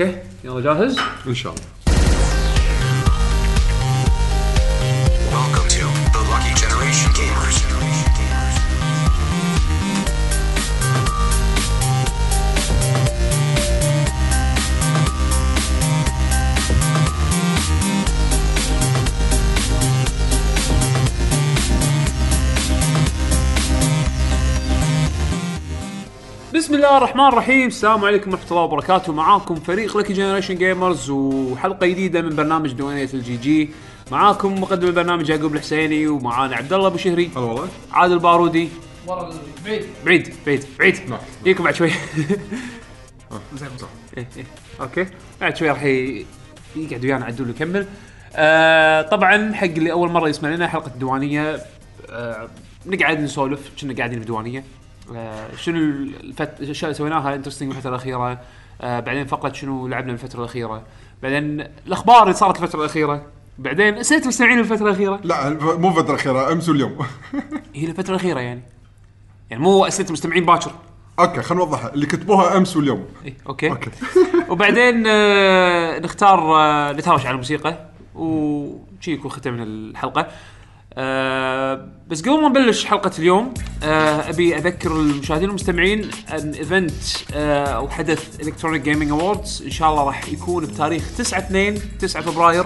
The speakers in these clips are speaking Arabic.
أوكي يلا جاهز ان شاء الله Welcome to the Lucky Generation Gamers. بسم الله الرحمن الرحيم. السلام عليكم ورحمة الله وبركاته. معاكم فريق لكي Generation Gamers وحلقة جديدة من برنامج ديوانيه ال GG معاكم مقدم البرنامج يعقوب الحسيني ومعانا عبد الله أبو شهري. هلا والله. عادل بارودي. البيت بعيد. بعيد بعيد نعم. يجيكم بعد شوي. زين صح. إيه إيه. okay. بعد شوي راح يقعد ويانا عدول يكمل. آه طبعا حق اللي أول مرة يسمع لنا حلقة الديوانية آه نقعد نسولف كنا قاعدين بالديوانيه آه شنو الفت... الاشياء اللي سويناها interesting الفترة الأخيرة. آه بعدين فقط شنو لعبنا الفترة الأخيرة. بعدين الأخبار اللي صارت الفترة الأخيرة. بعدين اسئله المستمعين الفترة الأخيرة؟ لا مو فتره اخيره أمس واليوم. هي الفترة الأخيرة يعني. يعني مو أسئلة المستمعين باكر. okay خلينا نوضحها. اللي كتبوها أمس واليوم. إيه okay, okay. وبعدين آه نختار آه نتهاوش على الموسيقى. وشي يكون ختمنا الحلقة. آه بس قبل ما نبلش حلقة اليوم آه أبي أذكر المشاهدين والمستمعين أن event آه أو حدث electronic gaming awards إن شاء الله راح يكون بتاريخ 9 2 9 فبراير.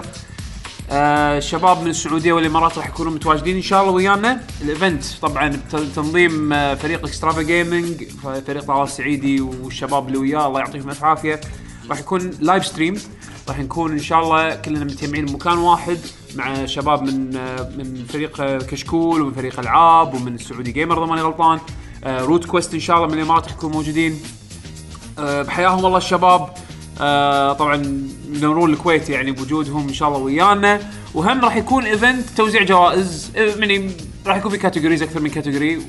آه الشباب من السعودية والإمارات راح يكونوا متواجدين إن شاء الله ويانا. ال event طبعا بتنظيم آه فريق Extrava Gaming فريق طلال السعيدي والشباب اللي وياه الله يعطيهم الف عافية. راح يكون live stream راح نكون إن شاء الله كلنا مجتمعين بمكان واحد مع شباب من آه من فريق آه كشكول ومن فريق ألعاب ومن Saudi Gamer إذا ماني غلطان. آه Root Quest إن شاء الله من الإمارات راح يكونوا موجودين. آه، بحياهم الله الشباب. آه، طبعا منورون الكويت يعني بوجودهم إن شاء الله ويانا. وهم راح يكون event توزيع جوائز آه، يعني راح يكون في categories أكثر من category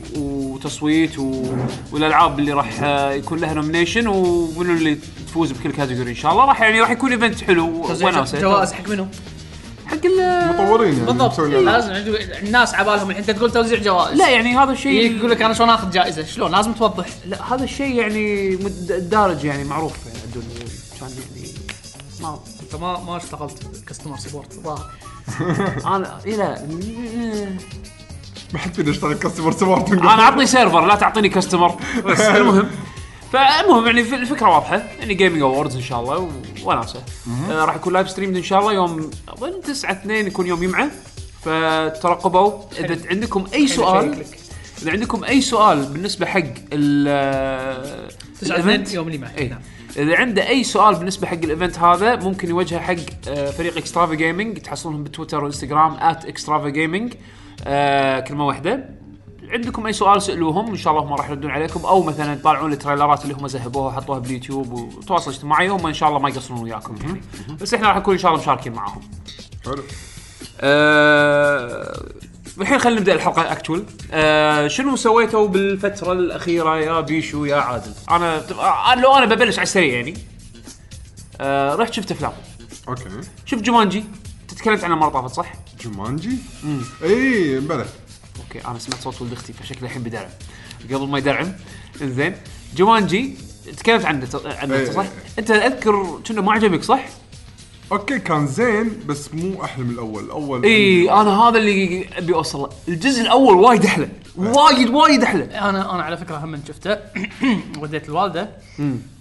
وتصويت و... والألعاب اللي راح آه، يكون لها nomination ومنو اللي تفوز بكل category إن شاء الله. راح يعني راح يكون event حلو. وناسه جوائز حق منو؟ حق ال- مطورين يعني بالضبط. لازم الناس عبالهم الحين. أنت تقول توزيع جوائز. لا يعني هذا الشيء يقول لك أنا شلون آخذ جائزة؟ شلون؟ لازم توضح. لا هذا الشيء يعني دارج يعني معروف يعني عندنا كان يعني ما أنت ما ما اشتغلت customer support الظاهر أنا اي لا ما حد فينا يشتغل customer support أنا عطني server لا تعطيني customer بس المهم فالمهم يعني الف- الفكرة واضحة يعني gaming awards إن شاء الله وناسة. آه راح يكون live stream إن شاء الله يوم أظن 9 2 يكون يوم جمعة. فترقبوا. إذا عندكم أي سؤال إذا عندكم أي سؤال بالنسبة حق ال 9 ال event، 2 يوم اللي معي اي نعم. إذا عنده أي سؤال بالنسبة حق ال event هذا ممكن يوجهه حق آه، فريق Extrava Gaming تحصلونهم بتويتر وإنستغرام @Extrava Gaming كلمة واحدة. عندكم أي سؤال سألوهم إن شاء الله هم راح يردون عليكم. أو مثلا تطالعون التريلرات اللي هم ذهبوها وحطوها باليوتيوب وتواصل اجتماعي هم إن شاء الله ما يقصرون وياكم. يعني بس إحنا راح نكون إن شاء الله مشاركين معاهم حلو. آه، الحين خلينا نبدأ الحلقة actually آه شنو سويتوا بالفترة الأخيرة يا بيشو يا عادل؟ أنا آه لو أنا ببلش على السريع يعني. آه رحت شفت أفلام. okay. شفت جومانجي؟ تتكلمت عنه مرة طافت صح؟ جومانجي؟ إي بلى. okay أنا سمعت صوت ولد أختي فشكله الحين بيدرعم قبل ما يدرعم إنزين. جومانجي تكلمت عنه عنه. صح؟ أنت أذكر كنا ما عجبك صح؟ okay كان زين بس مو أحلى من الأول. الأول إي أنا هذا اللي أبي أوصل له. الجزء الأول وايد أحلى وايد وايد أحلى. أنا أنا على فكرة هم من شفته. وديت الوالدة.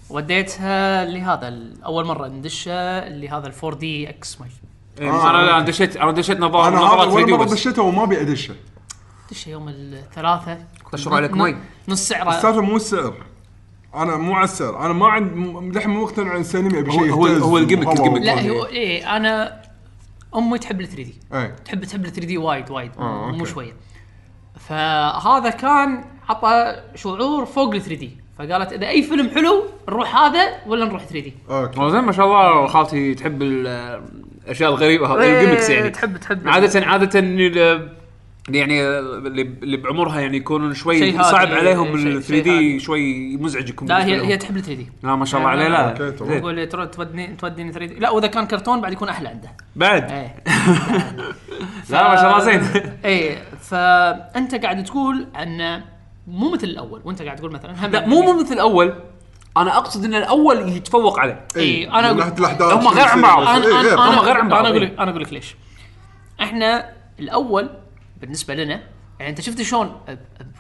وديتها اللي هذا اول مرة ندشه اللي هذا ال 4 دي إكس ما إيه، أنا لا دشيت أنا دشيت نظار أنا هذا نظارات اول فيديو مرة بس. دشيته وما أبي ادشه دشه يوم الثلاثاء تشرب عليك مي. نص سعرة. السالفة مو السعر. أنا مو على السعر. أنا ما عند م- للحين مو مقتنع عن السينما ابي شيء هو- يهتز هو الجيمك- الجيمك. لا. هو إيه أنا أمي تحب ال 3 دي إيه. تحب تحب ال 3 دي وايد وايد. آه، مو أوكي. شوية. فهذا كان عطى شعور فوق ال 3 D فقالت إذا أي فيلم حلو نروح هذا ولا نروح 3 D okay. زين ما شاء الله خالتي تحب ال- الاشياء الغريبة. هذه ال gimmicks يعني. تحب تحب عاده عادة ال- يعني اللي اللي بعمرها يعني يكونون شوي صعب عليهم شيء- ال شيء 3 D. شوي مزعج يكون لا هي. هي تحب ال 3 D لا ما شاء الله عليه لا. ترى تودني توديني 3 D لا وإذا كان كرتون بعد يكون أحلى عنده. بعد؟ إيه. لا ما شاء الله زين. إيه فانت قاعد تقول أن مو مثل الأول. وأنت قاعد تقول مثلا لا مو مو مثل الأول. أنا أقصد إن الأول يتفوق عليه. إي، أنا من أقول- ناحية الأحداث هم غير عن بعض. إيه، أنا غير. أنا هم أنا غير عن بعض. أنا أقول لك أنا أقول لك ليش. إحنا الأول بالنسبة لنا يعني أنت شفت شلون ب-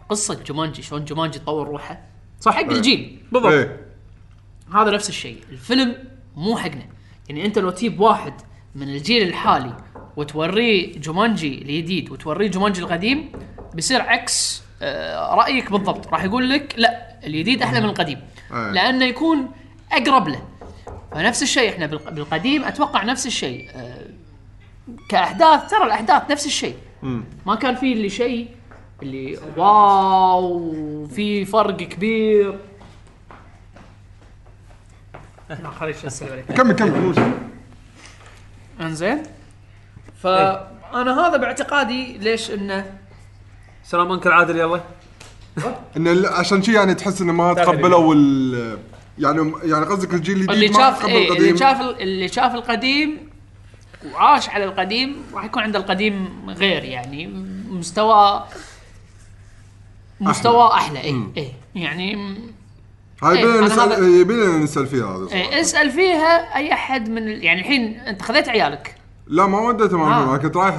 بقصه جومانجي شلون جومانجي تطور روحه؟ صح. حق الجيل. بالضبط. إيه. هذا نفس الشيء. الفيلم مو حقنا. يعني أنت لو تجيب واحد من الجيل الحالي وتوريه جومانجي الجديد وتوريه جومانجي القديم بيصير عكس آه، رأيك بالضبط. راح يقول لك لا الجديد أحلى من القديم. أي. لأنه يكون أقرب له. فنفس الشيء إحنا بالق- بالقديم أتوقع نفس الشيء. آه، كأحداث ترى الأحداث نفس الشيء. ما كان في اللي شيء اللي واو في فرق كبير. كمل كمل. إنزين. فانا هذا باعتقادي ليش إنه سلام انكل عادل يلا. ان ال- عشان شي يعني تحس إنه ما. تقبلوا ال يعني يعني قصدك الجيل الجديد اللي ما شاف تقبل إيه القديم؟ اللي شاف اللي شاف القديم وعاش على القديم راح يكون عند القديم غير يعني. مستوى مستوى أحلى. اي اي يعني هاي إيه، يبينا أنا نسال يبينا نسأل فيها هذا. إيه اسأل فيها أي أحد من ال... يعني الحين أنت خذيت عيالك؟ لا ما وديته مع آه. الفيلم، أنا كنت رايح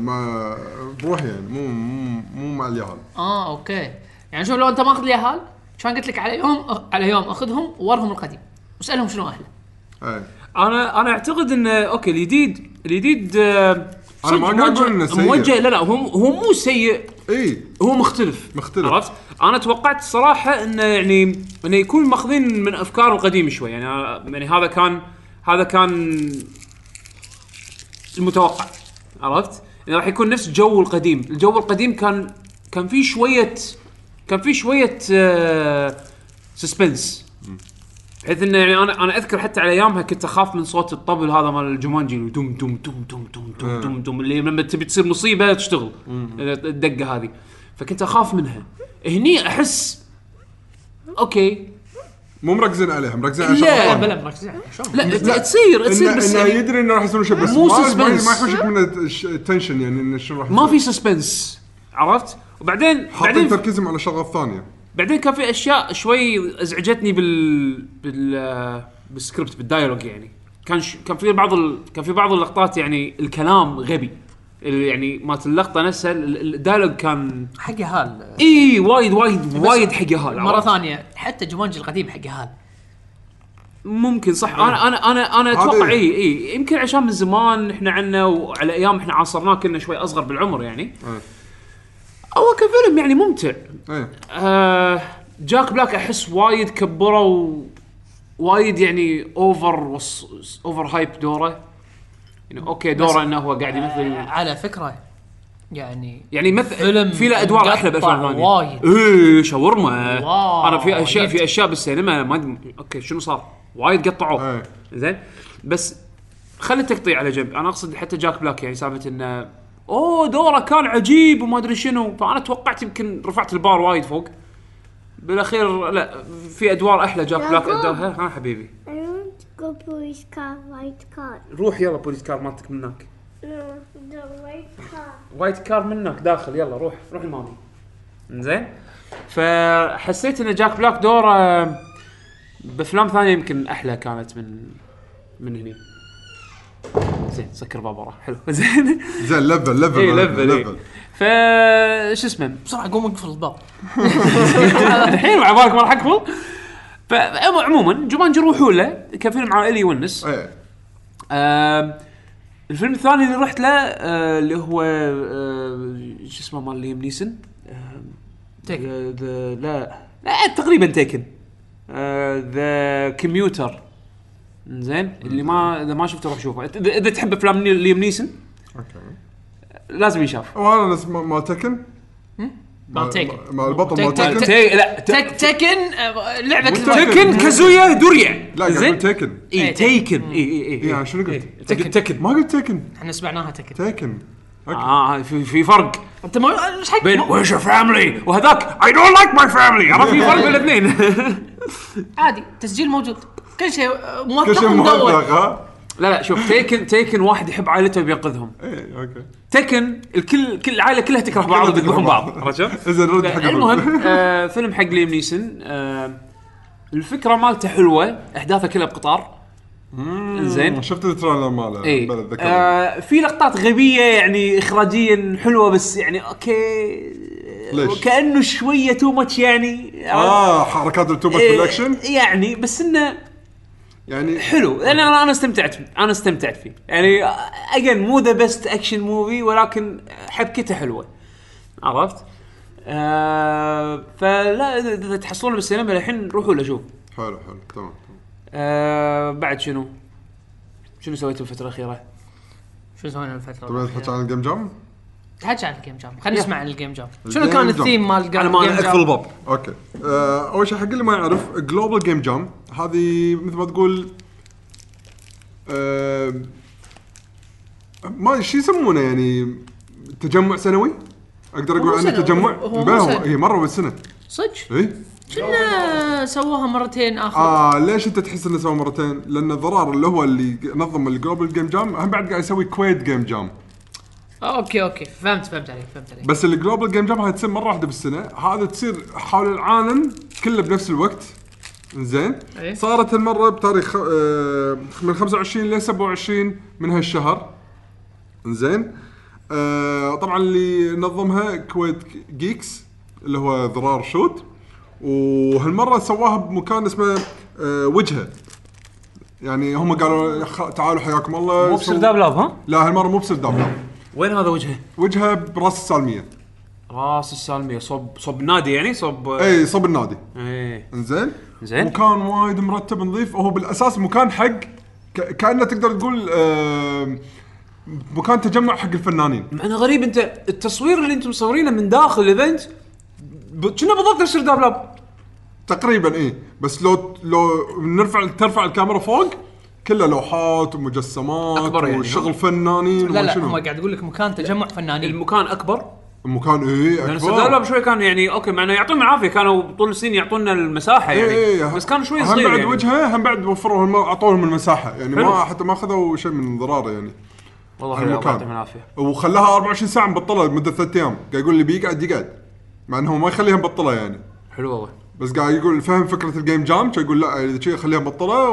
مع بروحي يعني مو مو مو مع اليهال. آه okay. يعني شوف لو انت ماخذ اليهال كان قلت لك على يوم على يوم أخذهم وورهم القديم. واسألهم شنو أهله. إيه. أنا أنا أعتقد إن okay الجديد الجديد آه، أنا ما قاعد إنه سيء. موجه لا لا هو هو مو سيء. إي. هو مختلف. مختلف. عرفت؟ أنا توقعت صراحة انه يعني إنه يكون ماخذين من افكار القديم شوي. يعني أنا- يعني هذا كان هذا كان المتوقع. عرفت؟ يعني راح يكون نفس جو القديم، الجو القديم كان كان فيه شوية كان في شوية آه، suspense بحيث إنه يعني أنا أنا أذكر حتى على أيامها كنت أخاف من صوت الطبل هذا مال الجومانجي دوم دوم دوم دوم دوم دوم, دوم, آه. دوم اللي لما تبي تصير مصيبة تشتغل. الدقة هذه. فكنت أخاف منها. هني أحس okay. مو مركزين عليها مركزين على لا. بلا مركزين لا, لا تصير تصير بس إنه يعني يدري إنه راح يسوون شيء بس مو suspense ما يحوشك من ال tension يعني إنه شنو راح ما في suspense عرفت؟ وبعدين حاطين بعدين تركيزهم على شغله ثانية. بعدين كان في أشياء شوي أزعجتني بال بال بال script بال dialogue يعني. كان ش... كان في بعض ال... كان في بعض اللقطات يعني الكلام غبي. اللي يعني مالت اللقطة نفسها ال- ال- ال dialogue كان حق يهال. إي وايد وايد وايد حق يهال مرة؟ ثانية حتى جومانجي القديم حق يهال. ممكن صح. أنا أنا أنا أنا أتوقع اي إي. يمكن عشان من زمان إحنا عنا وعلى أيام إحنا عاصرناه كنا شوي أصغر بالعمر يعني. هو كفيلم يعني ممتع. إيه. آه جاك بلاك أحس وايد كبروا وايد يعني over وص... over hype دوره. يعني okay دوره إنه هو قاعد يمثل. على فكرة يعني يعني مثل فيلم في له أدوار أحلى بافلام ثانية وايد. إيه شاورما. أنا في أشياء في أشياء بالسينما ما أدري- okay شنو صار؟ وايد قطعوه. إيه. زين. بس خلي التقطيع على جنب. أنا أقصد حتى جاك بلاك يعني سالفة إنه أوه دوره كان عجيب وما أدري شنو. فأنا توقعت يمكن رفعت البار وايد فوق. بالأخير لا في أدوار أحلى جاك بلاك اداها ها حبيبي. I want to go police car, white car. روح يلا police car مالتك No, the white car. white car منك داخل يلا روح. روح المامي زين فحسيت إن جاك بلاك دوره بأفلام ثانية يمكن أحلى كانت من من هني. زين سكر باب وراه حلو. زين. زين level level اي level اي ف شو اسمه؟ بسرعة قوم اقفل الباب. الحين مع بالك ما راح أقفل. فعموما جومانجي روحوا له كفيلم عائلي يونس. آم، الفيلم الثاني اللي رحت له آه، اللي هو آه، شو اسمه مال ليام نيسن؟ لا لا تقريبا Taken. The Commuter زين اللي ما إذا ما شفته روح شوفه. اذا إذا تحب أفلام ني- ليام نيسن okay. لازم ينشاف. وأنا ما- مال تكن. مال Taken. مال البطل مال تكن. تي- لا ت- تك تكن آه، لعبة مو. تيكن كازويا دوريا لا زين؟ تكن. اي إيه، تيكن اي اي اي يعني شنو قلت؟ إيه، تكن. تكن ما قلت تكن. إحنا سمعناها تكن. تكن. آه في في فرق. أنت ما إيش حق؟ بين ويش يور فاميلي وهذاك I don't like my family عرفت؟ في فرق بين الاثنين. عادي تسجيل موجود. كل شيء آه، كل موثق شيء موثق ها؟ لا لا شوف Taken Taken واحد يحب عائلته وبينقذهم إيه okay. تكن الكل كل العائلة كلها تكره بعض وبيذبحون بعض. عرفت شلون؟ زين رد حق المهم آه فيلم حق ليم نيسن آه الفكرة مالته حلوة أحداثه كلها بقطار. زين شفت ال trailer ماله؟ اي بلى اتذكر آه في لقطات غبية يعني اخراجيا حلوة بس يعني okay. ليش؟ كأنه شوية too much يعني. آه حركات التوبك إيه، بالاكشن يعني بس إنه يعني حلو أنا أنا أنا استمتعت أنا استمتعت فيه يعني again مو the best action movie ولكن حبكته حلوة عرفت؟ آه فلا اذا تحصلونه بالسينما الحين روحوا له شوف حلو حلو تمام تمام. آه بعد شنو؟ شنو سويتوا الفترة الأخيرة؟ شو سوينا الفترة تبغى تحكي عن الجيم جام؟ تحكي عن الجيم جام خلينا. نسمع عن ال game jam شنو ال game كان jam. ال theme مال على ما ال game أنا jam؟ أقفل الباب. okay. آه أول شيء حق اللي ما يعرف Global Game Jam هذه مثل ما تقول آه ما شو يسمونه يعني تجمع سنوي؟ أقدر هو أقول عنه تجمع؟ هو مو بلا هو سنة. هي مرة بالسنه صدق؟ اي كنا سووها مرتين آخر. آه ليش أنت تحس إنه سوى مرتين؟ لأن ضرار اللي هو اللي نظم ال Global Game Jam هم بعد قاعد يسوي Kuwait Game Jam okay okay. فهمت فهمت عليك فهمت عليك. بس ال Global Game Jam هاي تصير مرة واحدة بالسنة. هذا تصير حول العالم كله بنفس الوقت. زين إيه. صارت المره بتاريخ آه، من 25 ل 27 من هالشهر. زين آه، طبعا اللي نظمها Kuwait Geeks اللي هو ضرار شوت. وهالمرة سواها بمكان اسمه آه، وجهة. يعني هم قالوا خ- تعالوا حياكم الله. مو بسرداب Lab ها؟ لا هالمرة مو بسرداب لا وين هذا وجهة؟ وجهة براس السالمية. راس السالمية صوب صوب نادي يعني؟ صوب إي صوب النادي. إيه إنزين. زين. مكان وايد مرتب نظيف. وهو بالأساس مكان حق ك- كأنه تقدر تقول آه، مكان تجمع حق الفنانين. مع انه غريب أنت التصوير اللي أنتم مصورينه من داخل ال event ب- كنا بالضبط نفس سرداب Lab تقريبا إي. بس لو لو نرفع ترفع الكاميرا فوق كله لوحات ومجسمات أكبر يعني، وشغل؟ فنانين لا لا. هم قاعد يقول لك مكان تجمع فنانين المكان أكبر المكان اي لأن أكبر شوي كان يعني okay مع إنه يعطونا العافية كانوا طول السنين يعطونا المساحة يعني إي إي. بس كان شوي هم صغير بعد يعني. وجهة هم بعد وفروا اعطوا لهم المساحة يعني حلو. ما حتى ما أخذوا شيء من ضرار يعني والله. يعطيهم العافية وخلاها 24 ساعة مبطلة لمدة ثلاث أيام قاعد يقول اللي بيقعد يقعد مع إنه هو ما يخليها مبطلة يعني حلو والله بس قاعد يقول فهم فكرة ال game jam كان يقول لا إذا شي خليها مبطلة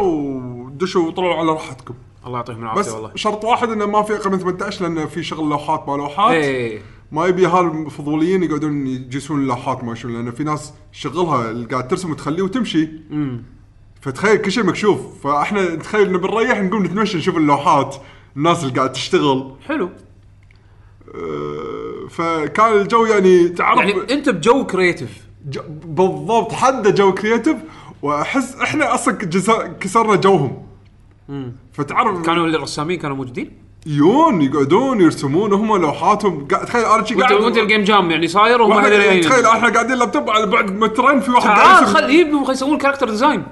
ودشوا وطلعوا على راحتكم. الله يعطيهم بس العافيه والله. شرط واحد إنه ما في أقل من 18 لأن في شغل لوحات ما لوحات. إيه. ما يبي هالفضوليين يقعدون يجلسون اللوحات ما شنو لأن في ناس شغلها اللي قاعد ترسم وتخليه وتمشي. فتخيل كل شيء مكشوف. فإحنا نتخيل إنه بنريح نقوم نتمشى نشوف اللوحات الناس اللي قاعد تشتغل. حلو. أه، فكان الجو يعني تعرف يعني أنت بجو creative ج- بالضبط حد جو creative وأحس إحنا أصلا كسرنا جوهم. فتعرف كانوا الرسامين كانوا موجودين؟ يون يقعدون يرسمون هم لوحاتهم. تخيل أنا شي قاعد وانت ال game jam يعني صاير وهم جايين. تخيل إحنا قاعدين لابتوب على بعد مترين في واحد تعال قاعد يرسم. خل يبنوا خل يسوون character design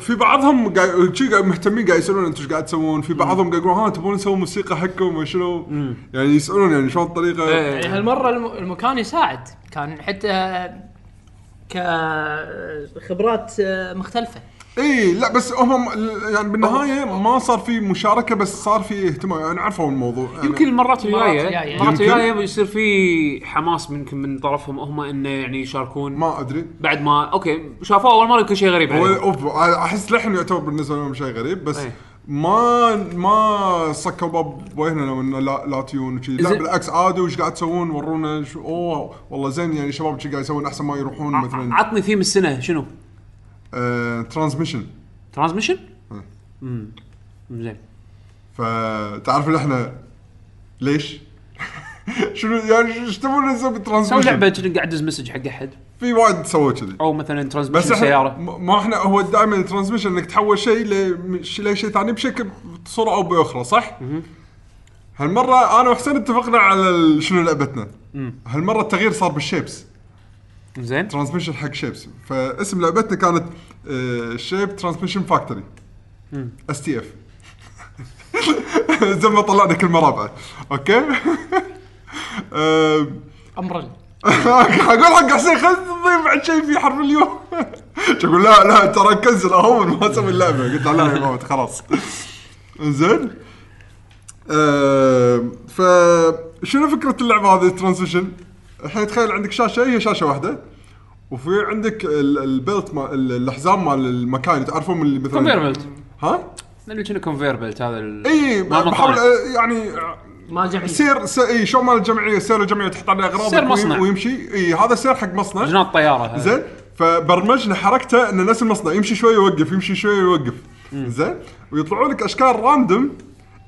في بعضهم قاعد شي قاعد مهتمين قاعد يسألون أنتم إيش قاعد تسوون. في بعضهم قاعد يقولون ها تبون نسوي موسيقى حقكم وشنو يعني يسألون يعني شلون الطريقة. إيه. يعني هالمرة الم- المكان يساعد. كان حتى كخبرات مختلفة. اي لا بس هم يعني بالنهاية ما صار في مشاركة بس صار في اهتمام يعني عرفوا الموضوع يعني يمكن المرات الجايه. المرات يمكن. الجايه بيصير في حماس منكم من طرفهم هم إنه يعني يشاركون ما أدري بعد ما okay شافوه أول مرة كل شيء غريب هو. أوف، أحس لحن يعتبر بالنسبة لهم شيء غريب بس إيه. ما ما سكوا باب وجهنا لو إنه لا لا تيون وشي. لا. بالعكس عادوا إيش قاعد تسوون ورونا شو أوه والله زين يعني شباب شي قاعد يسوون أحسن ما يروحون مثلا عطني ثيم السنة شنو؟ آه transmission transmission؟ إيه. امم زين فتعرف اللي إحنا ليش؟ شنو يعني إيش تبون نسوي سوي transmission؟ لعبة كأنك قاعد message حق أحد في وايد سووا كذي أو مثلا بس transmission إحنا سيارة ما إحنا هو دائما ال transmission إنك تحول شيء لشيء ثاني بشكل صوره أو بأخرى صح؟ هالمرة أنا وحسين اتفقنا على شنو لعبتنا هالمرة التغيير صار بال shapes زين. transmission حق shapes فاسم لعبتنا كانت shape transmission factory STF زي ما طلعنا كلمة رابعة. okay؟ أمرل. أقول حق حسين خل تضيف بعد شيء في حرف اليوم. تقول لا لا ترى اهون ما أسوي اللعبة. قلت له لا يا ماما خلاص. زين. آه فشنو فكرة اللعبة هذه transition الحين تخيل عندك شاشة هي شاشة واحدة وفي عندك ال- ال belt مال ال- الحزام مال المكان تعرفون اللي مثلا conveyor belt ها؟ اللي كنا conveyor belt هذا ال- إي مال بحاول. آه، يعني ما جمعية. سير س- إي شو مال الجمعية؟ سير الجمعية تحط عليه أغراض سير مصنع. ويمشي. إي هذا سير حق مصنع. جناط طيارة هذا. زين. فبرمجنا حركته إنه نفس المصنع. يمشي شوي يوقف يمشي شوي يوقف. زين. ويطلعوا لك أشكال random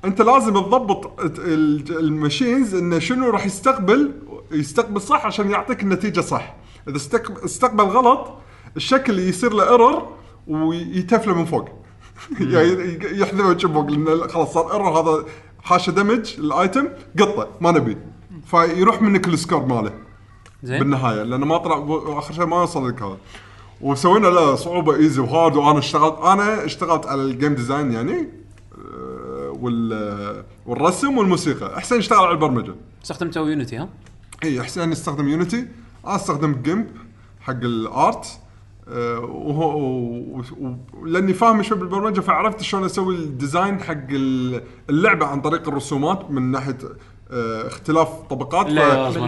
أنت لازم تضبط ال- ال- ال machines إنه شنو راح يستقبل يستقبل صح عشان يعطيك النتيجة صح. إذا استق- استقبل غلط الشكل يصير له error ويتفله من فوق. يعني يحذفه من فوق لأن خلاص صار error هذا حاشه damage ال item قطه ما نبي. فيروح منك ال score ماله زين. بالنهاية لأنه ما طلع آخر شيء ما وصل لك هذا. وسوينا له صعوبة easy و hard وأنا اشتغلت أنا اشتغلت على ال game design يعني آه، وال والرسم والموسيقى. حسين اشتغل على البرمجة. استخدمتوا Unity ها؟ اي حسين استخدم Unity أنا استخدم GIMP حق ال art. آه، وهو و- و- لأني فاهم شوي بالبرمجة فعرفت شلون أسوي ال design حق ال- اللعبة عن طريق الرسومات من ناحية آه، اختلاف طبقات.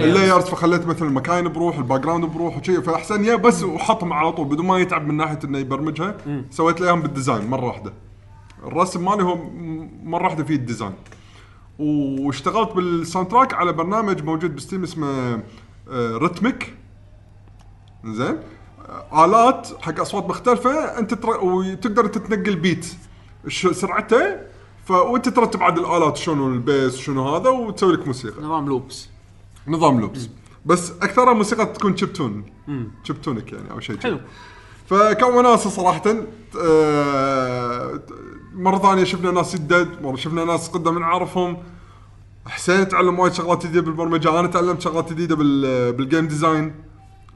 ال layers فخليت مثلا المكاين بروح ال background بروح وشي. فأحسن يا بس وحطهم على طول بدون ما يتعب من ناحية إنه يبرمجها. سويت له اياهم بال design مرة واحدة. الرسم مالي هو مرة واحدة فيه ال design. واشتغلت بال soundtrack على برنامج موجود ب Steam اسمه Rytmik زين؟ آه، آلات حق أصوات مختلفة أنت تر... وتقدر تتنقل beat سرعته ف... وأنت ترتب عاد الآلات شنو ال bass شنو هذا وتسوي لك موسيقى. نظام loops. نظام loops. بس اكثرها موسيقى تكون chiptune chiptune ك يعني أو شيء حلو. فكان وناسة صراحة آه، مرة ثانية شفنا ناس يدد مرة شفنا ناس قدام نعرفهم. حسين تعلم وايد شغلات جديدة بالبرمجة أنا تعلمت شغلات جديدة بال بال game design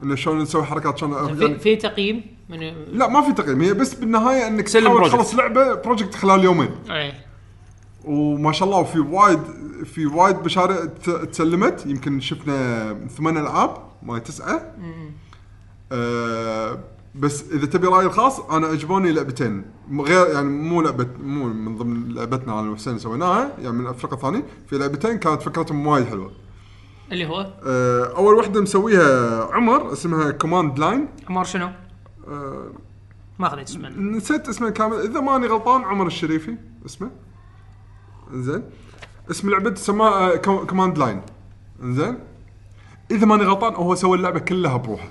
إنه شلون نسوي حركات شلون في, في تقييم؟ من لا ما في تقييم هي بس بالنهاية إنك تحاول. تخلص لعبة project خلال يومين. إيه. وما شاء الله في وايد في وايد مشاريع تسلمت. يمكن شفنا ثمان ألعاب ما تسعة. آه بس إذا تبي رايي الخاص أنا عجبوني لعبتين. غير يعني مو لعبه مو من ضمن لعبتنا أنا وحسين سويناها يعني من الفرقة الثانية. في لعبتين كانت فكرتهم وايد حلوة. اللي هو؟ آه أول واحدة مسويها عمر اسمها command line عمر شنو؟ آه ما خذيت اسمه. نسيت اسمه كامل. إذا ماني غلطان عمر الشريفي. اسمه. زين. اسم لعبته سماها command line زين. إذا ماني غلطان هو سوى اللعبة كلها بروحه.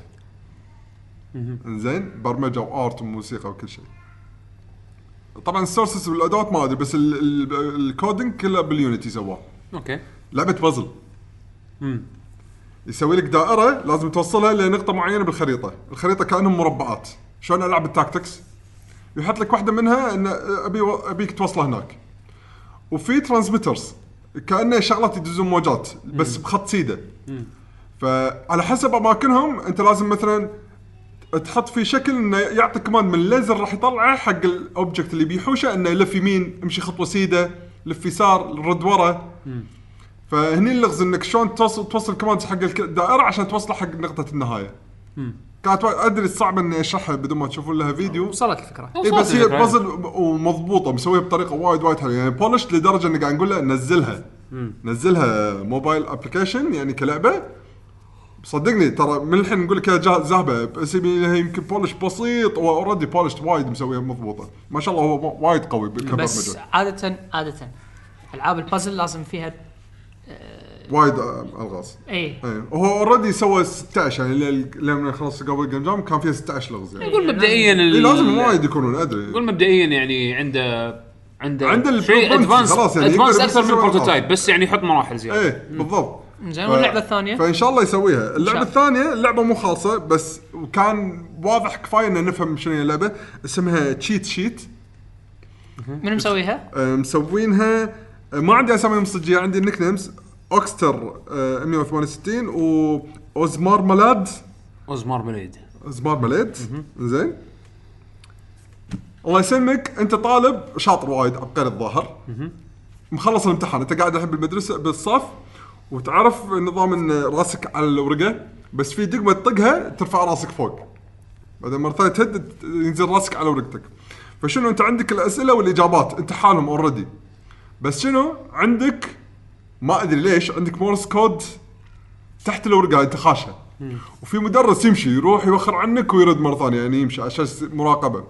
زين؟ برمجة و art وموسيقى وكل شيء. طبعا ال sources والأدوات ما أدري بس ال- ال- ال coding كله بال Unity سواه. okay. لعبة بازل يسوي لك دائرة لازم توصلها لنقطة معينة بالخريطة. الخريطة كأنهم مربعات. شلون ألعاب ال tactics؟ يحط لك واحدة منها إن أبي أبيك توصله هناك. وفي transmitters كأنه شغلات يدزون موجات بس بخط سيدة. فعلى حسب أماكنهم أنت لازم مثلا تحط في شكل إنه يعطي command من الليزر راح يطلعه حق ال object اللي بيحوشه إنه يلف يمين امشي خطوة سيدة لف يسار رد ورا. فهني اللغز إنك شلون توصل توصل command حق الدائره عشان توصله حق نقطة النهاية. كانت أدري صعب إني أشرحها بدون ما تشوفون لها فيديو. وصلت الفكرة. إي بس هي بازل ومضبوطة مسويها بطريقة وايد وايد حلوة. يعني polish لدرجة إني قاعد نقول له نزلها. نزلها mobile application يعني كلعبة. صدقني ترى من الحين نقول لك زهبة بس لها يمكن polish بسيط و already polish وايد مسويها مضبوطة. ما شاء الله هو وايد قوي بس كبرمجه عادة عادة ألعاب البازل لازم فيها وايد آه، ألغاز. إي. وهو already سوى 16 يعني لما خلص قبل game jam كان فيها 16 لغز يعني. نقول مبدئيا لازم. وايد يكونون أدري. نقول مبدئيا يعني عنده عنده عنده شيء ادفانس خلاص يعني ادفانس أكثر من البروتوتايب. بس يعني يحط مراحل زيادة. إيه بالضبط. زين واللعبة الثانية؟ فإن شاء الله يسويها. اللعبة شاء. الثانية اللعبه مو خالصه بس وكان واضح كفاية ان نفهم شنو هي اللعبة. اسمها تشيت شيت من مسويها؟ آه، مسوينها. آه، ما عندي أسامي مصجيه عندي النيك نيمز اوكستر آه، 168 واوزمار ملاد اوزمار بليد زمار مليد زين. الله يسلمك. أنت طالب شاطر وايد عبقري الظاهر. مخلص الامتحان. أنت قاعد الحين بالمدرسة بالصف. وتعرف نظام إن راسك على الورقة بس في دقمة تطقها ترفع راسك فوق. بعدين مرة ثانية تهد ينزل راسك على ورقتك. فشنو أنت عندك الأسئلة والإجابات؟ أنت حالهم already بس شنو؟ عندك ما أدري ليش عندك Morse code تحت الورقة أنت خاشها. وفي مدرس يمشي يروح يوخر عنك ويرد مرة ثانية يعني يمشي عشان مراقبة.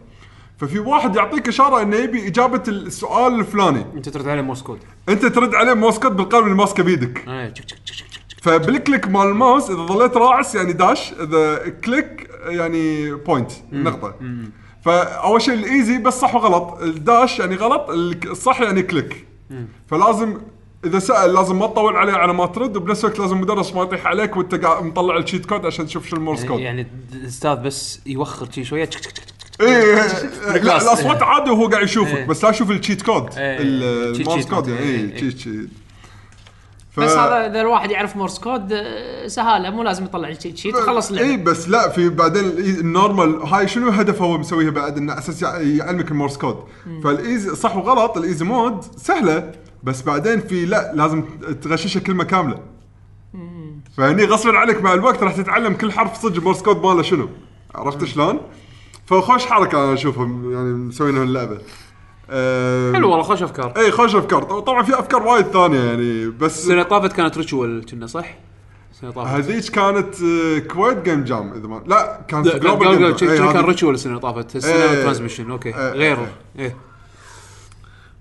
ففي واحد يعطيك إشارة إنه يبي إجابة السؤال الفلاني. أنت ترد عليه Morse code أنت ترد عليه Morse code بالقلم اللي ماسكه بيدك تشك- تشك- تشك- تشك- تشك. فبال click مال الماوس إذا ظليت داعس يعني dash إذا click يعني point نقطة. فأول شيء ال easy بس صح وغلط. ال dash يعني غلط ال- الصح يعني click. فلازم إذا سأل لازم ما تطول عليه على ما ترد وبنفس الوقت لازم المدرس ما يطيح عليك وأنت قاعد مطلع ال sheet code عشان تشوف شو ال Morse code يعني الأستاذ بس يوخر شي شوية تشك- تشك- تشك- إيه لا بال class. الأصوات عادي وهو قاعد يشوفك إيه. بس لا تشوف ال sheet code إيه. ال Morse code. يعني إيه. إيه ف- بس هذا إذا الواحد يعرف Morse code آه، سهالة مو لازم يطلع ال cheat sheet وخلص اي اللعبة بس لا في بعدين ال normal هاي شنو هدفه هو مسويها بعد انه أساس يع- يعلمك ال Morse code فال easy صح وغلط ال easy mode سهلة بس بعدين في لا لازم تغششها كلمة كاملة فهني غصبا عليك مع الوقت راح تتعلم كل حرف صدق ال Morse code ماله شنو عرفت شلون؟ فخوش حركة أنا أشوفهم يعني مسوينها اللعبة أم، حلو والله خوش أفكار إي خوش أفكار طبعا في أفكار وايد ثانية يعني بس السنة طافت كانت ritual كنا صح؟ السنة طافت هذيك كانت آه، كويت game jam إذا ما لا كانت global game jam. كان هذيك- ritual السنة اللي طافت السنة. transmission okay غير. إيه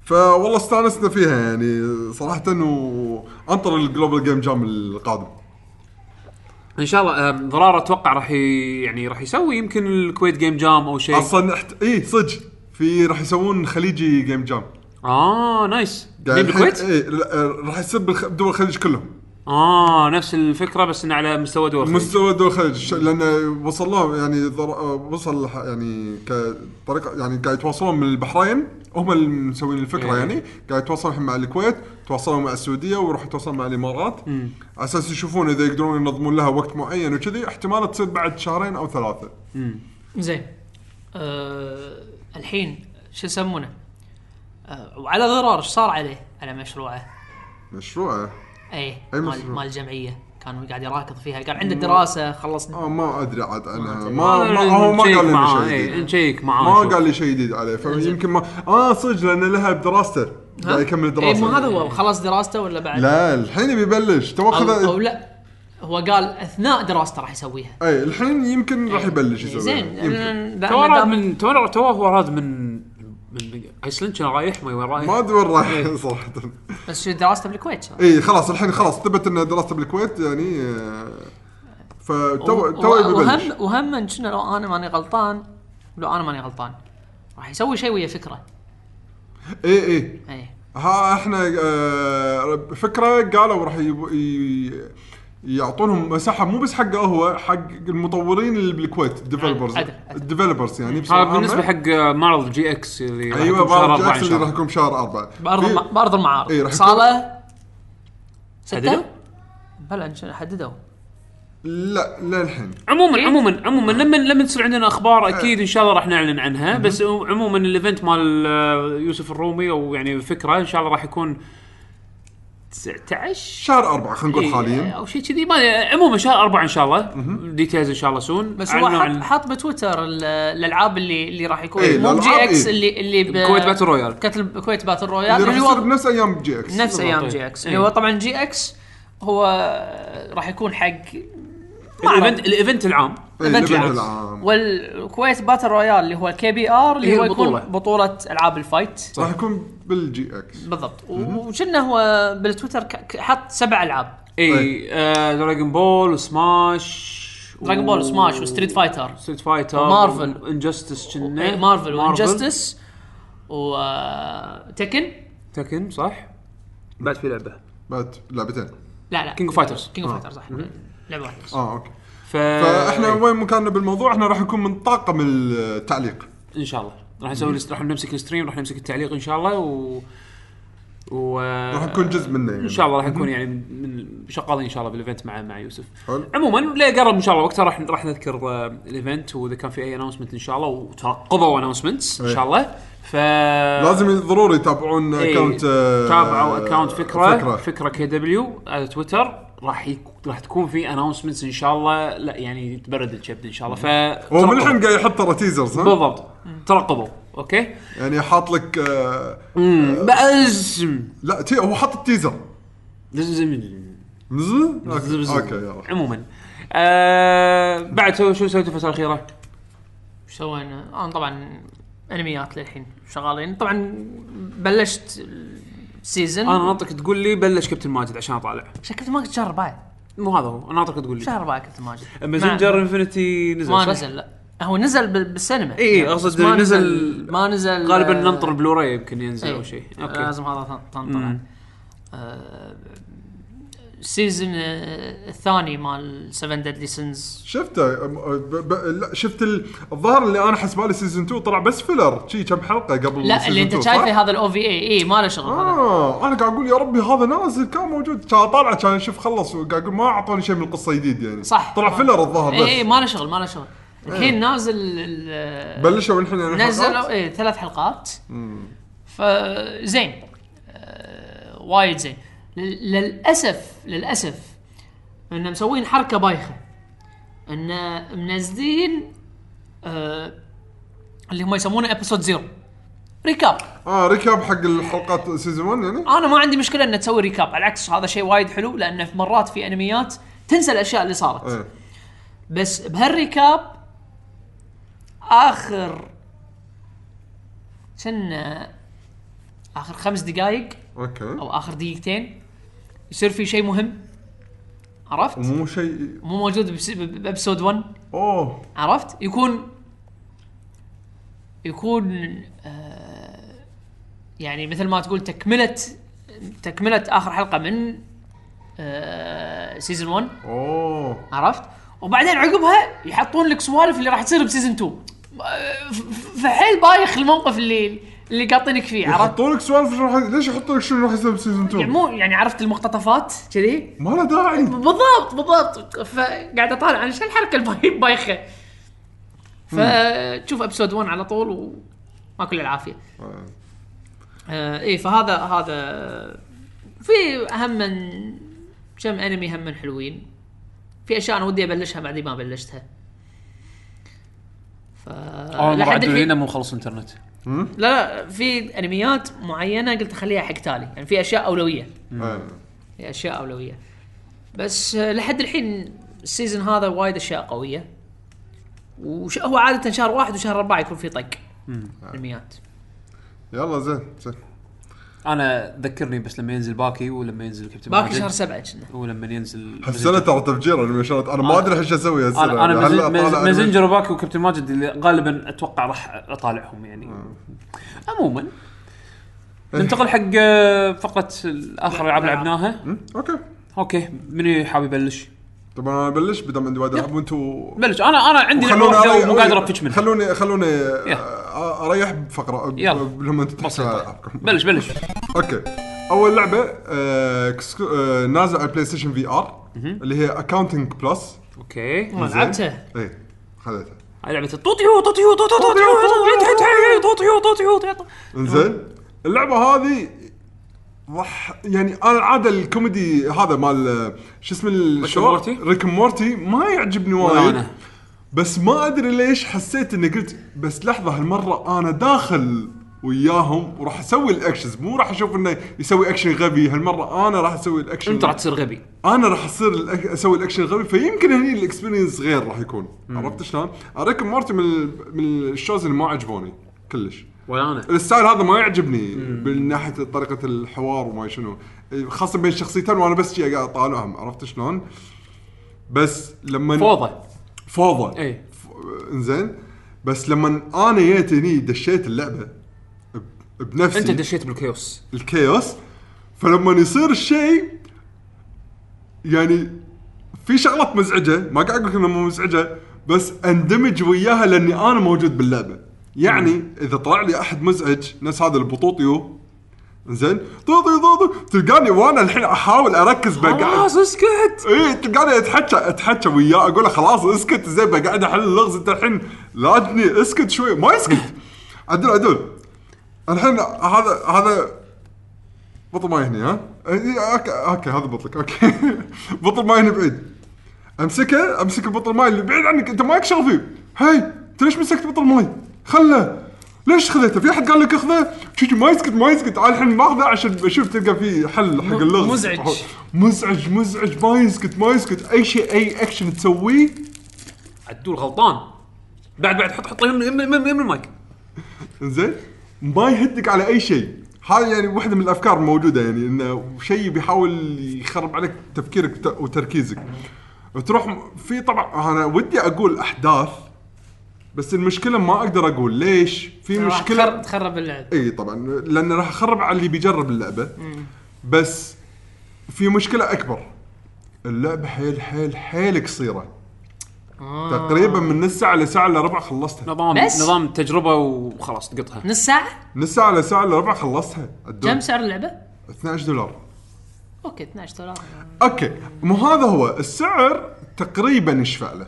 فوالله استانسنا فيها يعني صراحة وانطر ال global game jam القادم إن شاء الله ضرار أتوقع راح يعني راح يسوي يمكن الكويت game jam أو شيء. أصلا احت... اي صدق. في راح يسوون خليجي game jam آه nice. قاعد مين بالكويت؟ اي راح يصير بدول الخليج كلهم. آه نفس الفكرة بس إنه على مستوى دول الخليج. مستوى دول الخليج ش- لأنه وصل لهم يعني. وصل يعني كطريقه يعني قاعد يتواصلون من البحرين هم اللي مسوين الفكرة إيه. يعني. قاعد يتواصلون الحين مع الكويت تواصلوا مع السعودية ويروح يتواصل مع الإمارات. على أساس يشوفون إذا يقدرون ينظمون لها وقت معين وكذي احتمال تصير بعد شهرين أو ثلاثة. زين. أه الحين شو يسمونه؟ أه وعلى ضرار إيش صار عليه؟ على مشروعه. مشروعه؟ اي أي مال؟ مال الجمعيه كان قاعد يراكض فيها. قال عنده دراسة خلص. آه ما أدري عاد عنها أدري. ما, ما هو ما قال لي شيء إيه، جديد. نشيك معاه ما. قال لي شيء جديد عليه. فيمكن ما آه صدق لأنه لها بدراسته. قاعد يكمل اي دراسته مو هذا هو. خلص دراسته ولا بعد؟ لا الحين بيبلش. تو أو, خذ أو لا. هو قال أثناء دراسته راح يسويها. اي الحين يمكن راح يبلش يسوي زين تو راد من تو تو هو راد من من ايسلند كان رايح ما وين رايح. ما أدري وين راح إيه. صراحة. بس شو دراسته بالكويت. اي خلاص الحين خلاص ثبت ان دراسته بالكويت يعني آه، فتو تو وهم وهم كنا لو أنا ماني غلطان لو أنا ماني غلطان. راح يسوي شيء ويا فكرة. اي اي اي ها إحنا آه، فكرة قالوا راح يعطونهم مساحة مو بس حقه هو حق المطورين اللي بالكويت ال developers عدل، عدل. ال developers يعني هذا بصراحة بالنسبة حق مارل جي إكس اللي راح أيوه إن جاكس شاء اللي راح الله. يكون بشهر أربعة بأرض. بأرض المعارض إيه، راح يكون- صالة ستة حددوا؟ بلا إن شاء- حددوا لا للحين عموما إيه؟ عموما عموما لما لما تصير عندنا أخبار أكيد إن شاء الله راح نعلن عنها بس عموما الايفنت مال آه، يوسف الرومي أو يعني فكرة إن شاء الله راح يكون 19 شهر أربعة خلينا نقول إيه، حاليا. أو شيء كذي. ما عموما شهر أربعة إن شاء الله. details إن شاء الله soon بس هو حط, حط بتويتر ال- الألعاب اللي اللي راح يكون. إيه، مو الألعاب GX إيه. اللي اللي ب... الكويت Battle Royale. كتل الكويت Battle Royale. اللي راح اللي يصير هو بنفس أيام GX. نفس أيام GX. إيه. اللي هو طبعا GX هو راح يكون حق ال event ال event العام. إيه، إيفنت الإيفنت العام. العام. والكويت Battle Royale اللي هو ال KBR اللي هو يكون. بطولة ألعاب ال fight. راح يكون بال GX بالضبط. وشنه هو بالتويتر حط سبع ألعاب. إي آه، Dragon Ball و Smash Dragon Ball و Smash و Street Fighter Street Fighter و Marvel. Injustice كنا. Marvel و Injustice و Tekken Tekken صح؟ بعد في لعبة. بعد لعبتين. لا لا. King of Fighters. King of Fighter صح. لعبة واحدة بس. آه okay. ف فإحنا وين مكاننا بالموضوع؟ إحنا راح نكون من طاقم التعليق. إن شاء الله. راح نسوي راح نمسك ال stream راح نمسك التعليق إن شاء الله و و راح نكون جزء منه يعني. إن شاء الله راح نكون يعني من شغالين إن شاء الله بال event مع مع يوسف. حلو. عموما لا قرب إن شاء الله وقتها راح راح نذكر آه، ال event وإذا كان في أي announcement إن شاء الله وترقبوا announcements إن إيه. شاء الله. ف لازم ضروري يتابعون account آه، تابعوا account فكرة فكرة. فكرة KW على تويتر راح يك... راح تكون في announcements إن شاء الله لا يعني تبرد الكبد إن شاء الله. ف هو من. الحين قاعد يحط ترى teasers ها بالضبط. ترقبوا. okay؟ يعني حاط لك آه، بأزم. لا تي هو حط ال teaser okay يلا. عموما. آه بعد شو شو سويتوا الفترة الأخيرة؟ إيش سوينا؟ أنا طبعا أنميات للحين شغالين. طبعا بلشت ال season أنا ناطرك تقول لي بلش كابتن ماجد عشان أطالع. شكلت ما شهر اربعه مو هذا هو أنا ناطرك تقول لي. شهر اربعه كابتن ماجد. مازنجر Infinity نزل ما صح؟ نزل لا. هو نزل بال- بالسينما. إي، يعني أقصد بس ما نزل- ما نزل غالبا آه، ننطر بلوراي يمكن ينزل أو شيء. okay. لازم هذا تن- تنطر. آه، ال season آه، الثاني مال 7 Deadly Sins شفته. ب- لا شفت ال- الظاهر اللي أنا حسبالي season 2 طلع بس filler شي كم حلقة قبل لا اللي أنت 2 شايفه؟ هذا ال OVA إي ما له شغل هذا. آه أنا قاعد أقول يا ربي هذا نازل كان موجود. كان طالع كان أشوف خلص وقاعد أقول ما أعطوني شيء من القصة جديد يعني. صح. طلع filler الظاهر إي إي بس ما له شغل ما له شغل الحين نازل بلشوا الحين يعني نزلوا؟ إيه ثلاث حلقات. فزين آه وايد زين. لل- للأسف للأسف. إن مسوين حركة بايخة. إن منزلين آه اللي هم يسمونه episode zero recap آه recap حق الحلقات season 1 يعني؟ أنا ما عندي مشكلة إن تسوي recap على العكس هذا شيء وايد حلو لأنه في مرات في أنميات تنسى الأشياء اللي صارت. إيه. بس بهال recap آخر كنا آخر خمس دقائق okay. أو آخر دقيقتين يصير في شيء مهم عرفت؟ مو شيء مو موجود بس- ب episode 1 أوه عرفت؟ يكون يكون آه يعني مثل ما تقول تكمله تكملة آخر حلقة من آه season 1 أوه عرفت؟ وبعدين عقبها يحطون لك سوالف اللي راح تصير ب season 2 ف- ف- فحيل بايخ الموقف اللي اللي قاطينك فيه عرفت؟ يحطوا لك سوالف شو راح ليش يحطوا لك شنو راح يصير ب season يعني 2 مو يعني عرفت المقتطفات كذي؟ ما له داعي. بالضبط بالضبط. فقاعد أطالع عن شو الحركة الباي- بايخة؟ فتشوف episode 1 على طول وما كل العافية. آه. إيه فهذا هذا في أهم من كم انمي هم من حلوين. في أشياء أنا ودي أبلشها بعدين ما بلشتها. ف آه لحد بعد الحين مو مخلص إنترنت. لا لا في أنميات معينة قلت أخليها حق تالي. يعني في أشياء أولوية. في أشياء أولوية. بس آه، لحد الحين السيزون هذا وايد أشياء قوية. وش هو عادة شهر واحد وشهر أربعة يكون في طق. أنميات. يلا زين زين. أنا ذكرني بس لما ينزل باكي ولما ينزل كابتن باقي ماجد. شهر سبعة كنا. ولما ينزل هالسنة ترى تفجير انيميشنات أنا ما أدري إيش أسوي هالسنة. أنا أنا أطالع مازنجر وباكي وكابتن ماجد اللي غالبا أتوقع راح أطالعهم يعني. عموما ننتقل حق آه، فقرة اخر العاب لعبناها. okay. أوكي منو حاب يبلش؟ طبعا أنا ابلش بدل عندي وايد العاب وأنتم بلش أنا أنا عندي لعبه خلوني ومو قادر افش منها خلوني خلوني. آه، اريح بفقره. لما ألعابكم. بلش بلش أوكي اول لعبه آه كسكو- آه نازل على بلاي ستيشن في ار اللي هي اكاونتنج بلس أوكي ما لعبتها اي خذيتها هاي لعبه طوطيو طوطيو طوطيو طوطيو طوطيو طوطيو طوطيو انزين اللعبه هذه راح يعني أنا العاده الكوميدي هذا مال شو اسمه ال show مورتي؟ Rick Morty ما يعجبني وايد أنا. بس ما أدري ليش حسيت إني قلت بس لحظة هالمرة أنا داخل وياهم وراح أسوي ال actions مو راح أشوف إنه يسوي أكشن غبي هالمرة أنا راح أسوي الأكشن أنت راح تصير غبي أنا راح أصير ال ac- أسوي الأكشن الغبي فيمكن هني ال experience غير راح يكون عرفت شلون؟ Rick Morty من ال- من ال shows اللي ما عجبوني كلش ولا أنا ال style هذا ما يعجبني من ناحية طريقة الحوار وما شنو. خاصة بين شخصيتين وأنا بس قاعد أطالعهم عرفت شلون؟ بس لما فوضى. فوضى. إي. إنزين. بس لما أنا جيت هني دشيت اللعبة بنفسي. أنت دشيت بال chaos. ال chaos. فلما يصير الشيء يعني في شغلات مزعجة ما قاعد أقول لك إنها مو مزعجة بس أندمج وياها لأني أنا موجود باللعبة. يعني إذا طلع لي أحد مزعج نفس هذا البطوطيو زين؟ طوطي طوطي تلقاني وأنا الحين أحاول أركز بقعد. خلاص اسكت. إي تلقاني أتحكى أتحكى وياه أقول له خلاص اسكت. زين بقعد أحل اللغز. أنت الحين لاجني اسكت شوي. ما يسكت. عدل عدل. الحين هذا هذا بطل ماي هني ها؟ okay okay هذا بطلك okay. بطل ماي هني بعيد. أمسكه أمسك البطل ماي اللي بعيد عنك. أنت مالك شغل فيه هاي أنت ليش مسكت بطل ماي خله ليش خذيته؟ في أحد قال لك اخذه؟ ما يسكت ما يسكت. أنا الحين ماخذه عشان بشوف تلقى في حل حق اللغز. مزعج. مزعج مزعج. ما يسكت ما يسكت. أي شيء أي اكشن تسويه. عدول غلطان. بعد بعد حط حط يم يم يم المايك. زين ما يهدك على أي شيء. هذا يعني واحدة من الأفكار الموجودة يعني انه شيء بيحاول يخرب عليك تفكيرك وت- وتركيزك. تروح في طبعا أنا ودي أقول أحداث بس المشكلة ما أقدر أقول ليش في راح مشكلة تخر- تخرب اللعب إي طبعا لأن راح أخرب على اللي بيجرب اللعبة. بس في مشكلة أكبر. اللعبة حيل حيل حيل قصيرة. آه. تقريبا من نص ساعة لساعة إلا ربع خلصتها. نظام بس؟ نظام تجربة وخلاص تقطها. نص ساعة؟ نص ساعة لساعه إلا ربع خلصتها. الدور. كم سعر اللعبة؟ 12 دولار. okay 12 دولار. okay. مو هذا هو. السعر تقريبا يشفع له.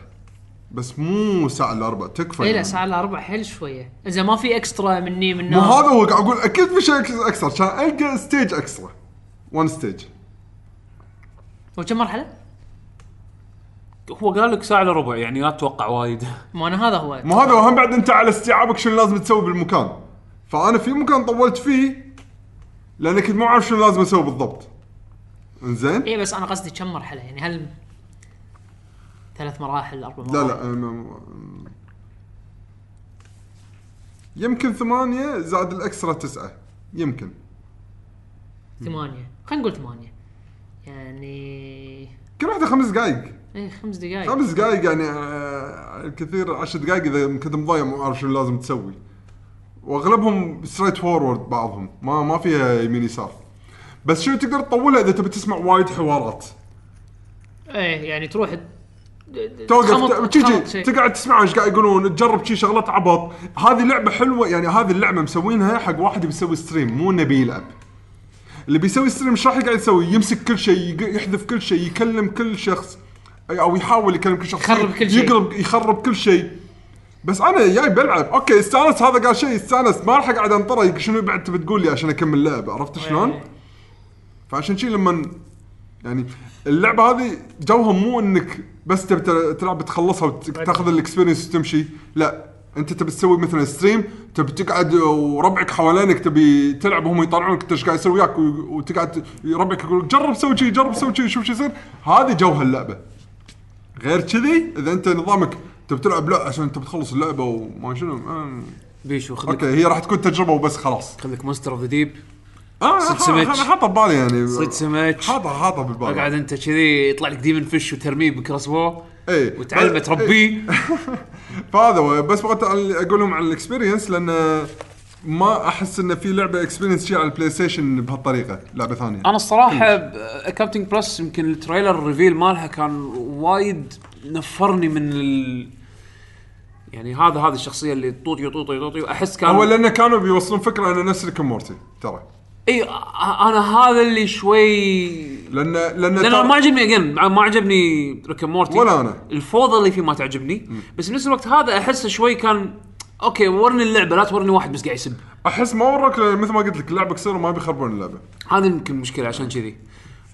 بس مو ساعة إلا ربع تكفى اي لا يعني. ساعة إلا ربع حيل شوية. إذا ما في extra mini game مو هذا هو قاعد أقول أكيد في شيء أكثر عشان ألقى stage extra one stage وكم مرحلة؟ هو قال لك ساعة الا ربع يعني لا تتوقع وايد. ما أنا هذا هو. مو هذا وهم بعد أنت على استيعابك شنو لازم تسوي بالمكان. فأنا في مكان طولت فيه لأن كنت مو عارف شنو لازم أسوي بالضبط. إنزين؟ اي بس أنا قصدي كم مرحلة؟ يعني هل ثلاث مراحل أربع مراحل لا لا أنا ما- يمكن ثمانية زائد الإكسترا تسعة. يمكن. ثمانية. خلينا نقول ثمانية. يعني كل واحدة خمس دقائق اي خمس دقائق خمس دقائق يعني آه، الكثير عشر دقائق إذا كنت مضايع مو عارف شنو لازم تسوي. وأغلبهم straightforward بعضهم. ما ما فيها يمين يسار. بس شنو تقدر تطولها إذا تبي تسمع وايد حوارات؟ إيه يعني تروح توقف تجي. تقعد تسمع إيش قاعد يقولون تجرب شي شغلات عبط. هذه لعبة حلوة يعني هذه اللعبة مسوينها حق واحد بيسوي stream مو انه بيلعب اللي بيسوي stream إيش راح يقعد يسوي؟ يمسك كل شيء يحذف كل شيء يكلم كل شخص أو يحاول يكلم كل شخص يخرب كل شيء. يقرب يخرب كل شيء. بس أنا جاي بلعب. okay استانس هذا قال شيء استانس ما راح أقعد أنطره شنو بعد تبي تقول لي عشان أكمل اللعبه عرفت شلون؟ فعشان شي لما يعني اللعبة هذه جوها مو إنك بس تبي تل- تلعب تخلصها وتاخذ ال experience وتمشي. لا انت تبي تسوي مثلا stream تبي تقعد وربعك حوالينك تبي تلعب وهم يطالعونك انت إيش قاعد يسوي وياك وتقعد ربعك يقول جرب سوي شيء جرب سوي شيء شوف شو يصير. هذه جوها اللعبة. غير كذي إذا أنت نظامك تبي تلعب لا عشان تبي تخلص اللعبة وما شنو آه. بيشو خذ okay هي راح تكون تجربة وبس خلاص. خذ لك Monster of the Deep آه صيد سمك. أنا حاطه ببالي يعني. صيد سمك حاطه حاطه بالبال أقعد أنت كذي يطلع لك demon fish وترميه ب cross bow إيه. وتعلمه بس- تربيه. فهذا هو. بس بغيت أقول لهم عن ال experience لأن ما أحس انه في لعبة experience شيء على ال PlayStation بهالطريقة لعبة ثانية. أنا الصراحة Accounting Plus يمكن ال trailer reveal مالها كان وايد نفرني من ال يعني هذا هذه الشخصية اللي طوطي طوطي طوطي. أحس كان هو لأن كانوا بيوصلون فكرة إنه نفس Rick Morty ترى. اي أنا هذا اللي شوي لأن لأن لأن ما عجبني again ما عجبني Rick Morty ولا أنا. الفوضى اللي فيه ما تعجبني. بس بنفس الوقت هذا أحسه شوي كان okay ورني اللعبة لا تورني واحد بس قاعد يسب. أحس ما وراك لأن مثل ما قلت لك اللعبة قصيرة ما بيخربون اللعبة. هذا يمكن مشكلة عشان كذي.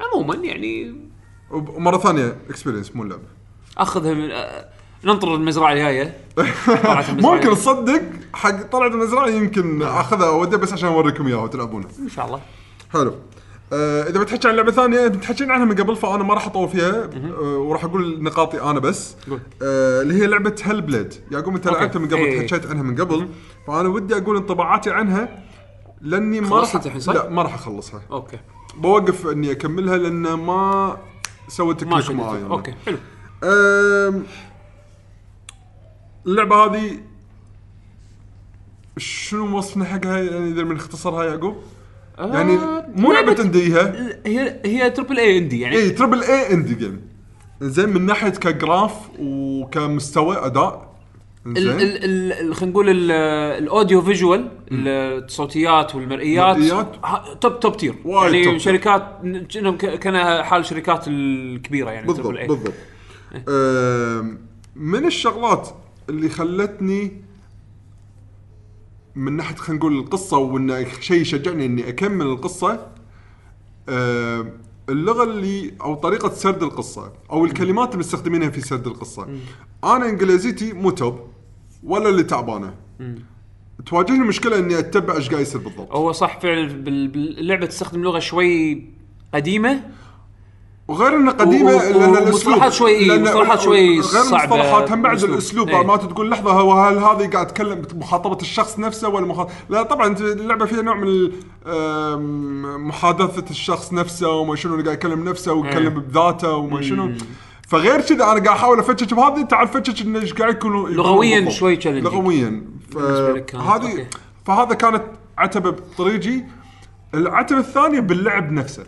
عموما يعني وب- ومرة ثانية experience مو اللعبة. أخذها من آه، ننطر المزرعة الجايه طلعت المزرعة ممكن الجاية. تصدق حق طلعت المزرعة يمكن أخذها أوديها بس عشان أوريكم إياها وتلعبونها. إن شاء الله. حلو. آه إذا بتحكي عن لعبة ثانية بتحكين عنها من قبل فأنا ما راح اطول فيها آه وراح أقول نقاطي أنا بس. آه اللي هي لعبة Hellblade يعقوب أنت. لعبتها من قبل إيه. تحكيت عنها من قبل. فأنا ودي أقول انطباعاتي عنها لأني ما راح؟ لا ما راح أخلصها. okay. بوقف إني أكملها لأن ما سوت ما ت click معاي شدت okay حلو. اللعبة هذه شنو وصفنا حقها؟ يعني إذا بنختصرها يعقوب؟ يعني مو لعبة indie ها هي هي triple A indie يعني اي triple A indie game زين من ناحية ك graph وكمستوى أداء. زين خلينا نقول ال- ال audio visual الصوتيات والمرئيات. top top tier وايد يعني top. شركات ن- كأنهم ك- كان حال الشركات الكبيرة يعني بالضبط بالضبط. أم، من الشغلات اللي خلتني من ناحية خلينا نقول القصة وانه شيء يشجعني إني أكمل القصة أم، اللغة اللي أو طريقة سرد القصة أو الكلمات اللي مستخدمينها في سرد القصة. أنا إنجليزيتي مو توب ولا اللي تعبانة. تواجهني مشكلة إني أتبع إيش قاعد يصير بالضبط. هو صح فعلا بال- باللعبه تستخدم لغة شوي قديمة وغير انه قديمة لأن الأسلوب شوي- لأن- مصطلحات شوي غير صعبة المصطلحات هم بعد. الأسلوب إيه. ما تقول لحظة هو هل هذه قاعد يتكلم بمخاطبة الشخص نفسه ولا مخاطبة لا طبعا اللعبة فيها نوع من محادثة الشخص نفسه وما شنو اللي قاعد يكلم نفسه ويتكلم إيه. بذاته وما شنو فغير كذا أنا قاعد أحاول افتش بهذه تعال فتش انه إيش قاعد يكون لغوياً. شوي challenging. لغويا okay. فهذا كانت عتبه بطريقي العتبة الثانية باللعب نفسه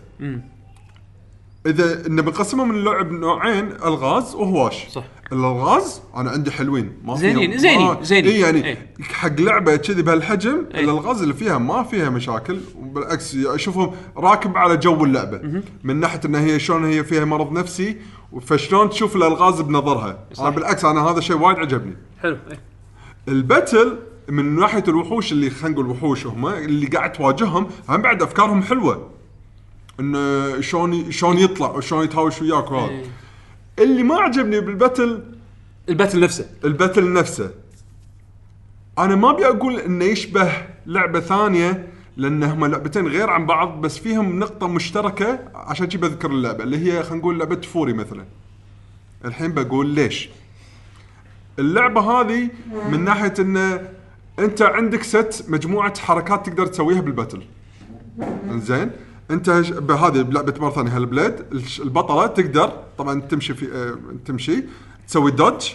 إذا إن بنقسمه من اللعب نوعين الغاز وهواش صح. الالغاز أنا عندي حلوين ما زينين- فيهم- زينين- ما- زينين. إي يعني إيه. حق لعبة كذي بهالحجم إيه. الالغاز اللي فيها ما فيها مشاكل بالعكس أشوفهم راكب على جو اللعبة من ناحية إن هي شلون هي فيها مرض نفسي فشلون تشوف الالغاز بنظرها صح. أنا بالعكس أنا هذا الشيء وايد عجبني حلو إيه. ال battle من ناحية الوحوش اللي خلينا نقول وحوش هم اللي قاعد تواجههم هم بعد أفكارهم حلوة إنه شلون شلون يطلع وشلون يتهاوش وياك وهذا. إيه. اللي ما عجبني بال battle ال battle نفسه. ال battle نفسه. أنا ما أبي أقول إنه يشبه لعبة ثانية لأن هم لعبتين غير عن بعض بس فيهم نقطة مشتركة عشان شي بذكر اللعبة اللي هي خلينا نقول لعبة Furi مثلا. الحين بقول ليش. اللعبة هذه من ناحية انه أنت عندك ست مجموعة حركات تقدر تسويها بال battle. زين انت بهذه لعبه مره ثانية Hellblade البطلة تقدر طبعا تمشي في آه تمشي. تسوي dodge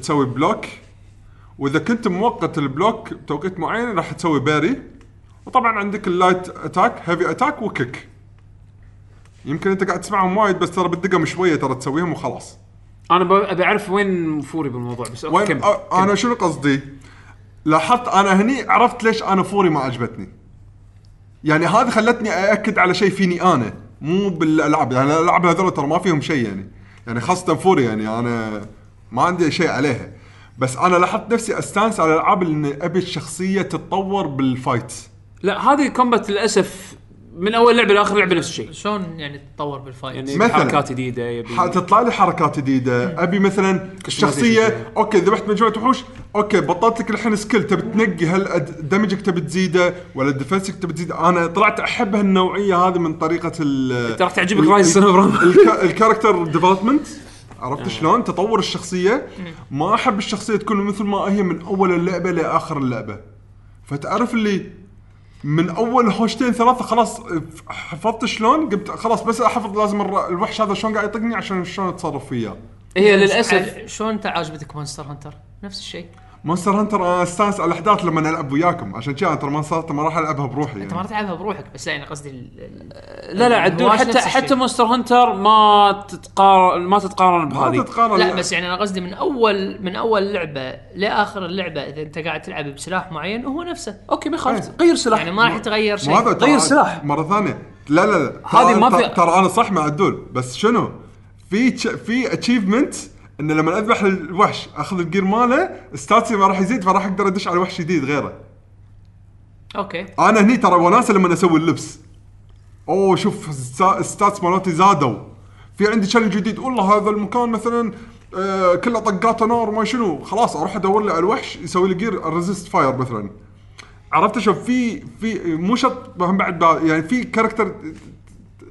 تسوي block. وإذا كنت موقت ال block بتوقيت معين راح تسوي parry. وطبعا عندك ال light attack heavy attack و kick. يمكن أنت قاعد تسمعهم وايد بس ترى بالدقم شوية ترى تسويهم وخلاص. أنا أبي أعرف وين Furi بالموضوع بس وين؟ كمل أ- أنا شنو قصدي؟ لاحظت أنا هني عرفت ليش أنا Furi ما عجبتني. يعني هذه خلتني أأكد على شيء فيني أنا مو بالالعاب يعني الالعاب هذول ترى ما فيهم شيء يعني. يعني خاصة فوري يعني أنا ما عندي شيء عليها. بس أنا لاحظت نفسي أستانس على الألعاب اللي أبي الشخصية تتطور بالفايت لا هذه كومبات للأسف من أول لعبة لآخر لعبة نفس الشيء. شلون يعني تتطور بال fight؟ يعني مثلاً. حركات جديدة يبي تطلع لي حركات جديدة. أبي مثلا الشخصية okay ذبحت مجموعة وحوش. okay بطلت لك الحين skill تبي تنقي هل damage ك تبي تزيده ولا defense ك تبي تزيده؟ أنا طلعت أحب هالنوعية هذه من طريقة ال ترى تعجبك Ryse ال character development عرفت شلون؟ تطور الشخصية. ما أحب الشخصية تكون مثل ما هي من أول اللعبة لآخر اللعبة. فتعرف اللي من أول هوشتين ثلاثة خلاص حفظت شلون؟ قمت خلاص بس أحفظ لازم الر- الوحش هذا شلون قاعد يطقني عشان شلون أتصرف فيه هي للأسف. عاد شلون انت عاجبتك Monster Hunter؟ نفس الشيء. Monster Hunter أنا استانس على الأحداث لما العب وياكم. عشان كذا ترى Monster ما راح ألعبها بروحي أنت ما يعني. تلعبها بروحك بس لا يعني قصدي لا لا عدول حتى حتى. Monster Hunter ما تتقارن ما تتقارن ما بهذه. تتقارن. لا بس يعني أنا قصدي من اول من أول لعبة لآخر اللعبة إذا أنت قاعد تلعب بسلاح معين هو نفسه. okay ما يخالف. إيه. غير سلاح. يعني ما راح يتغير شيء. غير سلاح. مرة ثانية. لا لا لا. هذه ترى- ما في- ترى أنا صح مع عدول. بس شنو؟ في تش- في achievement إن لما اذبح الوحش أخذ ال gear ماله stats ي ما راح يزيد فراح أقدر أدش على وحش جديد غيره. okay. أنا هني ترى وناسة لما أسوي اللبس. أوه شوف ال stats مالتي زادوا. في عندي challenge جديد والله هذا المكان مثلا آه كله طقاته نار ما شنو. خلاص أروح أدور لي على الوحش يسوي لي gear resist fire مثلا. عرفت شوف في في مو شرط بعد يعني في كاركتر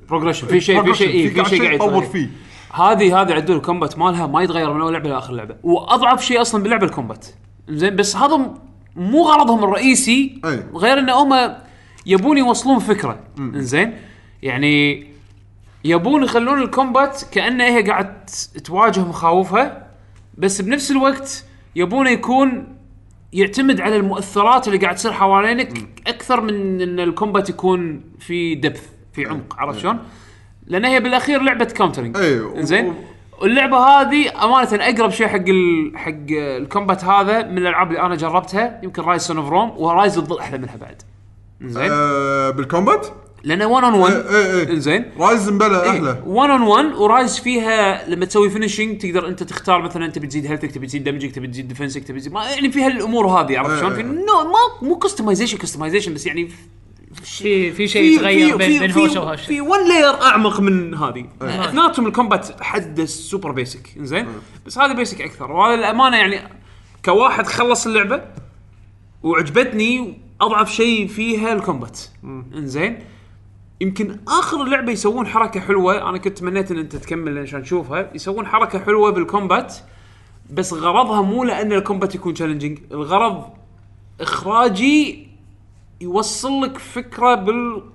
بروجريشن في شيء في شيء إيه، في شيء قاعد يطور يتغير. فيه. هذه هذه عدول ال combat مالها ما يتغير من أول لعبة لاخر لعبة. وأضعف شيء أصلا باللعبة ال combat. زين بس هذا مو غرضهم الرئيسي أي. غير إن هم يبون يوصلون فكرة. زين؟ يعني يبون يخلون ال combat كانه هي قاعد تواجه مخاوفها بس بنفس الوقت يبونه يكون يعتمد على المؤثرات اللي قاعد تصير حوالينك أكثر من إن ال combat يكون في depth في عمق عرفت شلون؟ لأن هي بالأخير لعبة countering أي، و- زين اللعبه هذه أمانة أقرب شيء حق ال... حق ال combat هذا من الألعاب اللي أنا جربتها يمكن Ryse Son of Rome و Ryse تظل أحلى منها بعد. زين آه بال combat؟ لأن 1 on 1 إيه، إيه. زين Ryse مبلا أحلى. 1 on 1 و Ryse فيها لما تسوي finishing تقدر أنت تختار مثلا أنت بتزيد health ك تبي تزيد damage ك تبي تزيد defense ك تبي تزيد ما يعني في هالامور هذه عرفت شلون؟ في إيه. no ما مو customization customization بس يعني في في شيء يتغير بين بين هوشه في, وهوشه في one layer أعمق من هذه. اثنيناتهم ال combat حد super basic زين بس هذا basic أكثر. وهذا الامانه يعني كواحد خلص اللعبة وعجبتني أضعف شيء فيها ال combat. إنزين؟ يمكن آخر لعبة يسوون حركة حلوة أنا كنت تمنيت إن أنت تكمل عشان تشوفها. يسوون حركة حلوة بال combat بس غرضها مو لأن ال combat يكون challenging الغرض إخراجي يوصل لك فكرة بالقصة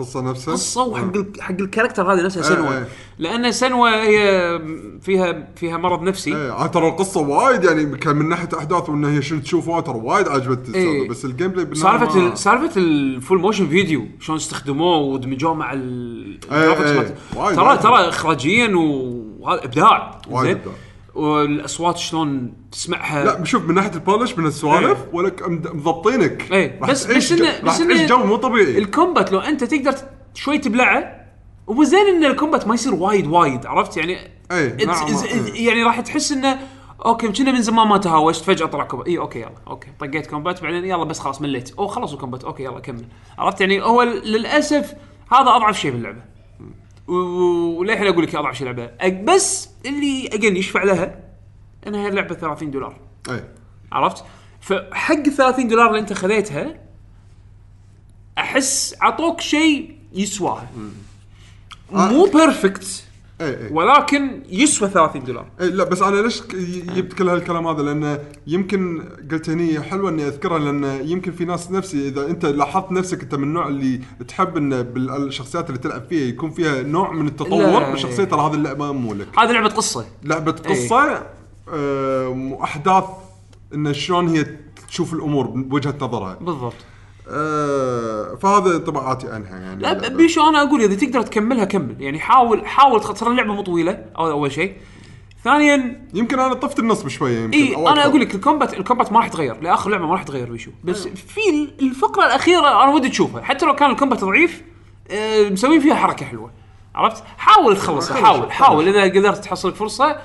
القصة نفسها وحق ال- حق ال character هذه نفسها إيه، Senua إيه. لأن Senua هي فيها فيها مرض نفسي إيه عاد ترى القصة وايد يعني كان من ناحية أحداث وانه هي شنو تشوفها ترى وايد إيه. السالفة، بس ال gameplay سالفة ما- ال- سالفة ال full motion video شلون استخدموه ودمجوه مع ال إيه. مالت- وايد- ترى. ترى اخراجيا وهذا إبداع وايد زين؟ والأصوات شلون تسمعها؟ لا شوف من ناحية ال polish من السوالف. ولك مد- مضبطينك. راح بس- بس راح بس إنه جو مو طبيعي. ال combat لو أنت تقدر شوي تبلعه وزين إن ال combat ما يصير وايد وايد عرفت؟ يعني it's- نعم، إيه. يعني راح تحس إنه okay كنا من زمان ما تهاوشت فجأة طلع combat. اي okay يلا أوكي طقيت combat بعدين يلا بس خلاص مليت. أو خلص ال combat. okay يلا كمل. عرفت؟ يعني هو للأسف هذا أضعف شيء باللعبة. وللحين أقول لك أضعف شيء أك- بس اللي again يشفع لها إنها اللعبه 30 دولار. إيه عرفت؟ فحق ال 30 دولار اللي أنت خذيتها أحس عطوك شيء يسواها. مو بيرفكت إيه إيه. ولكن يسوى 30 دولار. إيه لا بس أنا ليش جبت كل هالكلام هذا؟ لأنه يمكن قلت هني حلوة إني أذكرها لأن يمكن في ناس نفسي إذا أنت لاحظت نفسك أنت من النوع اللي تحب إن بالشخصيات اللي تلعب فيها يكون فيها نوع من التطور. بالشخصيه ترى هذه اللعبة مو لك. هذه لعبة قصة. لعبة قصة آه، وأحداث إن شلون هي تشوف الأمور بوجهة نظرها. بالضبط. آه، فهذا انطباعاتي عنها يعني لا بيشو أنا أقول إذا تقدر تكملها كمل. يعني حاول حاول ترى اللعبة مو طويلة أول شيء. ثانيا يمكن أنا طفت النص بشوية يمكن إي أنا. أقول لك ال combat ال combat ما راح يتغير لآخر لعبة ما راح يتغير بيشو بس في ال- الفقرة الأخيرة أنا ودي تشوفها. حتى لو كان ال combat ضعيف آه، مسوين فيها حركة حلوة. عرفت؟ حاول تخلصها خلص- حاول. حاول. إذا قدرت تحصل فرصه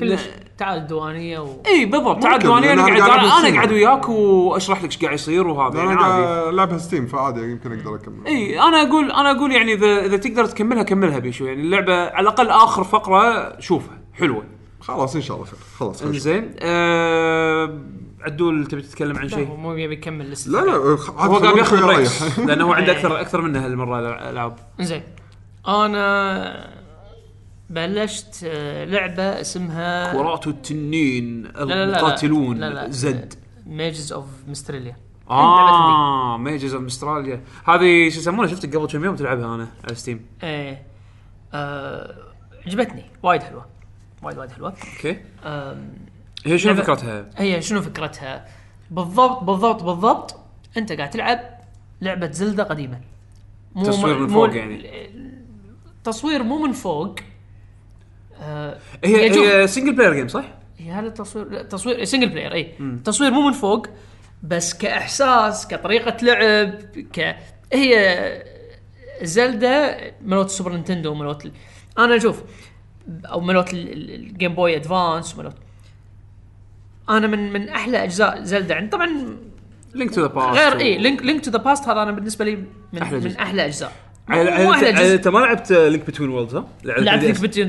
كلش تعال الديوانية و... إي بالضبط. تعال ممكن، ديوانيه لأن أنا نقعد. قاعد أنا أنا. اقعد وياك وأشرح لك إيش قاعد يصير وهذا يعني أنا عادي. قاعد العبها Steam فعادي يمكن أقدر أكمل. إي أنا أقول أنا أقول يعني إذا إذا تقدر تكملها كملها بيشو يعني اللعبة على الأقل آخر فقرة شوفها حلوة. خلاص إن شاء الله خير. خلاص. إنزين. أه عدول تبي تتكلم عن شيء؟ هو مو يبي يكمل لسه. لا لا هو قاعد ياخذ breaks. لأنه هو عنده أكثر أكثر منه هالمرة الالعاب زين أنا بلشت آه، لعبة اسمها كرات التنين لا لا لا. لا. زد. Mages of Mystralia آه Mages of Mystralia هذه شو يسمونها؟ شفتك قبل كم يوم تلعبها أنا على Steam إيه. آه، عجبتني. وايد حلوة. وايد وايد حلوة. okay. هي شنو فكرتها؟ هي شنو فكرتها؟ بالضبط بالضبط بالضبط أنت قاعد تلعب لعبة Zelda قديمة. مو تصوير من فوق يعني. تصوير مو من فوق. آه هي هي single player game صح؟ هي هذا التصوير لا تصوير single player إي. تصوير مو من فوق بس كإحساس كطريقة لعب ك هي Zelda ملوت ال Super Nintendo ملوت ال... أنا أشوف أو ملوت ال- ال- ال Game Boy Advance ملوت. أنا من من أحلى أجزاء Zelda عندي. طبعا Link to the Past غير إي Link Link to the Past هذا أنا بالنسبة لي من أحلى. من أحلى أجزاء. انت ما لعبت Link Between Worlds ها؟ لعبت Link Between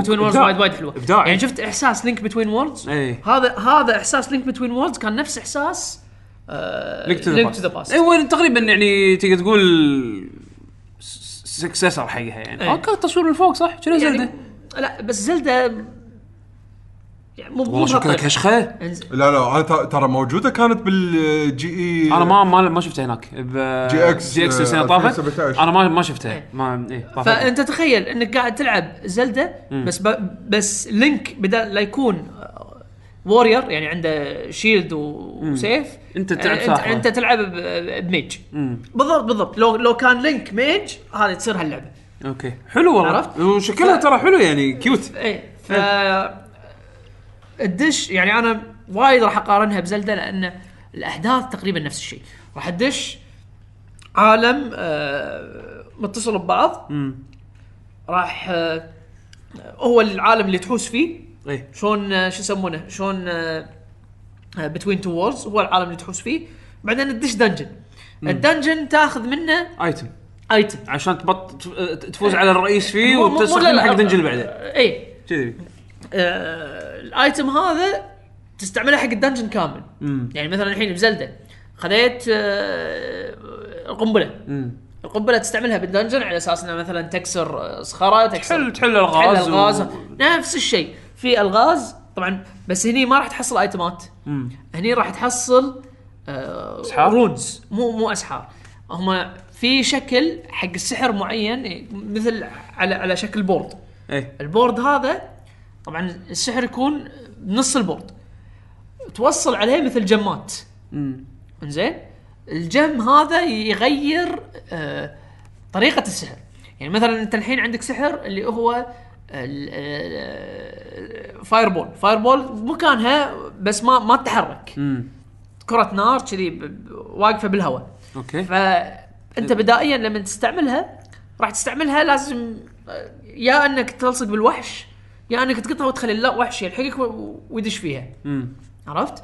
Between Worlds. وايد وايد حلوة إبداع. يعني شفت إحساس Link Between Worlds. هذا هذا إحساس Link Between Worlds كان نفس إحساس Link to the Past هو تقريبا يعني تقدر تقول successor حقها يعني إيه. أوكي تصوير من فوق صح؟ شنو Zelda؟ يعني لا بس Zelda يعني مو والله شكلها. كشخه. لا لا أنا ترى موجودة كانت بال G اي أنا ما ما ما شفتها هناك GX، GX السنة آه، طافت 2017. أنا ما ما شفتها إيه. ما إيه طافت. فأنت تخيل إنك قاعد تلعب Zelda بس ب... بس Link بدل لا يكون warrior يعني عنده shield وسيف أنت تلعب انت, ساحر. أنت تلعب ب mage بالضبط بالضبط لو لو كان Link mage هذه تصير هاللعبة أوكي حلو والله عرفت؟ وشكلها ف- ترى حلو يعني cute إيه ف الدش يعني أنا وايد راح أقارنها ب Zelda لأن الاحداث تقريبا نفس الشيء. راح تدش عالم آه متصل ببعض. راح آه هو العالم اللي تحوس فيه. إيه. شلون آه، شو يسمونه؟ شلون Between Two Worlds هو العالم اللي تحوس فيه. بعدين تدش dungeon ال dungeon تاخذ منه item item عشان تبط تفوز على الرئيس فيه وتستخدم حق dungeon بعده. اي كذي. آه، ال item هذا تستعمله حق ال dungeon كامل. يعني مثلا الحين ب Zelda خذيت آه، القنبلة. القنبلة تستعملها بال dungeon على أساس إنها مثلا تكسر آه، صخرة تكسر تحل تحل الغاز تحل الغاز. و- نفس الشيء. في الغاز طبعا بس هني ما راح تحصل آيتمات. هني راح تحصل آه أسحار؟ runes مو مو أسحار. هم في شكل حق السحر معين إيه، مثل على على شكل board. إيه. ال board هذا طبعا السحر يكون بنص ال board توصل عليه مثل جمات إنزين؟ ال gem هذا يغير آه طريقة السحر. يعني مثلا أنت الحين عندك سحر اللي هو fireball fireball بمكانها بس ما ما تتحرك. كرة نار كذي واقفة بالهواء. أوكي. فانت بدائيا لما تستعملها راح تستعملها لازم آه، يا إنك تلصق بالوحش يا انك تقطها وتخلي الوحش يلحقك ويدش فيها. امم عرفت؟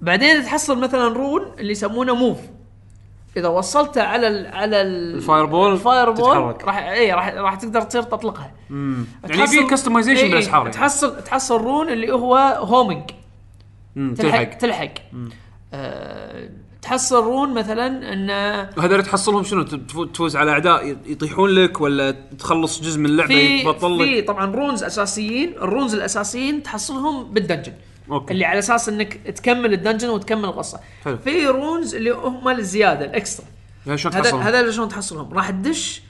بعدين تحصل مثلا rune اللي يسمونه move إذا وصلته على ال على ال الفاير ball ال fire ball. راح اي راح راح تقدر تصير تطلقها. يعني في customization إيه، بالاسحار يعني. تحصل تحصل rune اللي هو homing مم، تلحق تلحق. تلحق. آه تحصل rune مثلا انه هذول تحصلهم شنو؟ تفو- تفوز على أعداء يطيحون لك ولا تخلص جزء من اللعبة في يتبطل في لك طبعا runes أساسيين. ال runes الأساسيين تحصلهم بال dungeon. أوكي. اللي على أساس إنك تكمل ال dungeon وتكمل القصة. حلو. في runes اللي هم الزيادة ال extra. هذا شلون تحصلهم؟ هذا شلون تحصلهم؟ راح تدش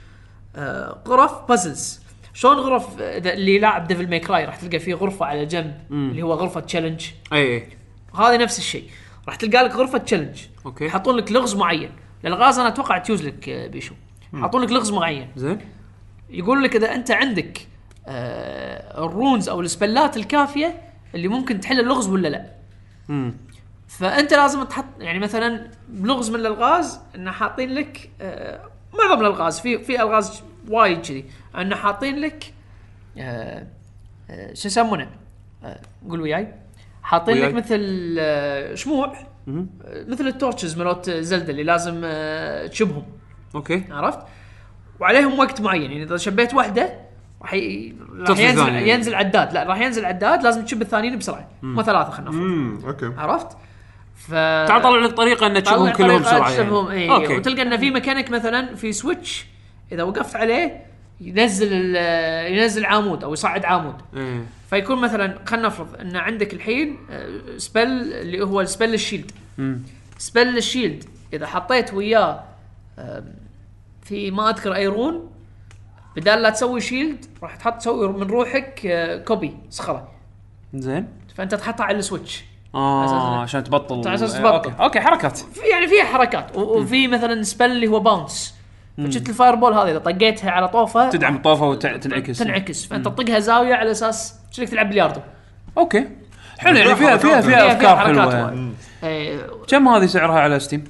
آه غرف puzzles شلون غرف اللي لاعب Devil May Cry راح تلقى فيه غرفة على جنب اللي هو غرفة challenge اي اي هذه نفس الشيء. راح تلقى لك غرفة challenge أوكي. يحطون لك لغز معين. الالغاز أنا أتوقع تيوز لك آه، بيشو. يحطون لك لغز معين. زين. يقول لك إذا أنت عندك آه ال runes أو ال spell ات الكافية اللي ممكن تحل اللغز ولا لا. امم فأنت لازم تحط يعني مثلا لغز من الالغاز انه حاطين لك آه معظم الالغاز في في ألغاز وايد كذي. انه حاطين لك آه شو يسمونه؟ قول وياي. حاطين. لك مثل آه شموع آه مثل ال torches مالت Zelda اللي لازم آه تشبهم أوكي عرفت؟ وعليهم وقت معين يعني إذا شبيت واحدة راح ي... راح تطفي ينزل الثانية. ينزل عداد لا راح ينزل عداد لازم تشب الثانيين بسرعة مو ثلاثة خلينا نفرض امم أوكي عرفت؟ ف تعال طلع لك طريقة إن تشبهم طلع كلهم طريقة بسرعة تشبهم يعني. اي أوكي وتلقى انه في ميكانيك مثلا في switch إذا وقفت عليه ينزل ينزل عمود أو يصعد عمود. إيه. فيكون مثلا خلينا نفرض إن عندك الحين آه، spell اللي هو spell ال shield spell ال shield إذا حطيت وياه في ما أذكر أي rune بدال لا تسوي shield راح تحط تسوي من روحك آه، copy صخرة. زين. فأنت تحطها على ال switch آه. عشان تبطل على إيه، تبطل. أوكي أوكي حركات. في يعني فيها حركات. وفي مثلا spell اللي هو bounce فشفت ال fireball هذه إذا طقيتها على طوفه تدعم الطوفة وتنعكس تنعكس فانت تطقها زاوية على أساس شكلك تلعب بلياردو أوكي حلو يعني فيها فيها. فيها أفكار حلوة. إيه، كم هذه سعرها على Steam؟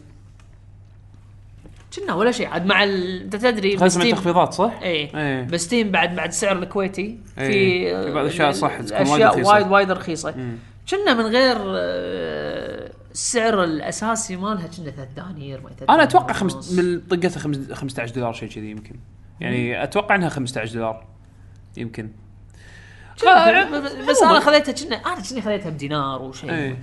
كنا ولا شيء عاد مع ال... أنت تدري خصم ب Steam- التخفيضات صح؟ إيه إيه. ب Steam بعد بعد السعر الكويتي في. في بعض الأشياء صح تكون وايد أشياء رخيصة. وايد وايد رخيصة كنا من غير آه، السعر الأساسي مالها كنا 3 دنانير ما ثلاث أنا أتوقع خمس. من طقتها خمس- 15 دولار شيء كذي يمكن. يعني أتوقع إنها 15 دولار يمكن. كنا- بس أنا خذيتها كنا أنا كني خذيتها بدينار وشيء إيه.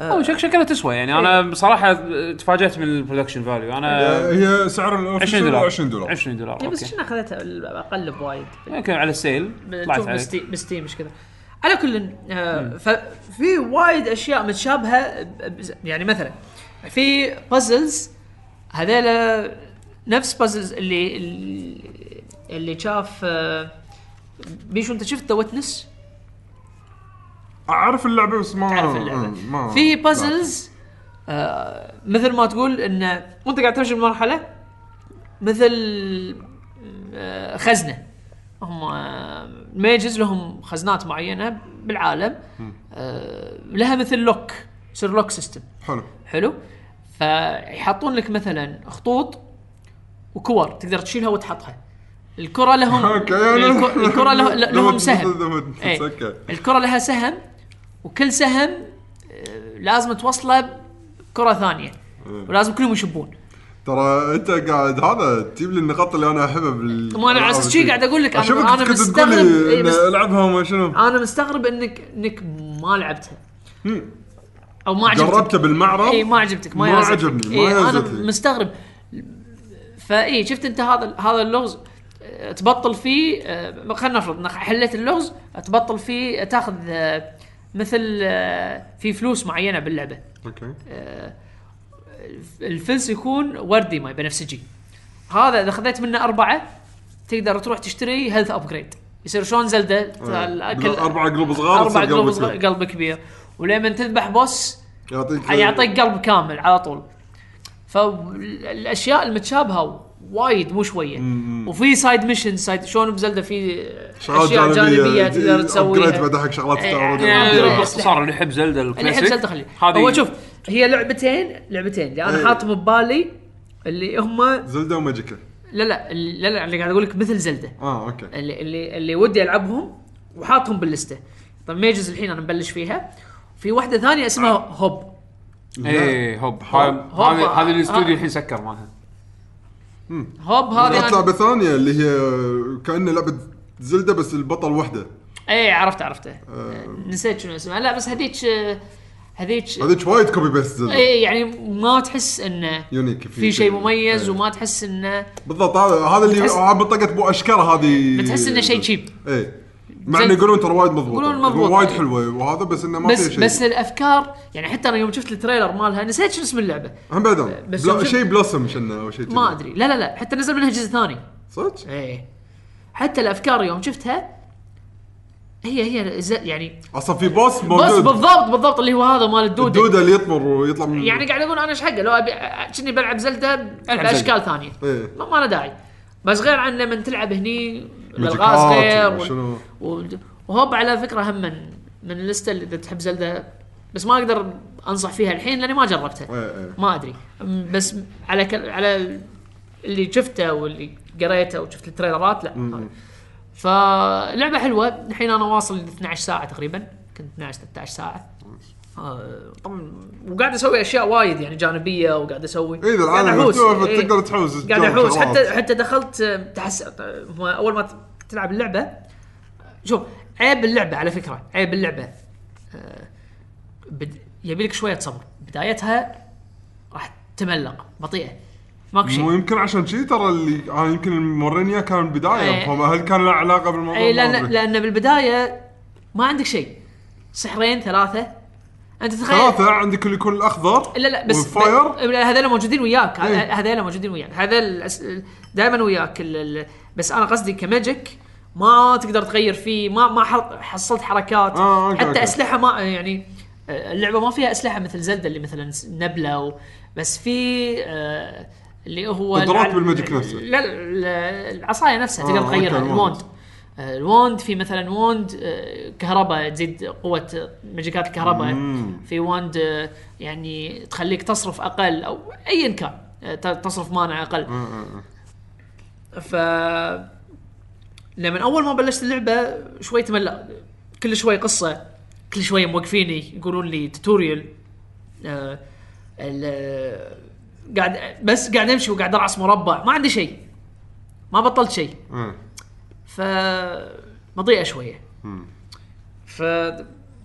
أو شك شكلها تسوى يعني. أنا بصراحة تفاجأت من ال production value أنا هي سعر 20 ال official دولار. 20 دولار. 20 دولار. إيه، بس كنا خذيتها أقل بوايد. يمكن على ال sale. طلعت ب Steam مش كذا. على كل آه ففي وايد أشياء متشابهة يعني مثلا في puzzles هذيلا نفس puzzles اللي اللي- اللي شاف آه بيشو أنت شفت The Witness أعرف اللعبة بس ما تعرف اللعبة. ما في puzzles آه مثل ما تقول انه وأنت قاعد تمشي بمرحله مثل آه خزنة. هم آه، mages لهم خزنات معينة بالعالم. آه لها مثل lock يصير lock system حلو. حلو. فيحطون لك مثلا خطوط وكور تقدر تشيلها وتحطها. الكرة لهم الك- الكرة له- لهم سهم. إيه. الكرة لها سهم وكل سهم آه، لازم توصله بكرة ثانية. ولازم كلهم يشبون. ترى انت قاعد هذا تجيب لي النقاط اللي أنا أحبها بال ما أنا على أساس شي قاعد أقول لك أنا أنا مستغرب إيه، بس ألعبها وما شنو. أنا مستغرب إنك إنك ما لعبتها. أو ما عجبتك. جربته بالمعرض؟ اي ما عجبتك ما, ما. عجبني، ما إيه أنا. مستغرب. فاي شفت أنت هذا هذا اللغز تبطل فيه آه، خلينا نفرض إنك حليت اللغز تبطل فيه تاخذ آه، مثل آه، في فلوس معينة باللعبة. okay. الفلس يكون وردي ما بنفسجي هذا إذا خذيت منه أربعة تقدر تروح تشتري health upgrade يصير شلون Zelda؟ الاكل أربع قلوب صغار أربع قلوب. قلب كبير. ولما تذبح boss يعطيك يعطيك قلب كامل على طول. فالأشياء المتشابهة وايد مو شوية. وفي side mission side شلون ب Zelda في أشياء جانبية. تقدر تسويها. upgrade بعد حق شغلات إيه، يعني يعني. باختصار اللي يحب Zelda اللي يحب ال classic Zelda خليه هو شوف هي لعبتين لعبتين. اللي إيه. أنا حاطهم ببالي اللي هم Zelda و Magicka. لا لا لا لا اللي قاعد أقول لك مثل Zelda. آه okay. اللي اللي اللي ودي ألعبهم وحاطهم باللستة. طيب Mages الحين أنا مبلش فيها. في واحدة ثانية اسمها Hob. إيه Hob. هاي- Hob. هذه هذه آه. الاستوديو الحين سكر مالها. Hob هذه لعبه ثانية اللي هي كانها لعبة Zelda بس البطل وحدة. اي عرفت عرفته نسيت شنو اسمها. لا بس هذيك هذيك هذيك وايد copy paste اي يعني ما تحس انه unique في شيء مميز إيه. وما تحس انه بالضبط هذا هذا اللي منطقه بو اشكره هذه بتحس إنه شيء cheap. اي مع. إنه يقولون ترى وايد مضبوط يقولون مضبوط. وايد حلوة وهذا بس إنه ما بس فيها شيء بس الافكار يعني حتى أنا يوم شفت ال trailer مالها نسيت شنو اسم اللعبة هم بعد بس بلا شيء بلوسم شنه أو شيء ما. أدري لا لا لا حتى نزل منها جزء ثاني صدق؟ إيه حتى الأفكار يوم شفتها هي هي ز- يعني أصلا في بوس بس موجود. بالضبط بالضبط اللي هو هذا مال الدودة. الدودة اللي يطمر ويطلع من يعني قاعد أقول أنا إيش حقه؟ لو ابي كني بلعب زلدة بأشكال ثانية. إيه. ما, ما له داعي. بس غير عن لما تلعب هني الالغاز ماجيكات غير وال- وشنو. و- وهوب على فكرة هم من من اللسته اللي إذا تحب زلدة. بس ما أقدر أنصح فيها الحين لأني ما جربتها. إيه، إيه. ما أدري. أم، بس على كل على اللي شفته واللي قريته وشفت التريلرات لا. فلعبة حلوة. الحين أنا واصل ل 12 ساعة تقريبا. كنت 12 13 ساعة. آه، طبعا وقاعد أسوي أشياء وايد يعني جانبية وقاعد أسوي. إيه، إذا قاعد العالم أحوس، مفتوح إيه. فتقدر تحوس قاعد شغلات. حتى حتى دخلت تحس أول ما تلعب اللعبة شوف عيب اللعبة على فكرة عيب اللعبة. آه، بد... يبي لك شوية صبر. بدايتها راح تملق بطيئة. ماكو شيء مو يمكن عشان شي ترى اللي أنا يمكن الموريني إياه كان البدايه إيه. فهل كان له علاقة بالموضوع؟ اي لأن. لأن بالبداية ما عندك شيء سحرين ثلاثة أنت تخيل ثلاثة عندك اللي يكون الأخضر لا لا بس والفاير ب- هذول موجودين وياك إيه. هذول موجودين وياك هذول دائما وياك بس أنا قصدي ك magic ما تقدر تغير فيه ما ما حصلت حركات آه، okay، حتى okay. أسلحة ما يعني آه، اللعبة ما فيها أسلحة مثل Zelda اللي مثلا نبلة و بس في آه، اللي هو قدرات بال magic نفسه. لا لا، العصاية نفسها آه، تقدر okay، تغيرها ال wand. ال wand آه، الوند في مثلا wand آه، كهرباء تزيد قوة ماجيكات الكهرباء. في wand آه، يعني تخليك تصرف أقل أو ايا كان آه، تصرف مانع أقل. ف لما أول ما بلشت اللعبة شوي تملق كل شوي قصة كل شوي موقفيني يقولون لي توتوريال آه ال- قاعد بس قاعد امشي وقاعد ارعس مربع. ما عندي شيء. ما بطلت شيء. ف بطيئه شوية. ف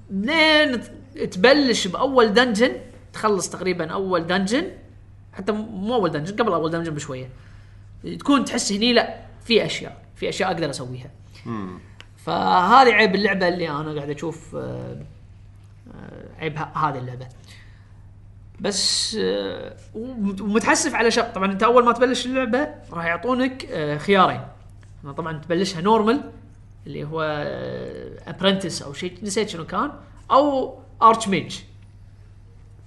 لين تبلش بأول dungeon تخلص تقريبا أول dungeon حتى مو أول dungeon قبل أول دنجن بشوية. تكون تحس هني لا في أشياء في أشياء أقدر أسويها. فهذه عيب اللعبة اللي أنا قاعد أشوف آه، آه، عيب هذه اللعبة. بس آه، ومت- ومتحسف على شق طبعا أنت أول ما تبلش اللعبة راح يعطونك آه، خيارين. طبعا تبلشها normal اللي هو apprentice أو شيء نسيت شنو كان أو arch mage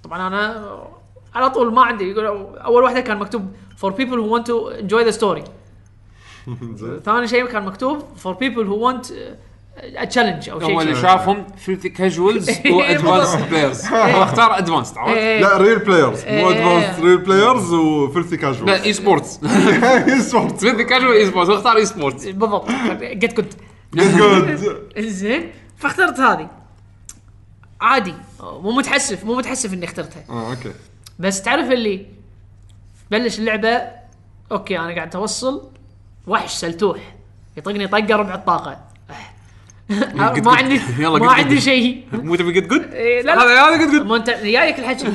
طبعا أنا على طول ما عندي يقول أول واحدة كان مكتوب for people who want to enjoy the story. زين. ثاني شيء كان مكتوب for people who want a challenge أو شيء هو اللي. شافهم filthy casuals و advanced players هو اختار advanced عرفت؟ إيه. لا real players مو. advanced real players و filthy casual لا esports سبورت فيلثي كاجوال اي سبورتس هو اختار اي سبورتس بالضبط. قد كنت. جود زين. فاخترت هذه. عادي. مو متحسف. مو متحسف إني اخترتها. آه أوكي. بس تعرف اللي بلش اللعبة؟ أوكي أنا قاعد اوصل وحش سلتوح. يطقني طقة ربع الطاقة. ما قد. عندي ما. عندي شيء. مو تبي قد قد لا لا. هذا هذا قد قد ما انت جايك الحكي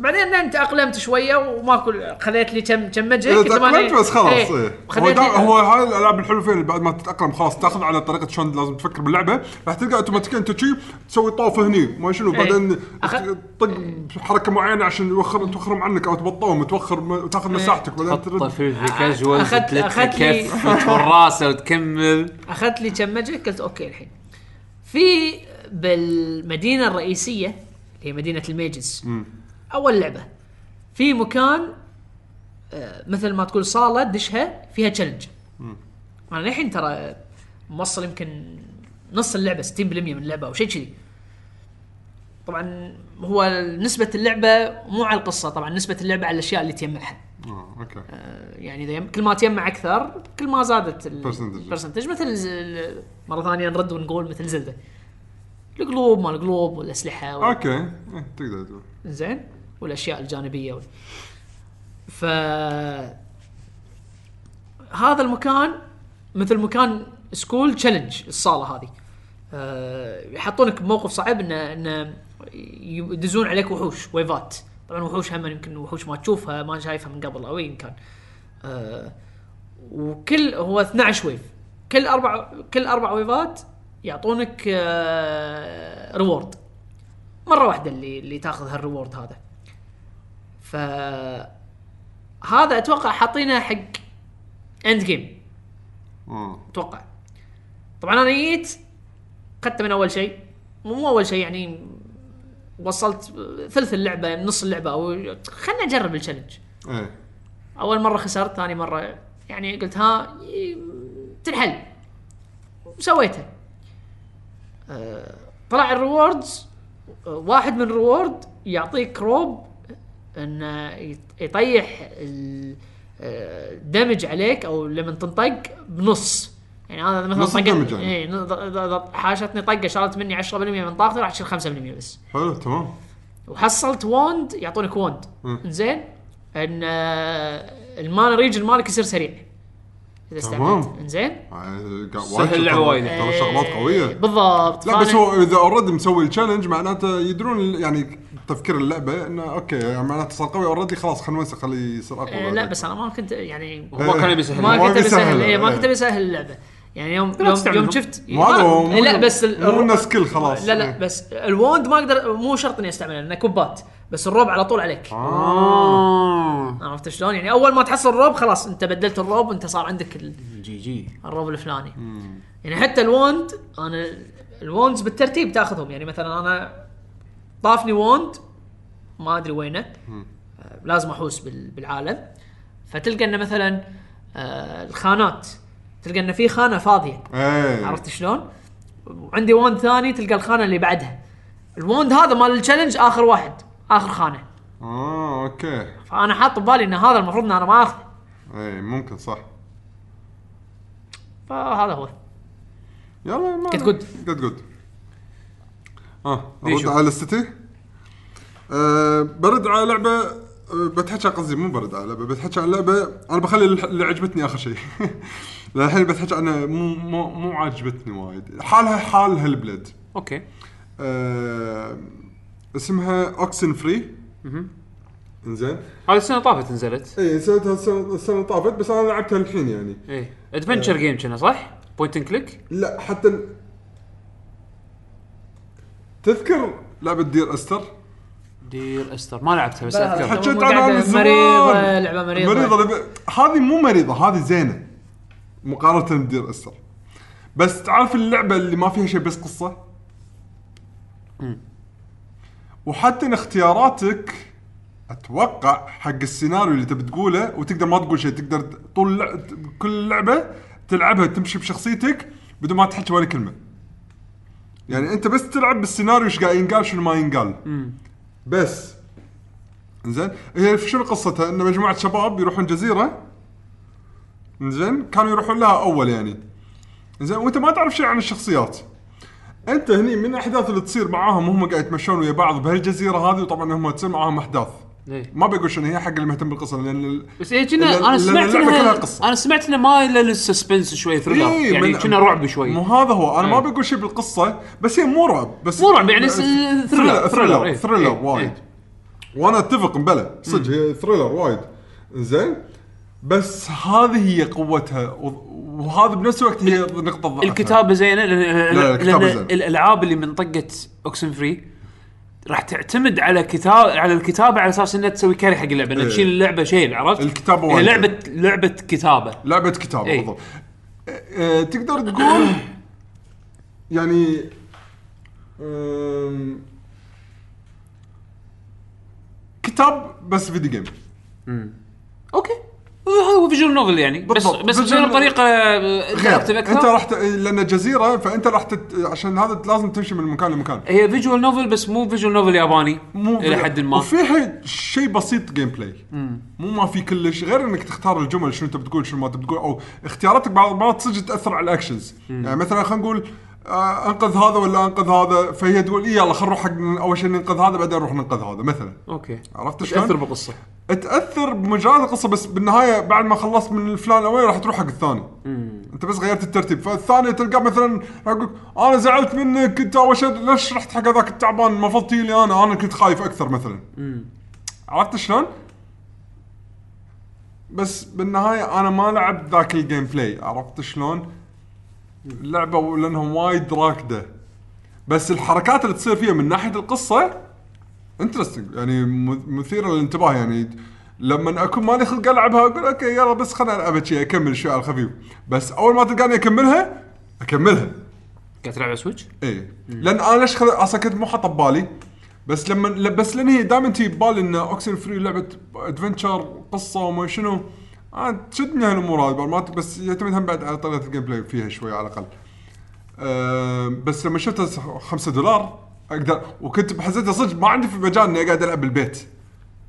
بعدين انت تاقلمت شوية وماكو خذيت لي كم كم مجه إذا قلت له ما تأقلمت بس خلاص إيه، إيه. هو, هو هاي الألعاب الحلوة فيها بعد ما تتأقلم خلاص تاخذ على طريقة شلون لازم تفكر باللعبة راح تلقى اوتوماتيكيا أنت شي تسوي طوفه هني ما شنو إيه. بعدين أخ- طق حركة معينة عشان يوخر توخرهم عنك أو تبطئهم توخر وتاخذ إيه. مساحتك بعدين ترد في الكاجوال أخذت- أخذت لي- والراسه وتكمل أخذت لي كم مجه قلت أوكي الحين في بالمدينة الرئيسية اللي هي مدينة ال mages أول لعبة. في مكان آه، مثل ما تقول صالة دشها فيها challenge أنا للحين ترى موصل يمكن نص اللعبة 60% من اللعبة أو شيء كذي. طبعا هو نسبة اللعبة مو على القصة طبعا نسبة اللعبة على الأشياء اللي تجمعها آه، okay. يعني إذا يم- كل ما تجمع أكثر كل ما زادت. ال percentage مثل مرة ثانية نرد ونقول مثل Zelda. القلوب مال القلوب والأسلحة وال- أوكي. إيه، تقدر تقول. زين. والأشياء الجانبية. ف هذا المكان مثل مكان school challenge الصالة هذه. أه يحطونك بموقف صعب انه انه يدزون عليك وحوش wave ات. طبعا وحوش هم يمكن وحوش ما تشوفها ما شايفها من قبل أو ايا كان. أه وكل هو 12 wave كل أربع كل أربع wave ات يعطونك reward مرة واحدة اللي اللي تاخذ هال reward هذا. ف هذا أتوقع حاطينه حق end game. أتوقع. طبعا أنا جيت اخذته من أول شيء. مو أول شيء يعني وصلت ثلث اللعبة نص اللعبة أو خلنا نجرب ال challenge إيه. أول مرة خسرت ثاني مرة يعني قلت ها تنحل. وسويتها آه، طلع ال rewards آه، واحد من ال reward يعطيك روب انه يط- يطيح ال- آه، عليك أو لما تنطق بنص. يعني هذا مثلا نص طقت ال damage يعني. اي ض- حاشتني طقة شالت مني 10% من طاقتي راح تشيل 5% بس. حلو تمام. وحصلت wand يعطونك واند مم. زين إن آه، ال mana regen مالك يصير سريع. إذا تمام. استعملت زين آه، سهل اللعبة ترى- وايد. ترى شغلات قوية بالضبط لا بس هو إذا already مسوي ال challenge معناته يدرون يعني تفكير اللعبة إنه أوكي يعني معناته صار قوي already خلاص خلينا نوسع خليه يصير أقوى بعدين. لا بس أنا ما كنت يعني هو كان يبي يسهل ما ما كنت بيسهل، بسهل إيه، ما إيه. كنت بسهل اللعبة يعني يوم يوم, يوم. شفت مو- لا بس مو skill خلاص. لا لا إيه. بس ال wand ما أقدر مو شرط إني أستعمله لأنه combat بس الروب على طول عليك. آه. عرفت شلون؟ يعني أول ما تحصل الروب خلاص أنت بدلت الروب وأنت صار عندك ال- GG. الروب الفلاني. يعني حتى ال wand أنا ال wands بالترتيب تأخذهم. يعني مثلا أنا طافني wand ما أدري وينه. آه، لازم أحوس بال- بالعالم. فتلقى إنه مثلا آه، الخانات. تلقى إنه في خانة فاضية. إيه. عرفت شلون؟ وعندي wand ثاني تلقى الخانة اللي بعدها. ال wand هذا مال ال challenge آخر واحد. آخر خانة. آه أوكي. فأنا حاط ببالي إن هذا المفروض إن أنا ما اخذه إيه ممكن صح. فهذا هو. يلا ما Get good. get good آه. أرد على الستي. أه برد على لعبة أه بتحكي قصدي مو برد على لعبة بتحكي عن لعبة. أنا بخلي اللي عجبتني آخر شيء. الحين بتحكي عنها مو مو مو عجبتني وايد. حالها حال هالبلد أوكي. أه اسمها Oxenfree إنزين. هذه السنة طافت نزلت. اي نزلتها السنة طافت بس أنا لعبتها الحين يعني. إيه. adventure game كنا صح؟ point and click لا حتى ال- تذكر لعبة Dear Esther Dear Esther ما لعبتها بس أذكر. حكيت عنها من زمان. مريضة، لعبة مريضة. مريضة لعبة هذه مو مريضة هذه زينة. مقارنة ب Dear Esther بس تعرف اللعبة اللي ما فيها شيء بس قصة؟ وحتى إن اختياراتك أتوقع حق السيناريو اللي تبي تقوله وتقدر ما تقول شيء تقدر طول اللع- كل لعبة تلعبها تمشي بشخصيتك بدون ما تحكي ولا كلمة. يعني أنت بس تلعب بالسيناريو إيش قاعد ينقال شنو ما ينقال. بس. زين هي شنو قصتها؟ إن مجموعة شباب يروحون جزيرة. زين كانوا يروحون لها أول يعني. زين وأنت ما تعرف شيء عن الشخصيات. أنت هني من الاحداث اللي تصير معاهم هم قاعد يتمشون ويا بعض بهالجزيرة هذه وطبعا هم تصير معاهم أحداث إيه. ما بقول شنو هي حق اللي مهتم بالقصة لأن ال- بس هي لأن- كنا أنا سمعت انها. أنا سمعت انها مايله لل suspense شوي thriller إيه، يعني كنا رعب شوي مو هذا هو أنا ما إيه. بقول شيء بالقصة بس هي مو رعب بس مو رعب، يعني thriller thriller، thriller إيه. thriller إيه. وايد إيه. وأنا أتفق مبلى صدق هي thriller وايد زين بس هذه هي قوتها و- وهذا بنفس الوقت هي نقطة ضعفها الكتابة زينة لأن, لا، الكتابة لأن زينة. الألعاب اللي من طقة Oxenfree راح تعتمد على كتاب على الكتابة على أساس إنها تسوي carry حق اللعبة إنها إيه. تشيل اللعبة شيل عرفت؟ الكتابة هي وايد لعبة لعبة كتابة لعبة كتابة إيه. بالضبط أه، أه، تقدر تقول يعني أم، كتاب بس video game أوكي هو visual novel يعني. بس بالضبط. بس. بطريقه غير. انت راح ت... لأن جزيره فأنت راح تت... عشان هذا لازم تمشي من مكان لمكان. هي visual novel بس مو visual novel ياباني مو إلى حد ما. وفيها شيء بسيط gameplay مو ما في كلش غير إنك تختار الجمل شنو انت بتقول شنو ما تبي تقول أو اختياراتك بعض المرات صدق تأثر على ال actions يعني مثلا خلينا نقول آه أنقذ هذا ولا أنقذ هذا؟ فهي تقول إيه يلا خلينا نروح حق أول شيء ننقذ هذا بعدين نروح ننقذ هذا مثلا. أوكي. عرفت شلون؟ تأثر بالقصة. تأثر بمجرد القصة بس بالنهاية بعد ما خلصت من الفلان الأول راح تروح حق الثاني. أنت بس غيرت الترتيب. فالثاني تلقى مثلا يقول أنا زعلت منك انت أول شيء ليش رحت حق هذاك التعبان؟ المفروض لي أنا أنا كنت خايف أكثر مثلا. عرفت شلون؟ بس بالنهاية أنا ما لعبت ذاك ال gameplay عرفت شلون؟ اللعبة لانها وايد راكدة. بس الحركات اللي تصير فيها من ناحية القصة interesting يعني م- مثيرة للانتباه يعني. لما أكون مالي خلق ألعبها أقول أوكي يلا بس خليني العبها شيء أكمل شوي على الخفيف. بس أول ما تلقاني أكملها أكملها. قاعد تلعب على Switch؟ إيه. لأن أنا ليش خل... أصلا كنت مو حاطه ببالي. بس لما بس لأن هي دائما تجي ببالي إن Oxenfree لعبة adventure قصة وما شنو. أنا تشدني هالأمور هذه مرات بس يعتمد هم بعد على طريقة ال gameplay فيها شوي على الأقل. أه بس لما شفتها 5 دولار أقدر وكنت حسيتها صدق ما عندي في مجال إني أقعد ألعب بالبيت.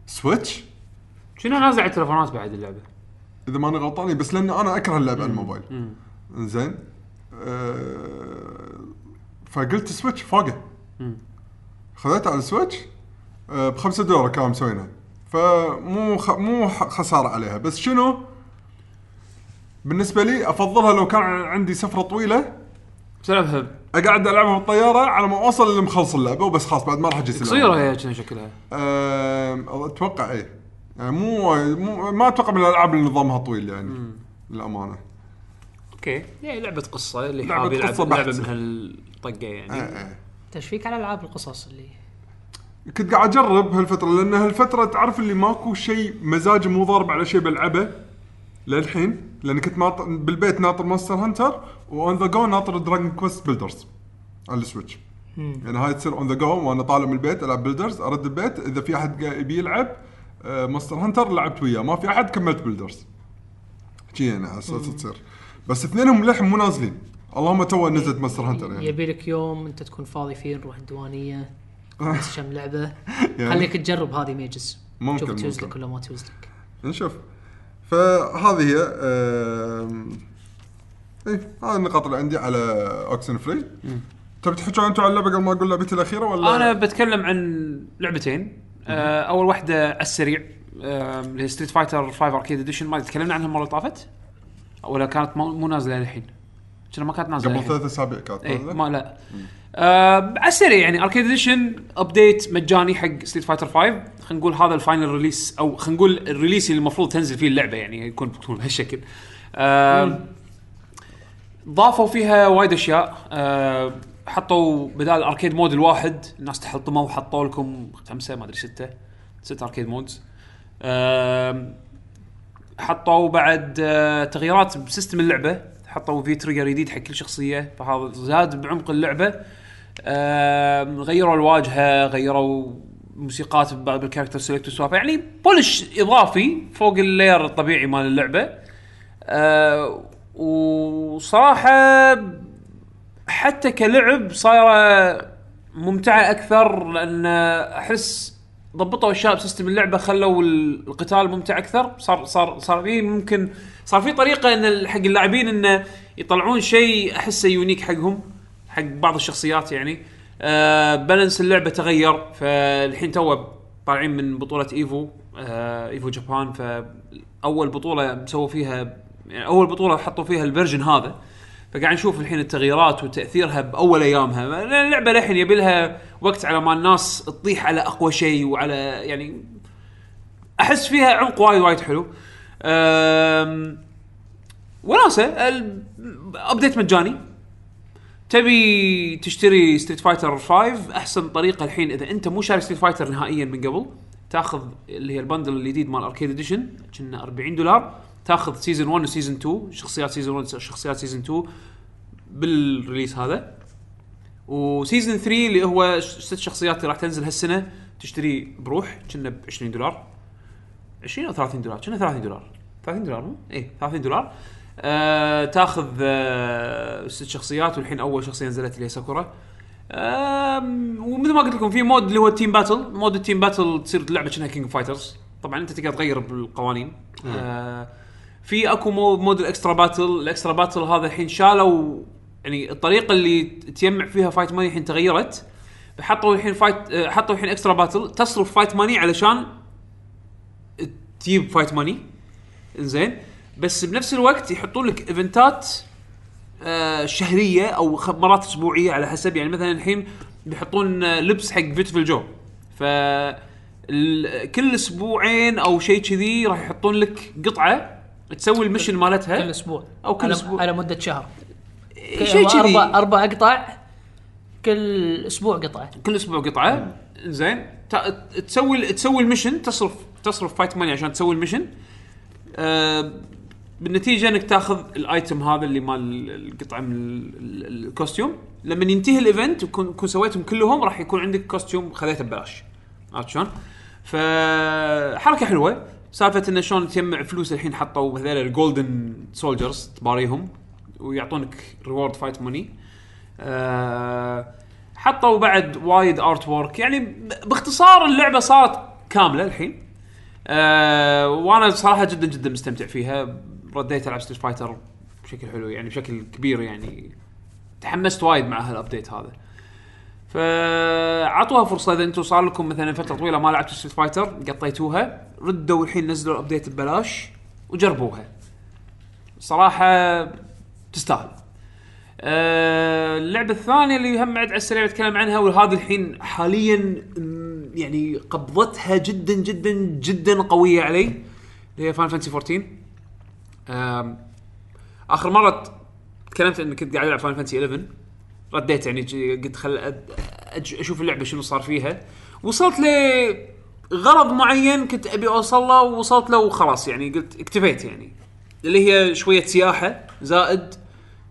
Switch شنو نازل على التليفونات بعد اللعبة؟ إذا ماني غلطان بس لأن أنا أكره اللعب على الموبايل. زين أه فقلت Switch فوقه. خذيتها على ال Switch أه ب 5 دولار كانوا مسوينها. فمو خ... مو خسارة عليها. بس شنو؟ بالنسبة لي أفضلها لو كان عندي سفرة طويلة. تلعبها أقعد ألعبها بالطيارة على ما أوصل اللي مخلص اللعبة وبس خلاص بعد ما راح أجي قصيرة هي كذا شكلها. أم، أتوقع إيه. يعني مو, مو ما أتوقع من الألعاب اللي نظامها طويل يعني للأمانة. Okay. هي لعبة قصة اللي لعبة حاب يلعب لعبة. من هالطقه يعني. إيه، إيه. تشفيك على ألعاب القصص اللي كنت قاعد أجرب هالفترة لأن هالفترة تعرف اللي ماكو شيء مزاجي مو ضارب على شيء بلعبه للحين لأن كنت ناطر بالبيت ناطر Monster Hunter و on the go ناطر Dragon Quest Builders على ال Switch. يعني هاي تصير on the go وأنا طالع من البيت ألعب Builders أرد البيت إذا في أحد يبي يلعب Monster Hunter لعبت وياه ما في أحد كملت Builders شي يعني على أساس تصير. بس اثنينهم للحين مو نازلين. اللهم تو نزلت Monster Hunter يعني. يبي لك يوم أنت تكون فاضي فيه نروح الديوانية. بس كم لعبة. يعني خليك تجرب هذه ميجز. ممكن، شوف تجوز ممكن. لك ولا ما تجوز لك نشوف. فهذه هي إيه هذه النقاط اللي عندي على Oxenfree تبي تحكوا أنتم على اللعبه قبل ما أقول لعبتي الأخيرة ولا؟ أنا بتكلم عن لعبتين. آه أول واحدة على السريع اللي هي Street Fighter 5 Arcade Edition ما تكلمنا عنها المرة اللي طافت؟ ولا كانت مو مو نازلة الحين كنا ما كانت نازلة قبل. ثلاث أسابيع كانت اي نازلة؟ ما لا. آه على السريع يعني Arcade Edition update مجاني حق Street Fighter 5 خلينا نقول هذا ال final release أو خلينا نقول ال release اللي المفروض تنزل فيه اللعبة يعني يكون تكون بهالشكل. ضافوا فيها وايد أشياء. آه حطوا بدال ال arcade mode الواحد الناس تحلطموا وحطوا لكم خمسة ما أدري ستة ست arcade modes حطوا بعد آه تغييرات ب system اللعبة. حطوا V-Trigger جديد حق كل شخصية فهذا زاد بعمق اللعبة. غيروا الواجهة غيروا موسيقات ببعض ال character select وسوالف يعني polish إضافي فوق ال layer الطبيعي مال اللعبة. آه وصراحة حتى كلعب صايرة ممتعة أكثر لأن أحس ضبطوا أشياء ب system اللعبة خلوا ال- القتال ممتع أكثر. صار صار صار في ممكن صار في طريقة إن حق اللاعبين إنه يطلعون شيء أحسه unique حقهم. حق بعض الشخصيات يعني. آه balance اللعبة تغير فالحين تو طالعين من بطولة Evo آه Evo Japan فأول بطولة سووا فيها يعني أول بطولة حطوا فيها ال version هذا. فقاعد نشوف الحين التغييرات وتأثيرها بأول أيامها. اللعبة للحين يبي لها وقت على ما الناس تطيح على أقوى شيء وعلى يعني أحس فيها عمق وايد وايد حلو. وناسة update مجاني. تبي تشتري Street Fighter 5 أحسن طريقة الحين إذا أنت مو شاري Street Fighter نهائيا من قبل تأخذ اللي هي ال bundle الجديد مال Arcade Edition كنا 40 دولار تأخذ season 1 و season 2 شخصيات season 1 شخصيات season 2 بال release هذا. و season 3 اللي هو ست شخصيات اللي راح تنزل هالسنة تشتري بروح كنا ب 20 دولار. 20 أو 30 دولار؟ كنا 30 دولار. 30 دولار مو؟ اي 30 دولار. آه تاخذ آه ست شخصيات والحين أول شخصية نزلت اللي هي Sakura. آم، ومثل ما قلت لكم في mode اللي هو ال team battle mode ال team battle تصير اللعبه كأنها King Fighters طبعا أنت تقدر تغير بالقوانين. آه في أكو mode, mode ال extra battle ال extra battle هذا الحين شالوا يعني الطريقة اللي تجمع فيها Fight Money الحين تغيرت. حطوا الحين Fight آه، حطوا الحين extra battle تصرف Fight Money علشان تجيب Fight Money زين بس بنفس الوقت يحطون لك event ات آه شهرية أو مرات أسبوعية على حسب. يعني مثلا الحين بيحطون آه، لبس حق Viewtiful Joe ف كل أسبوعين أو شيء كذي راح يحطون لك قطعة تسوي ال mission كل مالتها أسبوع. أو كل على أسبوع. على مدة شهر. شيء هو كذي. أربع أربع قطع كل أسبوع قطعة. كل أسبوع قطعة. زين. تسوي تسوي ال mission تصرف تصرف Fight Money عشان تسوي ال mission. آه بالنتيجة إنك تاخذ ال item هذا اللي مال القطعة من ال- ال- الcostume. لما ينتهي ال event تكون سويتهم كلهم راح يكون عندك costume خذيته ببلاش. عرفت شلون؟ فحركة حلوة. سالفة انه شلون تجمع فلوس الحين حطوا هذول ال golden soldiers تباريهم ويعطونك reward Fight Money حطوا بعد وايد artwork يعني باختصار اللعبة صارت كاملة الحين. آه وأنا صراحة جدا جدا مستمتع فيها. رديت ألعب Street Fighter بشكل حلو يعني بشكل كبير يعني. تحمست وايد مع هال update هذا. فاعطوها فرصة إذا أنتم صار لكم مثلا فترة طويلة ما لعبتوا Street Fighter قطيتوها ردوا الحين نزلوا ال update ببلاش وجربوها. صراحة تستاهل. آه، اللعبة الثانية اللي هم بعد على السريع بتكلم عنها وهذه الحين حاليا يعني قبضتها جدا جدا جدا قوية علي اللي هي Final Fantasy 14 آم، آخر مرة تكلمت اني كنت قاعد ألعب Final Fantasy 11 رديت يعني قلت خل أشوف اللعبة شنو صار فيها. وصلت لغرض معين كنت أبي أوصل له ووصلت له وخلاص يعني قلت اكتفيت يعني. اللي هي شوية سياحة زائد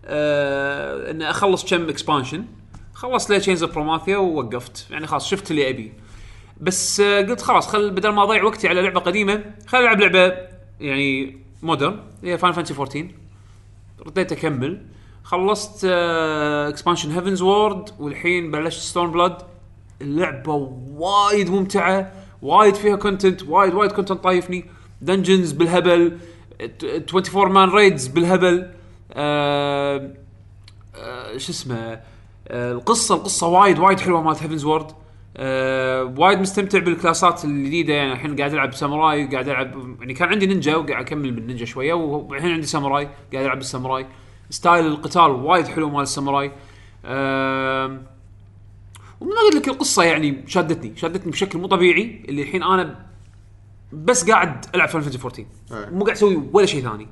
آه إن أخلص كم expansion خلصت لي Chains of Promathia ووقفت. يعني خلاص شفت اللي أبي. بس آه قلت خلاص خل بدل ما أضيع وقتي على لعبة قديمة خل ألعب لعبة يعني modern. هي Final Fantasy 14 رديت أكمل. خلصت expansion Heavensward والحين بلشت Stormblood اللعبة وايد ممتعة وايد فيها content وايد وايد content طايفني. dungeons بالهبل ت- 24 man raids بالهبل. آه آه شو اسمه؟ آه القصة القصة وايد وايد حلوة مالت Heavensward آه وايد مستمتع بال classات الجديدة. يعني الحين قاعد ألعب ساموراي قاعد العب يعني كان عندي نينجا وقاعد أكمل بالنينجا شوية والحين عندي ساموراي قاعد ألعب بالساموراي. style القتال وايد حلو مال الساموراي. آه ومن قلت لك القصة يعني شادتني شادتني بشكل مو طبيعي. اللي الحين أنا بس قاعد ألعب Final Fantasy 14 أي. مو قاعد أسوي ولا شيء ثاني.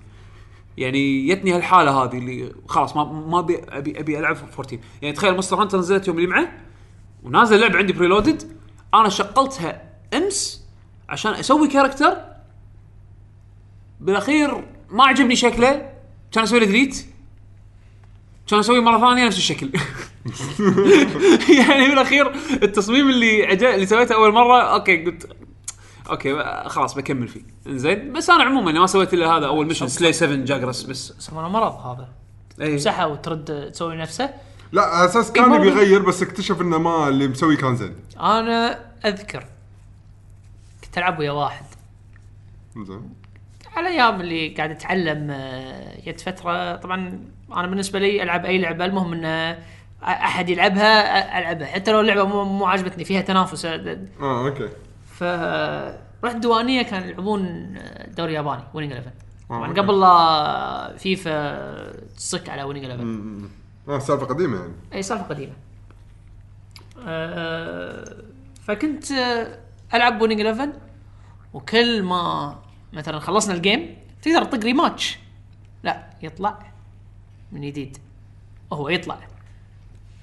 يعني جتني هالحالة هذه اللي خلاص ما ما ابي ابي ألعب 14 يعني تخيل Monster Hunter نزلت يوم الجمعه ونازل لعبه عندي preloaded أنا شغلتها أمس عشان أسوي character بالأخير ما عجبني شكله. كان أسوي له delete كان أسوي مرة ثانية نفس الشكل. يعني بالأخير التصميم اللي عجب اللي سويته أول مرة okay قلت أوكي خلاص بكمل فيه. زين بس أنا عموما ما سويت إلا هذا أول ميشن سلاي 7 جاجرس بس. يسمونه مرض هذا. اي تمسحها وترد تسوي نفسه. لا على أساس كان برضه- يبي يغير بس اكتشف إنه ما اللي مسوي كان زين. أنا أذكر كنت ألعب ويا واحد. زين. على أيام اللي قاعد أتعلم آه، جت فترة طبعا أنا بالنسبة لي ألعب أي لعبة المهم إن أحد يلعبها ألعبها. حتى لو اللعبة مو, مو عجبتني فيها تنافس. آه، آه أوكي. ف رحت ديوانيه كانوا يلعبون دوري ياباني Winning 11 طبعا. قبل لا فيفا تصك على ويننج 11 آه سالفة قديمة يعني. أي سالفة قديمة. أه فكنت آه، ألعب Winning 11 وكل ما مثلا خلصنا ال game تقدر تطق rematch لا يطلع من جديد. هو يطلع.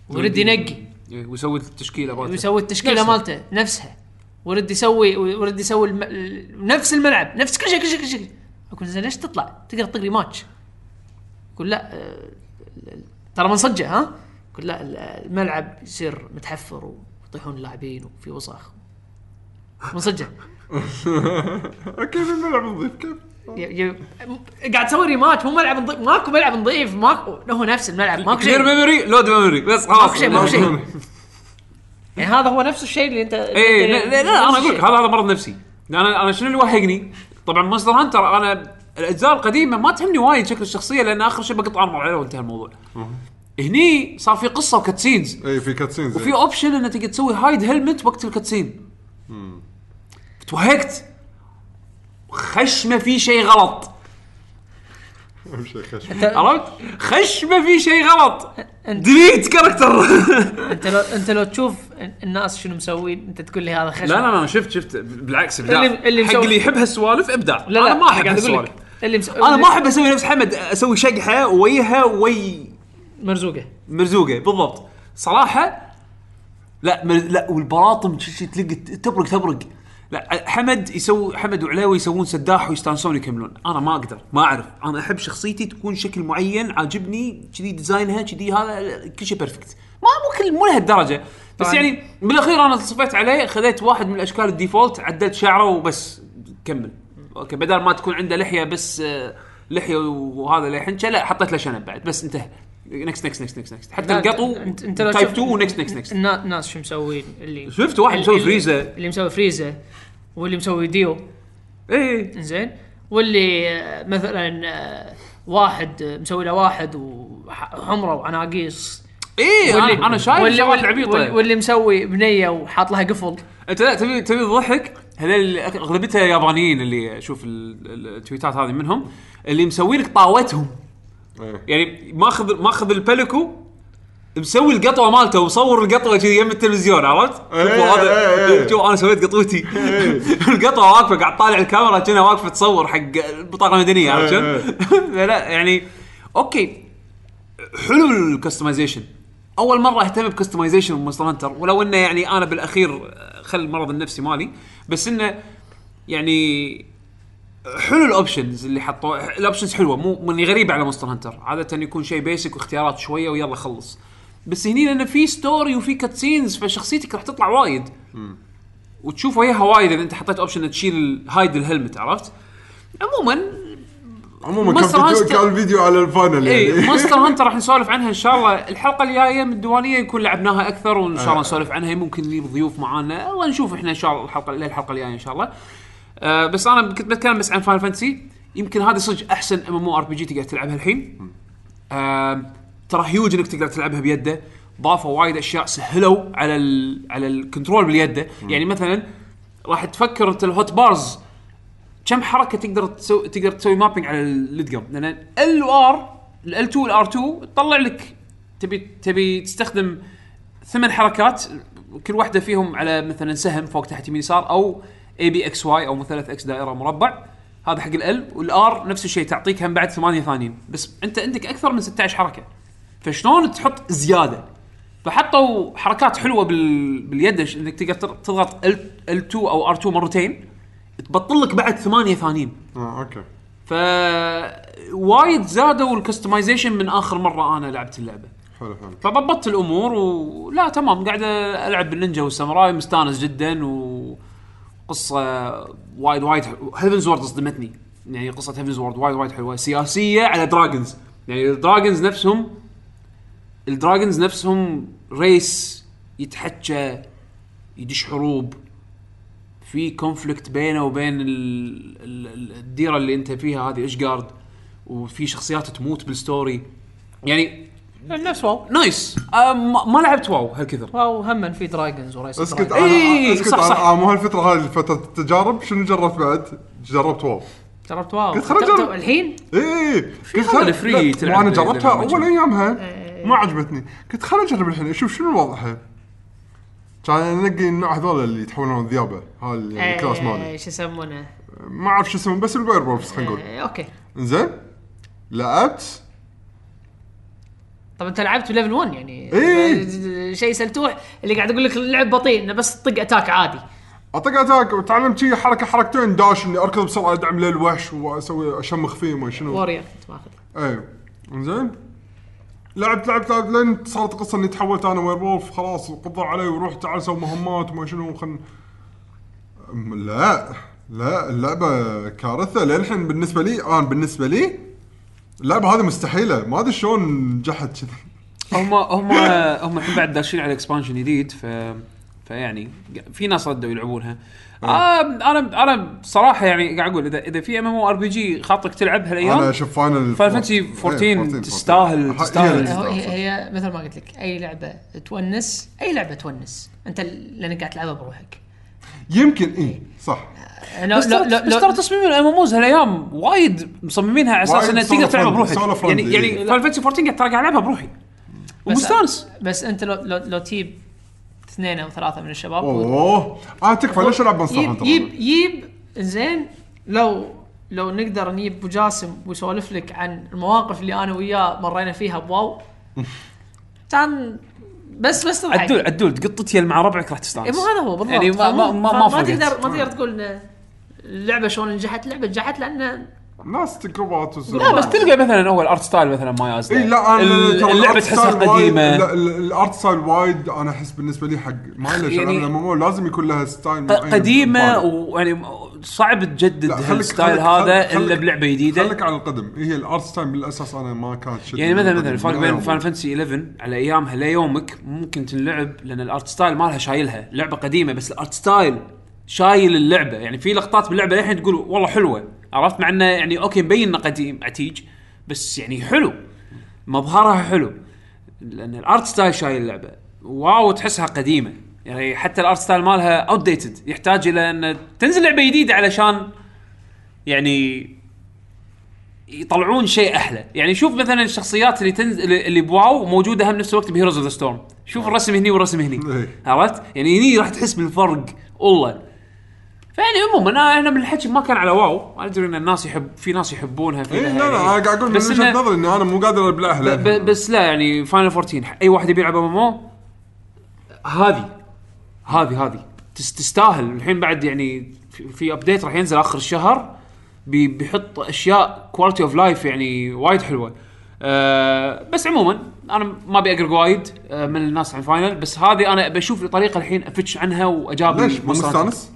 ويرد ينقي. ويسوي التشكيلة مالته. ويسوي التشكيلة نفسها. مالته نفسها. ورد يسوي ورد يسوي الم... ال- نفس الملعب نفس كل شيء كل شيء كل شيء. أقول زين ليش تطلع؟ تقدر تطق rematch يقول لا آه، ترى منصجه ها؟ يقول لا ال- الملعب يصير متحفر ويطيحون اللاعبين وفي وسخ منصجه كيف الملعب نظيف كيف؟ قاعد تسوي rematch مو ملعب نظيف ماكو ملعب نظيف ماكو هو نفس الملعب ماكو clear شيء memory load memory بس خلاص ماكو شيء ماكو شيء يعني هذا هو نفس الشيء اللي انت إيه لا, لا, لا أنا أقول لك. هذا هذا مرض نفسي أنا أنا شنو اللي وهقني؟ طبعا Monster Hunter أنا الأجزاء القديمة ما تهمني وايد شكل الشخصية لأن آخر شيء بقطع armor عليه وانتهى الموضوع. هني صار في قصة و cutscenes. إي في cutscenes وفي option إنك تقدر تسوي hide helmet وقت ال cutscene. توهقت. خش ما في شيء غلط. اهم شيء خش عرفت؟ خش ما في شيء غلط. delete character. أنت لو أنت لو تشوف الناس شنو مسوين أنت تقول لي هذا خشب لا لا لا شفت شفت بالعكس إبداع. اللي- اللي حق اللي يحب هالسوالف إبداع. لا لا أنا ما أحب هالسوالف. اللي مس... أنا ما أحب أسوي نفس حمد أسوي شقحة ويها وي مرزوقة. مرزوقة بالضبط. صراحة لا مر... لا والبراطم تلقى تبرق تبرق. لا حمد يسوي حمد وعلاوي يسوون سداح ويستانسون يكملون. أنا ما أقدر ما أعرف. أنا أحب شخصيتي تكون شكل معين عاجبني كذي design ها كذي هذا كل شيء perfect ما مو كل مو لهالدرجة. بس طبعاً. يعني بالأخير أنا صفيت عليه خذيت واحد من الأشكال الديفولت عدلت شعره وبس كمل. أوكي بدل ما تكون عنده لحية بس آه، لحية وهذا له حنشه لا حطيت له شنب بعد بس انتهى. نكست نكست نكست نكست نكست حتى القطو تايب تشوف 2 ونكست نكست نكست النا- الناس شو مسوين اللي شفت واحد مسوي فريزة. اللي مسوي فريزه واللي مسوي ديو. إيه. زين واللي آه، مثلا آه، واحد آه، مسوي له واحد وحمرة وعناقيص. إيه واللي أنا شايف واللي واللي, واللي, واللي مسوي بنية وحاط لها قفل. أنت لا تبي تبي تضحك؟ هذول أغلبيتها يابانيين اللي أشوف ال- ال- التويتات هذه منهم اللي مسوي لك طاوتهم. يعني ماخذ ماخذ البلكو مسوي القطوة مالته وصور القطوة كذي يم التلفزيون عرفت؟ إيه، شوفوا هذا إيه، إيه. شوف أنا سويت قطوتي القطوة واقفة قاعد طالع الكاميرا كأنها واقفة تصور حق البطاقة المدنية عرفت إيه، شلون؟ لا يعني okay حلو ال customization أول مرة أهتم ب customization ب Monster Hunter ولو إنه يعني أنا بالأخير خل المرض النفسي مالي بس إنه يعني حلو ال options اللي حطوه. ال options حلوة مو من غريبة على Monster Hunter عادة يكون شيء basic واختيارات شوية ويلا خلص. بس هني لأنه في story وفي cutscenes فشخصيتك راح تطلع وايد. وتشوف وياها وايد إذا أنت حطيت option تشيل hide ال helmet عرفت؟ عموما كان Monster فيديو كان الفيديو على ال Final اي يعني. Monster Hunter راح نسولف عنها إن شاء الله. الحلقة الجاية من الديوانية نكون لعبناها أكثر وإن شاء الله نسولف عنها. ممكن نجيب ضيوف معانا. الله نشوف إحنا إن شاء الله الحلقة الحلقة الجاية إن شاء الله. آه بس أنا كنت بتكلم بس عن Final Fantasy يمكن هذه صدق أحسن ام ام أو ار بي جي تقدر تلعبها الحين. آه ترى هيوج إنك تقدر تلعبها بيده. ضافوا وايد أشياء سهلوا على ال على ال control باليدة. يعني مثلا راح تفكر أنت ال hot bars كم حركة تقدر تسوي تقدر تسوي mapping على الادقم لأن ال L2 وال R2 تطلع لك تبي تبي تستخدم ثمان حركات كل واحدة فيهم على مثلا سهم فوق تحت يمين يسار أو A B X Y أو مثلث X دائرة مربع. هذا حق ال L وال R نفس الشيء تعطيك هم بعد ثمانية ثانيين. بس أنت عندك أكثر من 16 حركة. فشلون تحط زيادة؟ فحطوا حركات حلوة بال... باليد إنك تقدر تضغط ال L2 أو R2 مرتين. تبطل لك بعد ثمانية ثانيين. آه okay. ف وايد زادوا ال customization من آخر مرة أنا لعبت اللعبة. حلو حلو. فضبطت الأمور ولا تمام. قاعد ألعب بالنينجا والساموراي مستانس جدا وقصه وايد وايد Heavensward صدمتني. يعني قصة Heavensward وايد وايد حلوة. سياسية على dragons يعني ال dragons نفسهم ال dragons نفسهم race يتحكى يدش حروب. في conflict بينه وبين ال- ال- ال- الديرة اللي أنت فيها هذه Ishgard وفي شخصيات تموت بال story يعني نفس WoW. nice. آه ما لعبت WoW هالكثر. WoW هم في dragons و race اسكت. أنا إيه، اسكت صح، صح. آه، مو هالفترة هاي فترة التجارب. شنو جربت بعد؟ جربت WoW. جربت WoW. قلت خلنا تو- تو- نجرب. الحين؟ إيه قلت هذا خل- ال free لا، تلعب وأنا ب- جربتها أول. أيامها. ما عجبتني. قلت خليني أجرب الحين. أشوف شنو وضعها كان انقي النوع هذول اللي يتحولون ذيابه هاي ال class مالي. شو يسمونه؟ ما أعرف شو اسمه بس ال werewolves خلينا نقول. okay. زين لعبت طب انت لعبت ب level 1 يعني؟ إيه. شيء سلتوح اللي قاعد أقول لك اللعب بطيء انه بس طق attack عادي. أطق attack وتعلمت شي حركة حركتين داش إني أركض بسرعة أدعم للوحش وأسوي أشمخ فيه وما شنو. warrior كنت ماخذ. أيوه زين لعبت لعبت لعبت لين صارت قصة إني تحولت أنا werewolf خلاص قضوا علي وروح تعال سوي مهمات وما شنو خل لا لا اللعبة كارثة للحين بالنسبة لي أنا بالنسبة لي اللعبه هذه مستحيلة. ما ادري شلون نجحت؟ كذي هم هم هم الحين بعد داشين على expansion جديد ف فيعني في ناس ردوا يلعبونها. آه أنا أنا صراحة يعني قاعد أقول اذا إذا في ام ام أو ار بي جي خاطرك تلعب هالأيام أنا أشوف Final Fantasy 14 تستاهل- تستاهل. هي, هي مثل ما قلت لك أي لعبة تونس أي لعبة تونس. أنت لأنك قاعد تلعبها بروحك. يمكن اي صح. لو بس ترى بس تصميم ال MMOs هالأيام وايد مصممينها على أساس انها تقدر تلعبها بروحك. يعني. يعني Final Fantasy 14 قاعد ترى قاعد العبها بروحي. ومستانس. بس أنت لو لو, لو تجيب اثنين أو ثلاثة من الشباب أوه. آه تكفى ليش ألعب مونستر يب هانتر يب يب زين لو لو نقدر نجيب أبو جاسم ويسولف لك عن المواقف اللي أنا وياه مرينا فيها بواو. كان بس بس تضحك. عدول عدول يل مع ربعك راح تستانس. إيه مو هذا هو بالضبط. يعني ما ما ما, ما فرقت. تقدر ما تقدر تقول إن اللعبة شلون نجحت. اللعبه نجحت لأن ناس تجربات لا بس تلقى مثلا أول art style مثلا ما يازله إي لا أنا اللعبة تحسها style وايد- قديمه لا ال- ال art style وايد أنا أحس بالنسبة لي حق ما له يعني- لازم يكون لها style قديمة. ويعني صعب تجدد ال style هذا إلا بلعبة جديدة. خليك على القدم. هي ال art style بالاساس أنا ما كانت يعني مثلا مثلا. الفرق بين. Fan Fantasy 11 على أيامها ليومك ممكن تنلعب لأن ال art style مالها شايلها. لعبة قديمة بس ال art style شايل اللعبة. يعني في لقطات باللعبة للحين تقول والله حلوة. عرفت؟ مع إنه يعني okay مبين إنه قديم عتيج بس يعني حلو. مظهرها حلو. لأن ال art style شايل اللعبة. WoW تحسها قديمة. يعني حتى ال art style مالها outdated يحتاج إلى أن تنزل لعبة جديدة علشان يعني يطلعون شيء أحلى. يعني شوف مثلا الشخصيات اللي تنزل اللي ب WoW موجودة هم نفس الوقت ب Heroes of the Storm شوف الرسم هني والرسم هني. إيه. عرفت؟ يعني هني راح تحس بالفرق. والله. فيعني عموما انا إحنا من الحكي ما كان على WoW. ما أدري إن الناس يحب في ناس يحبونها في إيه، لا لا يعني. أنا قاعد أقول من وجهة نظري اني أنا مو قادر ابلعها بس لا يعني Final 14 أي واحد يبي يلعب MMO هذه. هذه هذه. تس- تستاهل. الحين بعد يعني في, في update راح ينزل آخر الشهر بي- بيحط أشياء quality of life يعني وايد حلوة. أه بس عموما أنا ما أبي أقرق وايد أه من الناس عن Final بس هذه أنا بشوف لي طريقة الحين أفتش عنها وأجاب ليش؟ مو. مستانس؟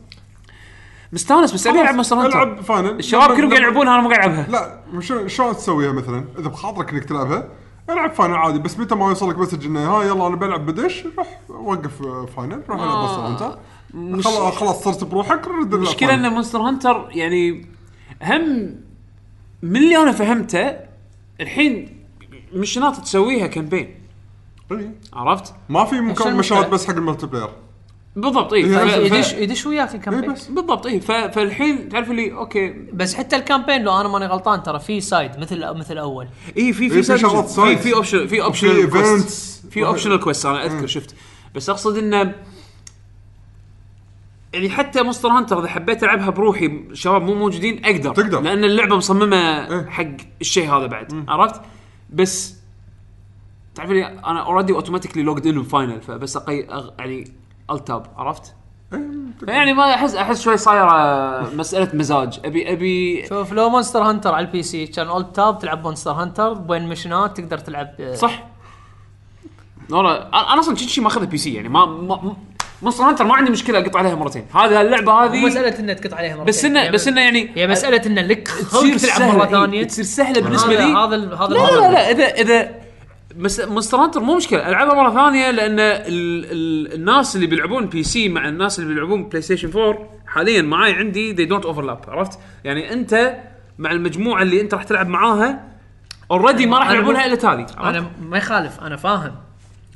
مستانس بس أبي ألعب Monster Hunter ألعب Final الشباب كلهم قاعد يلعبونها أنا ما قاعد ألعبها. لا شلون تسويها مثلا؟ إذا بخاطرك إنك تلعبها ألعب Final عادي بس متى ما يوصلك message إنه ها يلا أنا بلعب بدش روح وقف آه، Final روح ألعب Monster Hunter مش- خلاص خلاص صرت بروحك رد المشكلة. إن Monster Hunter يعني هم من اللي أنا فهمته الحين مشنات تسويها campaign. عرفت؟ ما في مكان؟ مشاهد بس حق ال multiplayer بالضبط اي ف- يدش يدش وياه في اي campaign بس بالضبط اي فالحين تعرف اللي okay. بس حتى ال campaign لو أنا ماني غلطان ترى في side مثل مثل أول. اي في في في سايد شغلات في side. في option في optional events. في optional quest أنا أذكر شفت. بس أقصد إنه يعني حتى Monster Hunter إذا حبيت ألعبها بروحي شباب مو موجودين أقدر. تقدر. لأن اللعبة مصممة إيه. حق الشيء هذا بعد عرفت؟ بس تعرف لي أنا already automatically logged in ب final فبس أقي أغ... يعني alt tab عرفت؟ يعني ما أحس أحس شوي صايرة مسألة مزاج. أبي أبي شوف لو Monster Hunter على ال PC كان alt tab تلعب Monster Hunter بين mission ات تقدر تلعب آه، صح. والله أنا أنا أصلا شي شي ماخذها PC يعني ما ما Monster Hunter ما عندي مشكلة أقط عليها مرتين. هذه اللعبة مو هذه مسألة إنك تقطع عليها مرتين. بس انه هي بس إنه يعني هي مسألة ان لك تصير تلعب مرة سهلة، ثانية. تصير سهلة بالنسبة لي. هذا هذا لا. لا, لا اذا إذا مس- Monster Hunter مو مشكلة ألعبها مرة ثانية لأن ال ال الناس اللي بيلعبون PC مع الناس اللي بيلعبون PlayStation 4 حاليا معاي عندي they don't overlap عرفت؟ يعني أنت مع المجموعة اللي أنت راح تلعب معاها already ما راح يلعبونها إلا تالي أنا ما يخالف أنا فاهم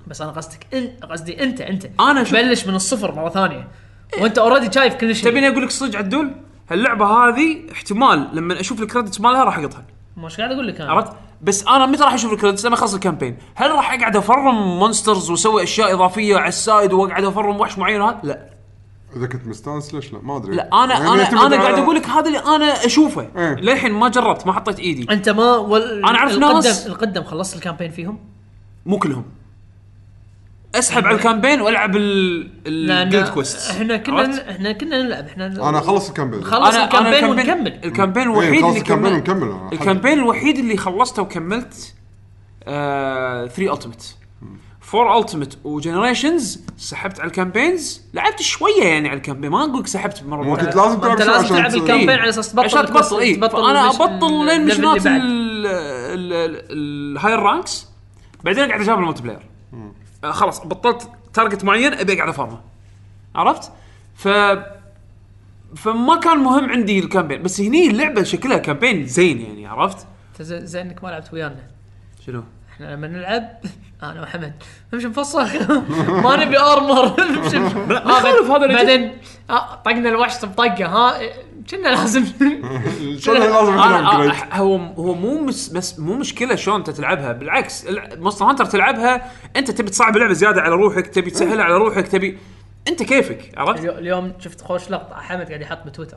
بس أنا قصدك انت قصدي أنت أنت. أنا شوف- بلش من الصفر مرة ثانية وأنت already شايف كل شيء. تبيني أقول لك صدق عدول؟ هاللعبة هذه احتمال لما أشوف ال credits مالها راح أقطها. مش قاعد أقول لك أنا. عرفت؟ بس أنا متى راح أشوف ال credits؟ لما أخلص ال campaign. هل راح أقعد أفرم monsters وأسوي أشياء إضافية على ال side وأقعد أفرم وحش معين هذا لا. إذا كنت مستانس ليش لا؟ ما أدري. لا أنا يعني أنا أنا قاعد أقول لك هذا اللي أنا أشوفه. إيه. للحين ما جربت ما حطيت إيدي. أنت ما وال... أنا أعرف القدم ناس- القدم خلصت ال campaign فيهم؟ مو كلهم. اسحب على ال campaign والعب ال guild quest إحنا كنا إحنا كنا نلعب إحنا أنا خلص ال campaign. خلص ال campaign ونكمل. ال campaign إيه، الوحيد خلص اللي ال campaign ونكمل أنا. ال campaign الوحيد اللي خلصته وكملت 3 Ultimate 4 Ultimate و Generations سحبت على ال campaigns. لعبت شوية يعني على ال campaign ما أقول لك سحبت مرة مو. كنت لازم تلعب أنت لازم عشان تلعب ال campaign إيه. على أساس تبطل عشان تبطل اي ال miss- أبطل لين mission ات اللي بعد. ال- ال- ال- ال higher ranks بعدين قاعد اجاب ال multiplayer آه، خلاص بطلت target معين أبي أقعد ا farm ه عرفت؟ ف فما كان مهم عندي ال campaign بس هني اللعبة شكلها campaign زين يعني عرفت؟ أنت زي زي إنك ما لعبت ويانا شنو؟ إحنا لما نلعب أنا وحمد نمشي نفصل. ما نبي armor. نمشي لا، ما يخالف هذا بعدين آه، طقنا الوحش بطقة. ها كنا لازم شلون لازم أنا آه،؟ هو هو مو مس بس مو مشكلة شلون انت تلعبها. بالعكس Monster Hunter تلعبها انت تبي تصعب اللعبة زيادة على روحك تبي تسهلها على روحك تبي انت كيفك عرفت؟ اليو- اليوم شفت خوش لقطة. حمد قاعد يحط بتويتر.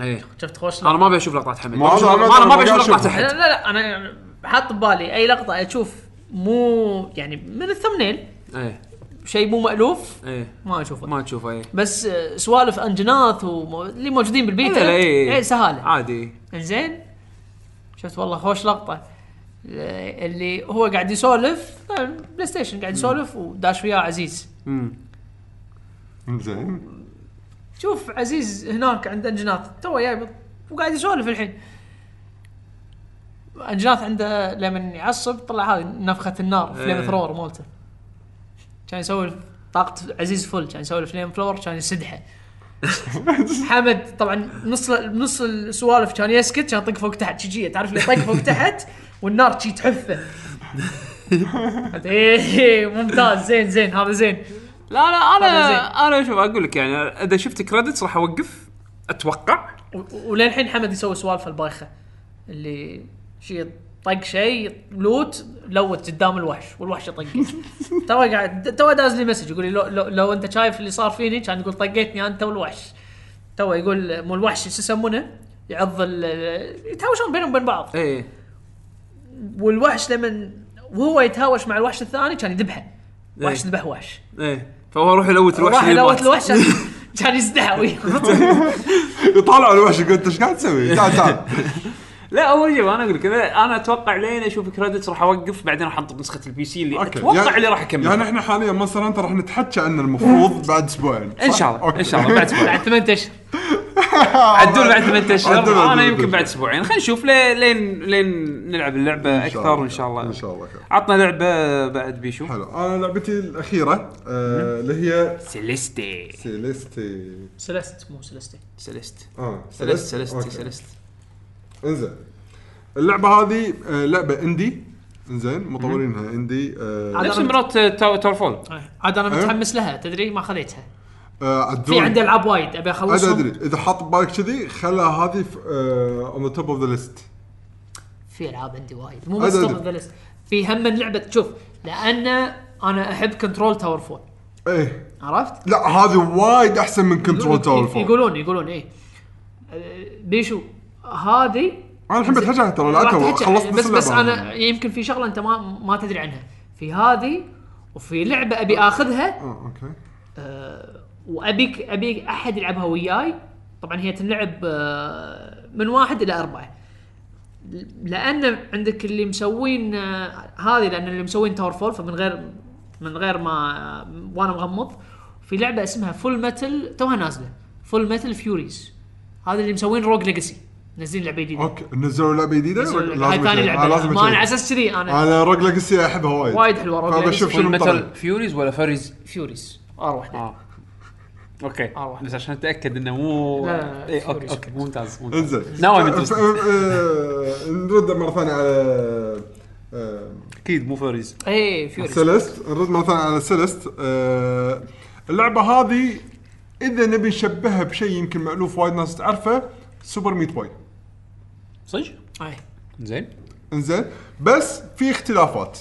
إيه. شفت خوش أنا لقطه ما أبي أشوف لقطات حمد. ما أنا أنا ما أبي أشوف لقطات. لا احد لا لا أنا حاط ببالي أي لقطة أشوف مو يعني من ال thumbnail. إيه. شيء مو مألوف. إيه. ما أشوفه. ما تشوفه إيه. بس آه، سوالف Anjanath واللي موجودين بالبيتا لا، لا، إيه. إيه. سهالة. عادي. إنزين. شفت والله خوش لقطة. آه، اللي هو قاعد يسولف آه، PlayStation قاعد يسولف وداش وياه عزيز. امم زين شوف عزيز هناك عند Anjanath تو جاي وقاعد يسولف الحين. Anjanath عنده لما يعصب طلع هذه نفخة النار flame إيه. thrower مالته. كان يسوي طاقة عزيز فل كان يسوي flame thrower كان يسدحه. حمد طبعا نص نص السوالف كان يسكت كان يطق فوق تحت شي تعرف اللي يطق فوق تحت؟ والنار شي تحفه. قلت إيه ممتاز زين زين هذا زين. لا لا أنا. أنا شوف أقول لك يعني إذا شفت credits راح أوقف أتوقع. وللحين حمد يسوي سوالف البايخة اللي شي طق شيء loot loot قدام الوحش والوحش يطق تو قاعد تو داز لي message يقول لي لو, لو, لو انت شايف اللي صار فيني كان يقول طقيتني انت والوحش. تو يقول مو الوحش شو يسمونه؟ يعض يتهاوشون بينهم وبين بعض. إيه. والوحش لما وهو يتهاوش مع الوحش الثاني كان يذبحه. وحش إيه. ذبح وحش. إيه. فهو يروح ي loot الوحش راح اللي ي loot. الوحش كان- وياه. يطالع الوحش يقول انت إيش قاعد تسوي؟ تعال تعال. لا أول شيء أنا أقول لك أنا- أنا أتوقع لين أشوف credits راح أوقف بعدين راح انطب نسخة ال PC اللي okay. أتوقع يعني- اللي راح اكمل يعني إحنا حاليا Monster Hunter راح نتحكى عنه المفروض بعد أسبوعين إن شاء الله okay. ان شاء الله بعد أسبوعين. بعد ثمان أشهر. عدول بعد ثمان أشهر. أنا يمكن. بعد أسبوعين. خلينا نشوف لين لين نلعب اللعبة إن شاء أكثر الله وان شاء الله. إن شاء الله خير عطنا لعبة بعد بيشو. حلو. أنا لعبتي الأخيرة آه، اللي هي Celeste. Celeste. Celeste مو Celeste Celeste. آه Celeste Celeste؟ okay. Celeste. انزين. اللعبة هذه آه، لعبة indie انزين مطورينها indie آه، نفس مرات Tower TowerFall عاد أنا أه؟ متحمس لها تدري؟ ما خذيتها. آه، في عدول. عندي ألعاب وايد أبي أدري أخلصهم. أدري. إذا حاط ببالك كذي خلى هذه آه، on the top of the list في ألعاب عندي وايد. مو بس أدري. top the list في هم من لعبة شوف لأن أنا أحب control TowerFall إيه. عرفت؟ لا هذه وايد أحسن من control TowerFall يقولون يقولون إيه. أه، بيشو هذه أنا الحين بتحكي ترى لعبتها خلصت بس بس. أنا يمكن في شغلة أنت ما ما تدري عنها. في هذه وفي لعبة أبي آخذها. آه okay. أه، وابيك ابي أحد يلعبها وياي. طبعا هي تنلعب أه، من واحد إلى أربعة. لأن عندك اللي مسوين هذه لأن اللي مسوين TowerFall فمن غير من غير ما وأنا مغمض. في لعبة اسمها Full Metal توها نازلة. Full Metal Furies هذا اللي مسوين Rogue Legacy منزلين لعبة جديدة. okay. نزلوا لعبة جديدة؟ هاي ثاني. آه، لعبة. لازم ما أنا على. أساس كذي أنا أنا Rogue Legacy احبها وايد. وايد حلوة. Rogue Legacy شنو مطلع. Furies ولا Furries Furies R واحدة. آه. okay. أروح. بس عشان أتأكد إنه مو لا، إيه، okay okay. ممتاز ممتاز. انزين. آه، نرد مرة ثانية على آه، أكيد مو Furries اي Furies Celeste نرد مرة ثانية على Celeste آه، اللعبة هذه إذا نبي نشبهها بشيء يمكن مألوف وايد ناس تعرفه Super Meat Boy صدق؟ أي. زين. إنزين. بس في اختلافات.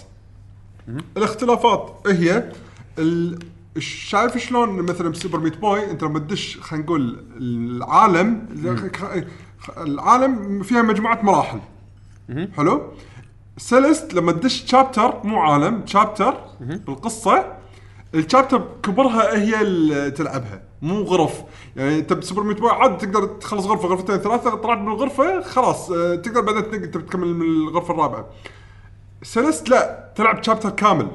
الاختلافات هي ال... شايف شلون مثلا ب Super Meat Boy أنت لما تدش خلينا نقول العالم العالم فيها مجموعة مراحل. حلو؟ Celeste لما تدش chapter مو عالم chapter بالقصة ال chapter كبرها هي اللي تلعبها. مو غرف. يعني انت ب Super Meat Boy عاد تقدر تخلص غرفة غرفتين ثلاثة طلعت من الغرفة خلاص آه، تقدر بعدين تنقل تكمل من الغرفة الرابعة. Celeste لا تلعب chapter كامل.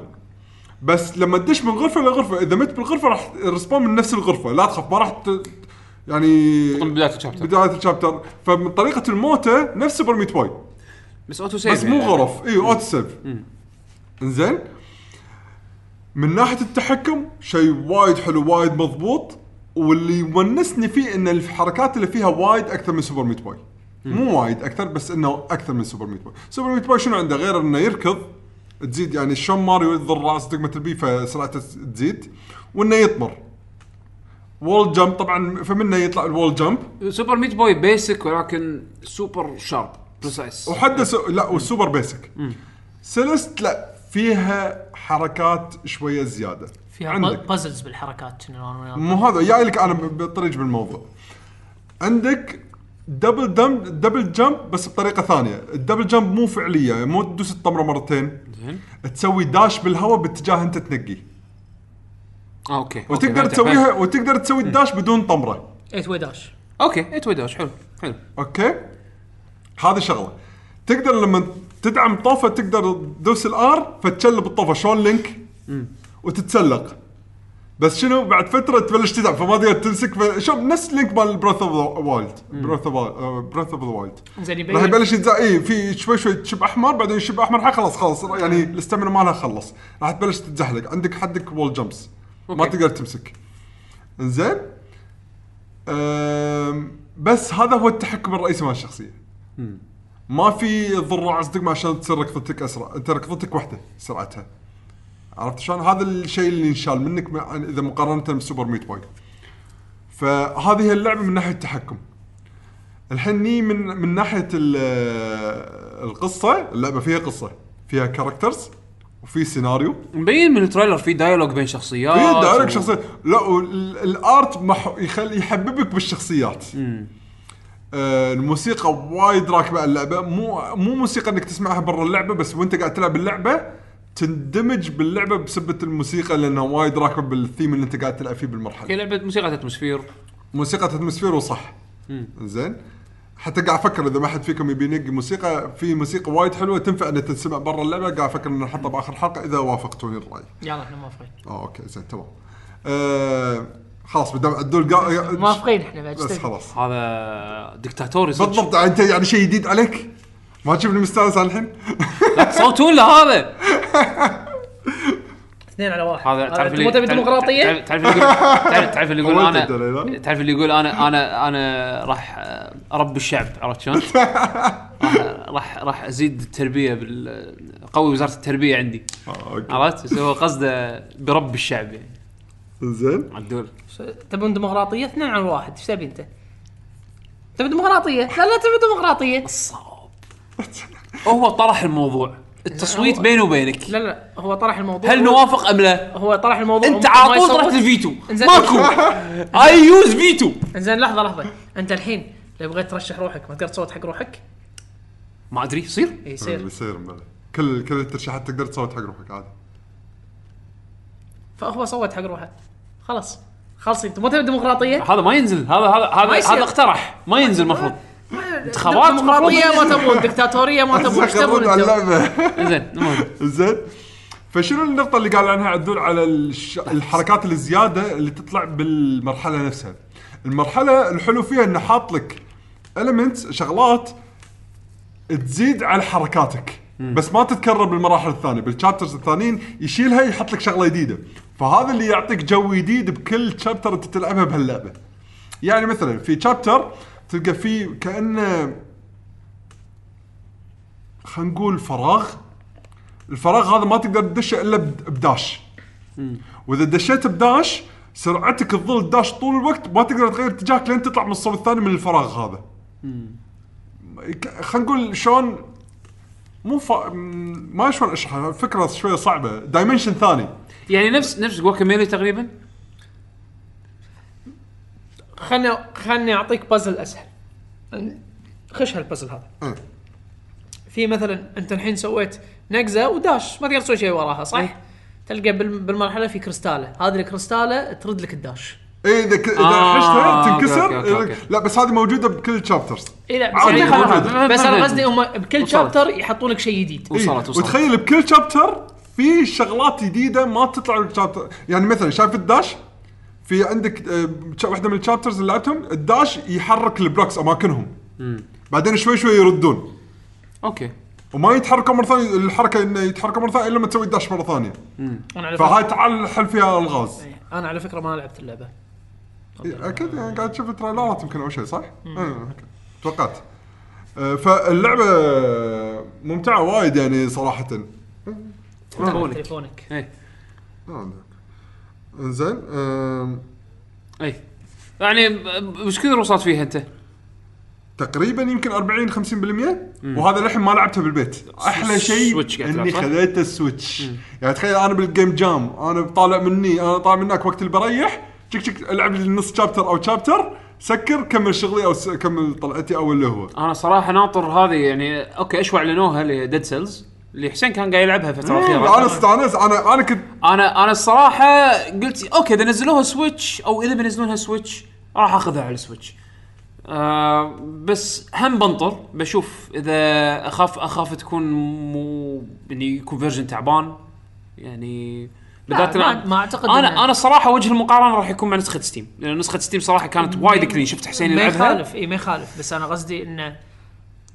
بس لما تدش من غرفة لغرفه إذا مت بالغرفة راح respawn من نفس الغرفة لا تخاف ما راح ت... يعني من بداية ال chapter. بداية ال chapter فمن طريقة الموتة نفس Super Meat Boy بس auto save بس مو يعني. غرف. إي auto save إنزين. من ناحية التحكم شيء وايد حلو وايد مضبوط. واللي يونسني فيه إن الحركات اللي فيها وايد أكثر من Super Meat Boy. مو وايد أكثر بس إنه أكثر من Super Meat Boy. Super Meat Boy شنو عنده؟ غير إنه يركض تزيد يعني شلون ماريو يضر رأس دقمه ال B فسرعته تزيد وإنه يطمر. wall jump طبعا فمنه يطلع ال wall jump. Super Meat Boy basic ولكن super sharp precise وحده سو... لا وال super basic Celeste لا فيها حركات شوية زيادة. فيها عندك. puzzles بالحركات مو هذا جاي لك أنا بالطريق بالموضوع. عندك double jum double jump بس بطريقة ثانية. ال double jump مو فعلية مو تدوس الطمرة مرتين. زين. تسوي dash بالهواء باتجاه أنت تنقي. آه، okay. okay، وتقدر فهمت، تسويها. وتقدر تسوي ال dash بدون طمرة. 8 way dash okay eight way dash حلو حلو. okay؟ هذه شغلة. تقدر لما تدعم طوفة تقدر تدوس ال R فتشلب الطوفة. شلون Link؟ وتتسلق. بس شنو بعد فترة تبلش تدعم فما تقدر تمسك شوف نفس Link مال Breath of the Wild Breath of Breath of the Wild زين راح يبلش يتزا اي في شوي شوي تشب أحمر بعدين يشب أحمر خلاص خلاص يعني ال stamina مالها خلص. راح تبلش تتزحلق عندك حدك wall jumps ما. تقدر تمسك. أم، بس هذا هو التحكم الرئيسي مال الشخصية. ما في ضر دقمه عشان تصير ركضتك أسرع انت ركضتك واحدة سرعتها. عرفت شلون؟ هذا الشيء اللي انشال منك إذا مقارنة ب Super Meat Boy. فهذه هي اللعبة من ناحية التحكم. الحين ني من من ناحية ال- القصة اللعبة فيها قصة. فيها characters وفي سيناريو مبين من ال trailer في dialogue بين شخصيات في direct و- شخصيه لا ال art مح... يخلي يحببك بالشخصيات. آه الموسيقى وايد راكبة على اللعبة. مو مو موسيقى إنك تسمعها برا اللعبة بس وأنت قاعد تلعب اللعبة تندمج باللعبة بسبة الموسيقى لانها وايد راكبه بالثيم اللي أنت قاعد تلعب فيه بالمرحلة. هي لعبة موسيقى atmosphere. موسيقى atmosphere وصح. زين. حتى قاعد أفكر إذا ما حد فيكم يبي ينقي موسيقى في موسيقى وايد حلوة تنفع انها تنسمع برا اللعبة قاعد أفكر ان نحطها بآخر حلقة إذا وافقتوني الرأي. يلا إحنا موافقين. آه okay زين تمام. آه خلاص بدام عدول قا... موافقين إحنا بعد بس. خلاص. هذا دكتاتوري صدق. بالضبط أنت يعني شيء جديد عليك؟ ما تشوفني مستانس على الحين لا تصوتون له هذا اثنين على واحد هذا تعرف اللي مو تبي تعرف- ديمقراطية؟ تعرف اللي يقول تعرف اللي يقول أنا. تعرف اللي يقول أنا أنا أنا راح أربي الشعب عرفت شلون؟ راح راح أزيد التربية بال قوي وزارة التربية عندي آه، عرفت؟ بس هو قصده برب الشعب يعني زين عدول تبون ديمقراطية اثنين على واحد إيش تبي أنت؟ تبي ديمقراطية؟ لا لا تبي ديمقراطية هو طرح الموضوع. التصويت بيني وبينك. لا لا هو طرح الموضوع. هل نوافق أم لا؟ هو طرح الموضوع. أنت على طول. طرحت الفيتو. ماكو. I use veto. إنزين لحظة لحظة. أنت الحين لو بغيت ترشح روحك ما تقدر تصوت حق روحك؟ ما أدري. يصير؟ اي يصير. يصير. كل كل الترشيحات تقدر تصوت حق روحك عادي. فهو صوت حق روحه. خلاص. خلصي أنت ما تبي ديمقراطيه؟ هذا ما ينزل. هذا هذا. هذا اقترح. ما ينزل المفروض انتخابات ديمقراطيه ما تبون دكتاتورية ما تبون. إيش تبون على؟ اللعبه زين زين. فشنو النقطة اللي قال عنها عدول على الش... الحركات الزيادة اللي تطلع بالمرحلة نفسها. المرحلة الحلو فيها إنه حاط لك elements شغلات تزيد على حركاتك. بس ما تتكرر بالمراحل الثانية بالشابترز الثانيين يشيلها يحط لك شغلة جديدة. فهذا اللي يعطيك جو جديد بكل شابتر أنت تلعبها بهاللعبة. يعني مثلا في شابتر تلقى فيه كانه خلينا نقول فراغ. الفراغ هذا ما تقدر تدشه إلا بد- بداش. وإذا دشيت بداش سرعتك تظل داش طول الوقت ما تقدر تغير اتجاهك لين تطلع من الصوب الثاني من الفراغ هذا. خلينا نقول شلون مو فا... ما شلون اشرحها فكرة شوية صعبة. dimension ثاني. يعني نفس نفس Guacamelee تقريبا؟ خلني خلني أعطيك بازل أسهل خش هالبازل هذا. في مثلا أنت الحين سويت نقزة و dash ما تقدر تسوي شيء وراها صح؟ إيه. تلقى بال- بالمرحلة في كريستالة هذه الكريستالة ترد لك ال dash اي إذا ك... إذا آه، حشتها تنكسر okay، okay، okay. لا بس هذه موجودة بكل chapters اي لا بس, يعني بس أنا قصدي هم بكل وصلت. chapter يحطون لك شيء جديد وصلت إيه. وصلت وتخيل بكل chapter في شغلات جديدة ما تطلع بال chapter يعني مثلا شايف ال dash في عندك آه، واحدة من ال chapters اللي لعبتهم ال dash يحرك ال blocks أماكنهم. بعدين شوي شوي يردون. okay. وما يتحركوا مرة ثانية الحركة انه يتحركوا مرة ثانية إلا لما تسوي ال dash مرة ثانية. أنا على فهاي تعال حل فيها الغاز. أنا على فكرة ما لعبت اللعبة. إيه، أكيد يعني قاعد تشوف التريلرات يمكن أو شيء صح؟ إيه، okay. توقعت. آه، فاللعبة ممتعة وايد يعني صراحة. تليفونك. تليفونك اي آه، انزين أي. يعني وش كثر وصلت فيها أنت؟ تقريبا يمكن 40 50% وهذا للحين ما لعبته بالبيت. أحلى شيء إني؟ خذيت ال Switch. يعني تخيل أنا بال game jam أنا طالع مني أنا طالع منك وقت اللي بريح تشك تشك ألعب لي نص chapter أو chapter سكر كمل شغلي أو كمل طلعتي أو اللي هو. أنا صراحة ناطر هذه يعني okay إيش اعلنوها اللي Dead Cells. اللي حسين كان قاعد يلعبها الفترة أنا الاخيره أستأنس أنا أنا كنت أنا أنا الصراحة قلت okay إذا نزلوها Switch أو إذا بينزلونها Switch راح أخذها على ال Switch آه بس هم بنطر بشوف إذا اخاف أخاف تكون مو يعني يكون version تعبان. يعني بالذات ما- أنا- ما أعتقد أنا أنا الصراحه وجه المقارنة راح يكون مع نسخة Steam لأن نسخة Steam صراحة كانت وايد clean شفت حسين ما يلعبها؟ يخالف إي ما يخالف. بس أنا قصدي إنه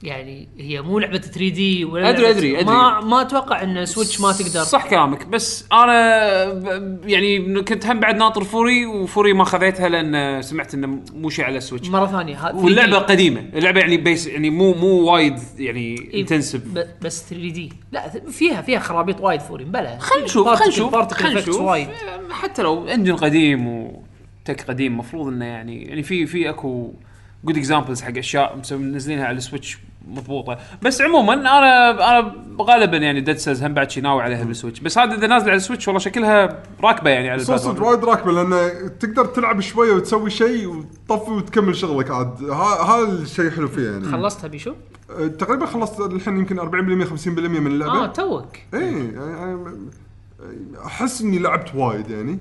يعني هي مو لعبة 3D ولا لعبة- أدري- أدري. ما ما أتوقع إن Switch ما تقدر. صح كلامك بس أنا ب- يعني كنت هم بعد ناطر Furi و Furi ما خذيتها لأن سمعت إنه مو شيء على ال Switch مرة ثانية ها- 3D واللعبة قديمة اللعبة يعني بيس يعني مو مو وايد يعني إيه، intensive ب- بس 3D. لا th- فيها فيها خرابيط وايد Furi بلا خلينا نشوف خلينا نشوف خلينا نشوف. وايد. حتى لو engine قديم و tech قديم المفروض إنه يعني يعني في في أكو good examples حق أشياء مسوي- منزلينها على ال Switch مضبوطة. بس عموما أنا أنا غالبا يعني Dead Cells هم بعد شي ناوي عليها بال Switch. بس هذا إذا نازلة على ال Switch والله شكلها راكبة يعني على صدق وايد راكبة لأن تقدر تلعب شوية وتسوي شيء وتطفي وتكمل شغلك عاد. ها- هذا الشيء حلو فيه يعني. خلصتها بيشو؟ أه، تقريبا خلصت الحين يمكن 40% 50% من اللعبة. آه توك. إيه يعني أحس إني لعبت وايد يعني.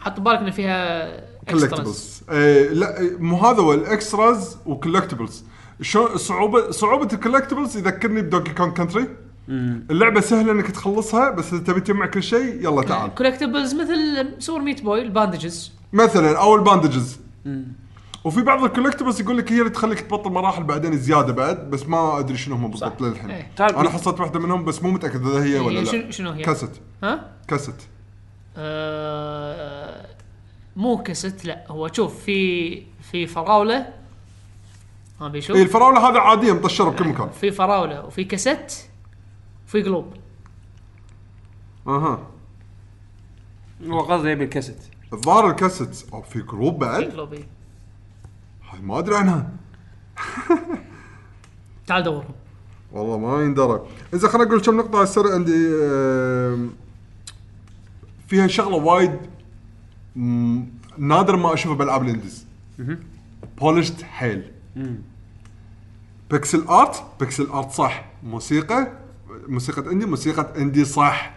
حط بالك إن فيها. collectibles إيه لا مو هذا هو ال extras و collectibles شو صعوبه صعوبة ال collectibles يذكرني ب Donkey Kong Country. اللعبة سهلة إنك تخلصها بس إذا تبي تجمع كل شيء يلا تعال. collectibles مثل Super Meat Boy ال bandages. مثلا أو ال bandages. وفي بعض ال collectibles يقول لك هي اللي تخليك تبطل مراحل بعدين زيادة بعد بس ما أدري شنو هم بالضبط للحين. إيه. تعال. أنا حصلت واحدة منهم بس مو متأكد إذا هي ولا هي لا. شنو- هي؟ كاسيت. ها؟ كاسيت. آه مو كست لا هو شوف في في فراولة ما بيشوف؟ اي الفراولة هذا عادية مطشره بكل مكان. في فراولة وفي كاسيت وفي قلوب. أها. هو قصدي يبي الكاسيت. الظاهر الكاسيت أو في جروب في بعد قلوب إي. هاي ما أدري عنها. تعال دورهم. والله ما يندرى. إذا خليني أقول كم نقطة على السريع عندي آم، فيها شغلة وايد مم، نادر ما أشوفها بالالعاب ال indies polished حيل pixel art pixel art صح. موسيقى موسيقى indie موسيقى indie صح.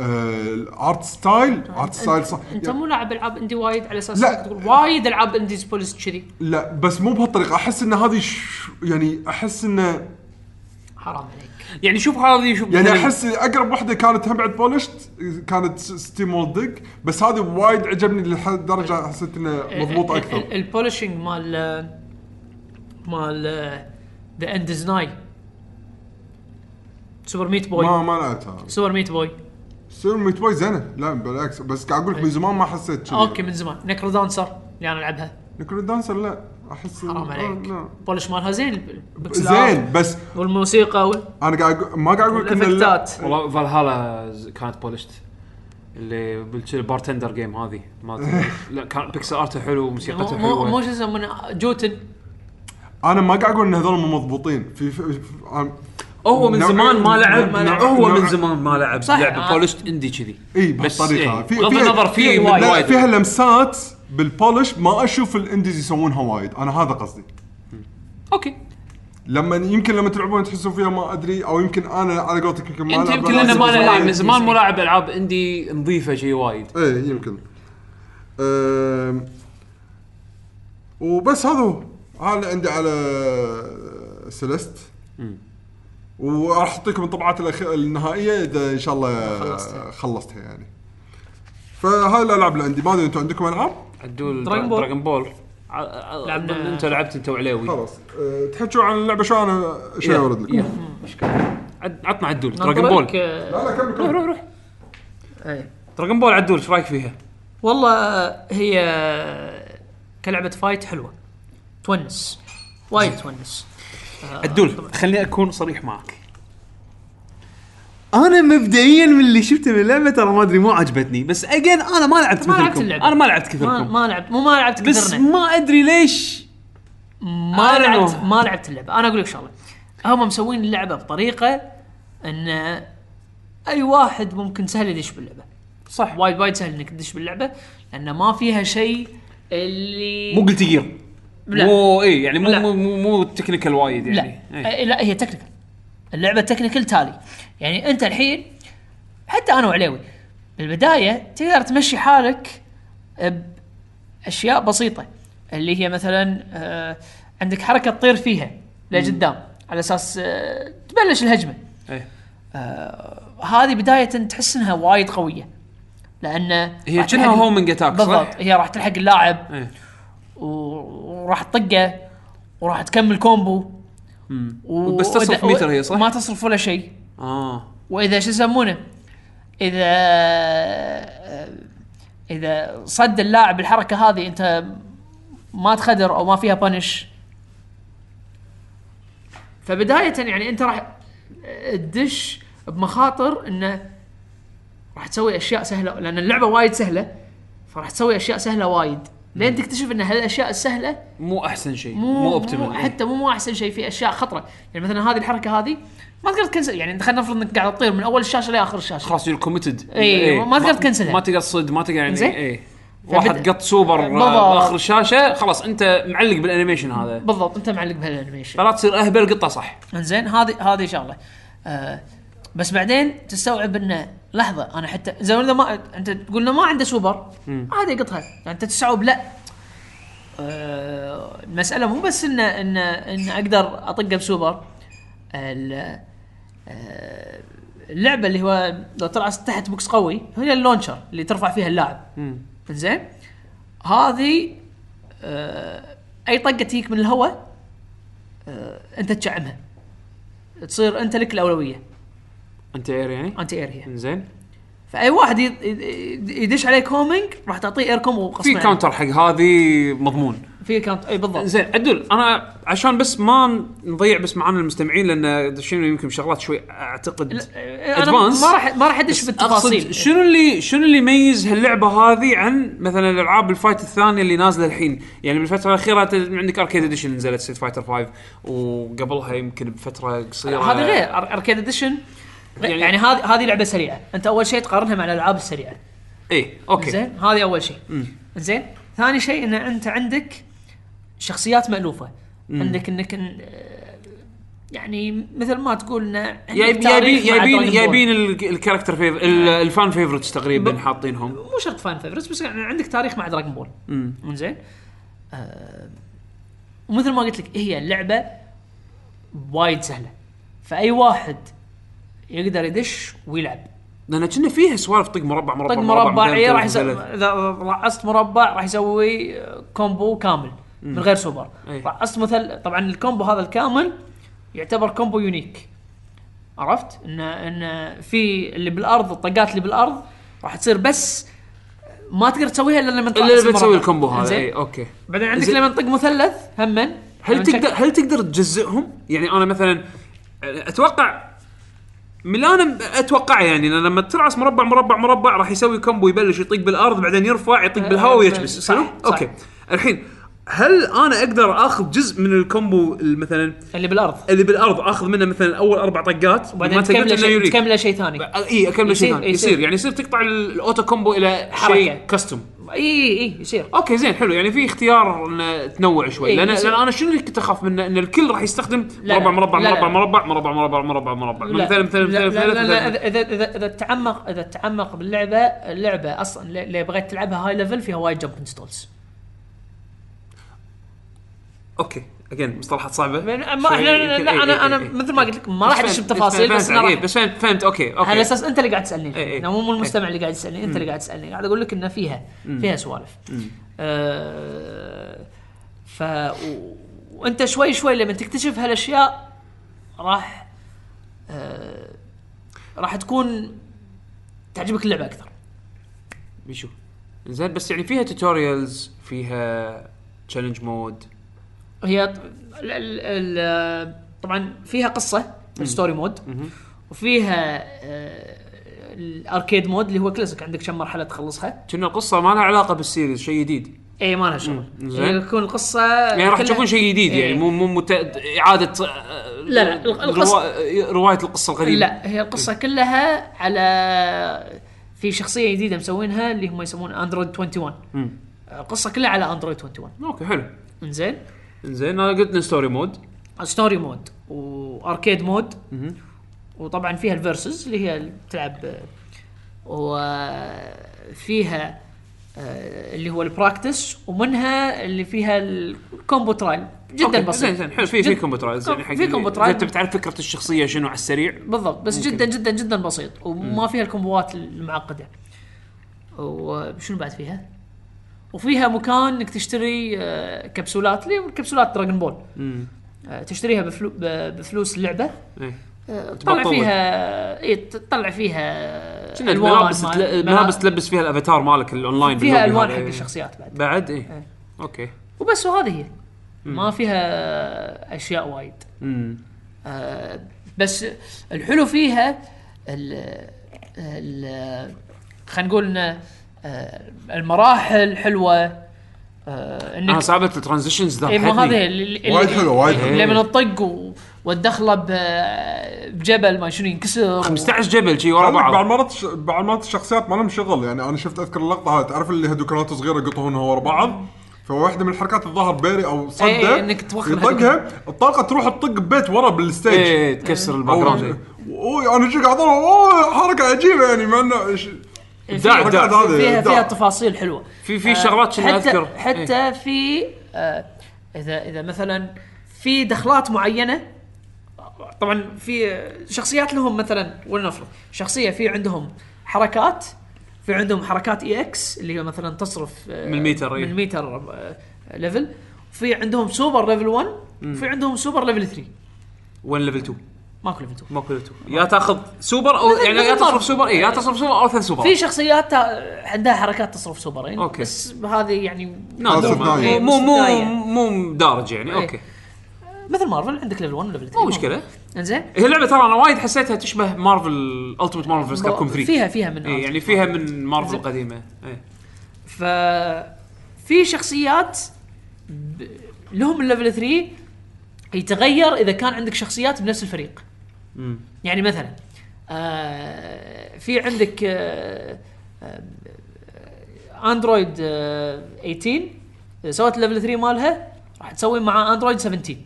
آه، ال art style art style صح. أنت يعني- مو لاعب العاب indie وايد على أساس لا. تقول وايد العاب indies polished كذي. لا بس مو بهالطريقة. أحس إن هذه يعني أحس انه حرام عليك. يعني شوف هذه شوف يعني مثلاً- أحس أقرب واحدة كانت هم بعد polished كانت Steam Dig بس هذه وايد عجبني لدرجه حسيت إنه مضبوط أكثر. ال polishing مال مال The End Is Nigh Super Meat Boy ما ما لعبتها. سوبر Meat Boy Super Meat Boy زينه لا بالعكس. بس قاعد أقول لك من زمان ما حسيت كذي. okay من زمان. نكرو دانسر اللي أنا ألعبها. نيكرو دانسر لا. أحس حرام آه، عليك. لا. بولش مالها زين. زين بس والموسيقى وال- أنا قاعد أقول- ما قاعد أقول لك والإفكتات. والله فالهالا كانت بولشت اللي بالبارتندر جيم هذه. مالت لا كان بيكسل ارته حلو وموسيقته مو مو- حلوة شو يسمونه جوتن. أنا ما قاعد أقول إن هذول مو مضبوطين. في, في, في أنا- هو من نوع- زمان ما لعب. نوع- هو نوع- من زمان ما لعب صح. لعبه آه. بولشت إندي كذي. إي بس بهالطريقه إيه. في بغض فيها- النظر في فيها من وايد. لا وايد فيها لمسات بالبولش ما أشوف الإنديز يسوونها وايد. أنا هذا قصدي. أوكي. لما يمكن لما تلعبون تحسون فيها ما أدري أو يمكن أنا على قولتك يمكن ما أنت ألعب يمكن ألعاب لأنه ما زمان. لعب. من زمان مو لاعب ألعاب إندي نظيفة شيء وايد. إيه يمكن. أم، وبس هذا هو. هذا اللي عندي على Celeste. وراح اعطيكم الطبعات الأخ... النهائية إذا إن شاء الله خلصتها. خلصتها يعني. فهاي الألعاب اللي عندي. ما أدري أنتم عندكم ألعاب؟ عدول Dragon Ball. Dragon Ball. لعبنا- أنت لعبت أنت وعليوي. خلاص. أه، تحكوا عن اللعبة شو أنا شو اورد لكم. مشكلة. عد- عطنا عدول. دراجون بول. آه، لا لا كمل كمل. روح روح. إيه. Dragon Ball عدول إيش رأيك فيها؟ والله آه، هي كلعبة fight حلوة. تونس وايد تونس عدول خليني أكون صريح معك. أنا مبدئيا من اللي شفته من اللعبة ترى ما أدري مو عجبتني. بس again أنا ما لعبت ما لعبت اللعبة. أنا ما لعبت ما, كثركم. ما لعبت مو ما لعبت بس كثرنا. ما أدري ليش. ما لعبت. ما لعبت اللعبة. أنا أقول لك شغلة. هم مسوين اللعبة بطريقة إن أي واحد ممكن سهل يدش باللعبة. صح. وايد وايد سهل إنك تدش باللعبة لأن ما فيها شيء اللي مو قلت جير لا. مو اي يعني مو لا. مو مو, مو technical وايد لا يعني إيه. أي- لا هي technical اللعبة technical تالي يعني أنت الحين حتى أنا وعليوي بالبداية تقدر تمشي حالك بأشياء بسيطة اللي هي مثلا آه، عندك حركة تطير فيها لقدام على أساس آه، تبلش الهجمة إيه. آه، هذه بداية تحس إنها وايد قوية لأن هي كأنها attack، صح؟ بالضبط هي راح تلحق اللاعب إيه. و- وراح تطقه وراح تكمل combo. و... بس تصرف ميتر هي، صح؟ ما تصرف ولا شيء. آه. وإذا شو يسمونه؟ إذا إذا صد اللاعب الحركة هذه أنت ما تخدر أو ما فيها punish فبداية يعني أنت راح تدش بمخاطر إنه راح تسوي أشياء سهلة لأن اللعبة وايد سهلة فراح تسوي أشياء سهلة وايد. لين تكتشف إن هالأشياء السهلة مو أحسن شيء مو مو optimal حتى مو مو أحسن شيء في أشياء خطرة. يعني مثلا هذه الحركة هذه ما تقدر ت cancel يعني خلينا نفرض إنك قاعد تطير من أول الشاشة لآخر الشاشة. خلاص you committed إي، ما تقدر ت cancel ها. ما تقدر تصد ما تقدر يعني. اي واحد قط سوبر. آه، بآخر الشاشة خلاص أنت معلق بال animation هذا. بالضبط أنت معلق بهال animation. فلا تصير أهبل قطة صح. إنزين هذه هذه شغلة. آه بس بعدين تستوعب إنه لحظة أنا حتى زي ما ما أنت تقول ما عنده سوبر عادي يقطها. يعني أنت تستوعب لا. آه المسألة مو بس انه انه ان أقدر أطقه بسوبر. آه، اللعبة اللي هو لو طلع تحت box قوي هي ال launcher اللي ترفع فيها اللاعب. زين هذه آه أي طقة تجيك من الهواء أنت تشعمها. تصير أنت لك الأولوية. أنت اير يعني؟ انتي اريا زين فأي واحد يد- يد- يدش عليك هومينج راح تعطيه اير كوم في. كاونتر حق هذه مضمون. في كاونتر أي بالضبط. زين عدول أنا عشان بس ما نضيع بس معانا المستمعين لأن دشينا يمكن شغلات شوي أعتقد أنا Advance. ما راح ما راح أدش بالتفاصيل. شنو اللي شنو اللي يميز هاللعبة هذه عن مثلا الألعاب ال fight الثانية اللي نازلة الحين؟ يعني بالفترة الأخيرة ت- عندك Arcade Edition نزلت Street Fighter 5 وقبلها يمكن بفترة قصيرة. هذا غير أر- Arcade Edition يعني- يعني هذه هذه لعبة سريعة. أنت أول شيء تقارنها مع الألعاب السريعة. اي okay. زين؟ هذه أول شيء. زين؟ ثاني شيء إن أنت عندك شخصيات مألوفة. عندك إنك إن- يعني مثل ما تقول إن. جايبين ال- ال character fav ال- ال fan favorites تقريبا حاطينهم. مو شرط fan favorites بس يعني عندك تاريخ مع Dragon Ball زين آه ومثل ما قلت لك هي اللعبه وايد سهلة. فأي واحد يقدر يدش ويلعب لأن كنا فيها سوالف طق مربع مربع طق مربع إيه راح يسوي. إذا رعصت مربع راح يسوي combo كامل من غير سوبر أي. رعصت مثل طبعا ال combo هذا الكامل يعتبر combo unique عرفت إن إن في اللي بالأرض الطقات اللي بالأرض راح تصير بس ما تقدر تسويها إلا لما تطلع إلا مربع. الكومبو هذا؟ اي أوكي بعدين عندك. لما تطق مثلث همن هل تقدر هل تقدر تجزئهم؟ يعني أنا مثلا أتوقع أنا أتوقع يعني إن لما ترعس مربع مربع مربع راح يسوي combo يبلش يطق بالأرض بعدين يرفع يطق بالهواء ويكبس صح،؟ صح. okay الحين هل أنا أقدر آخذ جزء من ال combo مثلا اللي بالأرض. اللي بالأرض آخذ منه مثلا أول أربع طقات وبعدين تكمله شيء تكمله شيء ثاني. إي اكمل يصير- شيء ثاني. يصير. يعني يصير تقطع ال- ال auto combo إلى. شيء custom إي إي يصير. okay زين حلو. يعني في اختيار ان تنوع شوي. إيه، لأن لا- لأن أنا شنو اللي كنت أخاف منه؟ إن الكل راح يستخدم مربع. مربع مربع. مربع مربع مربع مربع مربع. لا. مثلا مثلا لا مثلا لا, لا, لا مثلا اذا اذا إذا تعمق إذا تعمق باللعبة اللعبة أصلا اللي بغيت تلعبها high level فيها وايد jump installs okay. again مصطلحات صعبة. ما إحنا لا, لا إيه، أنا إيه، أنا إيه. مثل ما قلت لك ما راح ادش بتفاصيل بس أنا راح بس فهمت فهمت. okay okay. على أساس أنت اللي قاعد تسألني. فيه. مو المستمع اللي قاعد يسألني أنت اللي قاعد تسألني. قاعد أقول لك ان فيها فيها سوالف. آه ف. وأنت شوي شوي لما تكتشف هالأشياء راح آه راح تكون تعجبك اللعبة أكثر. بيشو. زين بس يعني فيها tutorials فيها challenge mode هي ال ال ال طبعا فيها قصة ال story mode وفيها آه ال arcade mode اللي هو كلاسيك عندك كم مرحلة تخلصها؟ كنا القصة ما لها علاقة بال series شيء جديد. اي ما لها شغل. يعني تكون القصة يعني راح تشوفون شيء جديد إيه. يعني مو مو مت... إعادة آه، لا، لا، القصة- روا... رواية القصة القديمة. لا هي القصة كلها على في شخصية جديدة مسوينها اللي هم يسمون Android 21 مم. القصة كلها على Android 21 okay حلو. إنزين. زين أنا قلت لنا ستوري مود ستوري مود واركيد مود وطبعا فيها ال versus اللي هي اللي بتلعب وفيها آه، اللي هو ال practice ومنها اللي فيها ال combo trial جدا بسيط. زين زين حلو في في combo trials يعني حق في combo trial. إذا تبي تعرف فكرة الشخصية شنو على السريع. بالضبط بس جدا جدا جدا بسيط. وما فيها ال combo ات المعقدة. وشنو بعد فيها؟ وفيها مكان إنك تشتري آه، كبسولات اللي كبسولات دراجون بول آه، تشتريها بفلو بفلوس اللعبة. إيه. آه، تطلع تبطل. فيها اي تطلع فيها ملابس. ملابس. تلبس فيها الأفاتار مالك الاونلاين فيها ألوان. حق الشخصيات بعد. بعد؟ إيه. إيه. okay. وبس وهذه هي. ما فيها أشياء وايد. آه، بس الحلو فيها ال ال خلينا نقول ان آه، المراحل حلوة آه، أنا انك صعبة ال transitions اي ذا ما هذه اللي- اللي- وايد حلو، وايد حلو. لما تطق و- وتدخله ب- بجبل ما شنو ينكسر 15 جبل شي ورا بعد بعض. مرات ش- بعد مرات الشخصيات ما لهم شغل يعني أنا شفت أذكر اللقطة هاي تعرف اللي هدوكرات صغيرة يقطونها ورا بعض؟ فواحدة من الحركات الظاهر بيري أو إيه، صده إنك توخر يطقها الطلقه تروح تطق ببيت ورا بال stage. إيه تكسر ال background اوه أنا شو قاعد أضرب، أوه حركة عجيبة يعني مع إنه الحركات إبداع. هذه فيها. فيها تفاصيل حلوة في في شغلات كنا حتى أذكر حتى إيه. في آه اذا إذا مثلا في دخلات معينة طبعا في شخصيات لهم مثلا ولنفرض شخصية في عندهم حركات في عندهم حركات EX اللي هي مثلا تصرف آه، من ميتر، إيه. من ميتر آه، level في عندهم super level 1 في عندهم super level 3 وين level 2 ماكو level 2 ماكو level 2 يا تاخذ سوبر أو يعني يا. تصرف سوبر اي يا تصرف سوبر أو ثلاث سوبر في شخصيات عندها حركات تصرف super ين okay. بس هذه يعني نادر. مو مو إيه. مو دارج يعني إيه. okay مثل مارفل عندك level 1 و level 3 مو مشكلة إنزين هي اللعبة ترى أنا وايد حسيتها تشبه مارفل ultimate مارفل versus كابكوم 3 فيها فيها من art. يعني فيها من مارفل. القديمة اي ف في شخصيات ب... لهم ال level 3 يتغير إذا كان عندك شخصيات بنفس الفريق يعني مثلا آه في عندك آه آه اندرويد آه 18 اذا سويت ال level 3 مالها راح تسوي مع اندرويد 17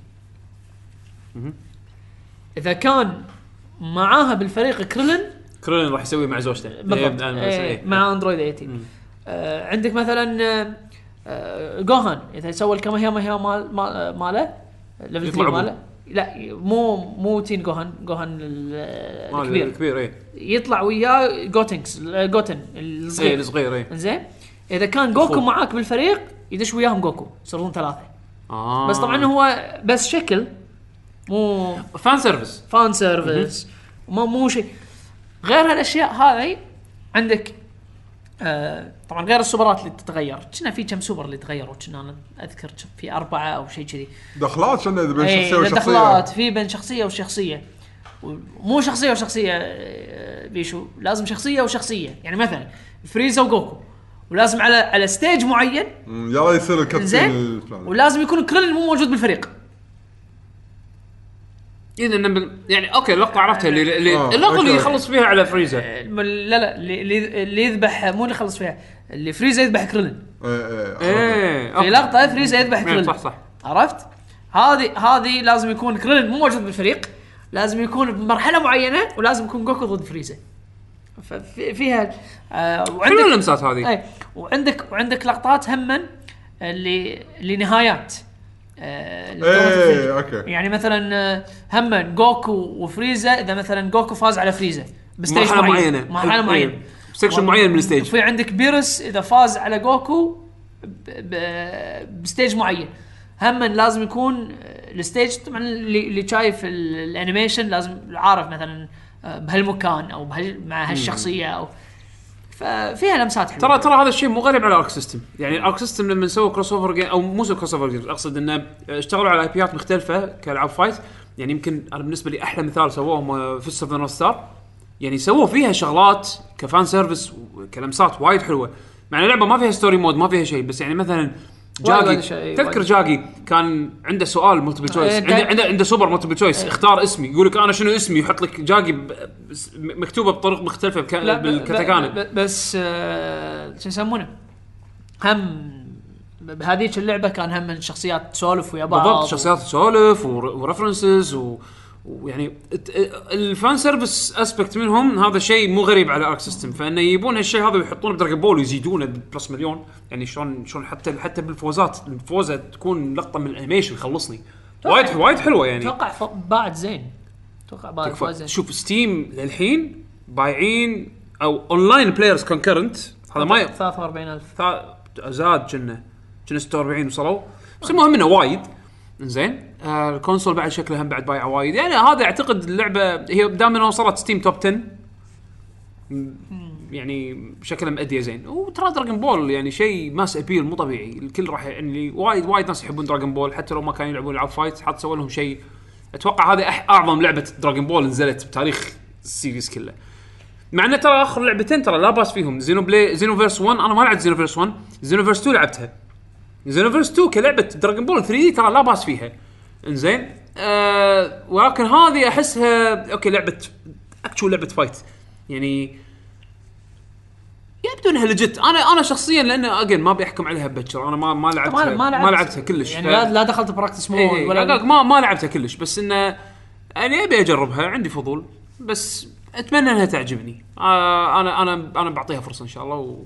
إذا كان معاها بالفريق كريلين كرولين راح يسوي مع زوجته. بالضبط. إيه، إيه إيه. مع اندرويد 18 آه عندك مثلا آه، آه جوهان إذا سوى الكاماهيما مال مال- ماله level يطلع 3 أبوه. ماله لا مو مو teen جوهان جوهان مال الكبير. الكبير اي يطلع وياه جوتنكس جوتن اي الصغير الصغير اي إنزين؟ إذا كان جوكو. معاك بالفريق يدش وياهم جوكو يصيرون ثلاثة. آه. بس طبعا هو بس شكل مو fan service. fan service. وما مو شيء. غير هالأشياء هذه عندك آه طبعا غير السوبرات اللي تتغير. كنا في كم سوبر اللي تغيروا؟ كنا أنا أذكر في أربعة أو شيء كذي. دخلات اذا بين إيه، شخصية وشخصية. دخلات في بين شخصية وشخصية. مو شخصية وشخصية آه، بيشو. لازم شخصية وشخصية. يعني مثلا فريزا وجوكو. ولازم على على stage معين. يلا يصير الكابتن زين. ولازم يكون كريلين مو موجود بالفريق. إذا يعني okay اللقطة عرفتها اللي اللي آه، اللقطة اللي okay. يخلص فيها على فريزا. الم- لا لا اللي- اللي اللي يذبح مو اللي يخلص فيها اللي فريزا يذبح كريلين. إيه إيه إيه في okay. لقطة فريزا يذبح إيه، كريلين. صح. صح عرفت؟ هذه هذه لازم يكون كريلين مو موجود بالفريق لازم يكون بمرحلة معينة ولازم يكون جوكو ضد فريزا ففيها آه حلوة وعندك اللمسات هذه؟ اي وعندك وعندك لقطات هم اللي لنهايات إيه okay يعني مثلا آه، هم جوكو وفريزا إذا مثلا جوكو فاز على فريزا ب stage مرحلة معين معينة. مرحلة إيه. معينة section معين من ال stage. وفي عندك بيرس إذا فاز على جوكو ب- ب- ب stage معين هم لازم يكون آه، ال stage طبعا اللي شايف ال- الانمي شنو لازم عارف مثلا آه، بهالمكان أو بهال مع هالشخصية أو ففيها لمسات حلوة. ترى ترى هذا الشيء مو غريب على ارك سيستم يعني الارك سيستم لما سووا crossover game أو مو crossover game أقصد إنه اشتغلوا على IP ات مختلفة كألعاب fight يعني يمكن أنا بالنسبة لي أحلى مثال سووه في اوف ستار يعني سووا فيها شغلات ك fan service وكلمسات وايد حلوة. مع اللعبة ما فيها story mode ما فيها شيء بس يعني مثلا جاكي تذكر. جاكي كان عنده سؤال multiple choice إيه، عنده كان- عنده عنده super multiple choice اختار اسمي. يقول لك أنا شنو اسمي؟ يحط لك جاكي ب- بس- مكتوبة بطرق مختلفة بك- لا ب- بالكاتاكانا ب- ب- بس آه، شو يسمونه؟ هم بهذيك اللعبة كان هم من شخصيات تسولف ويا بعض بالضبط شخصيات تسولف و references و ويعني ال fan service aspect منهم هذا شيء مو غريب على ارك سيستم فإنه يجيبون هالشيء هذا ويحطونه بدراجون بول ويزيدونه plus مليون. يعني شلون شلون حتى حتى بالفوزات الفوزة تكون لقطة من ال animation يخلصني. وايد وايد حلوة يعني. أتوقع باعت زين. أتوقع. وايد زين شوف ستيم للحين بايعين أو online players concurrent هذا ما ي- 43000 ثا- زاد كنا كنا 46 وصلوا. بس المهم إنه وايد. زين آه ال console بعد شكله هم بعد بايع وايد. يعني هذا أعتقد اللعبه هي دام إنها وصلت ستيم top 10 م- يعني شكلها مأدية زين. وترى دراجون بول يعني شيء mass appeal مو طبيعي. الكل راح يعني وايد وايد ناس يحبون دراجون بول حتى لو ما كانوا يلعبون العاب fight حتى سووا لهم شيء. أتوقع هذه أح- أعظم لعبة دراجون بول نزلت بتاريخ ال series كله. مع إنه ترى آخر لعبتين ترى لا باس فيهم. زينو بلاي Xenoverse 1 أنا ما لعبت Xenoverse 1 Xenoverse 2 لعبتها. Xenoverse 2 كلعبة Dragon Ball 3 D ترى لا باس فيها. إنزين. آه ولكن هذه أحسها okay لعبة actual لعبة fight يعني يبدو إنها legit أنا أنا شخصيا لأن again ما بيحكم عليها بكر أنا ما ما لعبتها ما ما, لعبت. ما لعبتها كلش. يعني لا, لا دخلت practice mode إيه إيه ولا ولا ما ما لعبتها كلش. بس انه أنا أبي أجربها عندي فضول. بس أتمنى إنها تعجبني. آه أنا أنا أنا بعطيها فرصة إن شاء الله و...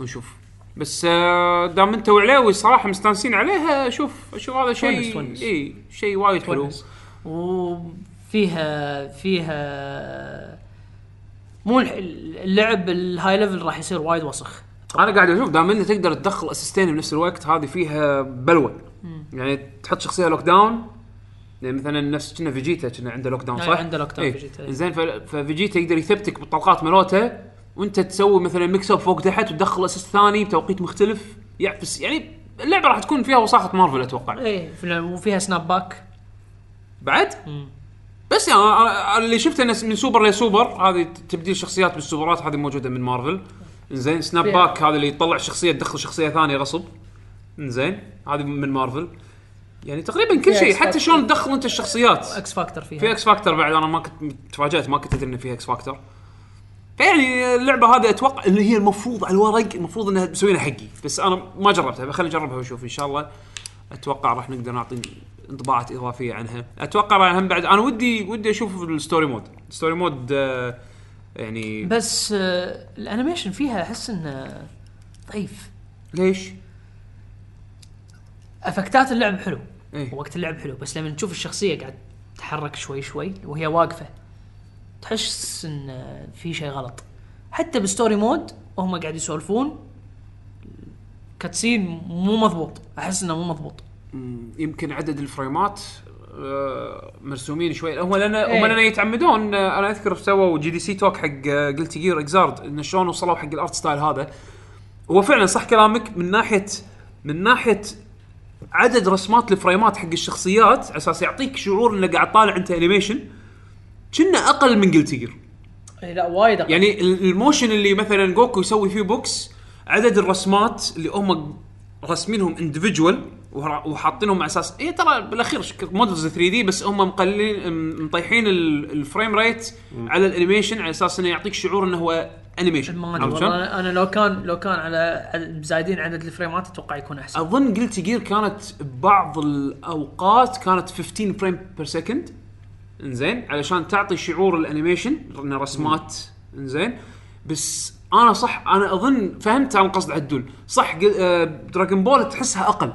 ونشوف. بس آه دام انت وعليوي صراحة مستانسين عليها شوف أشوف هذا شيء. إي شيء وايد حلو. وفيها فيها مو اللعب الهاي level راح يصير وايد وسخ أنا قاعد أشوف دام انت تقدر تدخل assist ين بنفس الوقت هذه فيها بلوة يعني تحط شخصية lockdown يعني مثلا نفس كنا Vegeta كنا عنده lockdown صح؟ عنده lockdown. Vegeta،. زين ف Vegeta يقدر يثبتك بالطلقات مالوته وانت تسوي مثلا mix up فوق تحت وتدخل assist ثاني بتوقيت مختلف يعفس يعني اللعبة راح تكون فيها وساخه مارفل أتوقع. إيه في- وفيها snap back بعد؟ بس يعني اللي شفته من super ل super هذه تبديل شخصيات بالسوبرات هذه موجودة من مارفل. زين snap فيها- back هذا اللي يطلع شخصية تدخل شخصية ثانية غصب. زين هذه من مارفل. يعني تقريبا كل شيء حتى. شلون تدخل أنت الشخصيات. X-Factor فيها. في X-Factor بعد أنا ما كنت تفاجأت ما كنت أدري انه فيها X-Factor فيعني اللعبة هذه أتوقع اللي هي المفروض على الورق المفروض إنها مسوينها حقي بس أنا ما جربتها بخلي أجربها وأشوف إن شاء الله أتوقع راح نقدر نعطي انطباعات إضافية عنها أتوقع هم بعد أنا ودي ودي أشوف ال story mode ال story mode آه، يعني بس آه ال animation فيها أحس إنه ضعيف ليش؟ effect ات اللعب حلو إيه. وقت اللعب حلو بس لما تشوف الشخصية قاعد تتحرك شوي شوي وهي واقفة تحس إن في شيء غلط. حتى بال story mode وهم قاعد يسولفون cutscene مو مضبوط. أحس إنه مو مضبوط. يمكن عدد ال frame ات آه، مرسومين شوي. هم لأن هم إيه. لأن يتعمدون. آه، أنا أذكر سووا GDC talk حق Guilty Gear Xrd انه شلون وصلوا حق ال art style هذا. هو فعلا صح كلامك من ناحيه من ناحية عدد رسمات ال frame ات حق الشخصيات على أساس يعطيك شعور انك قاعد طالع أنت animation كنا أقل من Guilty Gear إيه، لا وايد أقل. يعني ال- ال motion اللي مثلا Goku يسوي فيه بوكس عدد الرسمات اللي هم راسمينهم individual وحاطينهم على أساس اي ترى بالأخير models 3 D بس هم مقللين مطيحين ال- ال frame rate على ال animation على أساس إنه يعطيك شعور إنه هو animation؟ والله. أنا لو كان لو كان على زايدين عدد ال frame ات أتوقع يكون أحسن. أظن Guilty Gear كانت ببعض الأوقات كانت 15 frame per second انزين علشان تعطي شعور ال animation انه رسمات انزين. بس أنا صح أنا أظن فهمت عن قصد عدول. صح قل- آه، Dragon Ball تحسها أقل.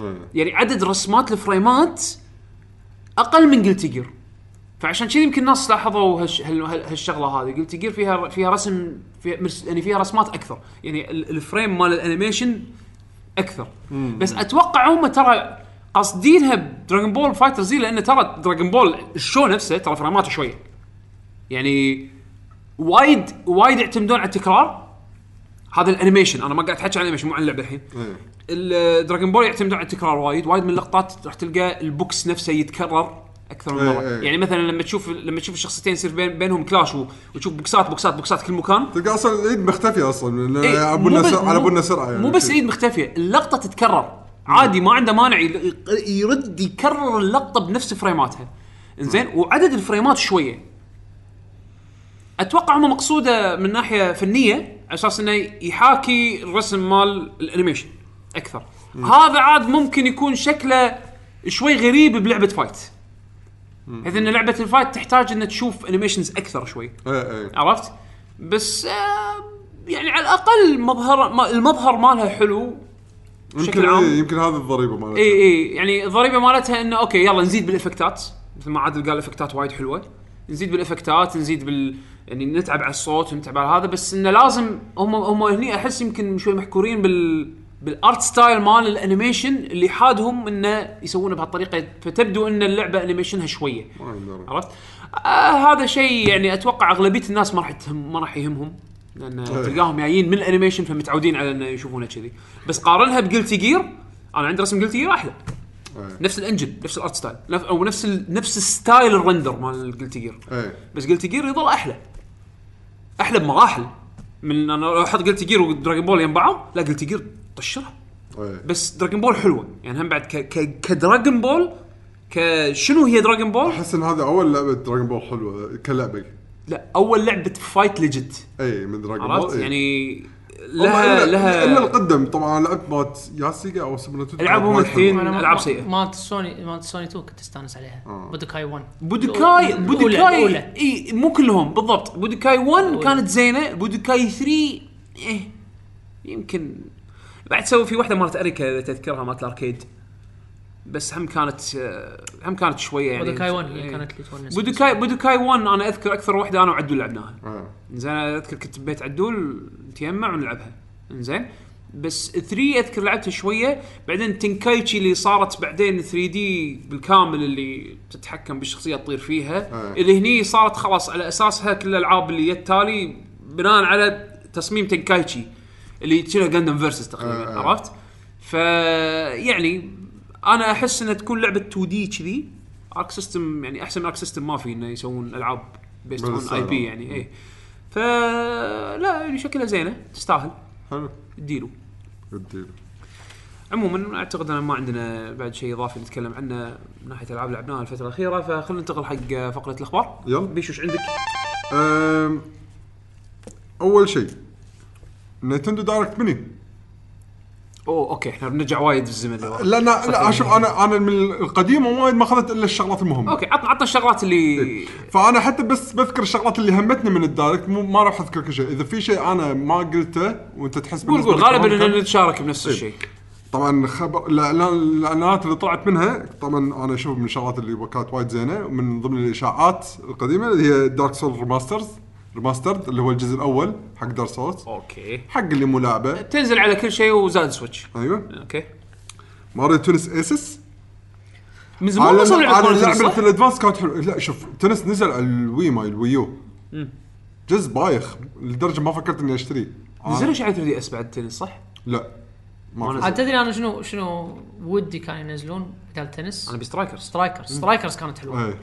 إيه. يعني عدد رسمات ال frame ات أقل من Guilty Gear فعشان كذي يمكن الناس لاحظوا هالش هال- هال- هالشغلة هذه. Guilty Gear فيها فيها رسم فيها يعني فيها رسمات أكثر. يعني ال- ال frame مال ال animation أكثر. بس أتوقع هم ترى قاصدينها ب Dragon Ball FighterZ لأن ترى Dragon Ball ال show نفسه ترى frame اته شوية. يعني وايد وايد يعتمدون على التكرار. هذا ال animation أنا ما قاعد احكي عن ال animation مو عن اللعبة الحين. إيه. ال Dragon Ball يعتمدون على التكرار وايد وايد من اللقطات راح تلقى البوكس نفسه يتكرر أكثر من إيه، مرة. إيه. يعني مثلا لما تشوف لما تشوف الشخصيتين يصير بين بينهم clash وتشوف بوكسات بوكسات بوكسات كل مكان. تلقى أصلا الايد مختفية أصلا إيه، على ابونا سرعه يعني مو بس إيد مختفية اللقطة تتكرر. عادي ما عنده مانع يرد يكرر اللقطة بنفس فريماتها. إنزين؟ وعدد ال frame ات شوية. أتوقع هم مقصودة من ناحية فنية على أساس إنه يحاكي الرسم مال ال animation أكثر. هذا عاد ممكن يكون شكله شوي غريب بلعبة fight. بحيث إن لعبة ال fight تحتاج ان تشوف animations أكثر شوي. إيه إيه. عرفت؟ بس آه يعني على الأقل مظهر المظهر مالها حلو. بشكل يمكن عام. إيه يمكن هذه الضريبة مالتها. اي اي يعني الضريبة مالتها إنه okay يلا نزيد بال effect ات مثل ما عادل قال effect ات وايد حلوة. نزيد بال effect ات نزيد بال يعني نتعب على الصوت ونتعب على هذا بس إنه لازم هم هم هني أحس يمكن شوي محكورين بال بال art style مال ال animation اللي حادهم إنه يسوونه بهالطريقة. فتبدو إن اللعبة animation ها شوية. عرفت؟ آه هذا شيء يعني أتوقع أغلبية الناس ما راح ما راح يهمهم. لأن تلقاهم جايين من ال animation فمتعودين على إنه يشوفونه كذي. بس قارنها ب Guilty Gear أنا عندي رسم Guilty Gear أحلى. إيه. نفس ال engine نفس ال art style نف- أو نفس ال... نفس ال style ال render مال Guilty Gear إيه. بس Guilty Gear يظل أحلى. أحلى بمراحل. من أنا لو أحط Guilty Gear و Dragon Ball يم بعض لا Guilty Gear طشرها إيه. بس Dragon Ball حلوة. يعني هم بعد ك... ك... ك Dragon Ball كشنو هي Dragon Ball؟ أحس إن هذه أول لعبة Dragon Ball حلوة كلعبة. لا أول لعبة fight legit اي من Dragon Ball عرفت إيه. يعني لها لها الا القدم طبعا لعبت مالت يا سيجا أو ألعابهم وايد الحين ما- سيئة. مالت سوني مالت سوني 2 كنت أستانس عليها آه. بودوكاي 1 بودوكاي الأولى- بودوكاي الأولى. إي مو كلهم بالضبط بودوكاي 1 الأولى. كانت زينة بودوكاي 3 إيه يمكن بعد سووا في واحدة مالت أريكا إذا تذكرها مالت ال arcade بس هم كانت هم كانت شوية يعني بودوكاي 1 هي إيه. كانت اللي تونس بودوكاي بودوكاي 1 أنا أذكر أكثر واحدة أنا وعدول لعبناها آه. زين أنا أذكر كنت ببيت عدول نتجمع ونلعبها زين بس 3 أذكر لعبتها شوية بعدين Tenkaichi اللي صارت بعدين 3D بالكامل اللي تتحكم بالشخصيه تطير فيها آه. اللي هني صارت خلاص على أساسها كل الألعاب اللي جت تالي بناء على تصميم Tenkaichi اللي شنو Gundam Versus تقريبا آه، آه. عرفت؟ ف يعني أنا احس انها تكون لعبة 2D كذي. Arc System يعني أحسن من Arc System ما في إنه يسوون ألعاب based on IP يعني اي فلا يعني شكلها زينة تستاهل. حلو. اديله جديد عموما أعتقد إن ما عندنا بعد شيء إضافي نتكلم عنه من ناحية ألعاب لعبناها الفترة الأخيرة فخلينا ننتقل حق فقرة الأخبار. يلا. بيشو إيش عندك؟ أول شيء Nintendo Direct Mini أوه okay إحنا بنرجع وايد بالزمن لورا. لا لا لا شوف أنا أنا من القديم وايد ما أخذت إلا الشغلات المهمة. okay عطنا عطنا الشغلات اللي فأنا حتى بس بذكر الشغلات اللي همتني من ال Direct مو ما راح أذكر كل شيء. إذا في شيء أنا ما قلته وأنت تحس قول قول غالبا نتشارك بنفس الشيء. طبعا خبر الاعلانات اللي طلعت منها طبعا أنا أشوف من الشغلات اللي كانت وايد زينة من ضمن الإشاعات القديمة اللي هي Dark Souls Remasters Remastered اللي هو الجزء الأول حق Dark Souls okay. حق اللي مو لعبة. تنزل على كل شيء وزاد Switch أيوه. okay. Mario Tennis Aces من زمان ما صار على لعبة تنس،؟ ال Advance كانت حلوة. لا شوف تنس نزل على ال Wii ماي ال Wii U جزء بايخ لدرجة ما فكرت إني اشتريه. نزلوا شيء على 3DS بعد تنس صح؟ لا ما. عاد تدري أنا شنو شنو ودي كانوا ينزلون؟ بدال تنس. أنا ب Strikers. Strikers. Strikers كانت حلوة. إيه.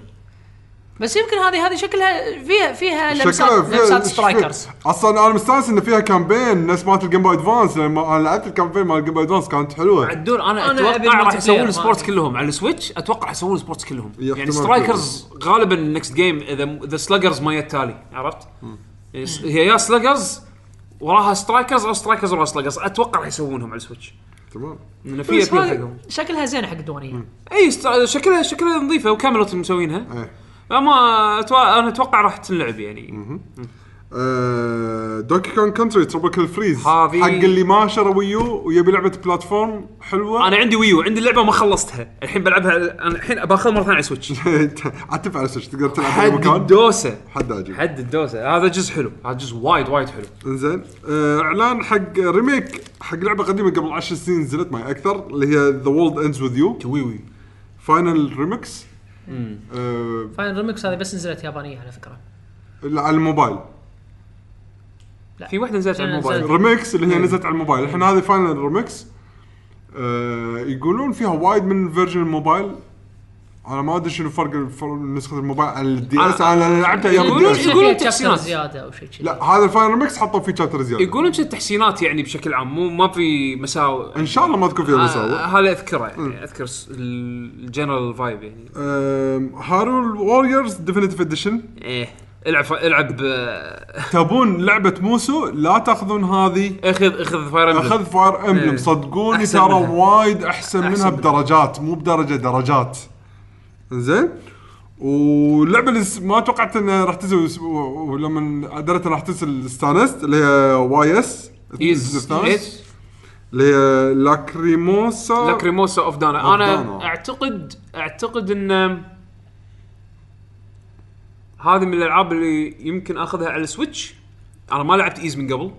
بس يمكن هذه هذه شكلها فيها فيها شكلها لمسات فيها- لمسات Strikers أصلا أنا مستانس إن فيها campaign نفس مالت ال Game Boy Advance لما أنا لعبت ال campaign مال ال Game Boy Advance كانت حلوة. عدول أنا, أنا أتوقع راح يسوون ما- كلهم. على ال Switch أتوقع يسوون ال sports كلهم. يعني Strikers غالبا next game إذا اذا Sluggers ما التالي عرفت؟ يعني هي يا Sluggers وراها Strikers أو Strikers وراها Sluggers أتوقع راح يسوونهم على ال Switch تمام. لأن في شكلها زين حق الديوانيه إي شكلها شكلها نظيفة وكاميرات مسوينها. إيه. أما أتوقع أنا أتوقع راح تنلعب يعني. آه، Donkey Kong Country Tropical Freeze هذه- حق اللي ما شرى Wii U ويبي لعبة platform حلوة. أنا عندي Wii U عندي اللعبة ما خلصتها. الحين بلعبها أنا الحين باخذها مرة ثانية على Switch عاد تنفع على ال Switch تقدر تلعب في حد مكان الدوسة. حد عجيب حد الدوسة. هذا جزء حلو. هذا جزء وايد وايد حلو. إنزين. آه، إعلان حق remake حق لعبة قديمة قبل 10 سنين نزلت معي أكثر اللي هي The World Ends with You وي وي. Final Remix آه، Final Remix هذه بس نزلت يابانية على فكرة. على الموبايل. في واحدة نزلت على. الموبايل. ريمكس اللي هي نزلت على الموبايل. الحين هذه Final Remix آه يقولون فيها وايد من version الموبايل. أنا ما أدري شنو فرق الفرق نسخة الموبايل عن ال DS أنا- أنا لعبتها أيام يقولون- اس يقولون تحسينات. زيادة أو شيء كذي. لا هذا ال Final Remix حطوا فيه chapter زيادة. يقولون كذا تحسينات يعني بشكل عام مو ما في مساوئ. إن شاء الله ما تكون فيها آه، مساوئ. هذا أذكره يعني أذكر ال general vibe يعني. آم، Hyrule Warriors Definitive Edition إيه. العب العب آه، تبون لعبة Musou لا تأخذون هذه. اخذ أخذ Fire Emblem أخذ Fire Emblem. صدقوني ترى. وايد أحسن أحسن منها. بدرجات مو بدرجة درجات. زين. واللعبة اللي ما توقعت إنها راح تنزل ولما إنها راح تنزل استانست اللي هي YS Ys Ys اللي هي Lacrimosa Lacrimosa of Dana أنا. أعتقد أعتقد إن هذه من الألعاب اللي يمكن أخذها على ال Switch أنا ما لعبت Ys من قبل.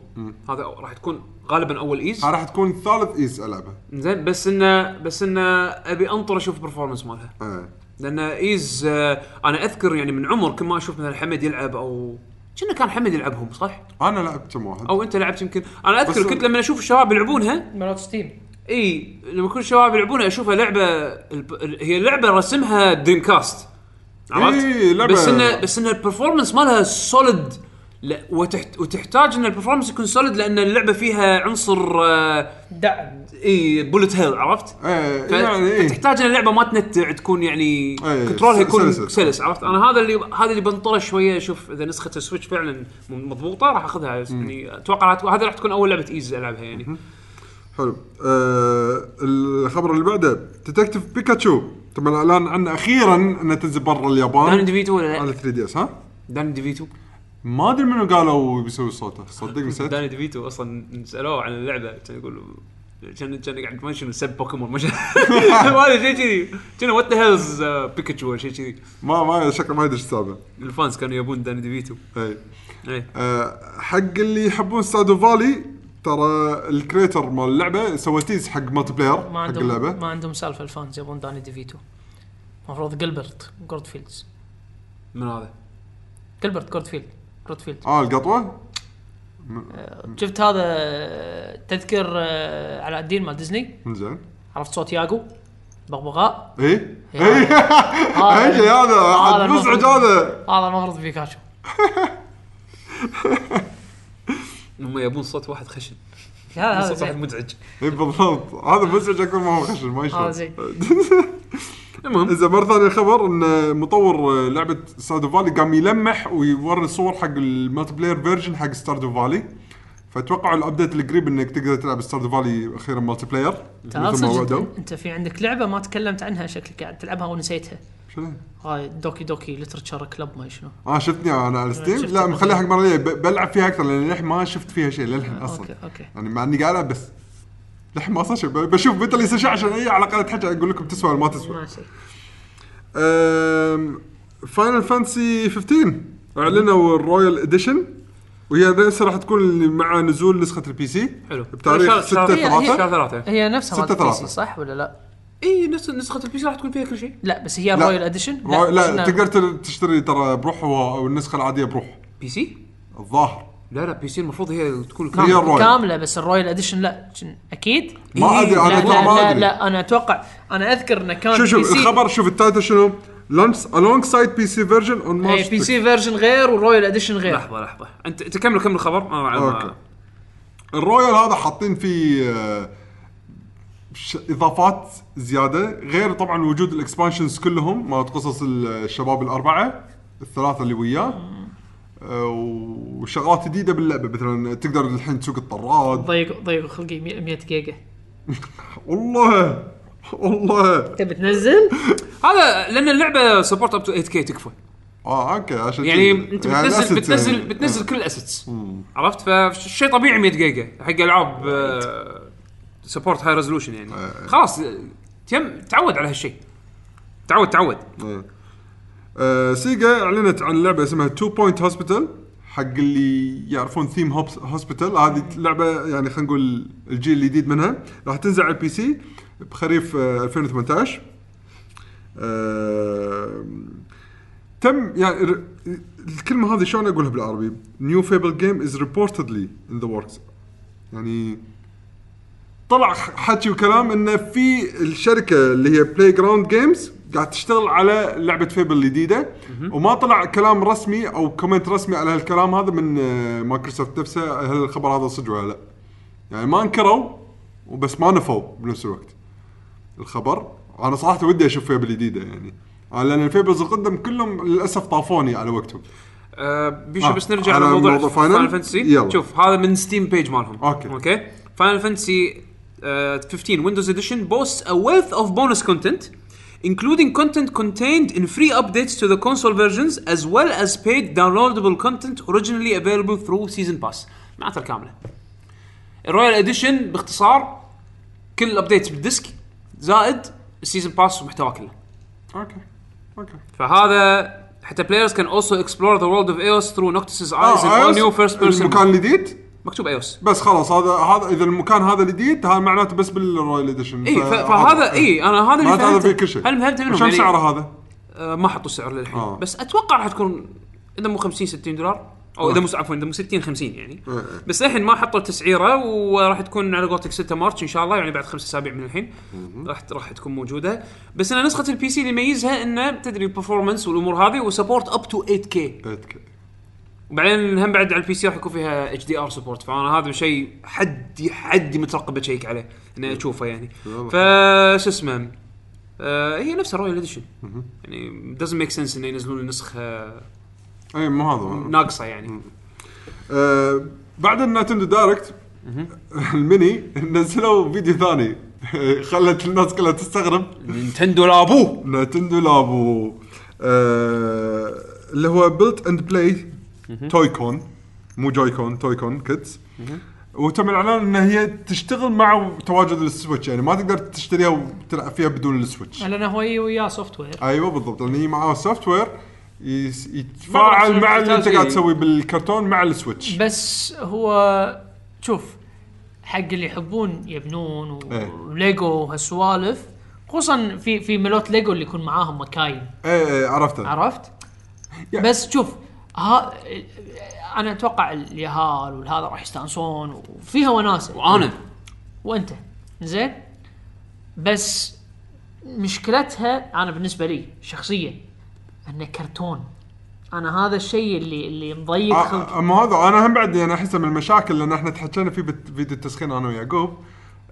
هذا راح تكون غالبا أول Ys راح تكون ثالث Ys ألعبها. زين بس إنه بس إنه أبي أنطر أشوف ال performance مالها. إيه. لأن Ys آه، أنا أذكر يعني من عمر كل ما أشوف مثلا حمد يلعب أو كنا كان حمد يلعبهم صح؟ أنا لعبت كم واحد أو أنت لعبت يمكن أنا أذكر بس- كنت لما أشوف الشباب يلعبونها مالت Steam إي لما يكون الشباب يلعبونها أشوفها لعبة الب... ال- هي لعبة رسمها Dreamcast عرفت؟ إي، لعبة- بس انه بس انه ال performance مالها solid لا وتحت... وتحتاج إن ال performance يكون solid لأن اللعبة فيها عنصر آه، دعم إي bullet hell عرفت؟ إيه. يعني إيه فتحتاج إن اللعبة ما تنتع تكون يعني إيه، control ها يكون سلس. سلس عرفت؟ أنا هذا اللي هذا اللي بنطره شوية أشوف إذا نسخة ال Switch فعلا مضبوطة راح أخذها يعني أتوقع هذه راح تكون أول لعبة Ys ألعبها يعني حلو آه الخبر اللي بعده Detective Pikachu تم الاعلان عنه أخيرا انه تنزل برا دان اليابان ديفيتو ولا على لا؟ 3DS ها دان ديفيتو ما أدري منو قالوا بيسوي صوته. صدق نسيت. داني ديفيتو أصلا سألوه عن اللعبة. كان يقول كان كان قاعد ما شنو سب بوكيمون ما أدري شيء كذي. كان what the hell's Pikachu ولا شيء كذي. ما ما شكله ما يدري إيش السالفه ال fans كانوا يبون داني ديفيتو. اي إيه. آه حق اللي يحبون Stardew Valley ترى ال creator مال اللعبة سوى teaser حق multiplayer ما حق عندهم اللعبة. ما عندهم سالفة ال fans يبون Danny DeVito. المفروض Gilbert Gottfried من هذا؟ Gilbert Gottfried Gottfried آه القطوة؟ شفت هذا تذكر آه، علاء الدين مال ديزني؟ زين. عرفت صوت ياغو؟ بغبغاء. اي اي اي شيء هذا؟ هذا عاد مزعج. هذا. هذا المفروض بيكاتشو هم يبون صوت واحد خشن. هذا صوت واحد مزعج. اي بالضبط. هذا مزعج أكثر ما هو خشن ما هذا يشلون زين. المهم إذا مرة ثانية خبر إن مطور لعبة Stardew Valley قام يلمح ويوري صور حق ال multiplayer version حق Stardew Valley فاتوقعوا ال update القريب إنك تقدر تلعب Stardew Valley أخيرا multiplayer تعال مثل ما صدق وعدوا أنت في عندك لعبة ما تكلمت عنها شكلك قاعد تلعبها ونسيتها. شنو؟ هاي Doki Doki Literature Club ما شنو. آه شفتني أنا على Steam لا. مخليها حق مرة بلعب فيها أكثر لأن للحين ما شفت فيها شيء للحين أصلا. أوكي أوكي. يعني مع إني قاعد ألعب بس للحين ما صار شيء. ب- بشوف بنت اللي يصير عشان اي على الأقل تحكي أقول لكم تسوى ولا ما تسوى. ماشي. Final Fantasy 15 إعلنوا ال Royal Edition وهي لسه راح تكون اللي مع نزول نسخة ال PC حلو. بتاريخ شهر- 6 شهر- هي- هي- 3 شهر ثلاثة. هي نفسها مالت نسخة ال PC. صح ولا لا؟ إي نفس نسخة ال PC راح تكون فيها كل شيء. لا بس هي لا. ال Royal Edition لا, لا تقدر تر- تشتري ترى بروح و- والنسخه العادية بروح. PC الظاهر. لا لا PC المفروض هي تكون هي كاملة. ال Royal. كاملة بس ال Royal Edition لا. شن- أكيد؟ ما إيه، ادري لا أنا لا, ترى ما لا, أدري. لا أنا أتوقع أنا أذكر انه كان شوف شوف PC الخبر شوف ال title شنو؟ launch alongside PC version on a March PC version غير وال Royal Edition غير. لحظة لحظة. أنت انت كمل كمل الخبر أنا أوكي. ما ال Royal هذا حاطين فيه آه، ش- إضافات زيادة غير طبعا وجود ال expansions كلهم مالت قصص الشباب الأربعة الثلاثة اللي وياه. وشغلات جديدة باللعبة. مثلا تقدر الحين تسوق الطراد. ضيق ضيق خلقي 100 جيجا. والله والله. تبي تنزل؟ هذا لأن اللعبة support up to 8 K تكفى. آه أوكي عشان يعني. أنت يعني بتنزل assets بتنزل يعني. بتنزل كل ال assets عرفت؟ فشيء طبيعي 100 جيجا. حق ألعاب support high resolution يعني. خلاص تم تعود على هالشيء. تعود تعود. آه، سيجا اعلنت عن لعبة اسمها Two Point Hospital حق اللي يعرفون Theme Hospital هذه لعبة يعني خلينا نقول الجيل الجديد منها. راح تنزل على ال PC بخريف آه، 2018 آه، تم يعني الكلمة هذه شلون أقولها بالعربي؟ new Fable game is reportedly in the works يعني طلع حكي وكلام انه في الشركة اللي هي Playground Games قاعد تشتغل على لعبة Fable الجديدة وما طلع كلام رسمي أو comment رسمي على هالكلام هذا من آه، مايكروسوفت نفسه هل الخبر هذا صدق ولا لا. يعني ما انكروا وبس ما نفوا بنفس الوقت. الخبر أنا صراحة ودي أشوف Fable جديده يعني. آه، لأن ال Fables القدم كلهم للأسف طافوني على وقتهم. آه بيشو آه، بس نرجع لموضوع؟ Final Fantasy. شوف هذا من Steam page مالهم. أوكي. أوكي؟ Final Fantasy 15 Windows Edition boasts a wealth of bonus content. Including content contained in free updates to the console versions as well as paid downloadable content originally available through season pass معناتها الكامله ال Royal Edition باختصار كل ال updates بال disc زائد ال season pass ومحتواه كله أوكي أوكي فهذا حتى players can also explore the world of Eos through Noctis's eyes in an all new first person المكان الجديد مكتوب Eos بس خلاص هذا هذا إذا المكان هذا الجديد هذا معناته بس بال Royal Edition إي فهذا إي أنا هذا اللي هذا فيه كل شيء. هل فهمته منهم؟ وشم يعني سعره هذا؟ آه ما حطوا السعر للحين. آه. بس أتوقع راح تكون إذا مو 50 60 دولار. أو إذا مو عفوا إذا مو 60 50 يعني. آه. بس للحين ما حطوا تسعيرة وراح تكون على قولتك 6 مارس إن شاء الله يعني بعد خمس أسابيع من الحين. راح راح تكون موجودة. بس أنا نسخة ال PC اللي يميزها إنه تدري ال performance والأمور هذه و support up to 8 K 8K. وبعدين هم بعد على ال PC راح يكون فيها HDR support فأنا هذا شيء حدي حدي مترقب ا check عليه إني أشوفه يعني. فشو اسمه آه هي نفسها Royal Edition يعني doesn't make sense إنه ينزلون نسخة اي مو هذا. ناقصة يعني. آه بعد ال Nintendo Direct ال Mini نزلوا فيديو ثاني. خلت الناس كلها تستغرب. Nintendo Labo Nintendo Labo. آه اللي هو build and play Toy-Con مو Joy-Con Toy-Con kits وتم الإعلان إن هي تشتغل مع تواجد ال Switch يعني ما تقدر تشتريها وتلعب فيها بدون ال Switch. لأن هو وياه software أيوه بالضبط لأن هي معاه software يتفاعل مع اللي أنت قاعد تسويه بالكرتون مع ال Switch. بس هو شوف حق اللي يحبون يبنون و- إيه. وليجو وهالسوالف خصوصا في في ملوت ليجو اللي يكون معاهم مكاين إيه إيه عرفته. عرفت؟ يا- بس شوف ها أنا أتوقع اليهال والهذا راح يستانسون وفيها وناسة. وأنا. وأنت. زين؟ بس مشكلتها أنا بالنسبة لي شخصيا انه كرتون. أنا هذا الشيء اللي اللي مضيق خلقي آه، أما هذا أنا هم بعد يعني احسه من المشاكل لأن إحنا تحكينا فيه بفيديو التسخين أنا ويعقوب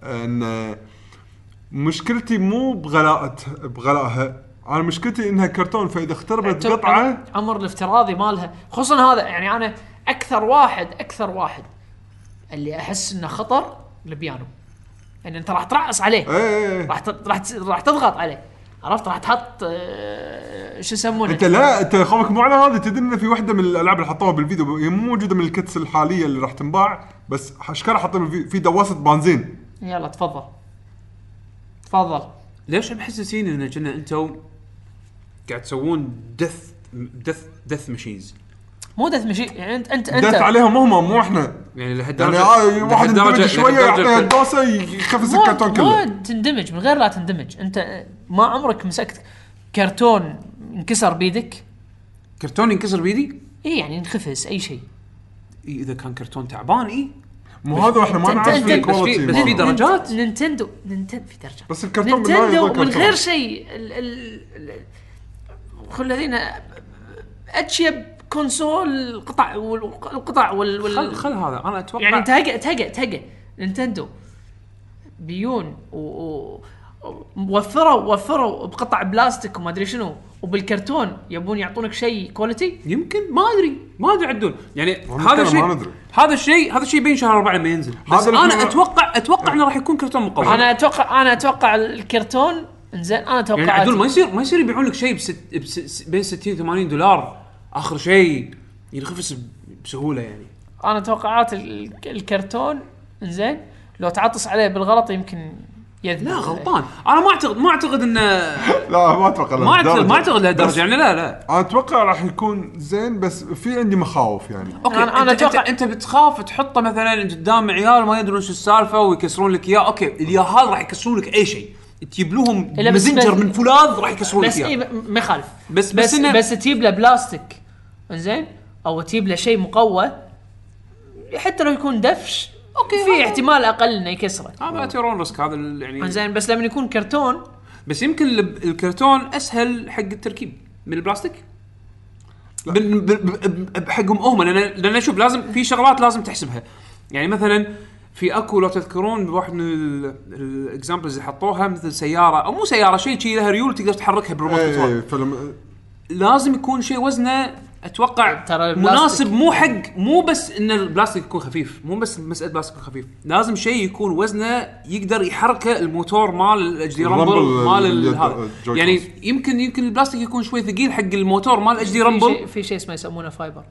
أن مشكلتي مو بغلاءة بغلائها أنا مشكلتي إنها كرتون فإذا اختربت قطعه عمر الافتراضي مالها. خصوصا هذا يعني أنا أكثر واحد أكثر واحد اللي أحس إنه خطر البيانو. يعني أنت راح ترعص عليه. إيه راح ت- راح ت- راح تضغط عليه. عرفت؟ راح تحط آه، شو يسمونه؟ أنت لا أنت خوفك مو على هذا. تدري ان في واحدة من الألعاب اللي حطوها بالفيديو هي مو موجودة من الكتس الحالية اللي راح تنباع بس اشكالها حاطين في- في دواسة بنزين. يلا تفضل. تفضل. ليش محسسين إن كنا أنتم قاعد تسوون دث دث دث ماشينز مو دث مشي يعني انت انت دث انت عليهم هم مو إحنا. يعني لهالدرجه يعني آه واحد يندمج شوية يعطيها الدوسة يخفس مو الكرتون كله. مو تندمج من غير لا تندمج. أنت ما عمرك مسكت كرتون انكسر بيدك؟ كرتون ينكسر بيدي؟ اي يعني انخفس أي شيء. إي، إذا كان كرتون تعبان اي مو هذا إحنا ما نعرف في- بس في. درجات. نينت- نينتندو نينتندو في درجات. بس الكرتون نينتندو من. غير شيء ال- ال- ال- خل الذين أتشيب console قطع والقطع وال, وال خل خل هذا. أنا أتوقع يعني تهقى تهقى تهقى نينتندو. بيون. و, و وفروا وفروا بقطع بلاستيك وما أدري شنو. وبالكرتون يبون يعطونك شيء quality يمكن. ما أدري. ما أدري عدول. يعني هذا الشيء. هذا الشيء هذا الشيء يبين شهر أربعة لما ينزل. بس أنا أتوقع أتوقع إنه راح يكون كرتون مقوى أنا أتوقع أنا أتوقع الكرتون انزين أنا أتوقع يعني عدول ما يصير ما يصير يبيعون لك شيء بست بس بين 60 و 80 دولار. آخر شيء ينخفس بسهولة يعني. أنا توقعات ال- الكرتون إنزين لو تعطس عليه بالغلط يمكن يذبح. لا غلطان. أنا ما اعتقد ما أعتقد انه لا ما أتوقع ما اعتقد. ما أعتقد لهالدرجة يعني لا لا. أنا أتوقع راح يكون زين بس في عندي مخاوف يعني. أوكي أنا- أنا أنا انت, أتوقع- أنت, انت بتخاف تحطه مثلا قدام عيال ما يدرون شو السالفة ويكسرون لك إياه. أوكي الياهال راح يكسرون لك أي شيء. تجيب لهم إلا بس- مزنجر بس- من فولاذ راح يكسرون لك بس اي اياه ب- ما يخالف. بس- بس بس بس, إنه- بس تجيب له بلاستيك. إنزين؟ أو تجيب له شيء مقوى. حتى لو يكون دفش أوكي، في احتمال أقل إنه يكسره. هذا تيرون risk هذا ال- يعني إنزين بس لما يكون كرتون بس يمكن الكرتون أسهل حق التركيب من البلاستيك. بال- بال- ب- بحقهم هم لأن لأن شوف لازم في شغلات لازم تحسبها. يعني مثلا في أكو لو تذكرون بواحد من ال examples اللي حطوها مثل سيارة أو مو سيارة شيء شيء لها ريول تقدر تحركها بال remote control اي فيلم لازم يكون شيء وزنه أتوقع ترى مناسب مو حق مو بس إن البلاستيك يكون خفيف مو بس مسألة بلاستيك يكون خفيف. لازم شيء يكون وزنه يقدر يحركه الموتور مال ال HD rumble مال ال- ال- هذا. يعني. يمكن يمكن البلاستيك يكون شوي ثقيل حق الموتور مال ال HD rumble في شيء اسمه يسمونه fiber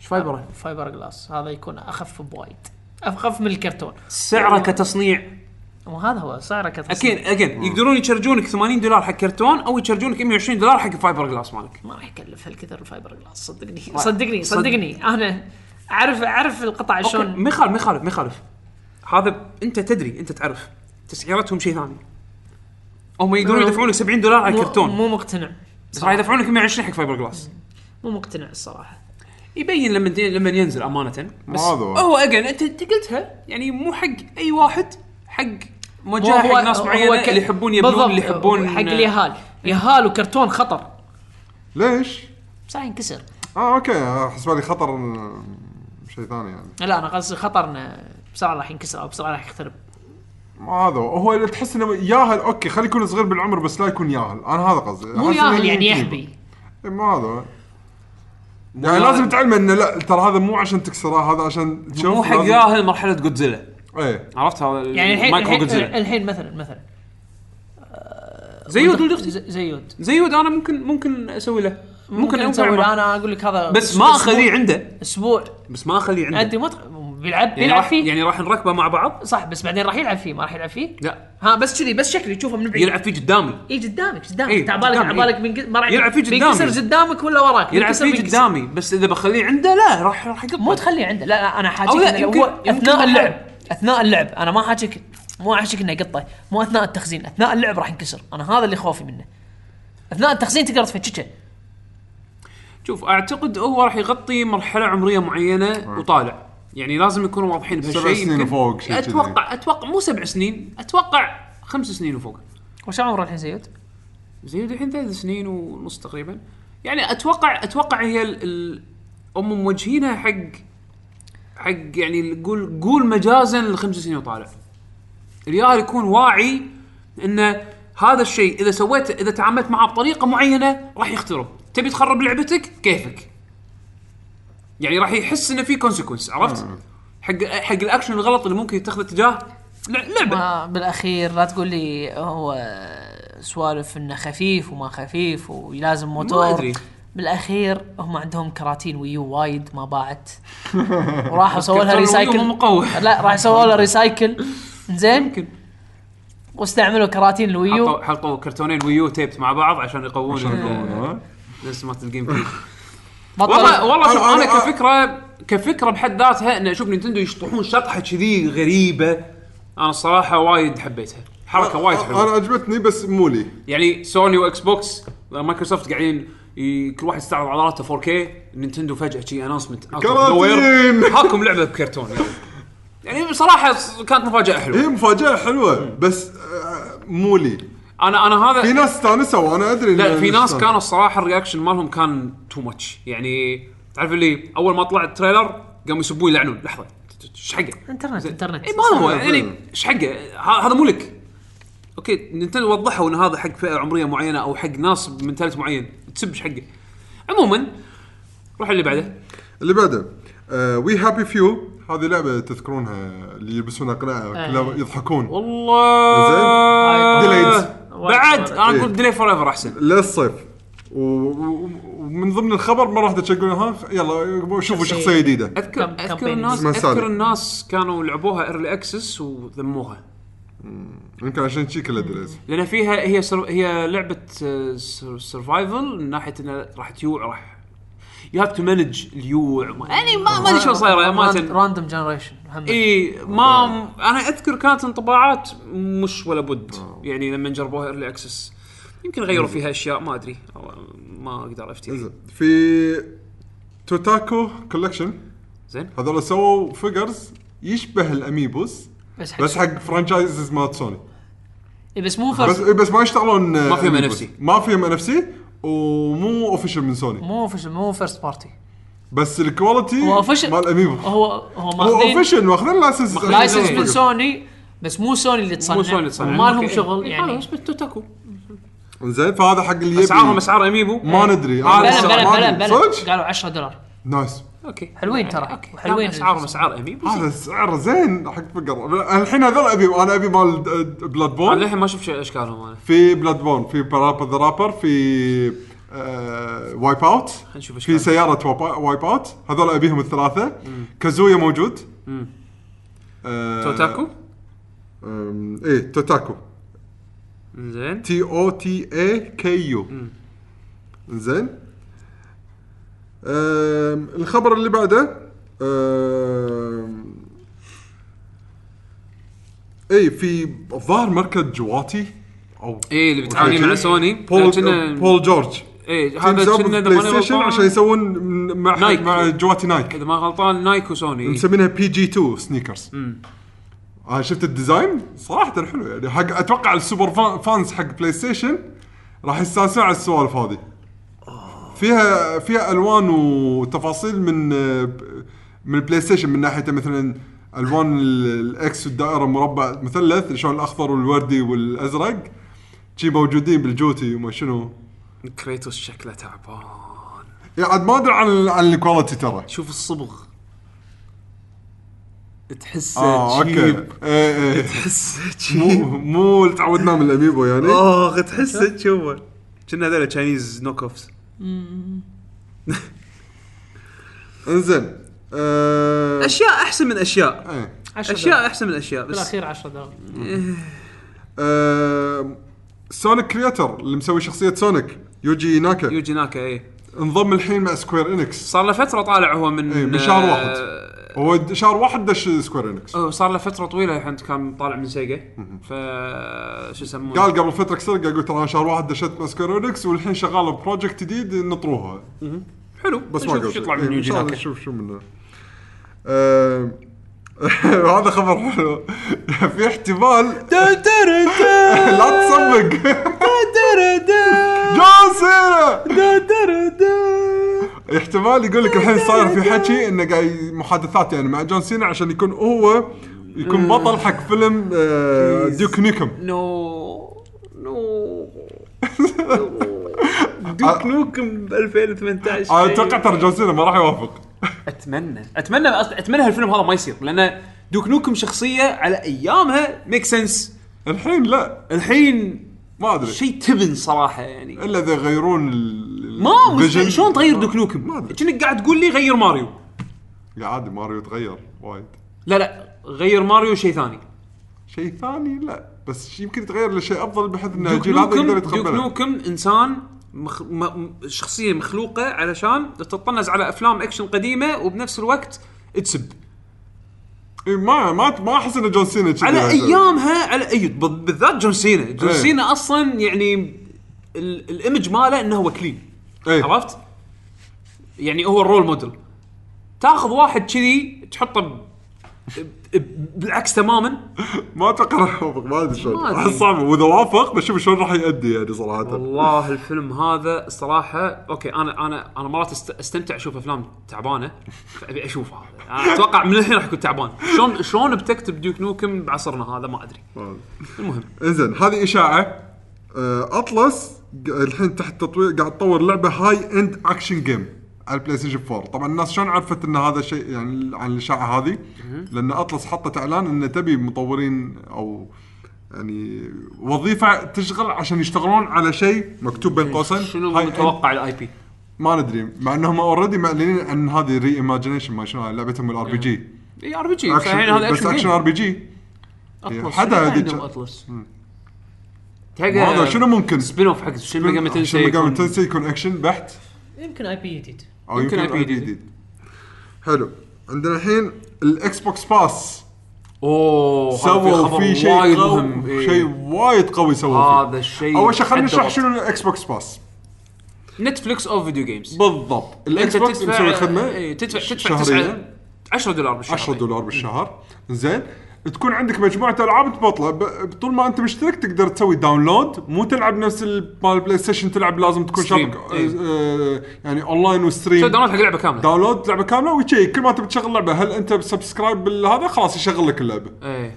إيش فايبره فايبر جلاس هذا يكون أخف بوايد. أخف من الكرتون. سعره كتصنيع. وهذا هو سعره كتصنيع. أكيد again يقدرون يشرجونك 80 دولار حق كرتون أو يشرجونك 120 دولار حق الفايبر جلاس مالك. ما راح يكلف هالكثر الفايبر جلاس صدقني. صدقني صدقني. أنا أعرف أعرف القطع شلون. ما يخالف ما يخالف ما يخالف. هذا أنت تدري أنت تعرف. تسعيرتهم شيء ثاني. هم يقدرون يدفعون لك 70 دولار على مو- الكرتون. مو مقتنع. بس راح يدفعون لك 120 حق فايبر جلاس مو مقتنع الصراحة. يبين لما لما ينزل أمانة. بس هذا هو. هو again انت أنت قلتها يعني مو حق أي واحد حق مو موجهه حق ناس هو معينه ك- اللي يحبون يبنون اللي يحبون حق اليهال. يهال وكرتون خطر. ليش؟ بس راح ينكسر. آه أوكي حسب لي خطر آه، شيء ثاني يعني. لا أنا قصدي خطر انه بسرعة راح ينكسر أو بسرعة راح يخترب. ما هذا هو هو اللي تحس إنه ياهل أوكي خليه يكون صغير بالعمر بس لا يكون ياهل. أنا هذا قصدي. مو أحس إنه ياهل يعني يمكن يحبي. إيه، ما هذا. هو. يعني. لازم تعلم انه لا ترى هذا مو عشان تكسره هذا عشان تشوف مو حق لازم- ياهل مرحلة جودزيلا إيه. عرفت؟ هذا يعني الحين مايكرو الحين, جودزيلا الحين مثلا مثلا. زيود ولد أختي. ز- زيود. زيود أنا ممكن ممكن أسوي له. ممكن, ممكن أسوي له. أنا أقول لك هذا بس ما أسبوع- اخليه عنده. أسبوع. بس ما اخليه عنده. انت ما بيلعب يعني بيلعب راح فيه. يعني راح نركبه مع بعض؟ صح بس بعدين راح يلعب فيه ما راح يلعب فيه. لا. ها بس كذي بس شكلي تشوفه من بعيد. يلعب فيه قدامي. اي قدامك قدامك. إيه، انت عبالك إيه. ما راح يلعب فيه قدامي. بينكسر قدامك ولا وراك يلعب فيه. قدامي بس إذا بخليه عنده لا راح راح يقطع مو تخليه عنده لا لا أنا حاجيك لا، يمكن- هو يمكن أثناء. اللعب أثناء اللعب أنا ما حاجيك مو حاجيك إنه يقطه مو أثناء التخزين أثناء اللعب راح ينكسر. أنا هذا اللي خوفي منه. أثناء التخزين تقدر تفتشه شوف أعتقد هو راح يغطي مرحلة عمرية معينة وطالع. يعني لازم يكونوا واضحين بهالشيء سبع سنين يمكن- وفوق، شيء كذي. أتوقع أتوقع مو سبع سنين أتوقع خمس سنين وفوق. وش عمره الحين زيود؟ زي الحين ثلاث سنين ونص تقريبا. يعني أتوقع أتوقع هي ال- ال- هم موجهينها حق حق يعني قول قول مجازا لخمس سنين وطالع. الياهل يكون واعي انه هذا الشيء إذا سويته إذا تعاملت معه بطريقة معينة راح يخترب تبي تخرب لعبتك؟ كيفك؟ يعني راح يحس إنه في consequence عرفت؟ حق حق الأكشن الغلط اللي ممكن يتخذه تجاه لع- لعبة. ما بالأخير لا تقول لي هو سوالف إنه خفيف وما خفيف ولازم موتور. أدري. بالأخير هم عندهم كراتين ويو وايد ما باعت. وراحوا سووا لها ريسايكل. لا راح يسووا لها recycle زين؟ يمكن واستعملوا كراتين الويو حطوا حطوا كرتونين ويو taped مع بعض عشان يقوون؟ نفس مالت الجيم كيوب والله والله شوف أنا- أنا كفكره كفكرة بحد ذاتها ان أشوف نينتندو يشطحون شطحة كذي غريبة. أنا الصراحه وايد حبيتها. حركة وايد أنا حلوة عجبتني بس مو لي. يعني سوني وإكس بوكس مايكروسوفت قاعدين ي- كل واحد يستعرض عضلاته 4K نينتندو فجأة شي announcement كراتين. هاكم لعبة بكرتون يعني. يعني بصراحه كانت مفاجأة حلوة. هي مفاجأة حلوة بس آه، مو لي. أنا أنا هذا في ناس استانسوا وأنا أدري لا إن- في ناس كانوا الصراحة ال reaction مالهم كان too much يعني تعرف اللي أول ما طلع ال trailer قاموا يسبون يلعنون. لحظة إيش حقه؟ internet internet. اي ما هو يعني. إيش حقه؟ ه- هذا مو لك. أوكي نينتندو وضحوا إن هذا حق فئة عمرية معينة أو حق ناس ب mentality معين. تسب إيش حقه عموما روح اللي بعده. اللي بعده وي هابي فيو هذه لعبة تذكرونها اللي يلبسون كلهم يضحكون. والله. Delayed. بعد أنا إيه. أقول delay forever أحسن. للصيف. و- ومن ضمن الخبر ما راح تشقون ها يلا شوفوا شخصية جديدة. اذكر كم- أذكر. الناس اسمها أذكر. الناس كانوا لعبوها early access وذموها. يمكن عشان شي كله delays لأن فيها هي سر... هي لعبة survival من ناحية انها راح تيوع راح you have to manage ال يوع. ما- يعني ما ما أدري شلون صايره ما random generation إي ما أنا أذكر كانت انطباعات مش ولا بد. يعني لما جربوها early access يمكن غيروا فيها أشياء ما أدري. أو ما أقدر أفتي. في Totaku collection زين. هذول سووا figures يشبه ال Amiibos بس حق بس حق franchises مالت سوني إيه بس مو بس first بس ما يشتغلون ما فيهم Amiibos. NFC. ما فيهم NFC ومو official من سوني مو فيش مو first party بس ال quality هو official. مال Amiibo هو هو هو ماخذين official ماخذين لايسنس لايسنس من سوني بس مو سوني اللي تصنع. مو سوني تصنع. وما لهم أوكي. شغل إيه، يعني. خلاص بس توتاكو زين فهذا حق اللي يبي. اسعارهم اسعار اميبو ما ندري. أنا بلا. بلا ما بلا أدري. بلا. صدق؟ قالوا 10 دولار. نايس. أوكي حلوين ترى. أوكي. وحلوين حلوين اسعارهم الجزء. اسعار اميبو هذا سعر زين حق فقر الحين هذول أبي أنا أبي مال بلاد أنا بون للحين ما شفت شيء أشكالهم أنا. في بلاد بون في بارابا ذا رابر في وايب اوت في. سيارة Wipeout هذول أبيهم الثلاثة. كازويا موجود. آه، Totaku؟ إيه Totaku. زين. T O T A K U زين. الخبر اللي بعده اي في الظاهر مركز جواتي أو إيه اللي بيتعاوني مع سوني. بول بول جورج. إيه هذا كنا PlayStation عشان يسوون مع Nike. مع جواتي Nike إذا ما غلطان Nike و Sony. مسمينها PG 2 sneakers أنا شفت ال design؟ صراحة حلو يعني. حق أتوقع ال super fan fans حق PlayStation راح يستانسون على السوالف هذه. فيها فيها ألوان وتفاصيل من من ال PlayStation من ناحية مثلا ألوان ال- ال X والدائرة مربع مثلث شلون الأخضر والوردي والأزرق شي موجودين بالجوتي وما شنو. Kratos شكله تعبان. يعني عاد ما أدري عن عن ال quality ترى. شوف الصبغ. تحسه آه okay. cheap إيه إيه. تحسه مو cheap مو اللي تعودناه من ال Amiibo يعني. اخ تحسه تشوفه كنا هذول؟ Chinese knock offs انزين آه أشياء أحسن من أشياء. إيه. 10 أشياء دولار. أحسن من أشياء بس. بالأخير 10 دولار. آه Sonic creator اللي مسوي شخصية Sonic يوجي ناكا. يوجي ناكا إيه. انضم الحين مع Square Enix. صار له فترة طالع هو من إيه، من شهر واحد. هو شهر واحد دش Square Enix. صار له فترة طويلة الحين كان طالع من Sega. ف شو يسمونه؟ قال قبل فترة قاعد يقول ترى أنا شهر واحد دشيت مع Square Enix والحين شغال project جديد نطروها. حلو. بس ما قال شو يطلع. من إيه، يوجي نشوف شو منه. آه هذا خبر حلو. في احتمال لا تصمق جون سينا. احتمال يقول لك الحين صاير في حكي إنه قاعد محادثات يعني مع جون سينا عشان يكون هو يكون بطل حق فيلم آه، Duke Nukem no no Duke Nukem ب 2018 أنا أتوقع ترى جون سينا ما راح يوافق. أتمنى. أتمنى أصلاً- أتمنى هالفيلم هذا ما يصير لأن Duke Nukem شخصية على أيامها make sense الحين لا. الحين ما أدري. شيء تبن صراحة يعني. إلا إذا يغيرون ال- ما ال vision. شلون تغير ما- أدري. كأنك قاعد تقول لي غير ماريو. لا عادي ماريو تغير وايد. لا لا غير ماريو شيء ثاني. شيء ثاني؟ لا بس يمكن يتغير لشيء أفضل بحيث ان الجيل هذا يقدر يتقبله. Nukem إنسان مخ... م... شخصية مخلوقة علشان تطنز على أفلام أكشن قديمة وبنفس الوقت تسب. إيه، ما ما ما أحس إن جون سينا كذي على يعني. أيامها على أي بالذات جون سينا جون إيه. سينا أصلا يعني ال... ال image ماله إنه هو clean إيه. عرفت؟ يعني هو ال role model تاخذ واحد كذي تحطه ب... بالعكس تماما. ما أتوقع راح يوافق ما أدري شلون. ما أدري. صعب وإذا وافق بشوف شلون راح يأدي يعني صراحة. والله الفيلم هذا الصراحه okay أنا أنا أنا مرات است- أستمتع أشوف أفلام تعبانة فأبي أشوف هذا أنا أتوقع من الحين راح يكون تعبان. شلون شلون بتكتب Duke Nukem بعصرنا هذا؟ ما أدري. المهم. إنزين هذه إشاعة. آه، Atlus ق- الحين تحت تطوير قاعد تطور لعبه high end action game على ال PlayStation 4 طبعا الناس شلون عرفت إن هذا شيء يعني عن الاشاعه هذه؟ لأن Atlus حطت إعلان إن تبي مطورين أو يعني وظيفة تشغل عشان يشتغلون على شيء مكتوب بين قوسين. شنو هاي متوقع ال IP؟ ما ندري. مع إنهم اوريدي معلنين عن هذه ري ايماجينيشن ما شنو لعبتهم الار بي جي اي ار بي جي الحين هذا بس اكشن ار بي جي أطلس. حدا شنو هذيك- عندهم أطلس؟ هذا شنو ممكن؟ سبين اوف حق شنو ميجا تنسي شن ميجامي يكون- تنسي يكون اكشن بحت؟ يمكن اي بي جديد أو يمكن اي بي جديد. حلو. عندنا الحين الاكس بوكس باس. أوه سووا فيه شيء وايد قوي مهم. إيه. شيء وايد قوي سووا فيه. هذا الشيء أول شيء خلينا نشرح. شنو الاكس بوكس باس. نتفلكس of video games. بالضبط. ال Xbox مسوي خدمه إيه، تدفع تدفع شهرية. 9 10 دولار بالشهر. 10 دولار بالشهر. زين. تكون عندك مجموعة ألعاب تبطله ب- طول ما أنت مشترك تقدر تسوي download مو تلعب نفس ال- مال ال PlayStation تلعب لازم تكون stream. شابك إيه. آه، يعني online و stream download حق لعبة كاملة؟ download لعبة كاملة ويشيك كل ما تبي تشغل لعبة. هل أنت subscribe بالهذا؟ خلاص يشغل لك اللعبة. إيه.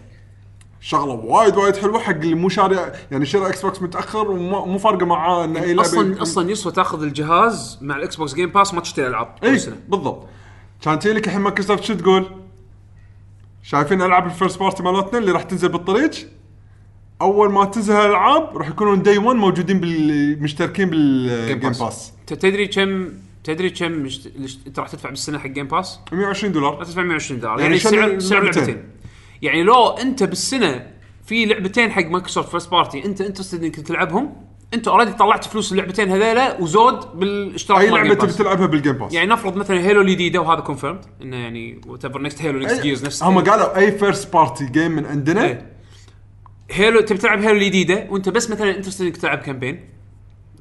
شغلة وايد وايد حلوة حق اللي مو شاري يعني شرى Xbox متأخر ومو مو فارقة معاه إن أي لعبة أصلا أصلا يسوى تأخذ الجهاز مع ال Xbox Game Pass ما تشتري ألعاب اي بالضبط. كان تجي لك الحين مايكروسوفت شو تقول؟ شايفين ألعاب ال first party مالتنا اللي راح تنزل بالطريق أول ما تنزل الالعاب راح يكونون day 1 موجودين بالمشتركين بال Game Pass. تدري كم تدري كم مشت... أنت راح تدفع بالسنة حق Game Pass؟ 120 راح دولار تدفع 120 دولار يعني يعني, سعر سعر؟ لعبتين يعني لو أنت بالسنة في لعبتين حق Microsoft first party أنت interested إنك تلعبهم انت already طلعت فلوس اللعبتين هذيلا وزود بالاشتراك أي لعبه Game تبي Pass. تلعبها بال Game Pass يعني نفرض مثلا Halo الجديدة وهذا confirmed إنه يعني whatever next Halo next Gears نفس هم قالوا أي first party game من عندنا إيه. Halo تبي تلعب Halo الجديدة وأنت بس مثلا interested إنك تلعب campaign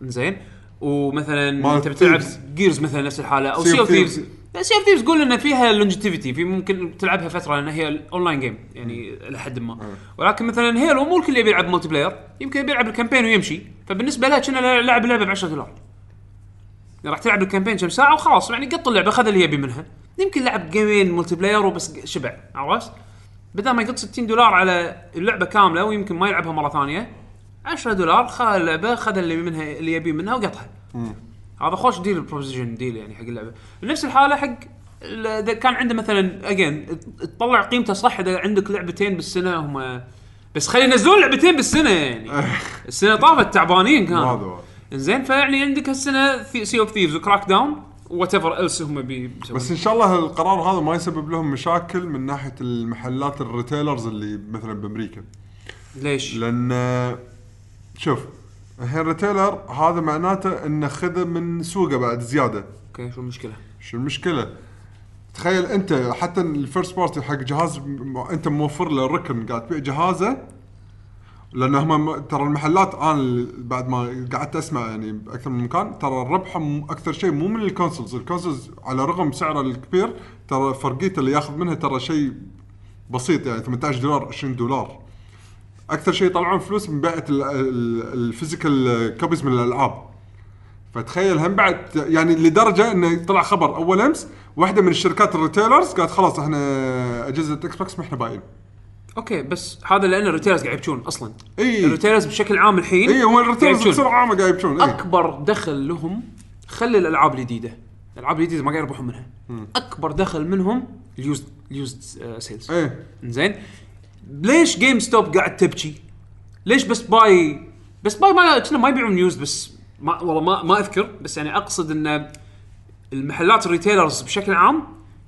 زين ومثلا مال تبي تلعب Thieves. Gears مثلا نفس الحالة أو Sea of Sea of Thieves. Thieves Sea of Thieves قول ان فيها longevity في ممكن تلعبها فترة لأن هي online game يعني إلى حد ما ولكن مثلا Halo مو الكل يبي يلعب multiplayer يمكن يبي يلعب ال campaign ويمشي. فبالنسبة لها كنا لعب لعبة ب 10 دولار. يعني راح تلعب ال campaign كم ساعة وخلاص يعني قط اللعبة خذ اللي يبي منها. يمكن لعب game ين multiplayer وبس شبع عرفت؟ بدل ما يقط 60 دولار على اللعبة كاملة ويمكن ما يلعبها مرة ثانية 10 دولار خذ اللعبة خذ اللي منها اللي يبي منها وقطها. هذا خوش deal proposition deal يعني حق اللعبة. نفس الحالة حق إذا كان عنده مثلا again تطلع قيمته صح إذا عندك لعبتين بالسنة هم بس خلي ينزلون لعبتين بالسنة يعني. السنة طافت تعبانين كانوا. زين فيعني عندك هالسنة Sea of Thieves و Crackdown whatever else هم بيسوون. بس إن شاء الله القرار هذا ما يسبب لهم مشاكل من ناحية المحلات ال retailers اللي مثلا بأمريكا. ليش؟ لأن شوف الحين ال retailer هذا معناته إنه خذ من سوقه بعد زيادة أوكي شو المشكلة؟ شو المشكلة؟ تخيل أنت حتى ال first party حق جهاز م- أنت موفر له الركن قاعد تبيع جهازه لأن هم ترى المحلات أنا بعد ما قعدت أسمع يعني بأكثر من مكان ترى الربح أكثر شيء مو من ال consoles، ال consoles على رغم سعره الكبير ترى فرقيته اللي ياخذ منها ترى شيء بسيط يعني 18 دولار 20 دولار أكثر شيء يطلعون فلوس من بيعه ال- ال- ال physical copies من الألعاب. فتخيل هم بعد يعني لدرجة إنه طلع خبر أول أمس واحدة من الشركات ال retailers قالت خلاص إحنا أجهزة Xbox ما إحنا بايعين. أوكي بس هذا لأن ال retailers قاعد يبكون أصلا. إي. ال retailers بشكل عام الحين إي هو ال retailers يبكون. بسرعة عامة قاعد يبكون إي. أكبر دخل لهم خلي الألعاب الجديدة. الألعاب الجديدة ما قاعد يربحون منها. أكبر دخل منهم ال used ال used sales إي. زين ليش GameStop قاعد تبكي؟ ليش بس Buy Best Buy ما كنا ما يبيعون used بس ما والله ما ما أذكر بس يعني أقصد إن المحلات ال retailers بشكل عام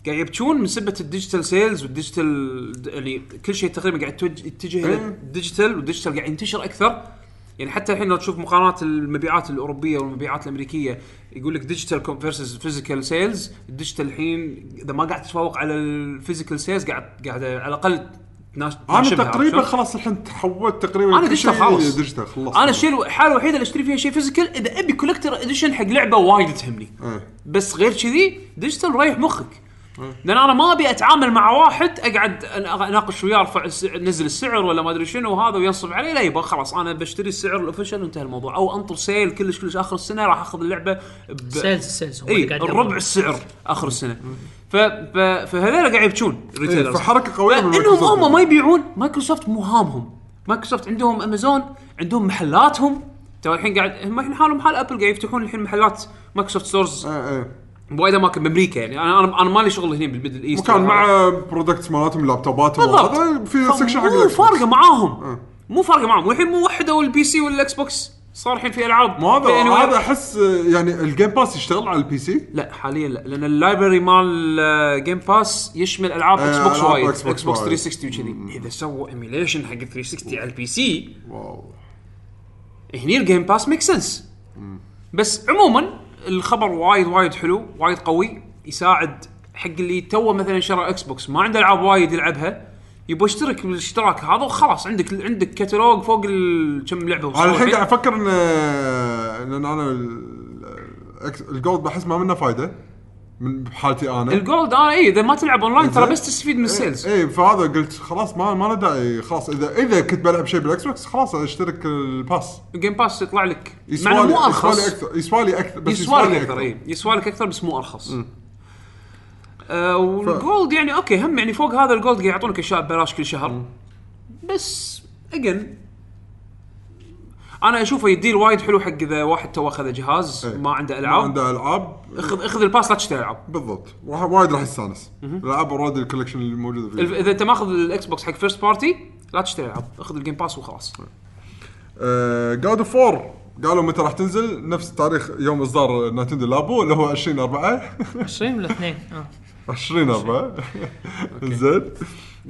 قاعد يبكون من سبة ال digital sales وال digital يعني كل شيء تقريبا قاعد يتجه إلى. ال digital وال digital قاعد ينتشر أكثر يعني حتى الحين لو تشوف مقارنات المبيعات الأوروبية والمبيعات الأمريكية يقول لك digital versus physical sales ال digital الحين إذا ما قاعد تتفوق على ال physical sales قاعد قاعد على الأقل تناش- أنا تقريبا؟ خلاص الحين تحولت تقريبا أنا شيء خلاص digital خلصت أنا الشيء الحاله الوحيده اللي أشتري فيها شيء physical إذا أبي collector edition حق لعبة وايد تهمني إيه. بس غير كذي digital ريح مخك لأن أنا ما أبي أتعامل مع واحد أقعد أناقش وياه ارفع نزل السعر ولا ما أدري شنو وهذا وينصب علي لا يبغى خلاص أنا بشتري السعر ال official وانتهى الموضوع. أو أنطر sale كلش كلش آخر السنة راح أخذ اللعبة ب... sales ال sales هو إي الربع. السعر آخر السنة. ف... ف... فهذول قاعد يبكون إيه، retailers فحركة قوية من انهم. هم ما يبيعون. مايكروسوفت مو هامهم. مايكروسوفت عندهم امازون عندهم محلاتهم. تو الحين قاعد هم الحين حالهم حال Apple قاعد يفتحون الحين محلات Microsoft stores إيه إيه بوايد اماكن بامريكا يعني. أنا أنا أنا مالي شغل هنا بال Middle East. مكان مع products مالتهم لابتوباتهم بالضبط. وهذا في section حق مو Box. فارقة معاهم. مو فارقة معاهم. والحين مو وحدوا ال PC وال X box صار الحين في ألعاب. مو هذا. هذا أحس يعني ال Game Pass يشتغل على ال PC لا حاليا لا. لأن ال library مال Game Pass يشمل ألعاب آه، Xbox ألعاب وايد. box Xbox وايد. 360 وكذي. إذا سووا emulation حق 360 على ال PC wow. هني ال Game Pass make sense بس عموما الخبر وايد وايد حلو وايد قوي يساعد حق اللي توه مثلا شرى Xbox ما عنده ألعاب وايد يلعبها يبغى يشترك بالاشتراك هذا وخلاص عندك عندك كتالوج فوق ال- كم لعبة أنا الحين قاعد أفكر ان لأن أنا ال Gold بحس ما منه فايدة. من بحالتي أنا. ال Gold أنا اي إذا ما تلعب اونلاين ترى. بس تستفيد من ال sales اي فهذا قلت خلاص ما ما له داعي خلاص. اذا إذا كنت بلعب شيء بال Xbox خلاص أشترك ال Pass. ال Game Pass يطلع لك. مع إنه مو أرخص. أكثر يسوى لي أكثر بس يسوى لك أكثر اي يسوى لك أكثر بس مو أرخص. آه وال Gold يعني okay هم يعني فوق هذا ال Gold قاعد يعطونك أشياء ببلاش كل شهر. بس again أنا اشوفه يدير وايد حلو حق إذا واحد تو أخذ جهاز إيه. ما عنده ما العاب عنده ألعاب. اخذ اخذ ال Pass لا تشتري ألعاب. بالضبط. راح وايد راح يستانس. الألعاب already ال collection اللي موجودة فيه. الف- إذا أنت ماخذ ال Xbox حق first party لا تشتري ألعاب. اخذ ال Game Pass وخلاص. God of 4 قالوا متى راح تنزل؟ نفس تاريخ يوم إصدار Nintendo Labo اللي هو 20 4 20 ولا 2 آه. 20 4 زين.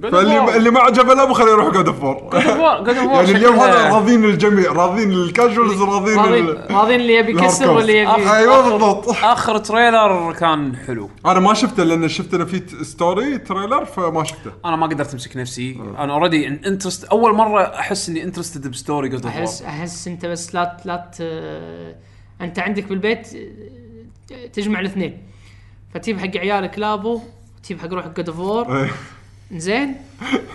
فاللي. اللي ما عجبه Labo خليه يروح God of 4 يعني اليوم هذا راضين الجميع راضين ال casuals راضين راضين ال- راضين اللي يبي يكسر. واللي يبي أيوه بالضبط. آخر trailer كان حلو. أنا ما شفته لأن شفت أنا في story trailer فما شفته. أنا ما قدرت أمسك نفسي. أنا already interest أول مرة أحس إني interested ب story God احس أحس أنت بس لا لا ت- أنت عندك بالبيت تجمع الاثنين. فتجيب حق عيالك Labo تجيب حق روحك God of War. زين.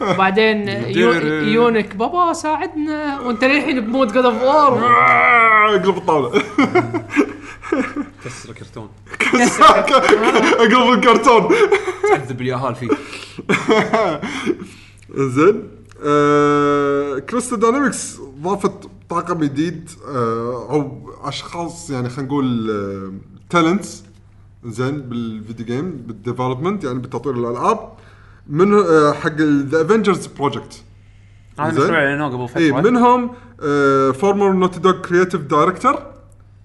وبعدين يو- يونك بابا ساعدنا وانت للحين ب mood God of War آه، أقلب الطاولة. كسر كرتون أقلب الكرتون. تعذب الياهال فيه زين. آه Crystal Dynamics ضافت طاقم جديد. آه أو أشخاص يعني خلينا نقول talents زين بال video game بال development يعني بتطوير الألعاب. من آه حق the Avengers project هذا. مشروع اعلنوه قبل فترة اي منهم former Naughty Dog creative director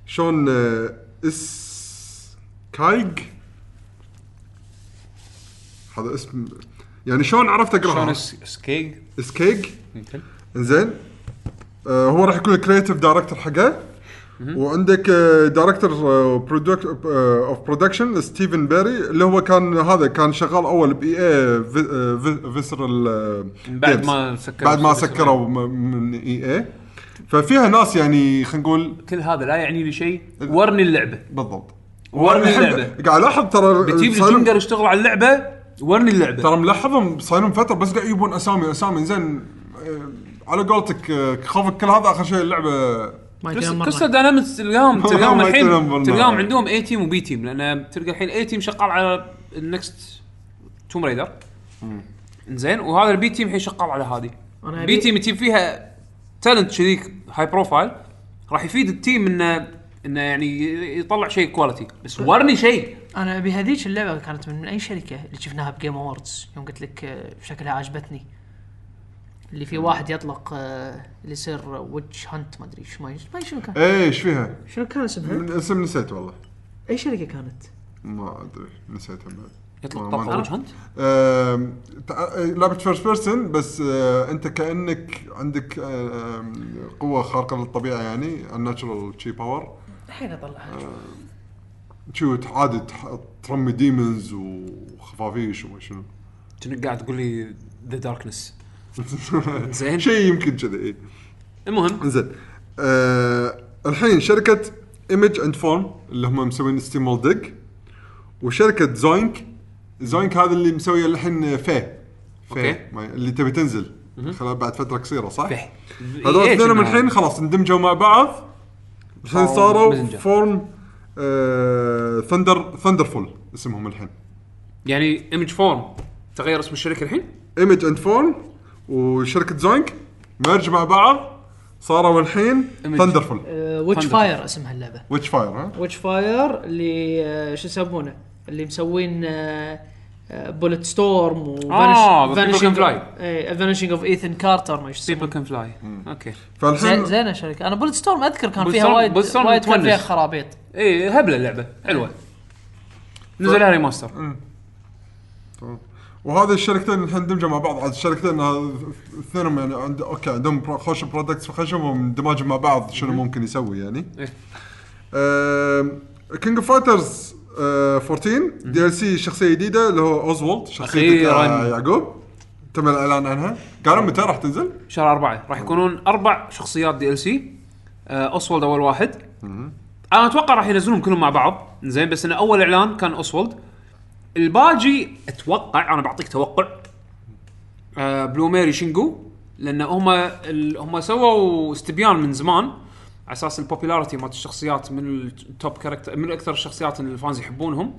Shaun آه Escayg هذا اسم يعني شلون عرفت أقراها؟ شلون Escayg Escayg يمكن زين آه هو راح يكون ال creative director حقه. وعندك director of production Stephen Barry اللي هو كان هذا كان شغال أول ب EA Visceral بعد ما سكروا بعد ما. سكروا من EA ففيها ناس يعني خلينا نقول كل هذا لا يعني لي شيء. ورني اللعبة. بالضبط. ورني اللعبة. قاعد ألاحظ ترى بتجيب لي جندر يشتغل على اللعبة ورني اللعبة. ترى ملاحظهم صايرين فترة بس قاعد يجيبون أسامي أسامي زين آه، على قولتك آه، خوفك كل هذا آخر شيء اللعبة Crystal Crystal Dynamics تلقاهم تلقاهم الحين تلقاهم. عندهم A team و B team لأن تلقى الحين A team شغال على ال next Tomb Raider زين وهذا ال B team الحين شغال على هذه. B team تجيب فيها talent شذيك high profile راح يفيد ال team انه إنه يعني يطلع شيء quality بس ورني شيء. أنا أبي هذيك اللعبة كانت من, من أي شركة اللي شفناها ب Game Awards يوم قلت لك آه، شكلها عجبتني. اللي في واحد يطلق آه، اللي يصير witch hunt ما أدري إيش ما ما شنو كان. إيه إيش فيها؟ شنو كان اسمها؟ من اسم نسيت والله. أي شركة كانت؟ ما أدري نسيتها بعد. يطلق طاقة ما- وجه انت آم، تع- لعبه first person بس آه، أنت كأنك عندك آه، قوة خارقة للطبيعة يعني ال natural شي power الحين أطلعها. شو عادي ترمي demons وخفافيش وما شنو. كأنك قاعد تقول لي ذا Darkness زين. شيء يمكن كذا اي المهم. انزين آه الحين شركة Image & Form اللي هم مسوين Steam Dig وشركة Zoink Zoink هذا اللي مسوي الحين Fe ما- اللي تبي تنزل. خلال بعد فترة قصيرة صح؟ فح هذول إيه، اثنينهم الحين خلاص اندمجوا مع بعض. الحين صاروا. Form آه Thunder Thunderful اسمهم الحين. يعني Image Form تغير اسم الشركة الحين؟ Image & Form وشركة Zoink merge مع بعض صاروا الحين. Thunderful Witch. Fire اسمها اللعبة. Witchfire ها؟ Witchfire اللي آه، شو يسمونه؟ اللي مسوين Bulletstorm و آه، The People Can Fly. Vanishing of Ethan Carter ما إيش People يسمونه Can Fly okay. فالحين زين زينه شركة. أنا Bulletstorm أذكر كان فيها وايد وايد كان فيها. خرابيط. اي هبلة اللعبة. حلوة. نزل لها remaster وهذا الشركتين الحين اندمجوا مع بعض. عاد الشركتين اثنينهم يعني عند okay عندهم خوش products وخشم واندماج مع بعض شنو ممكن يسوي يعني. King of Fighters 14 DLC شخصية جديدة اللي هو Oswald. يا يعقوب. تم الإعلان عنها. قالوا متى راح تنزل؟ شهر أربعة. راح يكونون أربع شخصيات DLC Oswald أول واحد. أنا أتوقع راح ينزلون كلهم مع بعض. زين بس إن أول إعلان كان Oswald الباجي أتوقع أنا بعطيك توقع آه Blue Mary Shingo لأن هم ال- هم سووا استبيان من زمان على أساس ال popularity مالت الشخصيات من ال top character من أكثر الشخصيات اللي ال fans يحبونهم.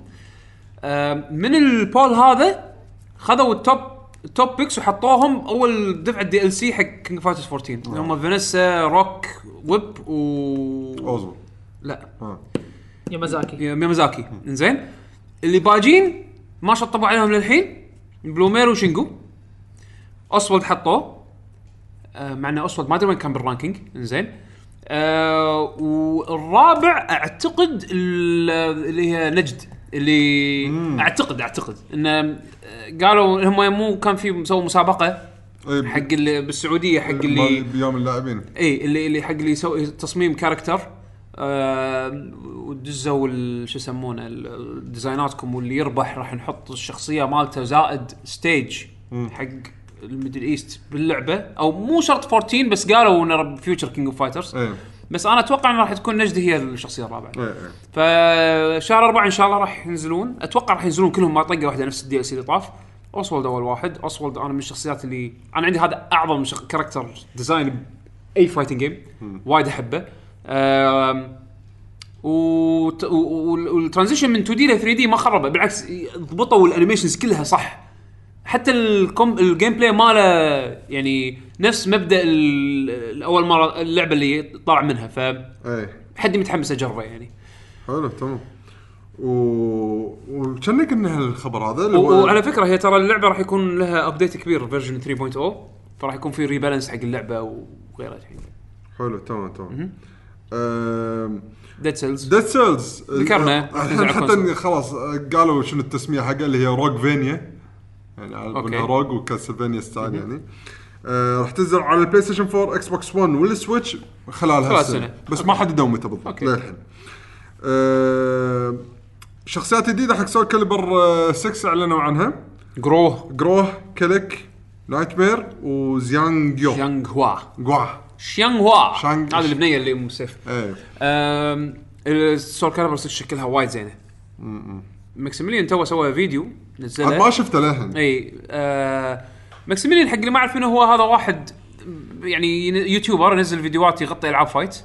آه، من ال poll هذا خذوا ال top ال top picks وحطوهم أول دفعه DLC حق King Fighters 14 اللي هم Vanessa Rock Whip و Oswald لا. ها Yamazaki. Yamazaki إنزين. اللي باجين ما شطبوا عليهم للحين؟ Blue Mary و Shingo. Oswald حطوه. آه مع ان Oswald ما أدري وين كان بال ranking. إنزين. آه والرابع أعتقد ال- اللي هي نجد اللي أعتقد أعتقد انه آه، قالوا هم مو كان في مسوي مسابقة إيه، حق اللي بالسعودية حق اللي بيوم اللاعبين. اي اللي اللي حق اللي يسوي تصميم character ودزوا ال- شو يسمونه design اتكم واللي يربح راح نحط الشخصية مالته زائد stage حق ال Middle East باللعبة. أو مو شرط 14 بس قالوا إنه future King of Fighters بس أنا أتوقع إنه راح تكون نجدي هي الشخصية الرابعة. إيه إيه. فشهر أربعة إن شاء الله راح ينزلون. أتوقع راح ينزلون كلهم مع طقه واحدة نفس ال DLC اللي طاف. اوسولد أول واحد. اوسولد أنا من الشخصيات اللي أنا عندي هذا أعظم شخ... character design by fighting game وايد أحبه. وال transition من 2D ل 3D ما خربه بالعكس ضبطوا ال animations كلها صح. حتى الكوم ال gameplay ماله يعني نفس مبدأ الأول مرة اللعبة اللي طالع منها ف إيه. حدي متحمس أجربه يعني. حلو تمام. و وكان قلنا الخبر هذا اللي هو وعلى فكرة هي ترى اللعبة راح يكون لها update كبير version 3.0 فراح يكون في rebalance حق اللعبة وغيرها الحين. حلو تمام تمام. Dead Cells Dead Cells ذكرنا. الحين حتى خلاص قالوا شنو التسمية حقها اللي هي Roguevania يعني على. انها rogue و Castlevania style يعني. آه راح تنزل على ال PlayStation 4 Xbox 1 وال Switch خلال خلال هالسنة. بس ما حددوا متى بالضبط. للحين. آه شخصيات جديدة حق Soulcalibur 6 أعلنوا عنها. Groh Groh كليك Nightmare و Xiang يو Xianghua جواه Xianghua Xiang- هذه البنيه اللي أم سيف إيه. أم، ال Soulcalibur 6 شكلها وايد زينة. Maximilian تو سوى فيديو نزله. ما شفته للحين إي آه Maximilian حق اللي ما يعرفونه هو هذا واحد يعني YouTuber ينزل فيديوهات يغطي ألعاب fight.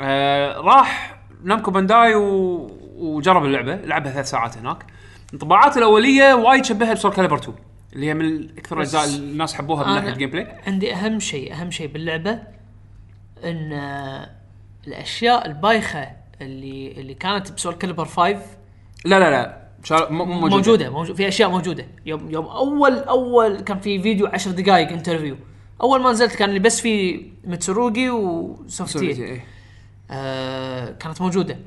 آه راح Namco Bandai و... وجرب اللعبة. لعبها ثلاث ساعات هناك. انطباعات الأولية وايد شبهها ب Soulcalibur 2 اللي هي من أكثر الاجزاء اللي الناس حبوها من ناحيه ال gameplay عندي أهم شيء أهم شيء باللعبة إن آه، الأشياء البايخة اللي اللي كانت ب Soulcalibur 5 لا لا لا شار... مو موجودة, موجودة موجود في أشياء موجودة. يوم يوم أول أول كان في فيديو 10 دقائق interview أول ما نزلت كان اللي بس في Mitsurugi و Sophitia إيه. آه كانت موجودة.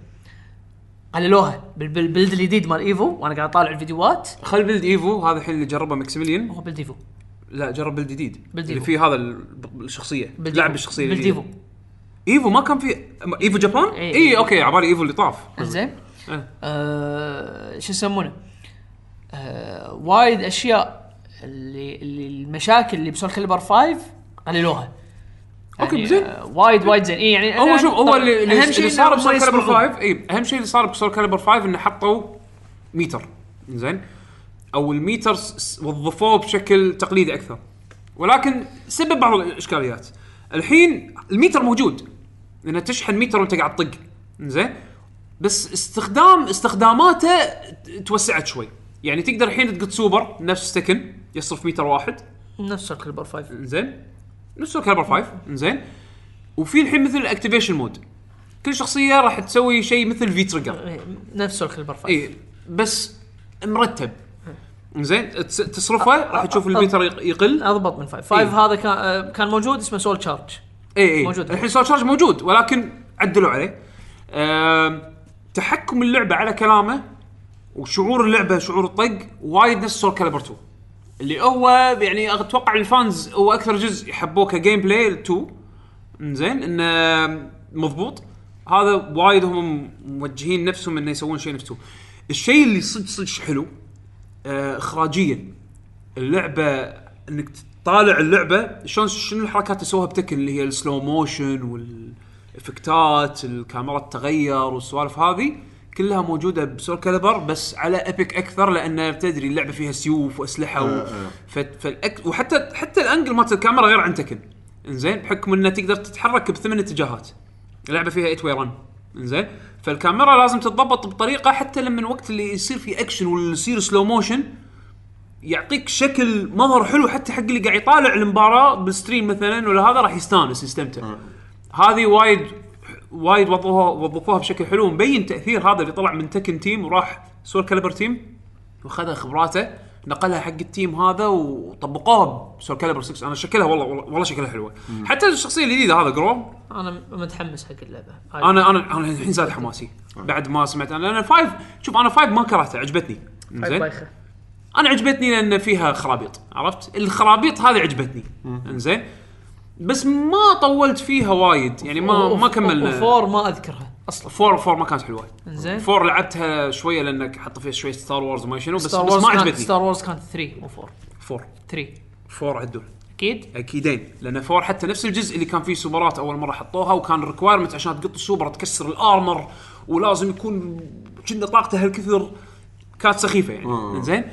قللوها. بال- بال build الجديد مال Evo وأنا قاعد أطالع الفيديوهات. خل build Evo هذا الحين اللي جربه Maximilian هو build Evo لا جرب build جديد build اللي. فيه هذا ال- الشخصية لعب. الشخصية build الجديدة. Evo Evo ما كان في Evo Japan؟ اي okay عبالي Evo اللي طاف إنزين إيه. آه شو يسمونه آه وايد أشياء اللي, اللي المشاكل اللي ب Soulcalibur 5 قللوها يعني زين. آه وايد وايد زين اي يعني هو شوف هو اللي, اللي, أهم شيء اللي صار ب Soulcalibur يسبقون. 5 اي اهم شيء اللي صار ب Soulcalibur 5 إنه حطوا ميتر زين أو الميتر س- س- وظفوه بشكل تقليدي أكثر. ولكن سبب بعض الإشكاليات. الحين الميتر موجود. انه تشحن ميتر وأنت قاعد تطق. زين بس استخدام استخداماته توسعت شوي. يعني تقدر الحين تقط سوبر نفس Tekken يصرف ميتر واحد. نفس Soulcalibur 5 زين نفس Calibur 5 زين وفي الحين مثل ال activation mode كل شخصية راح تسوي شيء مثل في trigger إيه، نفس Soulcalibur 5 اي بس مرتب. زين تس- تصرفه راح تشوف الميتر يق- يقل. أضبط من 5 5 إيه. هذا كان كان موجود اسمه Soul Charge اي اي موجود. الحين Soul Charge موجود ولكن عدلوا عليه. تحكم اللعبة على كلامه وشعور اللعبة شعور الطق وايد نفس Soulcalibur 2 اللي هو يعني أتوقع ال fans هو أكثر جزء يحبوه ك gameplay 2 زين إنه مضبوط. هذا وايد هم موجهين نفسهم إنه يسوون شيء نفس 2 الشيء اللي صدق صدق حلو اخراجيا اللعبة إنك تطالع اللعبة شلون شنو الحركات اللي سووها ب Tekken؟ اللي هي ال slow motion وال effect ات الكاميرا تتغير والسوالف هذه كلها موجودة ب Soulcalibur بس على epic أكثر لأن تدري اللعبة فيها سيوف وأسلحة و... ف... فال ac... وحتى حتى ال angle مالت الكاميرا غير عن Tekken إنزين بحكم انها تقدر تتحرك بثمان اتجاهات. اللعبة فيها 8 way run إنزين. فالكاميرا لازم تتضبط بطريقة حتى لما الوقت اللي يصير في اكشن ولا يصير slow motion يعطيك شكل مظهر حلو حتى حق اللي قاعد يطالع المباراة بال stream مثلا ولا هذا راح يستانس يستمتع. هذه وايد وايد وظفوها وظفوها بشكل حلو مبين تأثير هذا اللي طلع من Tekken team وراح Soulcalibur team وخذ خبراته. نقلها حق ال team هذا وطبقوها ب Soulcalibur 6 أنا شكلها والله والله, شكلها حلوة حتى الشخصيه الجديده هذا Groh أنا متحمس حق اللعبه أنا أنا أنا الحين زاد حماسي بعد ما سمعت أنا أنا five شوف أنا five ما كرهته عجبتني زين أنا عجبتني لأن فيها خرابيط عرفت الخرابيط هذه عجبتني انزين بس ما طولت فيها وايد يعني ما ما كملنا و four ما اذكرها أصلا four four ما كانت حلوة. إنزين. four لعبتها شوية لأنك حط فيها شوية Star Wars وما شنو بس, Star بس Wars ما كانت عجبتني. Star Wars كانت 3 مو 4 four 3 four عدول. أكيد؟ أكيدين لأن four حتى نفس الجزء اللي كان فيه سوبرات أول مرة حطوها وكان requirement عشان تقط السوبر تكسر ال armor ولازم يكون كنا طاقته هالكثر كانت سخيفة يعني. زين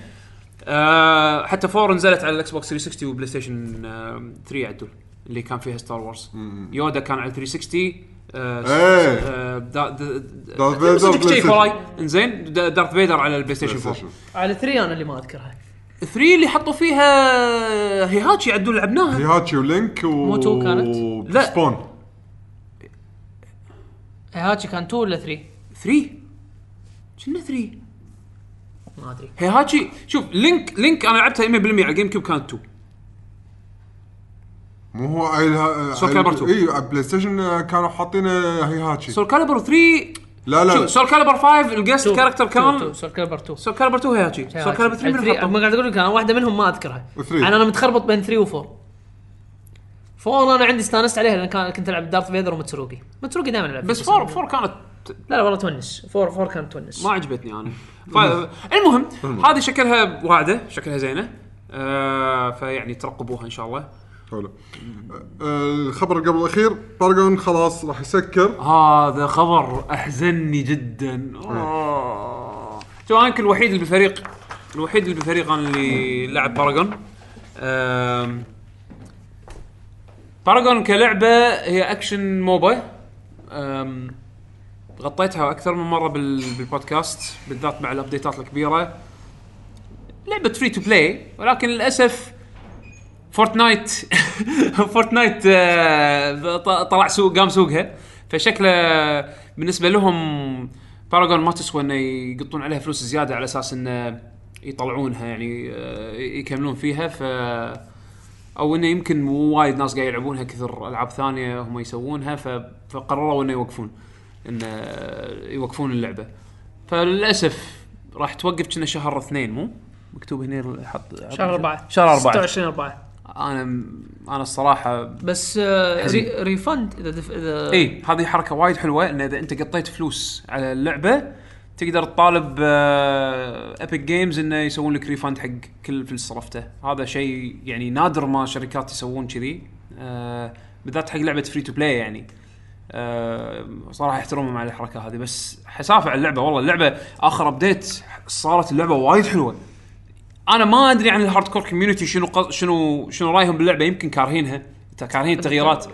آه حتى four نزلت على ال Xbox 360 و PlayStation آه 3 عدول اللي كان فيها Star Wars Yoda كان على 360 آه دا- Darth Vader. فراي إنزين دا- Darth Vader على ال PlayStation 4 على 3 أنا اللي ما أذكرها. 3 اللي حطوا فيها هيهاتشي عدول لعبناها. هيهاتشي و Link و مو two كانت؟ لا. Spawn هاتشي كان 2 ولا 3 3 شنو 3 ما أدري. هيهاتشي شوف Link Link أنا لعبتها 100% على GameCube كانت 2 مو هو عيلها Soul Calibur 2. إي على PlayStation كانوا حاطين هيهاتشي Soul Calibur 3 لا لا. شوف Soul Calibur 5 ال guest character كان؟ سول كالبر 2 سول كاليبر 2 هيهاتشي Soul Calibur 3 من ما حطه. قاعد أقول لك أنا واحدة منهم ما أذكرها. و three. أنا أنا متخربط بين 3 و4 four أنا عندي استانست عليها لأن كان كنت ألعب Darth Vader و Mitsurugi. Mitsurugi دائما ألعب بس فيه، 4 4 كانت لا لا والله تونس. four four كانت تونس. ما عجبتني أنا. ف- المهم. هذه شكلها واعدة شكلها زينة. آه فيعني ترقبوها إن شاء الله. حلو آه، الخبر قبل الأخير Paragon خلاص راح يسكر. هذا خبر احزني جدا. آه. شوف أنا يمكن الوحيد اللي بالفريق الوحيد اللي بالفريق أنا اللي لعب Paragon Paragon كلعبة هي action MOBA. غطيتها أكثر من مرة بال- بالبودكاست بالذات مع الأبديتات الكبيرة. لعبة free to play ولكن للأسف Fortnite. Fortnite آه، طلع سوق قام سوقها. فشكله بالنسبة لهم باراجون ما تسوى انه يقطون عليها فلوس زيادة على أساس انه يطلعونها يعني آه، يكملون فيها. ف أو إنه يمكن مو وايد ناس قاعد يلعبونها كثر ألعاب ثانية هم يسوونها. فقرروا إنه يوقفون انه يوقفون اللعبة. فللأسف راح توقف كنا شهر اثنين مو؟ مكتوب هنا حط شهر أربعة. شهر أربعة. 26 4 أنا أنا الصراحة بس آه. ري refund إذا دف... إذا إي هذه حركة وايد حلوة إن إذا أنت قطيت فلوس على اللعبة تقدر تطالب Epic Games إنه يسوون لك refund حق كل الفلوس صرفته. هذا شيء يعني نادر ما شركات يسوون كذي آه، بالذات حق لعبة free to play يعني. آه، صراحة احترمهم على الحركة هذه. بس حسافة على اللعبة والله اللعبة آخر update صارت اللعبة وايد حلوة. أنا ما أدري عن ال hardcore community شنو قص- شنو شنو رأيهم باللعبة. يمكن كارهينها. كارهين التغييرات.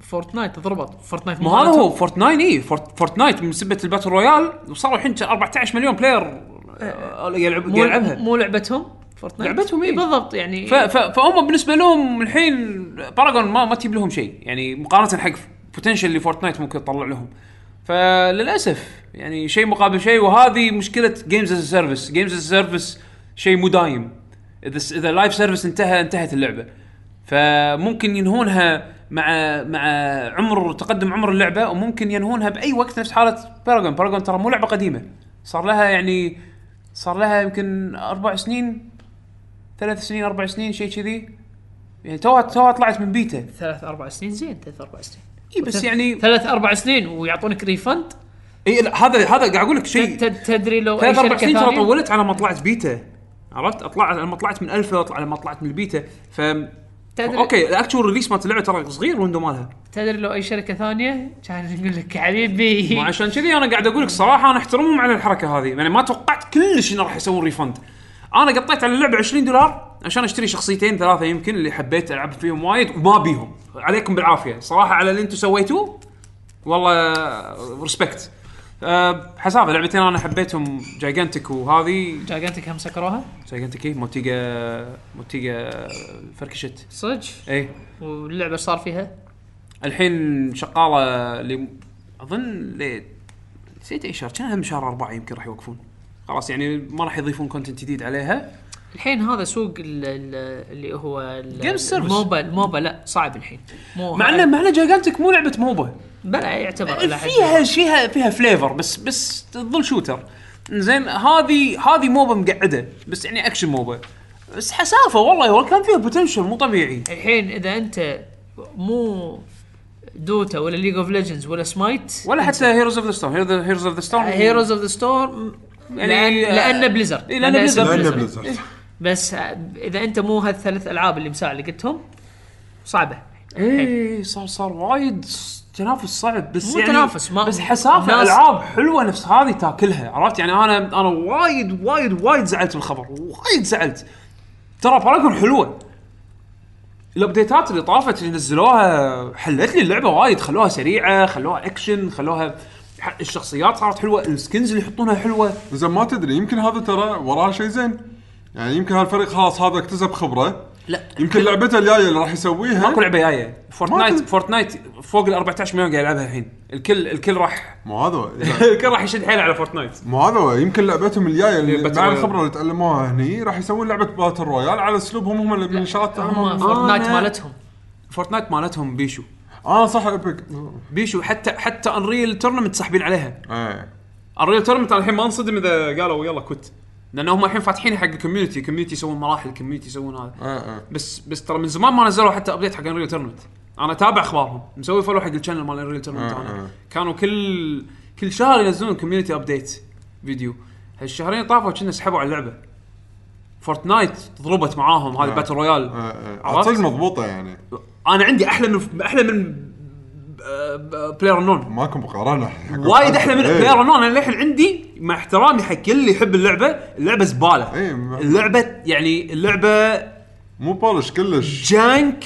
Fortnite ضربت Fortnite مو هذا هو. Fortnite اي Fort Fortnite من سبة ال battle royale وصاروا الحين 14 مليون player آه، يلعب مو يلعبها. مو لعبتهم؟ Fortnite؟ لعبتهم، إيه. إي بالضبط يعني ف- ف- فهم بالنسبة لهم الحين Paragon ما ما تجيب لهم شيء. يعني مقارنة حق potential اللي Fortnite ممكن تطلع لهم. فللأسف يعني شيء مقابل شيء. وهذه مشكلة games as service games as service شيء مو دايم اذا إذا ال live service انتهى انتهت اللعبة. فممكن ينهونها مع مع عمر تقدم عمر اللعبة وممكن ينهونها بأي وقت نفس حالة Paragon Paragon ترى مو لعبة قديمة. صار لها يعني صار لها يمكن أربع سنين ثلاث سنين أربع سنين شيء كذي. يعني توها توها طلعت من بيتا. ثلاث أربع سنين زين ثلاث أربع سنين. إي بس يعني ثلاث أربع سنين ويعطونك refund إي لا هذا هذا قاعد أقول لك شيء. تد- تدري لو ثلاث أربع سنين ترى طولت على ما طلعت بيتا. عرفت؟ اطلع لما طلعت من ألفا اطلع لما طلعت من البيتا ف تدري okay ال actual release مالت اللعبه ترى صغير ال window مالها. تدري لو أي شركة ثانية كان يقول لك حبيبي. عشان كذي أنا قاعد أقول لك صراحة أنا أحترمهم على الحركة هذه. يعني ما توقعت كلش انه راح يسوون refund أنا قطيت على اللعبة 20 دولار عشان أشتري شخصيتين ثلاثة يمكن اللي حبيت ألعب فيهم وايد وما بيهم. عليكم بالعافية. صراحة على اللي أنتم سويتوه والله respect أه حسافه لعبتين أنا حبيتهم Gigantic وهذه. Gigantic هم سكروها؟ Gigantic إيه Motiga Motiga فركشت صدق؟ إيه. واللعبة صار فيها؟ الحين شغالة ل أظن ل نسيت اي شهر كان هم شهر أربعة يمكن راح يوقفون. خلاص يعني ما راح يضيفون content جديد عليها. الحين هذا سوق ال- ال- اللي هو service. ال MOBA ال MOBA لا صعب الحين. مو مع انه مع إنه Gigantic مو لعبة MOBA بلا يعتبر حد فيها فيها فيها flavor بس بس تظل shooter زين هذه هذه MOBA مقعدة بس يعني action MOBA بس حسافة والله كان فيها potential مو طبيعي. الحين إذا أنت مو Dota ولا League of Legends ولا سمايت ولا حتى Heroes of the Storm Heroes of the Storm Heroes of the Storm يعني- لأن Blizzard إيه، اسم Blizzard. لأن Blizzard. Blizzard بس إذا أنت مو هالثلاث ألعاب اللي اللي قلتهم صعبة. إيه صار صار وايد تنافس صعب بس مو يعني تنافس، ما- بس حسافة الناس- ألعاب حلوة نفس هذه تاكلها عرفت؟ يعني أنا أنا وايد وايد وايد زعلت بالخبر وايد زعلت. ترى Paragon حلوة. الأبديتات اللي طافت اللي نزلوها حلت لي اللعبة وايد خلوها سريعة خلوها اكشن خلوها الشخصيات صارت حلوة ال skins اللي يحطونها حلوة. زين ما تدري يمكن هذا ترى وراه شيء زين. يعني يمكن هالفريق خلاص هذا اكتسب خبرة. لا. يمكن لعبته الجاية اللي راح يسويها. ماكو لعبة جاية. Fortnite. Fortnite فوق ال 14 مليون قاعد يلعبها الحين. الكل الكل راح مو هذا. هو. الكل راح يشد حيله على Fortnite مو هذا. هو يمكن لعبتهم الجاية اللي مع. الخبرة اللي تعلموها هني راح يسوون لعبة battle royale على اسلوبهم هم اللي من الشغلات هم Fortnite أنا- مالتهم. Fortnite مالتهم بيشو. آه صح Epic بيشو. حتى حتى Unreal Tournament ساحبين عليها. إيه. Unreal Tournament الحين ما انصدم إذا قالوا يلا quit. لأن هم الحين فاتحين حق ال community ال community يسوون مراحل ال community يسوون هذا. إيه إيه بس بس ترى من زمان ما نزلوا حتى update حق Unreal Tournament أنا أتابع أخبارهم. مسوي follow حق ال channel مال Unreal Tournament آه، آه. كانوا كل كل شهر ينزلون community update video هالشهرين طافوا كنا سحبوا على اللعبة. Fortnite ضربت معاهم هذه آه. Battle Royale إيه إيه عرفت؟ مضبوطة يعني. أنا عندي أحلى من أحلى من Player Unknown. ماكو مقارنة. وايد أحلى من إيه. Player نون أنا للحين عندي مع احترامي حق كل اللي يحب اللعبة اللعبة زبالة. إيه، اللعبة يعني اللعبة مو polished كلش. junk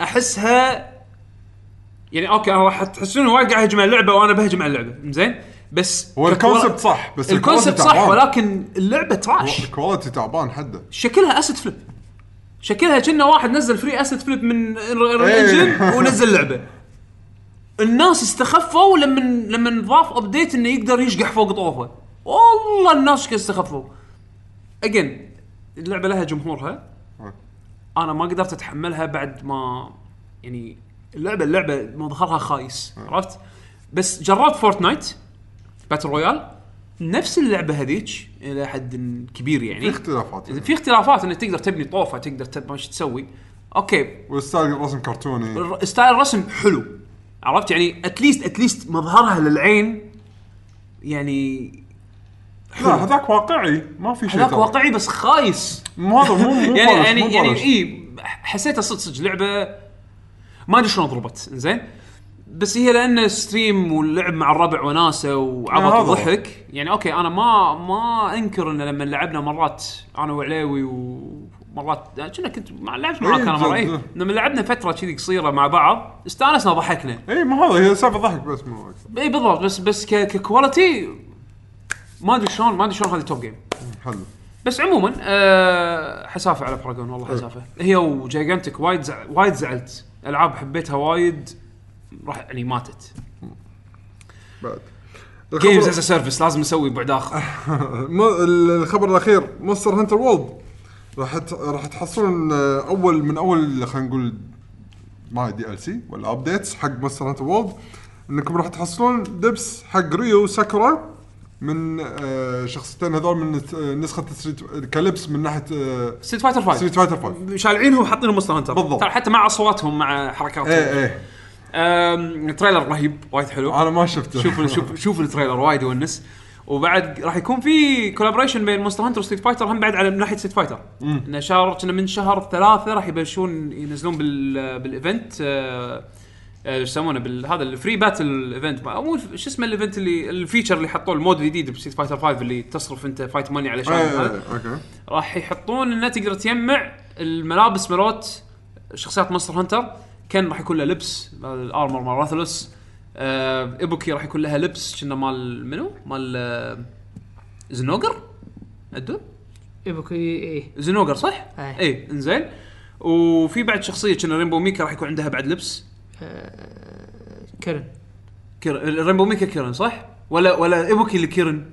أحسها يعني أوكي أنا راح تحسون وايد قاعد أهجم على اللعبة وأنا بهجم على اللعبة زين بس هو ال concept صح بس ال concept صح تعبان. ولكن اللعبة trash. ال quality تعبان حده شكلها asset flip. شكلها كأنه واحد نزل free asset flip من إيه. ال engine ونزل لعبة. الناس استخفوا لما لما ضاف update إنه يقدر يشقح فوق طوفه. والله الناس استخفوا. again اللعبة لها جمهورها. أنا ما قدرت أتحملها بعد ما يعني اللعبة اللعبة مظهرها خايس عرفت؟ بس جربت Fortnite Battle Royale نفس اللعبة هذيك إلى حد كبير في يعني اختلافات إذا في اختلافات إنك تقدر تبني طوفة تقدر تب إيش تسوي. أوكي. وال style رسم كرتوني. style الرسم حلو. عرفت يعني at least at least مظهرها للعين يعني لا هذاك واقعي ما في شيء هذاك. واقعي بس خايس مو هذا مو مو يعني يعني مو يعني. اي حسيتها صدق صدق لعبة ما أدري شلون ضربت زين بس هي لأن stream واللعب مع الربع وناسة وعبط. وضحك يعني أوكي أنا ما ما أنكر إن لما لعبنا مرات أنا وعليوي ومرات كنا كنت مع لعبت معاك إيه، أنا مرة. اي لما لعبنا فترة كذي قصيرة مع بعض استانسنا ضحكنا. اي ما هذا هي سالفة ضحك بس مو أكثر اي بالضبط بس بس ك- ك quality ما أدري شلون ما أدري شلون هذه top game حلو. بس عموما أه حسافة على Paragon والله حسافة. هي و Gigantic وايد زع... وايد زعلت. ألعاب حبيتها وايد راح يعني ماتت. بعد. games الخبر, as service لازم نسوي بعد آخر. مو- الخبر الأخير Monster Hunter World راح راح تحصلون اول من أول خلينا نقول ما DLC ولا updates حق Monster Hunter World إنكم راح تحصلون لبس حق Ryu و Sakura من آه، شخصيتين هذول من آه، نسخة Street كلبس من ناحية Street Fighter 5 Street Fighter 5 شالعينهم وحاطينهم Monster Hunter بالضبط. ترى حتى مع أصواتهم مع حركاتهم إيه إيه. trailer رهيب وايد حلو. أنا ما شفته. شوف شوف شوف ال trailer وايد يونس. وبعد راح يكون في collaboration بين Monster Hunter و Street Fighter هم بعد على من ناحية Street Fighter إنه شهر كنا من شهر ثلاثة راح يبلشون ينزلون بال بال event آه، آه، إيش يسمونه؟ بالهذا ال free battle event مو شو اسمه ال event اللي ال feature اللي حطوه ال mode الجديد ب Street Fighter 5 اللي تصرف أنت fight money على شيء إيه هذا إيه أوكي. راح يحطون إنه تقدر تجمع الملابس مالت شخصيات Monster Hunter كان راح يكون له لبس ال armor مال Rathalos آه Ibuki راح يكون لها لبس كنا مال منو؟ مال آه Zinogre؟ ادو؟ Ibuki إيه Zinogre صح؟ اي إنزين وفي بعد شخصية كنا Rainbow Mika راح يكون عندها بعد لبس Kirin Kirin Rainbow Mika Kirin صح؟ ولا ولا Ibuki اللي Kirin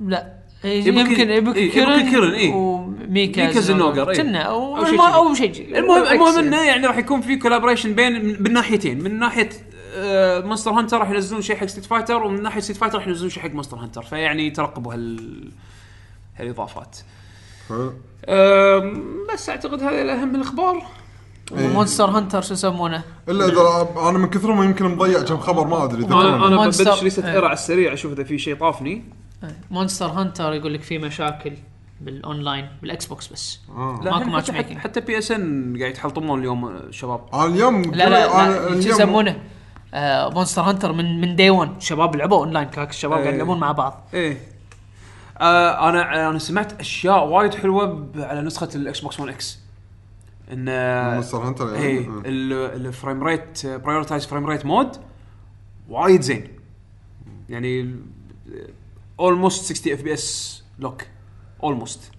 لا Ibuki- يمكن Ibuki إيه، Kirin Ibuki Kirin، إيه. و Mika Mika Zinogre، إيه. كنا أو شيء. أو شيء المهم المهم. إنه يعني راح يكون في collaboration بين من ناحيتين من ناحية آه Monster Hunter راح ينزلون شيء حق Street Fighter ومن ناحية Street Fighter راح ينزلون شيء حق Monster Hunter فيعني ترقبوا هال هالإضافات بس أعتقد هذه الأهم الأخبار Monster Hunter شو يسمونه؟ إلا إذا أنا من كثرهم يمكن مضيع كم خبر ما أدري أنا. أنا بدش list إيه. أقرا على السريع أشوف إذا في شيء طافني Monster Hunter يقول لك في مشاكل بالأونلاين بال Xbox بس آه. ماكو ماتش حتى, making. حتى PSN قاعد يتحلطمون اليوم آه، الشباب أنا اليوم لا لا, أنا لا شو اليوم- يسمونه؟ آه Monster Hunter من من day 1 الشباب لعبوا اونلاين كاك الشباب قاعد إيه. يلعبون مع بعض. إيه. آه أنا أنا سمعت أشياء وايد حلوة على نسخة ال Xbox 1 X إن Monster Hunter يعني إيه آه. ال frame rate prioritize frame rate mode وايد زين. يعني almost 60 FPS lock almost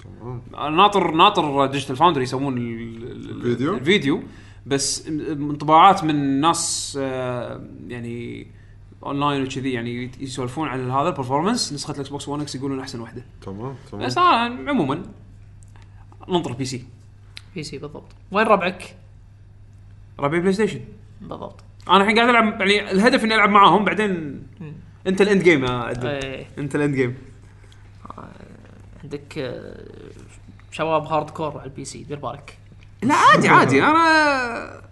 ناطر ناطر Digital Foundry يسوون ال- ال- ال video؟ ال video. بس انطباعات من ناس آه، يعني اونلاين وكذي يعني يسولفون عن هذا ال performance نسخة ال Xbox 1 X يقولون أحسن واحدة. تمام تمام. بس أنا عموما ننطر PC PC بالضبط. وين ربعك؟ ربعي PlayStation. بالضبط. أنا الحين قاعد ألعب يعني الهدف إني ألعب معاهم بعدين أنت ال end game يا إيه. أنت ال end game عندك آه، شباب hardcore على ال PC دير بالك. لا عادي عادي. أنا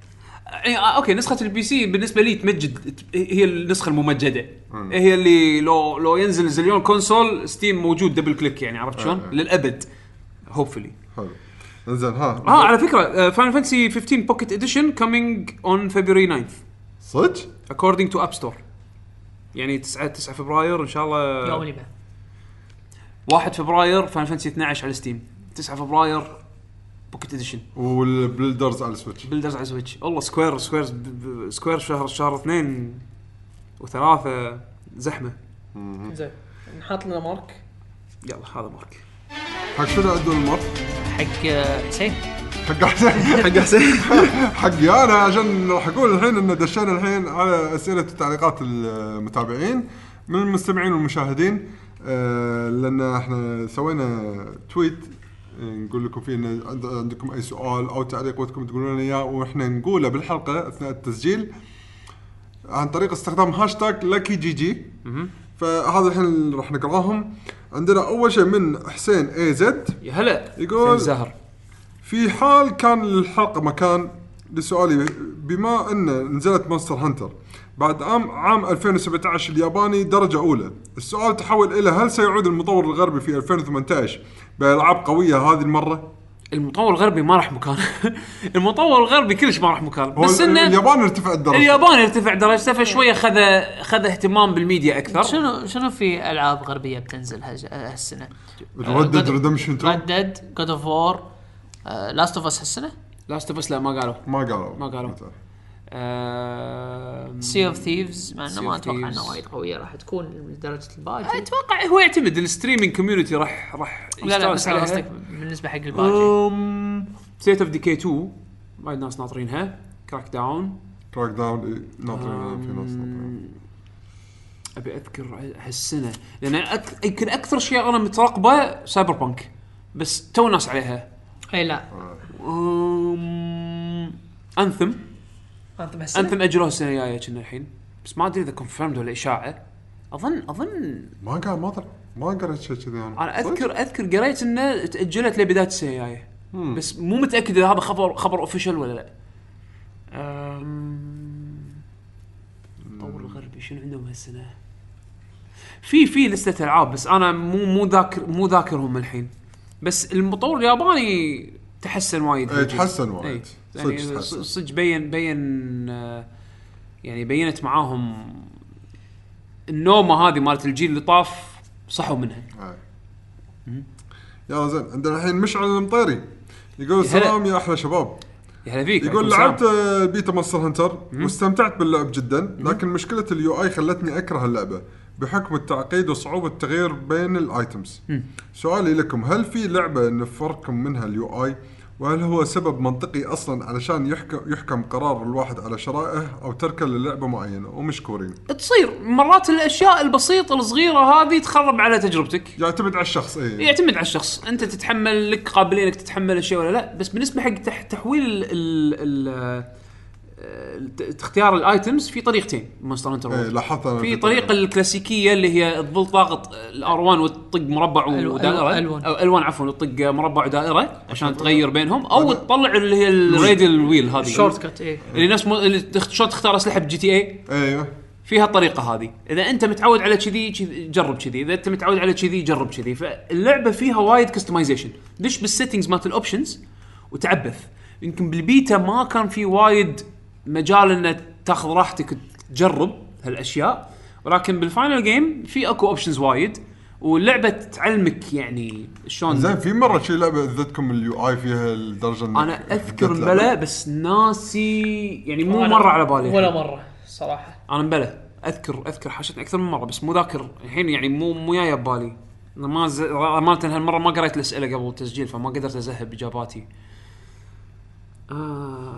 يعني أوكي نسخة ال PC بالنسبة لي تمجد هي النسخة الممجدة. هي اللي لو لو ينزل zillion console Steam موجود double click يعني عرفت شلون؟ آه. للأبد hopefully حلو. إنزين ها. آه على فكرة Final Fantasy 15 Pocket Edition coming on فبراير 9 صدق؟ according to App Store يعني 9 9 فبراير إن شاء الله. يوم اللي بعد. 1 فبراير Final Fantasy 12 على Steam 9 فبراير Pocket Edition وال Builders على ال Switch. Builders على Switch والله Square Square Square شهر شهر اثنين وثلاثة زحمة. زين. نحط لنا مارك. يلا هذا مارك. حق شنو عدوا المر؟ حق حسين. حق حسين. حق حسين. حقي أنا عشان راح أقول الحين إن دشينا الحين على أسئلة وتعليقات المتابعين من المستمعين والمشاهدين. آه، لأن إحنا سوينا تويت نقول لكم فيه إن عند- عندكم أي سؤال أو تعليق ودكم تقولون لنا إياه وإحنا نقوله بالحلقة أثناء التسجيل عن طريق استخدام هاشتاج لاكي جي جي. فهذا الحين راح نقراهم. عندنا أول شيء من حسين AZ يا هلا. يقول- زهر في حال كان للحلقه مكان لسؤالي بما إن نزلت Monster Hunter بعد عام عام 2017 الياباني درجة أولى. السؤال تحول إلى هل سيعود المطور الغربي في 2018 بألعاب قوية هذه المرة؟ المطور الغربي ما راح مكان. المطور الغربي كلش ما راح مكان. هو بس إنه اليابان ارتفع الدرجة. اليابان ارتفع درجته فشوية خذ خذ اهتمام بالميديا أكثر. شنو شنو في ألعاب غربية بتنزل هالسنة؟ Red Dead Redemption 2 Red Dead God of War Last of Us هالسنة؟ Last of لا ما قالوا. ما قالوا. ما قالوا. آه... Sea of Thieves مع إنه Sea ما of أتوقع Thieves. انها وايد قوية راح تكون لدرجة الباجي. أتوقع هو يعتمد ال streaming community راح راح لا لا بس. قصدك بالنسبة حق الباجي. State of Decay 2 وايد ناس ناطرينها. Crackdown Crackdown ناطرين في ناس ناطرين أبي أذكر هالسنة. لأن أك... يمكن أكثر شيء أنا مترقبه Cyberpunk بس تو ناس عليها. إي لا. أم... Anthem أنت هالسنه Anthem اجلوها السنة الجاية كنا الحين. بس ما أدري إذا confirmed ولا إشاعة. اظن أظن ما قال ما أدري. ما قريت شيء كذي أنا. أنا اذكر أذكر قريت إنه تأجلت لبداية السنة الجاية. بس مو متأكد إذا هذا خبر خبر اوفيشال ولا لا. المطور الغربي شنو عندهم هالسنة؟ في في لستة ألعاب بس أنا مو مو ذاكر مو ذاكرهم الحين. بس المطور الياباني تحسن وايد. إيه، تحسن وايد. يعني. صدق بين بين آه، يعني بينت معاهم النومة هذه مالت الجيل اللي طاف صحوا منها. يلا زين عندنا الحين مشعل المطيري يقول يا. سلام يا أحلى شباب يا هلا فيك يقول. لعبت آه، beta Monster Hunter واستمتعت باللعب جدا لكن مشكلة ال UI خلتني أكره اللعبة بحكم التعقيد وصعوبة التغيير بين ال items سؤالي لكم هل في لعبة نفركم منها ال UI وهل هو سبب منطقي أصلا علشان يحكم يحكم قرار الواحد على شرائه أو تركه للعبة معينة؟ ومشكورين. تصير مرات الأشياء البسيطة الصغيرة هذه تخرب على تجربتك. يعتمد على الشخص اي يعتمد على الشخص. أنت تتحمل لك قابلين إنك تتحمل الشيء ولا لا بس بالنسبة حق تح تحويل ال ال- اختيار ال items في طريقتين Monster Hunter World. لاحظت في طريقة الكلاسيكية اللي هي تظل ضاغط ال R1 وتطق مربع ودائرة. ألوان. أو ألوان عفوا وتطق مربع ودائرة عشان تغير بينهم. أو تطلع اللي هي ال radial wheel هذه. shortcut اي اللي نفس شلون تختار أسلحة ب GTA أيوه. فيها الطريقة هذه. إذا أنت متعود على كذي كذي- جرب كذي. إذا أنت متعود على كذي جرب كذي. فاللعبة فيها وايد customization دش بال settings مالت ال options وتعبث. يمكن بالبيتا ما كان في وايد مجال ان تاخذ راحتك تجرب هالأشياء. ولكن بال final game في أكو options وايد واللعبه تعلمك يعني شلون زين في مرة شي لعبة أذتكم ال UI فيها الدرجة إنك أنا أذكر. مبلا بس ناسي يعني مو مرة على بالي. ولا مرة صراحة. أنا مبلى أذكر أذكر حاشتني أكثر من مرة بس مو ذاكر الحين يعني مو مو جاية ببالي. أنا ما ز... امانه هالمرة ما قريت الأسئلة قبل التسجيل فما قدرت ازهب اجاباتي آه.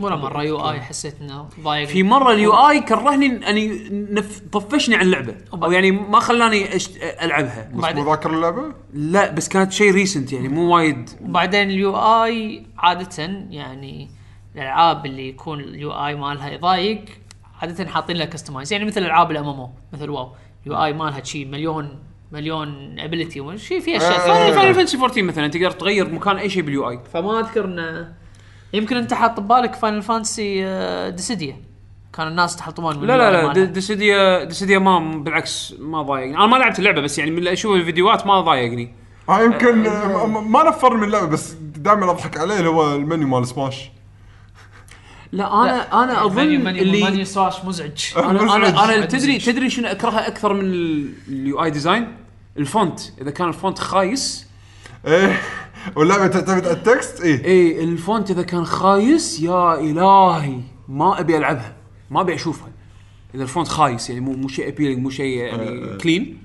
ولا مره UI حسيت إنه ضايق. في مرة ال UI كرهني إني نف... طفشني عن اللعبة. أو يعني ما خلاني أشت... ألعبها. بس مو ذاكر اللعبة؟ لا بس كانت شيء recent يعني مو وايد. وبعدين ال UI عادة يعني الألعاب اللي يكون ال UI مالها يضايق عادة حاطين لها customize يعني مثل ألعاب ال MMO مثل WoW. ال UI مالها شي مليون مليون ability شيء في أشياء Final Fantasy 14 مثلا تقدر تغير مكان أي شيء بال UI. فما أذكر إنه يمكن انت حاط ببالك Final Fantasy Dissidia كان الناس يتحطمون من لا لا لا Dissidia Dissidia ما بالعكس ما ضايقني. أنا ما لعبت اللعبة بس يعني من اللي أشوف الفيديوهات ما ضايقني. آه يمكن آه، م- ما نفرني من اللعبة بس دائما أضحك عليه اللي هو المنيو مال Smash لا أنا أنا أظن menu menu اللي menu Smash مزعج. أنا أنا أنا مزعج. تدري تدري شنو اكرهها أكثر من ال UI design ال font. إذا كان ال font خايس إيه. واللعبه تعتمد على ال text؟ إيه. اي ال font إذا كان خايس يا إلهي ما أبي ألعبها. ما أبي أشوفها. إذا ال font خايس يعني مو مو شيء appealing مو شيء يعني clean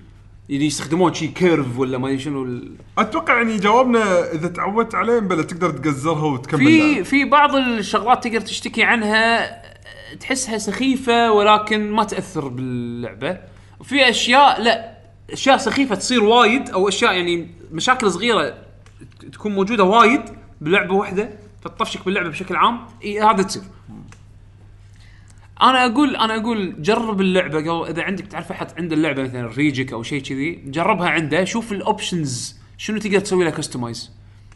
يعني يستخدمون شيء curve ولا ما أدري شنو ال- أتوقع يعني جاوبنا إذا تعودت عليه بلا تقدر تقزرها وتكمل في. في بعض الشغلات تقدر تشتكي عنها تحسها سخيفة ولكن ما تأثر باللعبة. وفي أشياء لا أشياء سخيفة تصير وايد أو أشياء يعني مشاكل صغيرة تكون موجودة وايد بلعبة واحدة فتطفشك باللعبة بشكل عام إي هذا تصير. أنا أقول أنا أقول جرب اللعبة قبل إذا عندك تعرف أحد عنده اللعبة مثلا ريجك أو شيء كذي جربها عنده شوف ال options شنو تقدر تسوي لها customize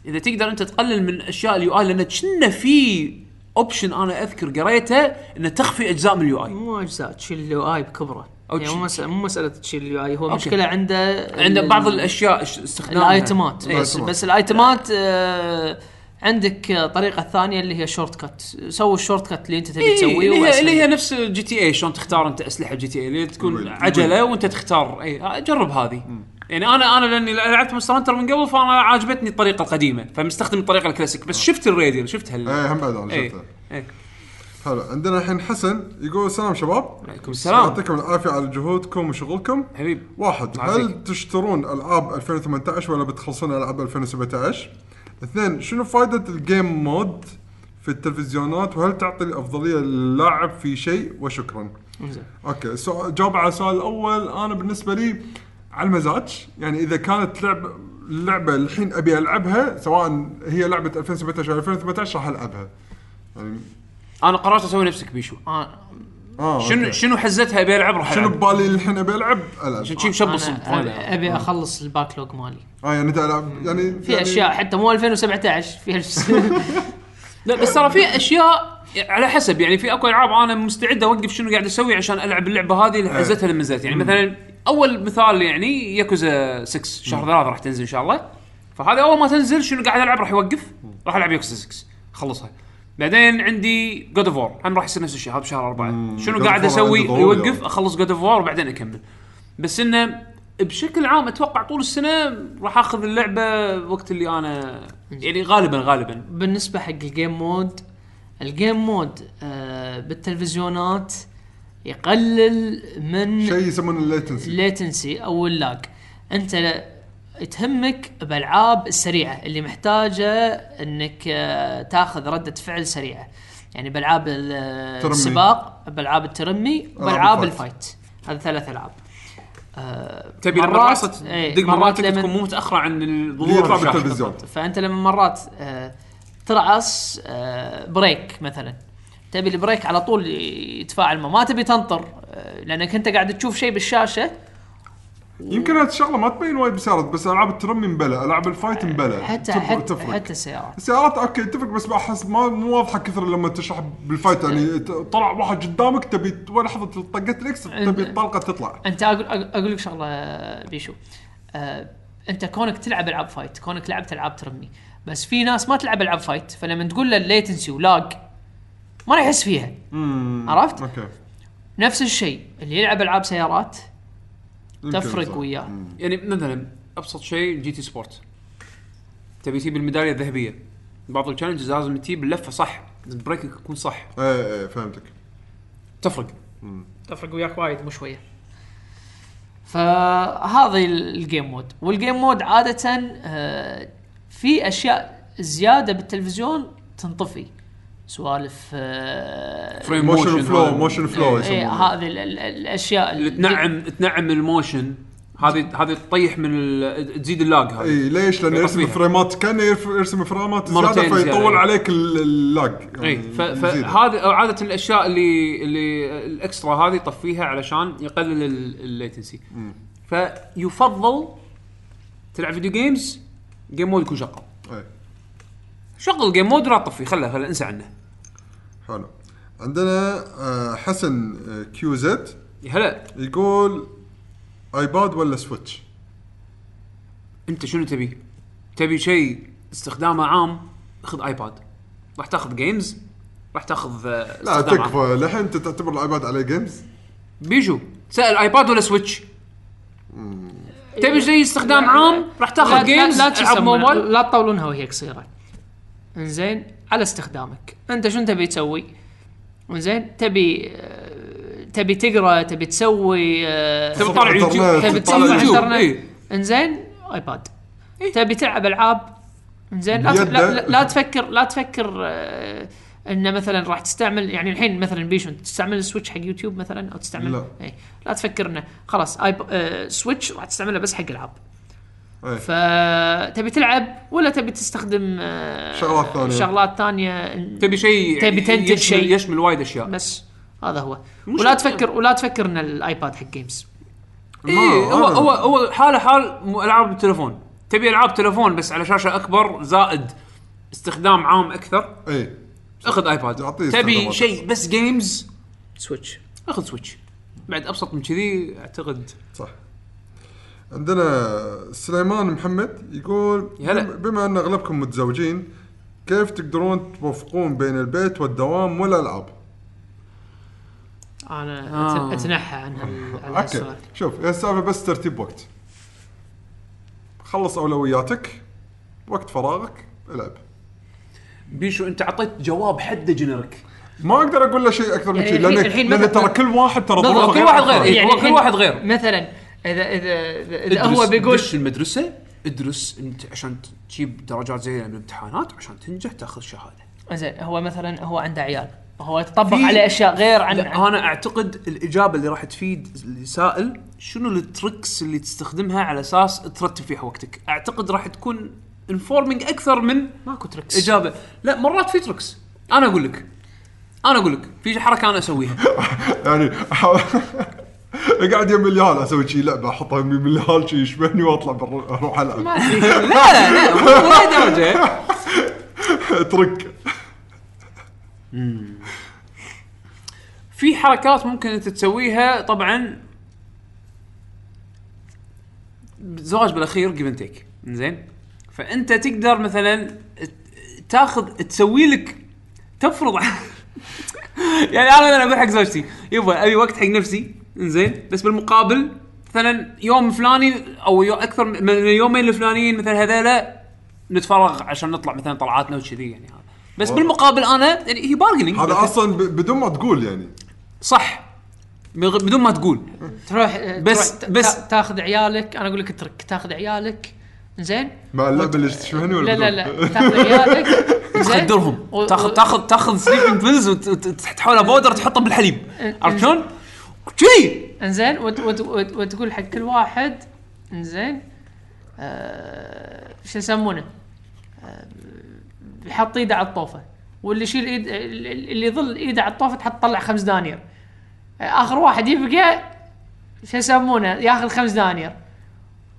إذا تقدر أنت تقلل من أشياء ال UI لأن كنا في option أنا أذكر قريته إنه تخفي أجزاء من ال UI مو أجزاء تشيل ال UI بكبره. أو يعني مو تشيل- مسألة مو مسألة تشيل ال UI هو okay. مشكلة عنده عنده بعض الأشياء استخدامها. ال آيتمات. إيه. بس, بس ال آيتمات آه عندك آه، طريقة ثانية اللي هي shortcut سوي ال shortcut اللي أنت تبي إيه، تسويه اللي هي. اللي هي نفس GTA شلون تختار أنت أسلحة GTA اللي تكون عجلة وأنت تختار. اي جرب هذه. يعني أنا أنا لأني لعبت Monster Hunter من قبل فأنا عاجبتني الطريقة القديمة. فمستخدم الطريقة الكلاسيك. بس شفت ال radial شفت هال إيه هم بعد أنا إيه. شفته. حلو عندنا الحين حسن يقول سلام شباب. عليكم السلام. يعطيكم العافية على جهودكم وشغلكم. حبيب واحد يعافيك. هل تشترون ألعاب 2018 ولا بتخلصون ألعاب 2017 اثنين شنو فائده ال game mode في التلفزيونات؟ وهل تعطي الأفضلية للاعب في شيء؟ وشكرا. إنزين. okay so... جاوب على السؤال الأول. أنا بالنسبة لي على المزاج يعني إذا كانت لعبه اللعبة الحين أبي ألعبها سواء هي لعبة 2017 أو 2018 راح ألعبها. يعني أنا قررت أسوي نفسك بيشو. آه، آه شنو okay. شنو حزتها أبي ألعب راح شنو ببالي الحين أبي ألعب؟ العب عشان شي مشبص ابي أخلص ال backlog مالي. آه يعني أنت العب يعني في يعني أشياء حتى مو 2017 في أش- لا بس ترى في أشياء على حسب يعني في أكو ألعاب أنا مستعد أوقف شنو قاعد أسوي عشان ألعب اللعبة هذه اللي حزتها لما نزلت يعني مثلا أول مثال يعني ياكوزا 6 شهر ثلاثة راح تنزل إن شاء الله. فهذا أول ما تنزل شنو قاعد ألعب؟ راح يوقف راح ألعب ياكوزا 6 خلصها. بعدين عندي God of War هم راح يصير نفس الشيء هذا بشهر أربعة. شنو قاعد أسوي؟ يوقف يعني. أخلص God of War وبعدين أكمل. بس إنه بشكل عام أتوقع طول السنة راح آخذ اللعبة وقت اللي أنا يعني غالبا غالبا. بالنسبة حق الجيم مود الجيم مود آه بالتلفزيونات يقلل من شيء يسمونه ال latency ال latency أو ال lag أنت تهمك بالألعاب السريعة اللي محتاجة إنك آه، تاخذ ردة فعل سريعة يعني بالعاب ال- ترمي. السباق بالعاب الترمي بالعاب ال fight. هذه ثلاث ألعاب آه، تبي لما مرات- راسك إيه، دق مرات لما- تكون مو متأخرة عن اللي الظهور. بالتلفزيون فأنت لما مرات آه، ترعص آه، brake مثلا تبي ال brake على طول يتفاعل ما تبي تنطر آه، لأنك أنت قاعد تشوف شيء بالشاشة يمكن هذه الشغلة ما تبين وايد بالسيارات بس ألعاب الترمي مبلى ألعاب ال fight مبلى. حتى حتى تفرق. حتى السيارات. السيارات okay تفرق بس بحس ما مو واضحة كثر لما تشرح بال fight يعني ت- طلع واحد قدامك تبي لحظة طقت ال X تبي الطلقة تطلع. أنت أقول أقول لك شغلة بيشو. آه، أنت كونك تلعب ألعاب fight كونك لعبت ألعاب ترمي بس في ناس ما تلعب ألعاب fight فلما تقول له ال latency و lag ما راح يحس فيها. عرفت؟ okay. نفس الشيء اللي يلعب ألعاب سيارات تفرق. وياه. يعني مثلا أبسط شيء GT Sport تبي تجيب الميدالية الذهبية. بعض ال challenges لازم تجيب اللفة صح. ال brake يكون صح. إيه إيه فهمتك. تفرق. تفرق وياك وايد مو شوية. فهذا ال game mode وال game mode عادة آه، في أشياء زيادة بالتلفزيون تنطفي. سوالف frame motion motion flow. motion flow هذه ال- ال- الأشياء اللي تنعم تنعم ال motion هذه هذه تطيح من ال- تزيد ال lag هذه اي ليش؟ لأنه يرسم. فريمات كأنه يرف- يرسم فريمات زيادة فيطول. عليك ال- ال lag اي يعني يزيده. فهذه عادة الأشياء اللي اللي ال extra هذه يطفيها علشان يقلل ال- ال latency فيفضل تلعب video games game mode يكون شغال إيه. شغل game mode ولا تطفيه خله خله انسى عنه حلو عندنا آه، حسن آه، QZ يا هلا يقول iPad ولا Switch؟ انت شنو تبي؟ تبي شيء استخدامه عام خذ iPad راح تاخذ games راح تاخذ آه، لا. تكفى للحين انت تعتبر ال iPad عليه games؟ بيشو سأل iPad ولا Switch؟ تبي شيء استخدام عام راح تاخذ لا- games لا, موبايل لا تطولونها وهي قصيره إنزين على استخدامك. أنت شنو تبي تسوي؟ إنزين تبي تبي تقرأ تبي تسوي آه، تبي تطالع يوتيوب. تبي تسوي إنترنت. إيه. إنزين iPad. تبي تلعب ألعاب؟ إنزين لا. لا, لا, تفكر لا تفكر آه، ان مثلا راح تستعمل يعني الحين مثلا بيشو أنت تستعمل ال Switch حق يوتيوب مثلا؟ أو تستعمل؟ لا. اي لا تفكر إنه خلاص آيب... آه Switch راح تستعمله بس حق ألعاب. إيه. فتبي تلعب ولا تبي تستخدم آه، شغلات ثانية. شغلات ثانية؟ تبي شيء تبي تنتج يشمل- شيء. يشمل وايد أشياء. بس هذا هو. ولا. تفكر ولا تفكر إن ال iPad حق games اي هو هو هو حاله حال ألعاب التليفون. تبي ألعاب تليفون بس على شاشة أكبر زائد استخدام عام أكثر اي أخذ iPad. تبي شيء بس games Switch أخذ Switch بعد أبسط من كذي أعتقد عندنا سليمان محمد يقول يا هلا. بم- بما أن أغلبكم متزوجين كيف تقدرون توفقون بين البيت والدوام والالعاب؟ أنا آه. أتنحى عن هالسؤال شوف هي السالفه بس ترتيب وقت خلص أولوياتك وقت فراغك العب بيشو أنت أعطيت جواب حده جنريك ما أقدر أقول له شيء أكثر من يعني شيء الحين- لأن الحين لأن ترى كل واحد ترى ظروفه كل واحد غير. عن هو كل واحد غير. مثلا اذا اذا إذا, إذا ادرس هو بيقول دش المدرسة ادرس انت عشان تجيب درجات زينة بالامتحانات عشان تنجح تاخذ شهادة. زين هو مثلا هو عنده عيال هو يطبق في- عليه أشياء غير عن, عن أنا أعتقد الإجابة اللي راح تفيد السائل شنو ال tricks اللي تستخدمها على أساس ترتب فيها وقتك؟ أعتقد راح تكون informing أكثر من ماكو tricks إجابة. لا مرات في tricks أنا أقول لك أنا أقول لك في حركة أنا أسويها. يعني قاعد يم اليال أسوي شي لعبة احطها يم اليال شي يشبهني واطلع برا أروح العب. ما ادري لا لا مو مو لهالدرجه ترك. في حركات ممكن انت تسويها طبعا. الزواج بالأخير جيف تيك زين فأنت تقدر مثلا تاخذ تسوي لك تفرض يعني أنا مثلا أقول حق زوجتي. يبا أبي وقت حق نفسي. زين. بس بالمقابل مثلا يوم فلاني أو يو أكثر من اليومين الفلانيين مثلا هذيلا نتفرغ عشان نطلع مثلا طلعاتنا وكذي يعني. هذا بس بالمقابل أنا يعني هي bargaining هذا أصلا ب- بدون ما تقول يعني. صح. من غ- بدون ما تقول. تروح بس- تروح بس- تا- تاخذ عيالك. أنا أقول لك ترك تاخذ عيالك. زين. مع اللعبه اللي تشبهني ولا لا لا بدون؟ لا تاخذ عيالك. زين. تخدرهم. و- تاخذ و- تاخذ تاخذ sleeping pills وتحولها powder تحطها بالحليب. عرفت شلون؟ كذي انزين وت وت وت وتقول حق كل واحد انزين آه شو يسمونه؟ آه يحط إيده على الطوفة. واللي يشيل ايد اللي يظل إيده على الطوفة تحط طلع خمس دنانير آخر واحد يبقى شو يسمونه؟ ياخذ خمس دنانير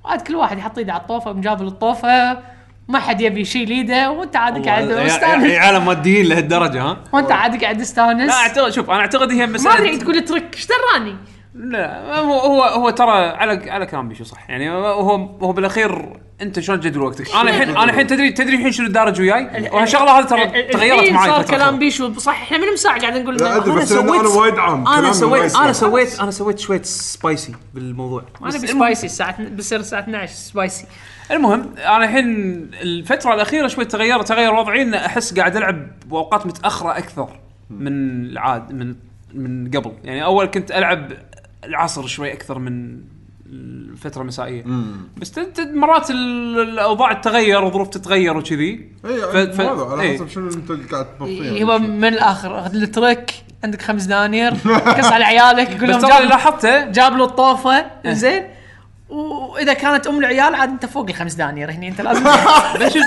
عاد كل واحد يحط إيده على الطوفة مجابل الطوفة. ما حد يبي يشيل ايده وانت عاد قاعد مستانس. يا عالم ماديين لهالدرجة ها؟ وانت عاد قاعد تستانس لا أعتقد شوف أنا أعتقد هي ما مساله أدري تقول ترك. إيش دراني؟ لا هو هو هو ترى على على كلام بيشو صح؟ يعني هو هو بالأخير أنت شلون تجدول وقتك؟ أنا الحين أنا الحين تدري تدري الحين شنو الدارج وياي؟ وهالشغلة هذه ترى تغيرت معي صار كلام. بيشو؟ صح إحنا من ساعه قاعد نقول لا أدري أنا بس أنا وايد عام أنا سويت أنا سويت سويت أنا سويت شوية spicy بالموضوع. المهم- spicy الساعة بصير الساعة 12 spicy المهم أنا الحين الفترة الأخيرة شوي تغير تغير وضعي ان أحس قاعد ألعب بأوقات متأخرة أكثر من العاد من من قبل. يعني أول كنت ألعب العصر شوي أكثر من الفترة المسائية. بس مرات ال- الأوضاع تتغير وظروف تتغير وكذي. اي ف- ف- هذا على إيه. حسب شنو أنت قاعد تبطيه هو من الآخر أخذ الترك عندك خمس دنانير قص على عيالك يقول بس لهم جاب, لاحظته جاب له الطوفه زين. وإذا كانت أم العيال عاد أنت فوق الخمس دنانير هني أنت لازم بس شو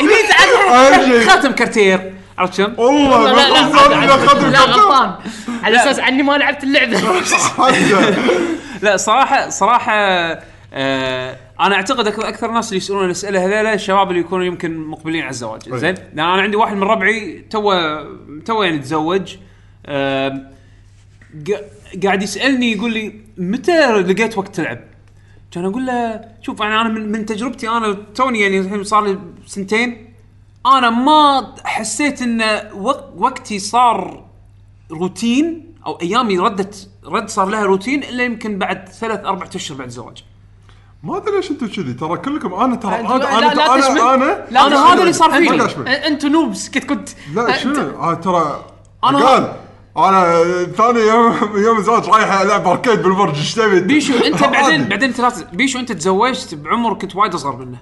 هني هني. خاتم كارتير عرفت شلون؟ والله لا لا لا. غلطان. على أساس عني ما لعبت اللعبة. لا صراحة صراحة آه أنا أعتقد أكثر الناس اللي يسألون الأسئلة هذيلا الشباب اللي يكونوا يمكن مقبلين على الزواج. زين؟ لأن أنا عندي واحد من ربعي تو تو يعني تزوج. آه قا- قاعد يسألني يقول لي متى لقيت وقت تلعب؟ كان أقول له شوف يعني أنا من, من تجربتي أنا توني يعني الحين صار لي سنتين أنا ما حسيت إن وق- وقتي صار روتين أو أيامي ردت رد صار لها روتين إلا يمكن بعد ثلاث أربع أشهر بعد الزواج ما أدري ليش أنتم كذي ترى كلكم أنا ترى لا، أنا لا، لا أنا تشمل. أنا أنا لا، أنا. هذا اللي صار فيني. أنتوا نوبس كنت كنت لا شنو آه ترى أنا- قال أنا ثاني يوم يوم الزواج رايح ألعب اركيد بالبرج إيش تبي بيشو أنت بعدين. بعدين ثلاث بيشو أنت تزوجت بعمر كنت وايد أصغر منه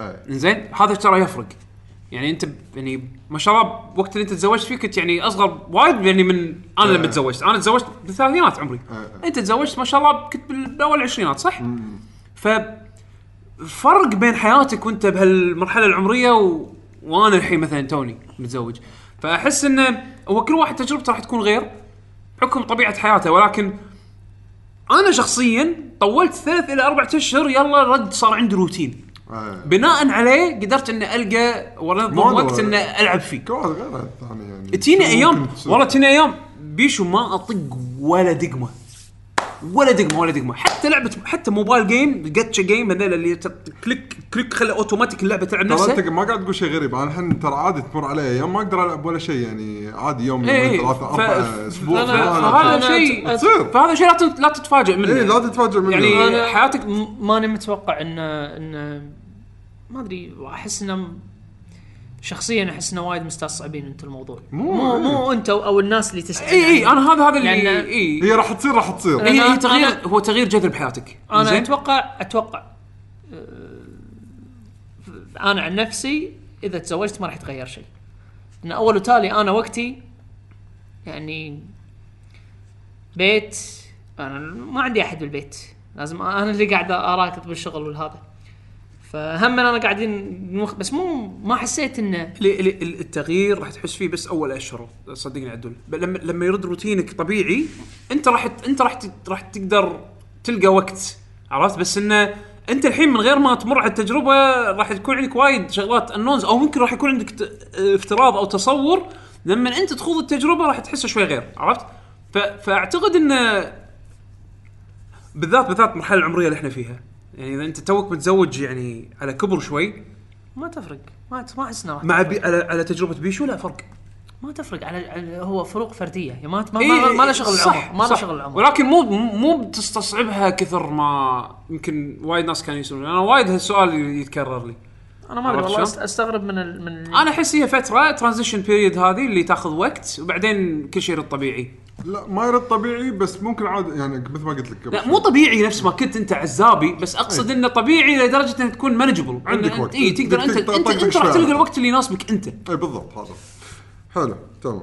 إيه. زين هذا ترى يفرق يعني أنت يعني ما شاء الله وقت اللي أنت تزوجت فيه كنت يعني أصغر وايد يعني من أنا لما إيه. تزوجت أنا تزوجت بالثلاثينات عمري إيه. أنت تزوجت ما شاء الله كنت بال- باول العشرينات صح؟ ف فرق بين حياتك وأنت بهالمرحلة العمرية و... وأنا الحين مثلا توني متزوج فأحس إنه هو كل واحد تجربته راح تكون غير بحكم طبيعة حياته ولكن أنا شخصيا طولت ثلاث إلى أربع أشهر يلا رد صار عندي روتين آه. بناء عليه قدرت إني ألقى وانظم وقت. إني ألعب فيه غير الثاني يعني تجيني أيام؟ والله تجيني أيام بيشو ما أطق ولا دقمة ولا دقمة ولا دقمة. حتى لعبه حتى mobile game gacha game هذول اللي click click خلي اوتوماتيك اللعبة تلعب ترى أنت نفسها ما قاعد تقول شيء غريب. أنا الحين ترى عادي تمر علي. أيام ما أقدر ألعب ولا شيء يعني عادي يوم يومين إيه. ثلاثة أربعة أسبوع. فهذا شيء فهذا شيء لا تت- لا تتفاجئ منه. إيه لا تتفاجئ منه. يعني حياتك- ماني متوقع ان ان ما أدري أحس إنه شخصيا أحس إنه وايد مستصعبين أنتم الموضوع. مو- مو إيه. مو أنت أو الناس اللي تسال إي إي أنا هذا هذا اللي لأن- إي هي راح تصير راح تصير. هي هي تغيير أنا- هو تغيير جذري بحياتك. أنا زين؟ أتوقع أتوقع آه، أنا عن نفسي إذا تزوجت ما راح يتغير شيء. لأن أول وتالي أنا وقتي يعني بيت أنا ما عندي أحد بالبيت. لازم أنا اللي قاعد اراكض بالشغل والهذا. فهم أنا قاعدين نوخ- بس مو ما حسيت انه التغيير راح تحس فيه بس أول اشهر صدقني عدول. لما لما يرد روتينك طبيعي أنت راح أنت راح راح تقدر تلقى وقت عرفت؟ بس إنه أنت الحين من غير ما تمر على التجربة راح تكون عندك وايد شغلات انونز أو ممكن راح يكون عندك افتراض أو تصور. لما أنت تخوض التجربة راح تحسه شوي غير عرفت؟ ف... فأعتقد إنه بالذات بالذات المرحلة العمرية اللي إحنا فيها. يعني إذا أنت توك متزوج يعني على كبر شوي ما تفرق. ما ما أحس إنه راح مع بي على, على تجربة بيشو لا فرق. ما تفرق. على, على هو فروق فردية. يعني ما ما, إيه، ما, له شغل العمر. ما له. شغل العمر. ولكن مو مو بتستصعبها كثر ما يمكن وايد ناس كانوا يسالون أنا وايد هالسؤال يتكرر لي. أنا ما أدري والله أستغرب من ال من أنا أحس هي فترة transition period هذه اللي تاخذ وقت وبعدين كل شيء يرد طبيعي. لا ما يرد طبيعي بس ممكن عاد يعني مثل ما قلت لك قبل لا شوي. مو طبيعي نفس ما كنت انت عزابي بس اقصد انه طبيعي لدرجة انه تكون manageable عندك وقت. اي تقدر انت تقدر انت, تطقطق أنت راح تلقى الوقت اللي يناسبك أنت. اي بالضبط هذا حلو تمام.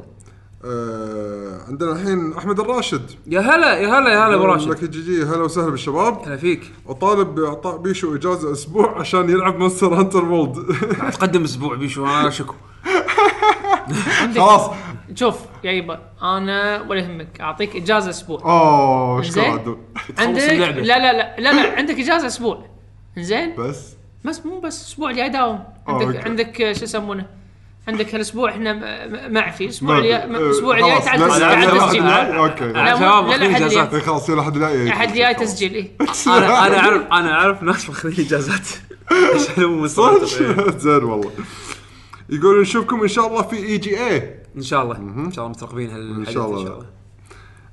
آه عندنا الحين أحمد الراشد. يا هلا يا هلا يا هلا أبو راشد. لك GG هلا وسهلا بالشباب. هلا فيك. وطالب بإعطاء بيشو إجازة أسبوع عشان يلعب مونستر هانتر وولد راح تقدم أسبوع بيشو أنا شكو. خلاص. شوف يا يبا أنا ولا يهمك أعطيك إجازة أسبوع. أوه زين. عدول عندك؟ لا. لا لا لا لا عندك إجازة أسبوع. زين بس؟ بس مو بس أسبوع جاي داوم آه، عندك أوكي. عندك آه، شو يسمونه؟ عندك هالأسبوع إحنا معفي. الأسبوع ما- الجاي آه، الأسبوع الجاي خلاص، تعال تعال تسجيل. أوكي. لا مو- إجازات. إيه، خلاص يلا حد لا أحد جاي تسجيل إيه. أنا أنا أعرف أنا أعرف ناس ماخذين إجازات. عشان مستانسين. زين والله. يقول نشوفكم إن شاء الله في EGE إن شاء الله. إن شاء الله مترقبين هالحدث إن شاء الله.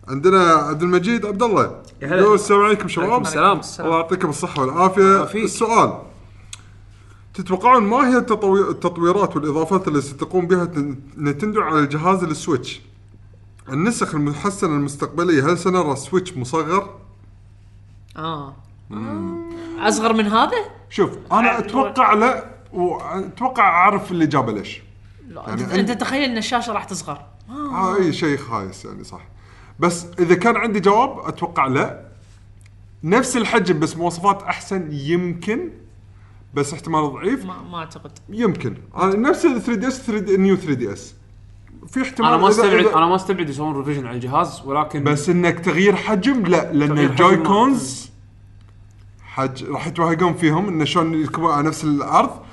عندنا عبد المجيد عبد الله. يقول السلام عليكم شباب. السلام. الله يعطيكم الصحة والعافية. يعافيك. السؤال. تتوقعون ما هي التطوي- التطويرات والإضافات اللي ستقوم بها تن- نتندو على الجهاز السويتش؟ النسخ المحسنة المستقبلية هل سنرى سويتش مصغر؟ آه. أصغر من هذا؟ شوف أنا أتوقع لا وأتوقع أعرف اللي جابه ليش. يعني أنت, تخيل إن الشاشة راح تصغر. آه أي شيء خايس يعني صح. بس إذا كان عندي جواب أتوقع لا. نفس الحجم بس مواصفات أحسن يمكن بس احتمال ضعيف. ما, ما أعتقد. يمكن. أنا نفس ال 3 دي اس 3 نيو 3 دي اس في احتمال أنا ما استبعد أنا ما استبعد يسوون revision على الجهاز ولكن بس إنك تغيير حجم لا لأن ال Joy-Cons حق راح يتوهقون فيهم انه شلون يركبون على نفس الأرض.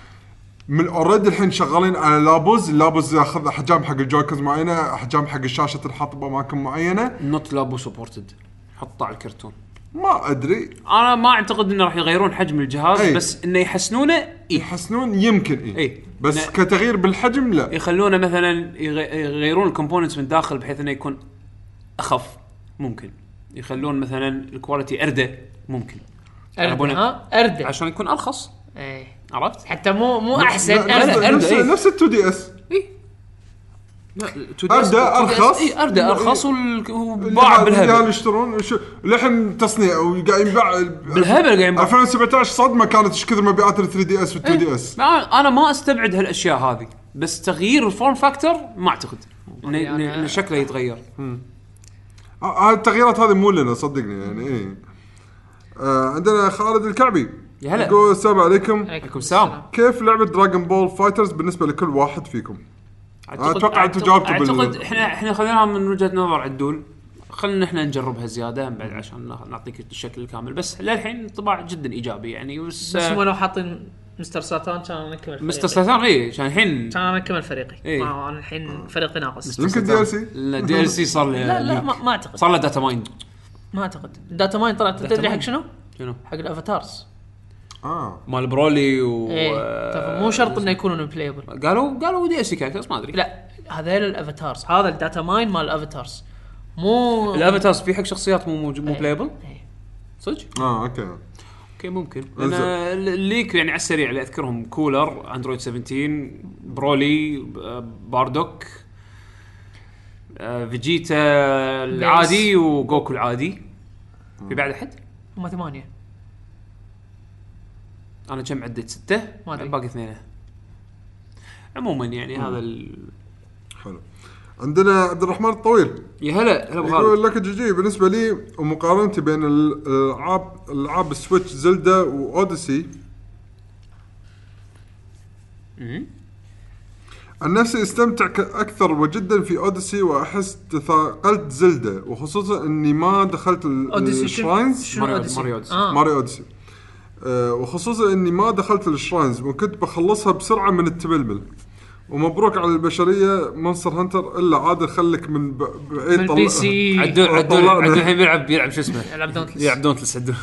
من already الحين شغالين على لابو. اللابو ياخذ احجام حق ال Joy-Cons معينة احجام حق الشاشة تنحط بأماكن معينة. not لابو supported حطه على الكرتون. ما أدري. أنا ما أعتقد إنه راح يغيرون حجم الجهاز أي. بس إنه يحسنونه اي يحسنون يمكن اي إي. بس لا. كتغيير بالحجم لا. يخلونه مثلا يغ- يغيرون ال components من داخل بحيث إنه يكون أخف. ممكن. يخلون مثلا ال quality أردة. ممكن. يبون- ها؟ أردة. عشان يكون أرخص. إيه. عرفت؟ حتى مو مو أحسن نفس نفس, ال 2DS اي لا، 2DS أردة أرخص. اي ارده أرخص وال- اللي وباع اللي بالهبل. يشترون شو- للحين تصنيع وقاعد ينباع. بالهبل قاعد ينباع. 2017 صدمة كانت إيش كثر مبيعات ال 3DS وال 2DS أنا ما أستبعد هالأشياء هذه بس تغيير ال form factor ما أعتقد. إن- يعني إن إن شكله يتغير. آه، التغييرات هذه مو لنا صدقني يعني إيه. آه عندنا خالد الكعبي. يا هلا يقول السلام عليكم عليكم السلام. كيف لعبة Dragon Ball Fighters بالنسبة لكل واحد فيكم؟ أتوقع أنتم أعتقد- جاوبتوا بال- أعتقد إحنا إحنا خذيناها من وجهة نظر عدول خلينا إحنا نجربها زيادة بعد عشان نعطيك الشكل الكامل بس للحين انطباع جدا إيجابي يعني بس, بس هم لو حاطين مستر ساتان كان أنا أكمل مستر ساتان اي عشان الحين كان أنا أكمل فريقي إيه. ما أنا الحين فريقي ناقص يمكن DLC ال DLC صار له لا لا. ما, ما أعتقد صار له data mine ما أعتقد ال data mine طلعت data تدري حق. شنو؟ شنو؟ حق ال avatars آه. مال برولي و إيه. آه، مو شرط إنه يكونون playable قالوا قالوا DLC characters ما أدري. لا هذيل ال avatars. هذا ال data mine مال ال avatars مو ال avatars في حق شخصيات مو موجود مو إيه. playable إيه. صدق؟ آه okay. okay ممكن. أنا ال leak يعني على السريع اللي أذكرهم كولر، أندرويد 17 برولي آه، باردوك آه، فيجيتا العادي وجوكو العادي. في بعد أحد؟ هم ثمانية. أنا كم عديت ستة ما أدري. باقي اثنين عموما يعني هذا ال... حلو عندنا عبد الرحمن الطويل يا هلا هلا خالد يقول لك GG بالنسبة لي ومقارنتي بين ال- الالعاب العاب السويتش زلدا واوديسي مم. عن نفسي استمتع أكثر وجدا في اوديسي وأحس تثاقلت زلدا وخصوصا إني ما دخلت اوديسي ال shrines شنو ماريو- اوديسي؟ ماريو أوديسي. آه. ماريو اوديسي أه وخصوصا إني ما دخلت ال shrines وكنت بخلصها بسرعة من التململ ومبروك على البشرية مونستر هانتر إلا عاد خلك من ب- بعيد من ال PC. عدول عدول طلعنا. عدول الحين بيلعب بيلعب شو اسمه؟ يلعب دونتلس يلعب دونتلس عدول.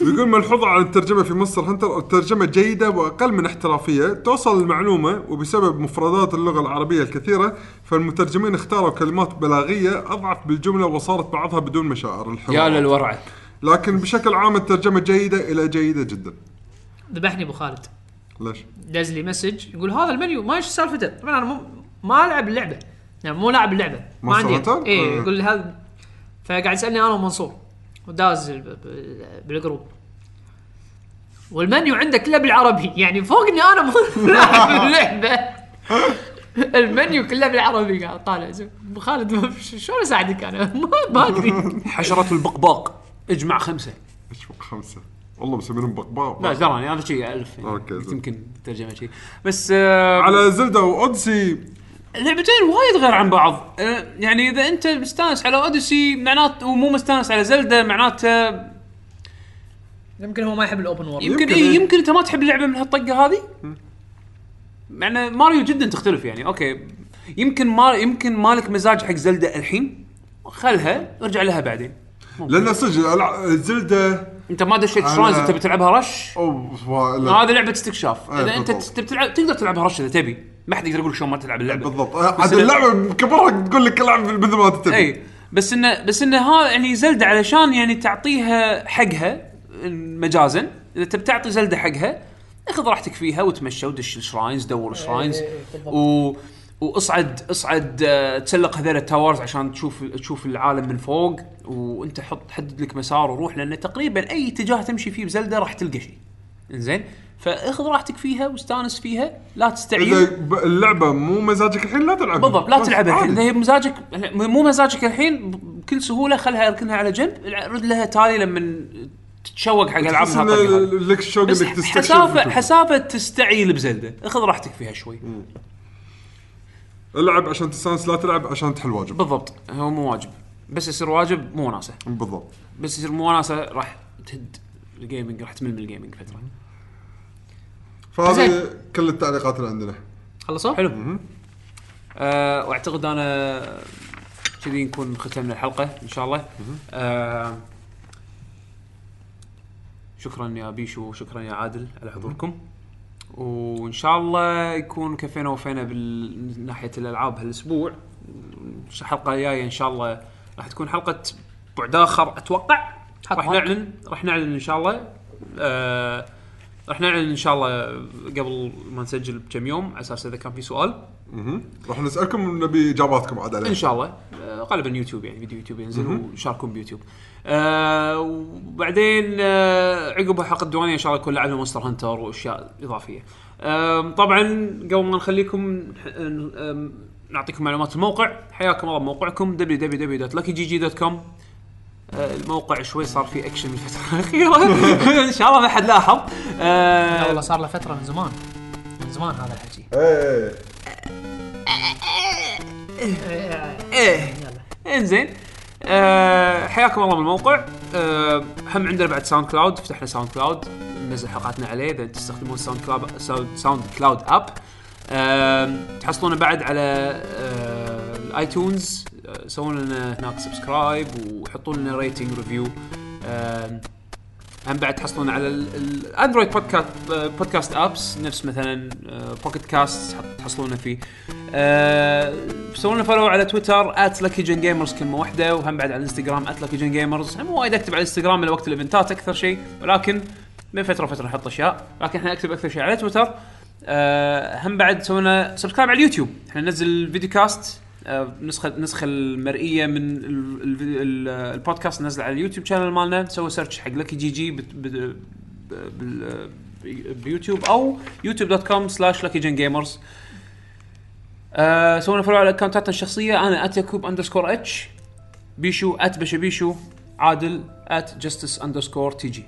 يقول ملحوظة على الترجمة في مونستر هانتر الترجمة جيدة وأقل من احترافية توصل المعلومة وبسبب مفردات اللغة العربية الكثيرة فالمترجمين اختاروا كلمات بلاغية أضعف بالجملة وصارت بعضها بدون مشاعر الحوار يا للروعة. لكن بشكل عام الترجمة جيدة إلى جيدة جدا. ذبحني أبو خالد. ليش؟ دز لي message يقول هذا المنيو ما إيش سالفته؟ طبعا أنا مو ما العب اللعبة. يعني مو لاعب اللعبة. ما عندي؟ اي آه. يقول هذا فقاعد يسألني أنا ومنصور. وداز بال group. والمنيو عندك كله بالعربي. يعني فوقني أنا مو لاعب اللعبة. المنيو كله بالعربي. قاعد طالع. أبو خالد شلون أساعدك أنا؟ ما, ما أدري. حشرة البقباق. اجمع خمسة. إيش فوق خمسة؟ والله مسمينهم بقباق لا دراني هذا شيء ألف. يعني. okay، زين. يمكن ترجمة شيء. بس آه على زلدا وأوديسي. اللعبتين وايد غير عن بعض. آه يعني إذا أنت مستانس على أوديسي معناته ومو مستانس على زلدا معناته يمكن هو ما يحب ال open world يمكن يمكن إيه إيه. يمكن أنت ما تحب اللعبة من هالطقة هذه. معنى ماريو جدا تختلف يعني. okay يمكن ما يمكن مالك مزاج حق زلدا الحين. خلها ارجع لها بعدين. لأن صدق الع- زلدا أنت ما دشيت أنا- shrines انت بتلعبها rush؟ لا. هذه لعبة استكشاف. إيه، إذا أنت بالضبط. تبي تلعب تقدر تلعبها rush إذا تبي. ما حد يقدر يقول لك شلون ما تلعب اللعبة. بالضبط. عاد اللعبة بكبرها تقول لك العب مثل ما تبي. اي بس انه بس انه ها يعني زلدة علشان يعني تعطيها حقها مجازا إذا تبي تعطي زلدة حقها اخذ راحتك فيها وتمشى ودش ال shrines دور ال shrines. و وأصعد أصعد آه، تسلق هذول ال towers عشان تشوف تشوف العالم من فوق وأنت حط حدد لك مسار وروح لأن تقريبا أي اتجاه تمشي فيه بزلدة راح تلقى شيء. إنزين؟ فاخذ راحتك فيها واستانس فيها لا تستعيل إذا اللعبة مو مزاجك الحين لا تلعبها. بالضبط لا تلعبها الحين. اذا. هي مزاجك مو مزاجك الحين بكل سهولة خلها اركنها على جنب رد لها تالي لما تتشوق حق ألعاب. لك الشوق بس إنك تستكشف حسافة. حسافة تستعيل بزلدة. اخذ راحتك فيها شوي. العب عشان تستانس لا تلعب عشان تحل واجب. بالضبط. هو مو واجب. بس يصير واجب مو وناسة. بالضبط. بس يصير مو وناسة راح تهد الجيمنج راح تمل من الجيمنج فترة. فهذه زين. كل التعليقات اللي عندنا. خلصوا؟ حلو. آه واعتقد أنا كذي نكون ختمنا الحلقة إن شاء الله. آه شكرا يا بيشو وشكرا يا عادل على حضوركم. وإن شاء الله يكون كفينا وفينا من ناحية الألعاب هالأسبوع. الحلقة الجاية إن شاء الله راح تكون حلقة بعد آخر أتوقع. راح. نعلن راح نعلن إن شاء الله. آه راح نعلن إن شاء الله قبل ما نسجل بكم يوم على أساس إذا كان في سؤال. راح نسألكم نبي إجاباتكم عاد عليه إن شاء الله. آه، غالبا يوتيوب يعني فيديو يوتيوب ينزل وشاركون بيوتيوب. آه وبعدين آه عقب الحلقة الديوانيه ان شاء الله يكون لعبنا مونستر هانتر واشياء اضافيه آه طبعا قبل ما نخليكم نعطيكم معلومات الموقع حياكم الله بموقعكم www.luckygg.com آه، الموقع شوي صار فيه اكشن الفترة الاخيره ان شاء الله ما حد لاحظ آه، لا والله صار له فتره من زمان من زمان هذا الحكي إيه إيه انزين آه حياكم الله من الموقع آه هم عندنا بعد SoundCloud فتحنا SoundCloud ننزل حلقاتنا عليه إذا تستخدمون SoundCloud SoundCloud app آه تحصلونه بعد على آه ال iTunes آه سووا لنا هناك subscribe وحطوا لنا rating review آه هم بعد تحصلون على ال- ال Android podcast podcast apps نفس مثلا Pocket Casts تحصلونه فيه. سووا لنا follow على تويتر @lucky gen gamers كلمة واحدة وهم بعد على الانستغرام @lucky gen gamers هم وايد active على الانستغرام من وقت الايفنتات أكثر شيء ولكن من فترة وفتره نحط أشياء. لكن إحنا active أكثر شيء على تويتر أه هم بعد سوينا subscribe على اليوتيوب. إحنا ننزل video cast آه، نسخه النسخه المرئية من ال- ال- ال- البودكاست ننزل على اليوتيوب channel مالنا. نسوي search حق Lucky GG بيوتيوب أو YouTube dot com slash Lucky Gen Gamers سوينا follow على اكونتاتنا الشخصية. أنا @يكوب underscore H بيشو @بشبيشو عادل @justice underscore TG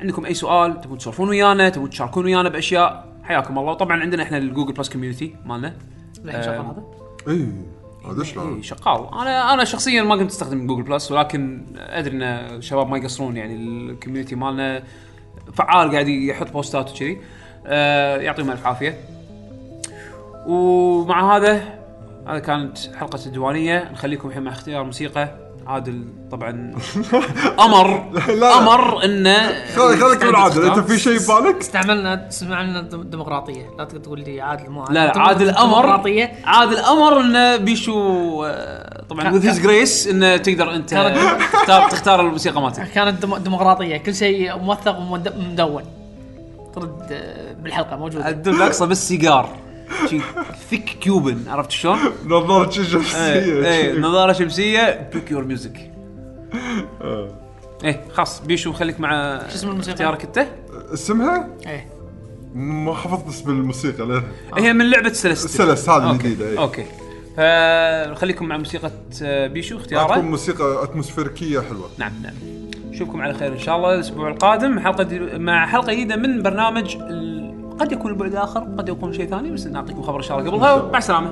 عندكم أي سؤال تبون تسولفون ويانا تبون تشاركون ويانا بأشياء حياكم الله. وطبعا عندنا إحنا ال Google Plus community مالنا. الحين شغال هذا. اي هذا اي شلون شغال أنا أنا شخصيا ما كنت أستخدم Google Plus ولكن أدري إن الشباب ما يقصرون يعني ال community مالنا. فعال قاعد يحط بوستات وكذي. آه يعطيهم ألف عافية. ومع هذا هذا كانت حلقة الديوانية. نخليكم الحين مع اختيار موسيقى. عادل طبعا أمر. لا. أمر إنه خليك خليك من عادل. أنت في شيء ببالك؟ استعملنا سمعنا دم- ديمقراطيه لا تقول لي عادل مو لا لا عادل أمر. عادل أمر إنه بيشو آه، طبعا وذ هيز جريس إنه تقدر أنت تختار تختار الموسيقى مالتك. كانت دم- ديمقراطية. كل شيء موثق ومدون. ترد آه، بالحلقة موجوده الدب الأقصى بس سيجار شي ثيك كيوبن عرفت شلون؟ نظارة إيه شمسية. إيه نظارة شمسية بيك يور ميوزك إيه خلاص بيشو خليك مع شو اسم الموسيقى؟ اختيارك أنت. اسمها؟ إيه. ما حفظت اسم الموسيقى لها هي من لعبة Celeste Celeste هذه okay. الجديدة اي okay. فخليكم مع موسيقى بيشو اختياره. تكون موسيقى اتموسفيريكية حلوة. نعم نعم. نشوفكم على خير إن شاء الله الأسبوع القادم حلقة دي مع حلقة جديدة من برنامج ال... قد يكون البعد آخر قد يكون شيء ثاني بس نعطيكم خبر إن شاء الله قبلها مع السلامة.